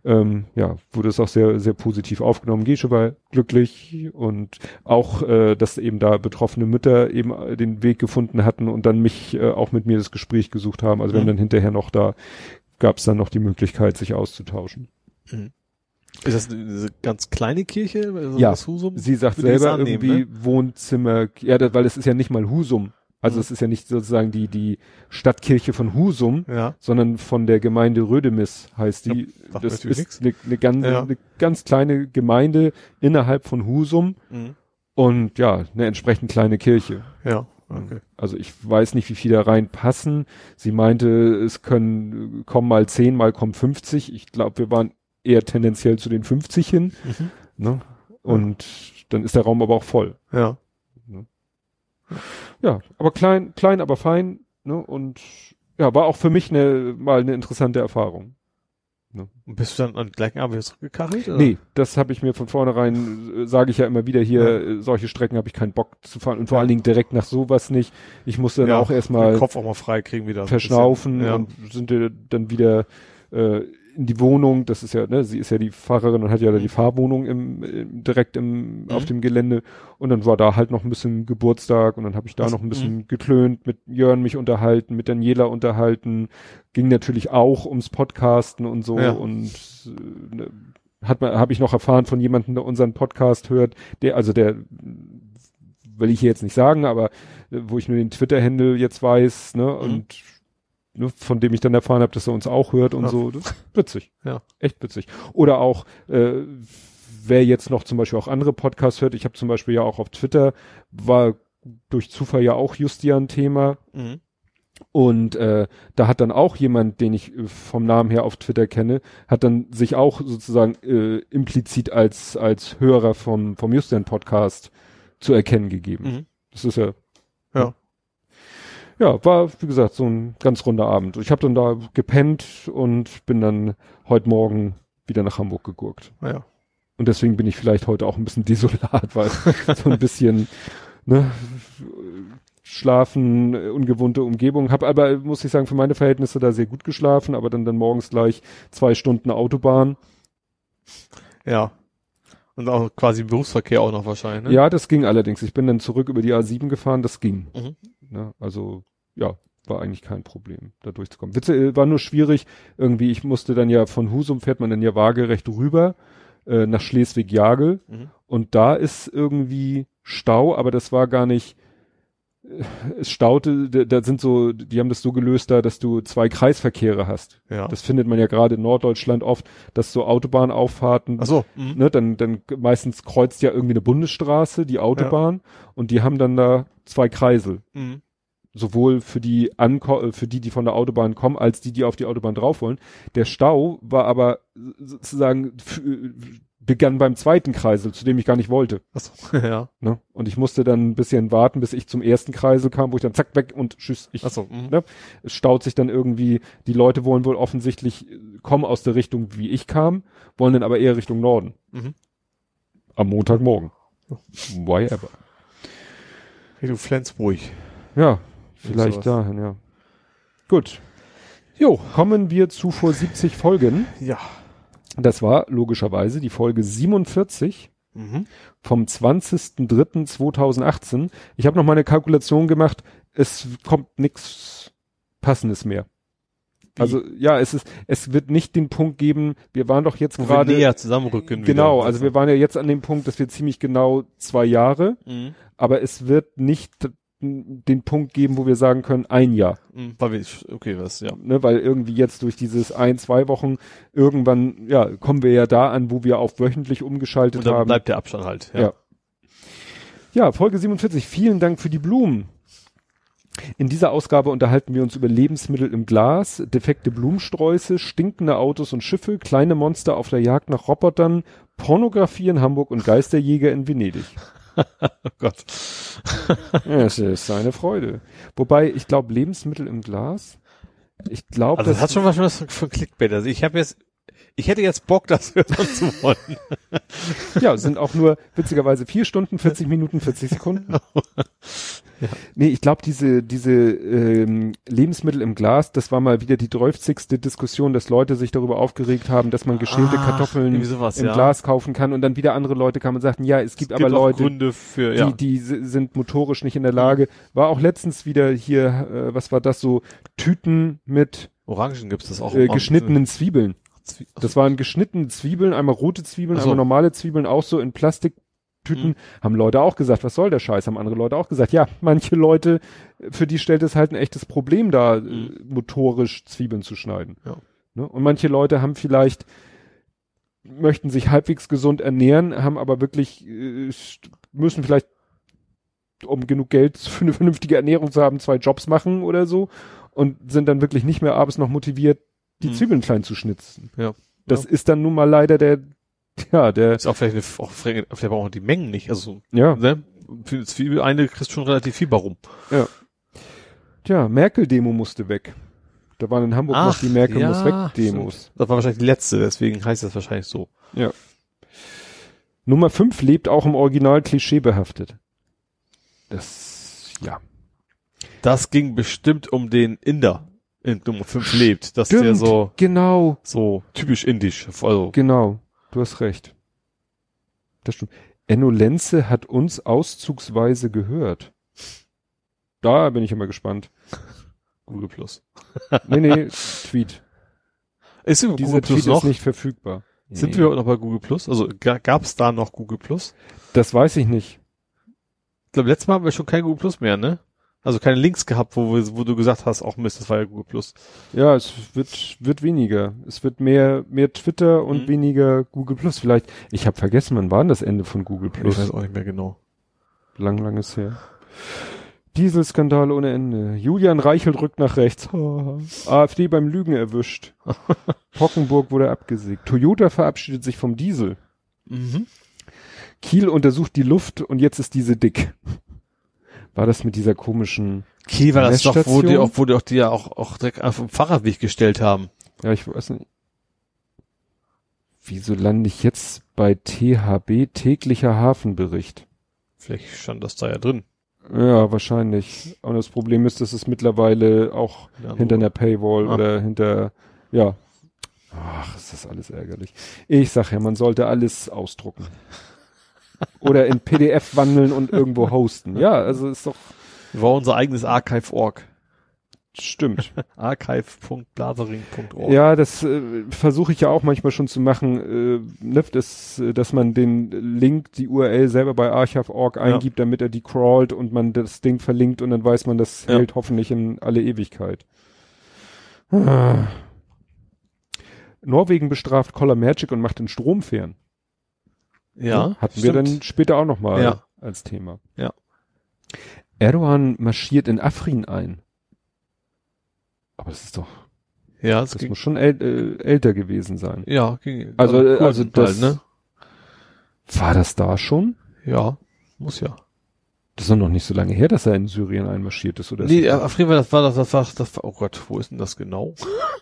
ähm, ja, wurde es auch sehr, sehr positiv aufgenommen. Gesche war glücklich und auch, äh, dass eben da betroffene Mütter eben äh, den Weg gefunden hatten und dann mich äh, auch mit mir das Gespräch gesucht haben. Also wir Mhm. haben dann hinterher noch da, gab es dann noch die Möglichkeit, sich auszutauschen. Ist das diese ganz kleine Kirche? Also Ja? Sie sagt Würde selber annehmen, irgendwie ne? Wohnzimmer, ja, das, weil es ist ja nicht mal Husum. Also Mhm. es ist ja nicht sozusagen die, die Stadtkirche von Husum, Ja. sondern von der Gemeinde Rödemis heißt die. mir das ist eine, eine, ganz, Ja. eine ganz kleine Gemeinde innerhalb von Husum Mhm. und ja, eine entsprechend kleine Kirche. Ja. Okay. Also ich weiß nicht, wie viele da reinpassen. Sie meinte, es können kommen mal 10, mal kommen 50. Ich glaube, wir waren eher tendenziell zu den 50 hin. Mhm. Ne? Und dann ist der Raum aber auch voll. Ja. Ja, aber klein, klein, aber fein. Ne? Und ja, war auch für mich eine, mal eine interessante Erfahrung. Und bist du dann am gleichen Abend wieder zurückgekachelt? oder? Nee, das habe ich mir von vornherein, äh, sage ich ja immer wieder hier, Ja. äh, solche Strecken habe ich keinen Bock zu fahren und vor allen Dingen direkt nach sowas nicht. Ich musste dann Ja, auch erstmal Den Kopf auch mal frei kriegen wieder. verschnaufen Ja. und sind wir dann wieder äh, in die Wohnung. Das ist ja, ne, sie ist ja die Pfarrerin und hat ja da die Fahrwohnung im, im direkt im Mhm. auf dem Gelände. Und dann war da halt noch ein bisschen Geburtstag und dann habe ich da Ach, noch ein bisschen geklönt, mit Jörn mich unterhalten, mit Daniela unterhalten. Ging natürlich auch ums Podcasten und so Ja. und ne, hat man habe ich noch erfahren von jemandem, der unseren Podcast hört, der also der will ich hier jetzt nicht sagen, aber wo ich nur den Twitter-Handle jetzt weiß, ne, und ne, von dem ich dann erfahren habe, dass er uns auch hört und Ja. so. Das ist witzig. Ja. Echt witzig. Oder auch, äh, wer jetzt noch zum Beispiel auch andere Podcasts hört, ich habe zum Beispiel ja auch auf Twitter, war durch Zufall ja auch Justian Thema. Mhm. Und äh, da hat dann auch jemand, den ich äh, vom Namen her auf Twitter kenne, hat dann sich auch sozusagen äh, implizit als als Hörer vom vom Justian Podcast zu erkennen gegeben. Mhm. Das ist ja Ja. Ja war wie gesagt so ein ganz runder Abend. Ich habe dann da gepennt und bin dann heute Morgen wieder nach Hamburg gegurkt. Ja. Und deswegen bin ich vielleicht heute auch ein bisschen desolat, weil so ein bisschen ne, schlafen, ungewohnte Umgebung. Hab aber, muss ich sagen, für meine Verhältnisse da sehr gut geschlafen, aber dann, dann morgens gleich zwei Stunden Autobahn. Ja. Und auch quasi Berufsverkehr auch noch wahrscheinlich, ne? Ja, das ging allerdings. Ich bin dann zurück über die A7 gefahren, das ging. Mhm. Ne, also, ja, war eigentlich kein Problem, da durchzukommen. Witze, äh, war nur schwierig, irgendwie, ich musste dann ja von Husum fährt man dann ja waagerecht rüber, äh, nach Schleswig-Jagel. Mhm. Und da ist irgendwie Stau, aber das war gar nicht, äh, es staute, da, sind so, die haben das so gelöst da, dass du zwei Kreisverkehre hast. Ja. Das findet man ja gerade in Norddeutschland oft, dass so Autobahnauffahrten, Ach so. Mhm. ne, dann, dann meistens kreuzt ja irgendwie eine Bundesstraße, die Autobahn, und die haben dann da zwei Kreisel. Mhm. Sowohl für die Anko äh, für die, die von der Autobahn kommen, als die, die auf die Autobahn drauf wollen. Der Stau war aber sozusagen äh, begann beim zweiten Kreisel, zu dem ich gar nicht wollte. Ach so. ja. Ne? Und ich musste dann ein bisschen warten, bis ich zum ersten Kreisel kam, wo ich dann zack weg und tschüss. Ich, Ach so. Mhm. ne? Es staut sich dann irgendwie, die Leute wollen wohl offensichtlich äh, kommen aus der Richtung, wie ich kam, wollen dann aber eher Richtung Norden. Mhm. Am Montagmorgen. Why ever. Richtung Flensburg. Ja, vielleicht dahin, ja. Gut. Jo, kommen wir zu vor 70 Folgen. Ja. Das war logischerweise die Folge 47 Mhm. vom 20.03.2018. Ich habe noch mal eine Kalkulation gemacht. Es kommt nichts Passendes mehr. Wie? Also ja, es ist, es wird nicht den Punkt geben. Wir waren doch jetzt Wo gerade näher zusammenrücken. genau. wieder. Also wir waren ja jetzt an dem Punkt, dass wir ziemlich genau zwei Jahre, Mhm. aber es wird nicht den Punkt geben, wo wir sagen können, ein Jahr. Weil wir, okay, was, ja. ne, weil irgendwie jetzt durch dieses ein, zwei Wochen irgendwann, ja, kommen wir ja da an, wo wir auf wöchentlich umgeschaltet Und dann haben. bleibt der Abstand halt. Ja. Ja. Ja, Folge 47. Vielen Dank für die Blumen. In dieser Ausgabe unterhalten wir uns über Lebensmittel im Glas, defekte Blumensträuße, stinkende Autos und Schiffe, kleine Monster auf der Jagd nach Robotern, Pornografie in Hamburg und Geisterjäger in Venedig. Oh Gott. Es ist eine Freude. Wobei, ich glaube, Lebensmittel im Glas, ich glaube, Also das hat schon was von- von Clickbait. Also ich habe jetzt, ich hätte jetzt Bock, das hören zu wollen. Ja, sind auch nur witzigerweise vier Stunden, 40 Minuten, 40 Sekunden. Nee, ich glaube, diese, diese ähm, Lebensmittel im Glas, das war mal wieder die dreufzigste Diskussion, dass Leute sich darüber aufgeregt haben, dass man geschälte Ach, Kartoffeln sowas, im ja. Glas kaufen kann und dann wieder andere Leute kamen und sagten, ja, es gibt Es aber gibt auch Leute, für, ja. die, die si- sind motorisch nicht in der Lage. War auch letztens wieder hier, äh, was war das so, Tüten mit Orangen gibt's das auch. äh, geschnittenen Zwiebeln. Zwie Das waren geschnittene Zwiebeln, einmal rote Zwiebeln, so. einmal normale Zwiebeln, auch so in Plastiktüten. Mhm. Haben Leute auch gesagt, was soll der Scheiß? Haben andere Leute auch gesagt, ja, manche Leute, für die stellt es halt ein echtes Problem dar, Mhm. äh, motorisch Zwiebeln zu schneiden. Ja. Ne? Und manche Leute haben vielleicht, möchten sich halbwegs gesund ernähren, haben aber wirklich, äh, müssen vielleicht, um genug Geld für eine vernünftige Ernährung zu haben, zwei Jobs machen oder so und sind dann wirklich nicht mehr abends noch motiviert, die Mhm. Zwiebeln klein zu schnitzen. Ja. Das Ja. ist dann nun mal leider der, ja, der, ist auch vielleicht, eine, auch vielleicht auch die Mengen nicht. Also, ja, ne? Für eine Zwiebel eine kriegst schon relativ viel warum. tja, Merkel-Demo musste weg. Da waren in Hamburg noch die Merkel ja, muss weg Demos. Das war wahrscheinlich die letzte, deswegen heißt das wahrscheinlich so. Nummer 5 lebt auch im Original klischeebehaftet. Das, ja. Das ging bestimmt um den Inder in Nummer 5 lebt. Dass der Stimmt, so, Genau, so typisch indisch. Also, genau. Du hast recht. Das stimmt. Enno Lenze hat uns auszugsweise gehört. Da bin ich immer gespannt. Google Plus. Nee, nee, Tweet. Ist Dieser Google Plus Tweet noch? ist nicht verfügbar. Sind Nee. wir noch bei Google Plus? Also ga, gab es da noch Google Plus? Das weiß ich nicht. Ich glaube, letztes Mal haben wir schon kein Google Plus mehr, ne? Also keine Links gehabt, wo, wo du gesagt hast, auch Mist, das war ja Google Plus. Ja, es wird, wird weniger. Es wird mehr, mehr Twitter und Mhm. weniger Google Plus. Vielleicht, ich habe vergessen, wann war denn das Ende von Google Ich Plus? weiß auch nicht mehr genau. Lang, langes her. Dieselskandal ohne Ende. Julian Reichelt rückt nach rechts. AfD beim Lügen erwischt. Pockenburg wurde abgesägt. Toyota verabschiedet sich vom Diesel. Mhm. Kiel untersucht die Luft und jetzt ist diese dick. War das mit dieser komischen, Kiel war das doch, wo die auch, wo die auch, die ja auch, auch direkt auf dem Fahrradweg gestellt haben. ja, ich weiß nicht. Wieso lande ich jetzt bei THB täglicher Hafenbericht? Vielleicht stand das da ja drin. Ja, wahrscheinlich. Und das Problem ist, dass es mittlerweile auch Ja, hinter einer Paywall Ah. oder hinter, ja. Ach, ist das alles ärgerlich. Ich sag ja, man sollte alles ausdrucken. Oder in PDF wandeln und irgendwo hosten. Ja, also ist doch, war unser eigenes Archive.org. stimmt. Archive.blasering.org. Ja, das äh, versuche ich ja auch manchmal schon zu machen, äh, ne, das, äh, dass man den Link, die URL selber bei archive.org eingibt, damit er die crawlt und man das Ding verlinkt und dann weiß man, das Ja. hält hoffentlich in alle Ewigkeit. Ah. Norwegen bestraft Color Magic und macht den Strom fern. Ja. Hatten wir stimmt. dann später auch nochmal Ja. als Thema. Ja. Erdogan marschiert in Afrin ein. Aber das ist doch, Ja, das das muss schon äl äh, älter gewesen sein. ja, ging, Also, äh, Kurden also das- halt, ne? War das da schon? Ja, muss ja. Das ist doch noch nicht so lange her, dass er in Syrien einmarschiert ist, oder? Nee, jeden Fall, das war das, das war, das war, oh Gott, wo ist denn das genau?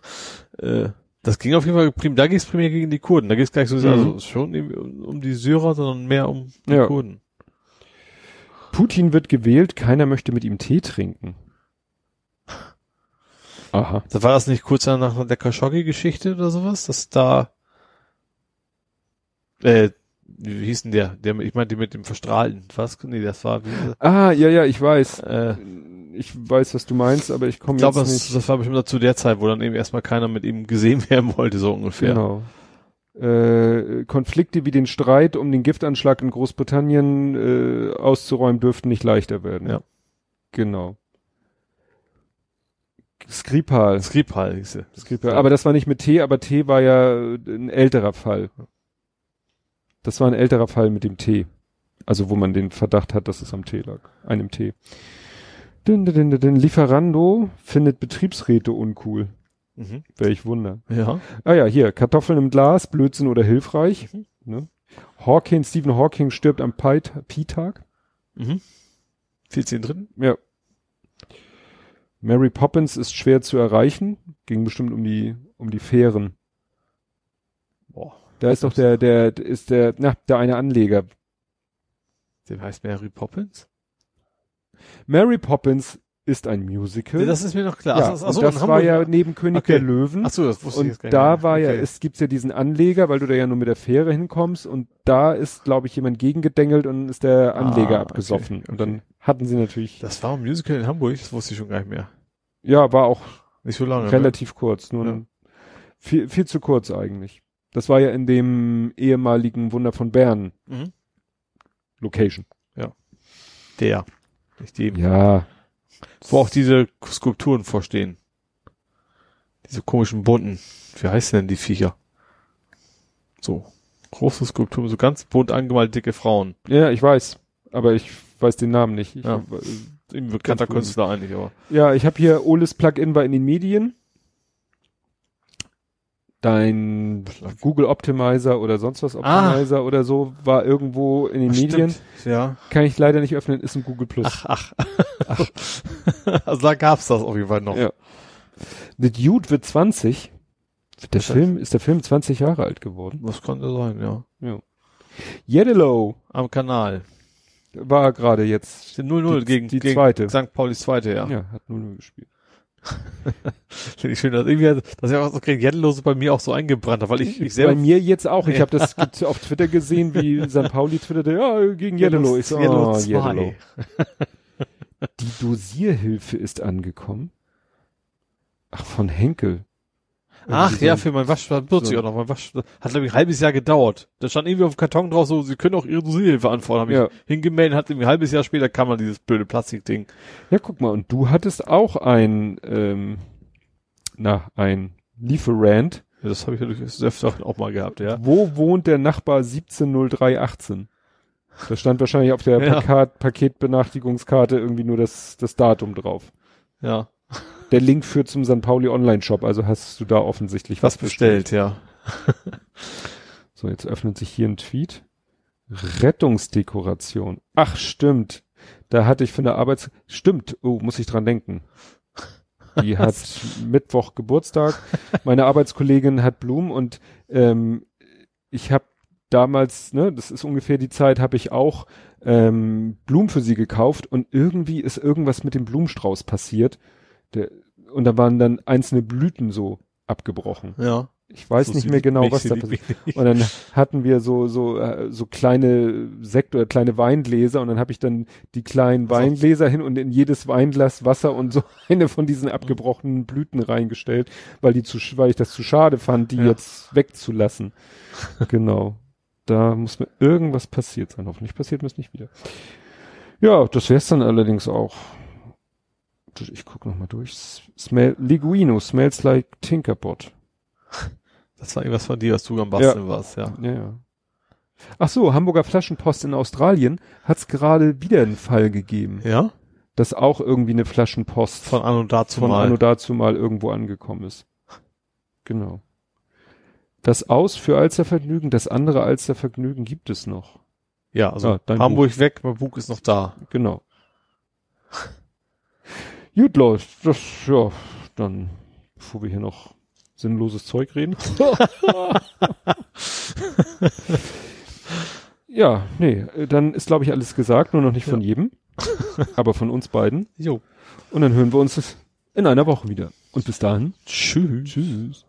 äh, das ging auf jeden Fall, da ging es primär gegen die Kurden. Da ging es gar nicht so sehr, Mhm. also schon um, die Syrer, sondern mehr um die Ja. Kurden. Putin wird gewählt, keiner möchte mit ihm Tee trinken. Aha. Da war das nicht kurz nach der Khashoggi-Geschichte oder sowas, dass da, äh, wie hieß denn der? Der, ich meinte mit dem Verstrahlen. Was? Nee, das war, wie, Ah, ja, ja, ich weiß. äh, Ich weiß, was du meinst, aber ich komme ich glaube, jetzt das, nicht. das war bestimmt zu der Zeit, wo dann eben erstmal keiner mit ihm gesehen werden wollte, so ungefähr. Genau. Äh, Konflikte wie den Streit um den Giftanschlag in Großbritannien äh, auszuräumen dürften nicht leichter werden. Ja. Genau. Skripal. Skripal hieß er. Skripal. Aber das war nicht mit T, aber T war ja ein älterer Fall. Das war ein älterer Fall mit dem T. Also wo man den Verdacht hat, dass es am T lag. Einem T. Din, din, din, din. Lieferando findet Betriebsräte uncool. Mhm. Welch Wunder. Ja. Ah ja, hier, Kartoffeln im Glas, Blödsinn oder hilfreich. Mhm. Ne? Hawking, Stephen Hawking stirbt am Pi- Pi-Tag. Mhm. 14 drin? Ja. Mary Poppins ist schwer zu erreichen. Ging bestimmt um die, um die Fähren. Da ist doch der, der, ist der, na, der eine Anleger. Der heißt Mary Poppins? Mary Poppins ist ein Musical. Das ist mir noch klar. ja, Ach so, und ach so, das war ja neben König Okay. der Löwen. Ach so, das wusste ich Und jetzt gar nicht. da war ja, Okay. es gibt's ja diesen Anleger, weil du da ja nur mit der Fähre hinkommst und da ist, glaube ich, jemand gegengedengelt und ist der Anleger Ah, abgesoffen. okay, Und dann hatten sie natürlich, Das war ein Musical in Hamburg, das wusste ich schon gar nicht mehr. ja, war auch Nicht so lange. relativ kurz, nur Ja. Viel, viel zu kurz eigentlich. Das war ja in dem ehemaligen Wunder von Bern Mhm. Location. Der. Nicht dem. Ja. Wo auch diese Skulpturen vorstehen. Diese komischen bunten. Wie heißen denn die Viecher? So. Große Skulpturen, so ganz bunt angemalt dicke Frauen. Ja, ich weiß. Aber ich weiß den Namen nicht. Ich, Ja. Ein bekannter Künstler eigentlich, aber. Ja, ich habe hier Oles Plugin war in den Medien. Dein Google Optimizer oder sonst was Optimizer oder so war irgendwo in den Ach, Medien. stimmt. Ja. Kann ich leider nicht öffnen, ist ein Google Plus. Ach, ach. also da gab's das auf jeden Fall noch. Ja. The Dude wird 20. Der Was heißt- Film, ist der Film 20 Jahre alt geworden? Was konnte sein, ja. Ja. Yellow Am Kanal. war gerade jetzt. 0-0 Die- gegen, die gegen zweite. St. Paulis zweite, ja. Ja, hat 0 gespielt. Finde ich schön, dass irgendwie, dass ja auch so Yellow bei mir auch so eingebrannt hat, weil ich, ich selber Bei mir jetzt auch. Ich Ja. habe das auf Twitter gesehen, wie St. Pauli twitterte, ja, gegen Yellow. Yellow oh, 2. Yellow. Die Dosierhilfe ist angekommen. Ach, von Henkel. Ach ja, für mein Wasch, das benutze so. ich auch noch. Mein Wasch, hat glaube ich ein halbes Jahr gedauert. Da stand irgendwie auf dem Karton drauf so, Sie können auch Ihre Dosierhilfe anfordern. Habe Ja. ich hingemeldet, hat irgendwie ein halbes Jahr später kam dann dieses blöde Plastikding. Ja, guck mal, und du hattest auch ein, ähm, na, ein Lieferant. Ja, das habe ich natürlich des Öfteren auch mal gehabt, ja. Wo wohnt der Nachbar 170318? Da stand wahrscheinlich auf der Ja. Paket Paketbenachrichtigungskarte irgendwie nur das, das Datum drauf. Ja. Der Link führt zum St. Pauli Online-Shop, also hast du da offensichtlich Was bestellt, ja. So, jetzt öffnet sich hier ein Tweet. Rettungsdekoration. Ach, stimmt. Da hatte ich von der Arbeits... Stimmt. Oh, muss ich dran denken. Die hat Mittwoch Geburtstag. Meine Arbeitskollegin hat Blumen und ähm, ich habe damals, ne, das ist ungefähr die Zeit, habe ich auch ähm, Blumen für sie gekauft und irgendwie ist irgendwas mit dem Blumenstrauß passiert. Der, und da waren dann einzelne Blüten so abgebrochen. Ja. Ich weiß So nicht mehr genau, was da passiert. Und dann hatten wir so so äh, so kleine Sekt oder kleine Weingläser und dann habe ich dann die kleinen auf. Weingläser hin und in jedes Weinglas Wasser und so eine von diesen abgebrochenen Blüten reingestellt, weil die zu sch- weil ich das zu schade fand, die Ja. jetzt wegzulassen. genau. Da muss mir irgendwas passiert sein. Hoffentlich passiert mir es nicht wieder. Ja, das wär's dann allerdings auch. Ich guck noch mal durch. Smell, Liguino smells like Tinkerbot. Das war irgendwas von dir, was du am Basteln warst, ja. Ja, ja. Ach so, Hamburger Flaschenpost in Australien hat's gerade wieder einen Fall gegeben, Ja? dass auch irgendwie eine Flaschenpost Von Anno dazu von mal. Anno dazu mal irgendwo angekommen ist. Genau. Das Aus für Alstervergnügen, das andere Alstervergnügen gibt es noch. ja, also Ah, dein Hamburg weg, mein Buch ist noch da. Genau. Gut läuft. Das, ja, dann, bevor wir hier noch sinnloses Zeug reden. ja, nee, dann ist, glaube ich, alles gesagt, nur noch nicht von jedem, aber von uns beiden. Jo. Und dann hören wir uns in einer Woche wieder. Und bis dahin. Tschüss. Tschüss.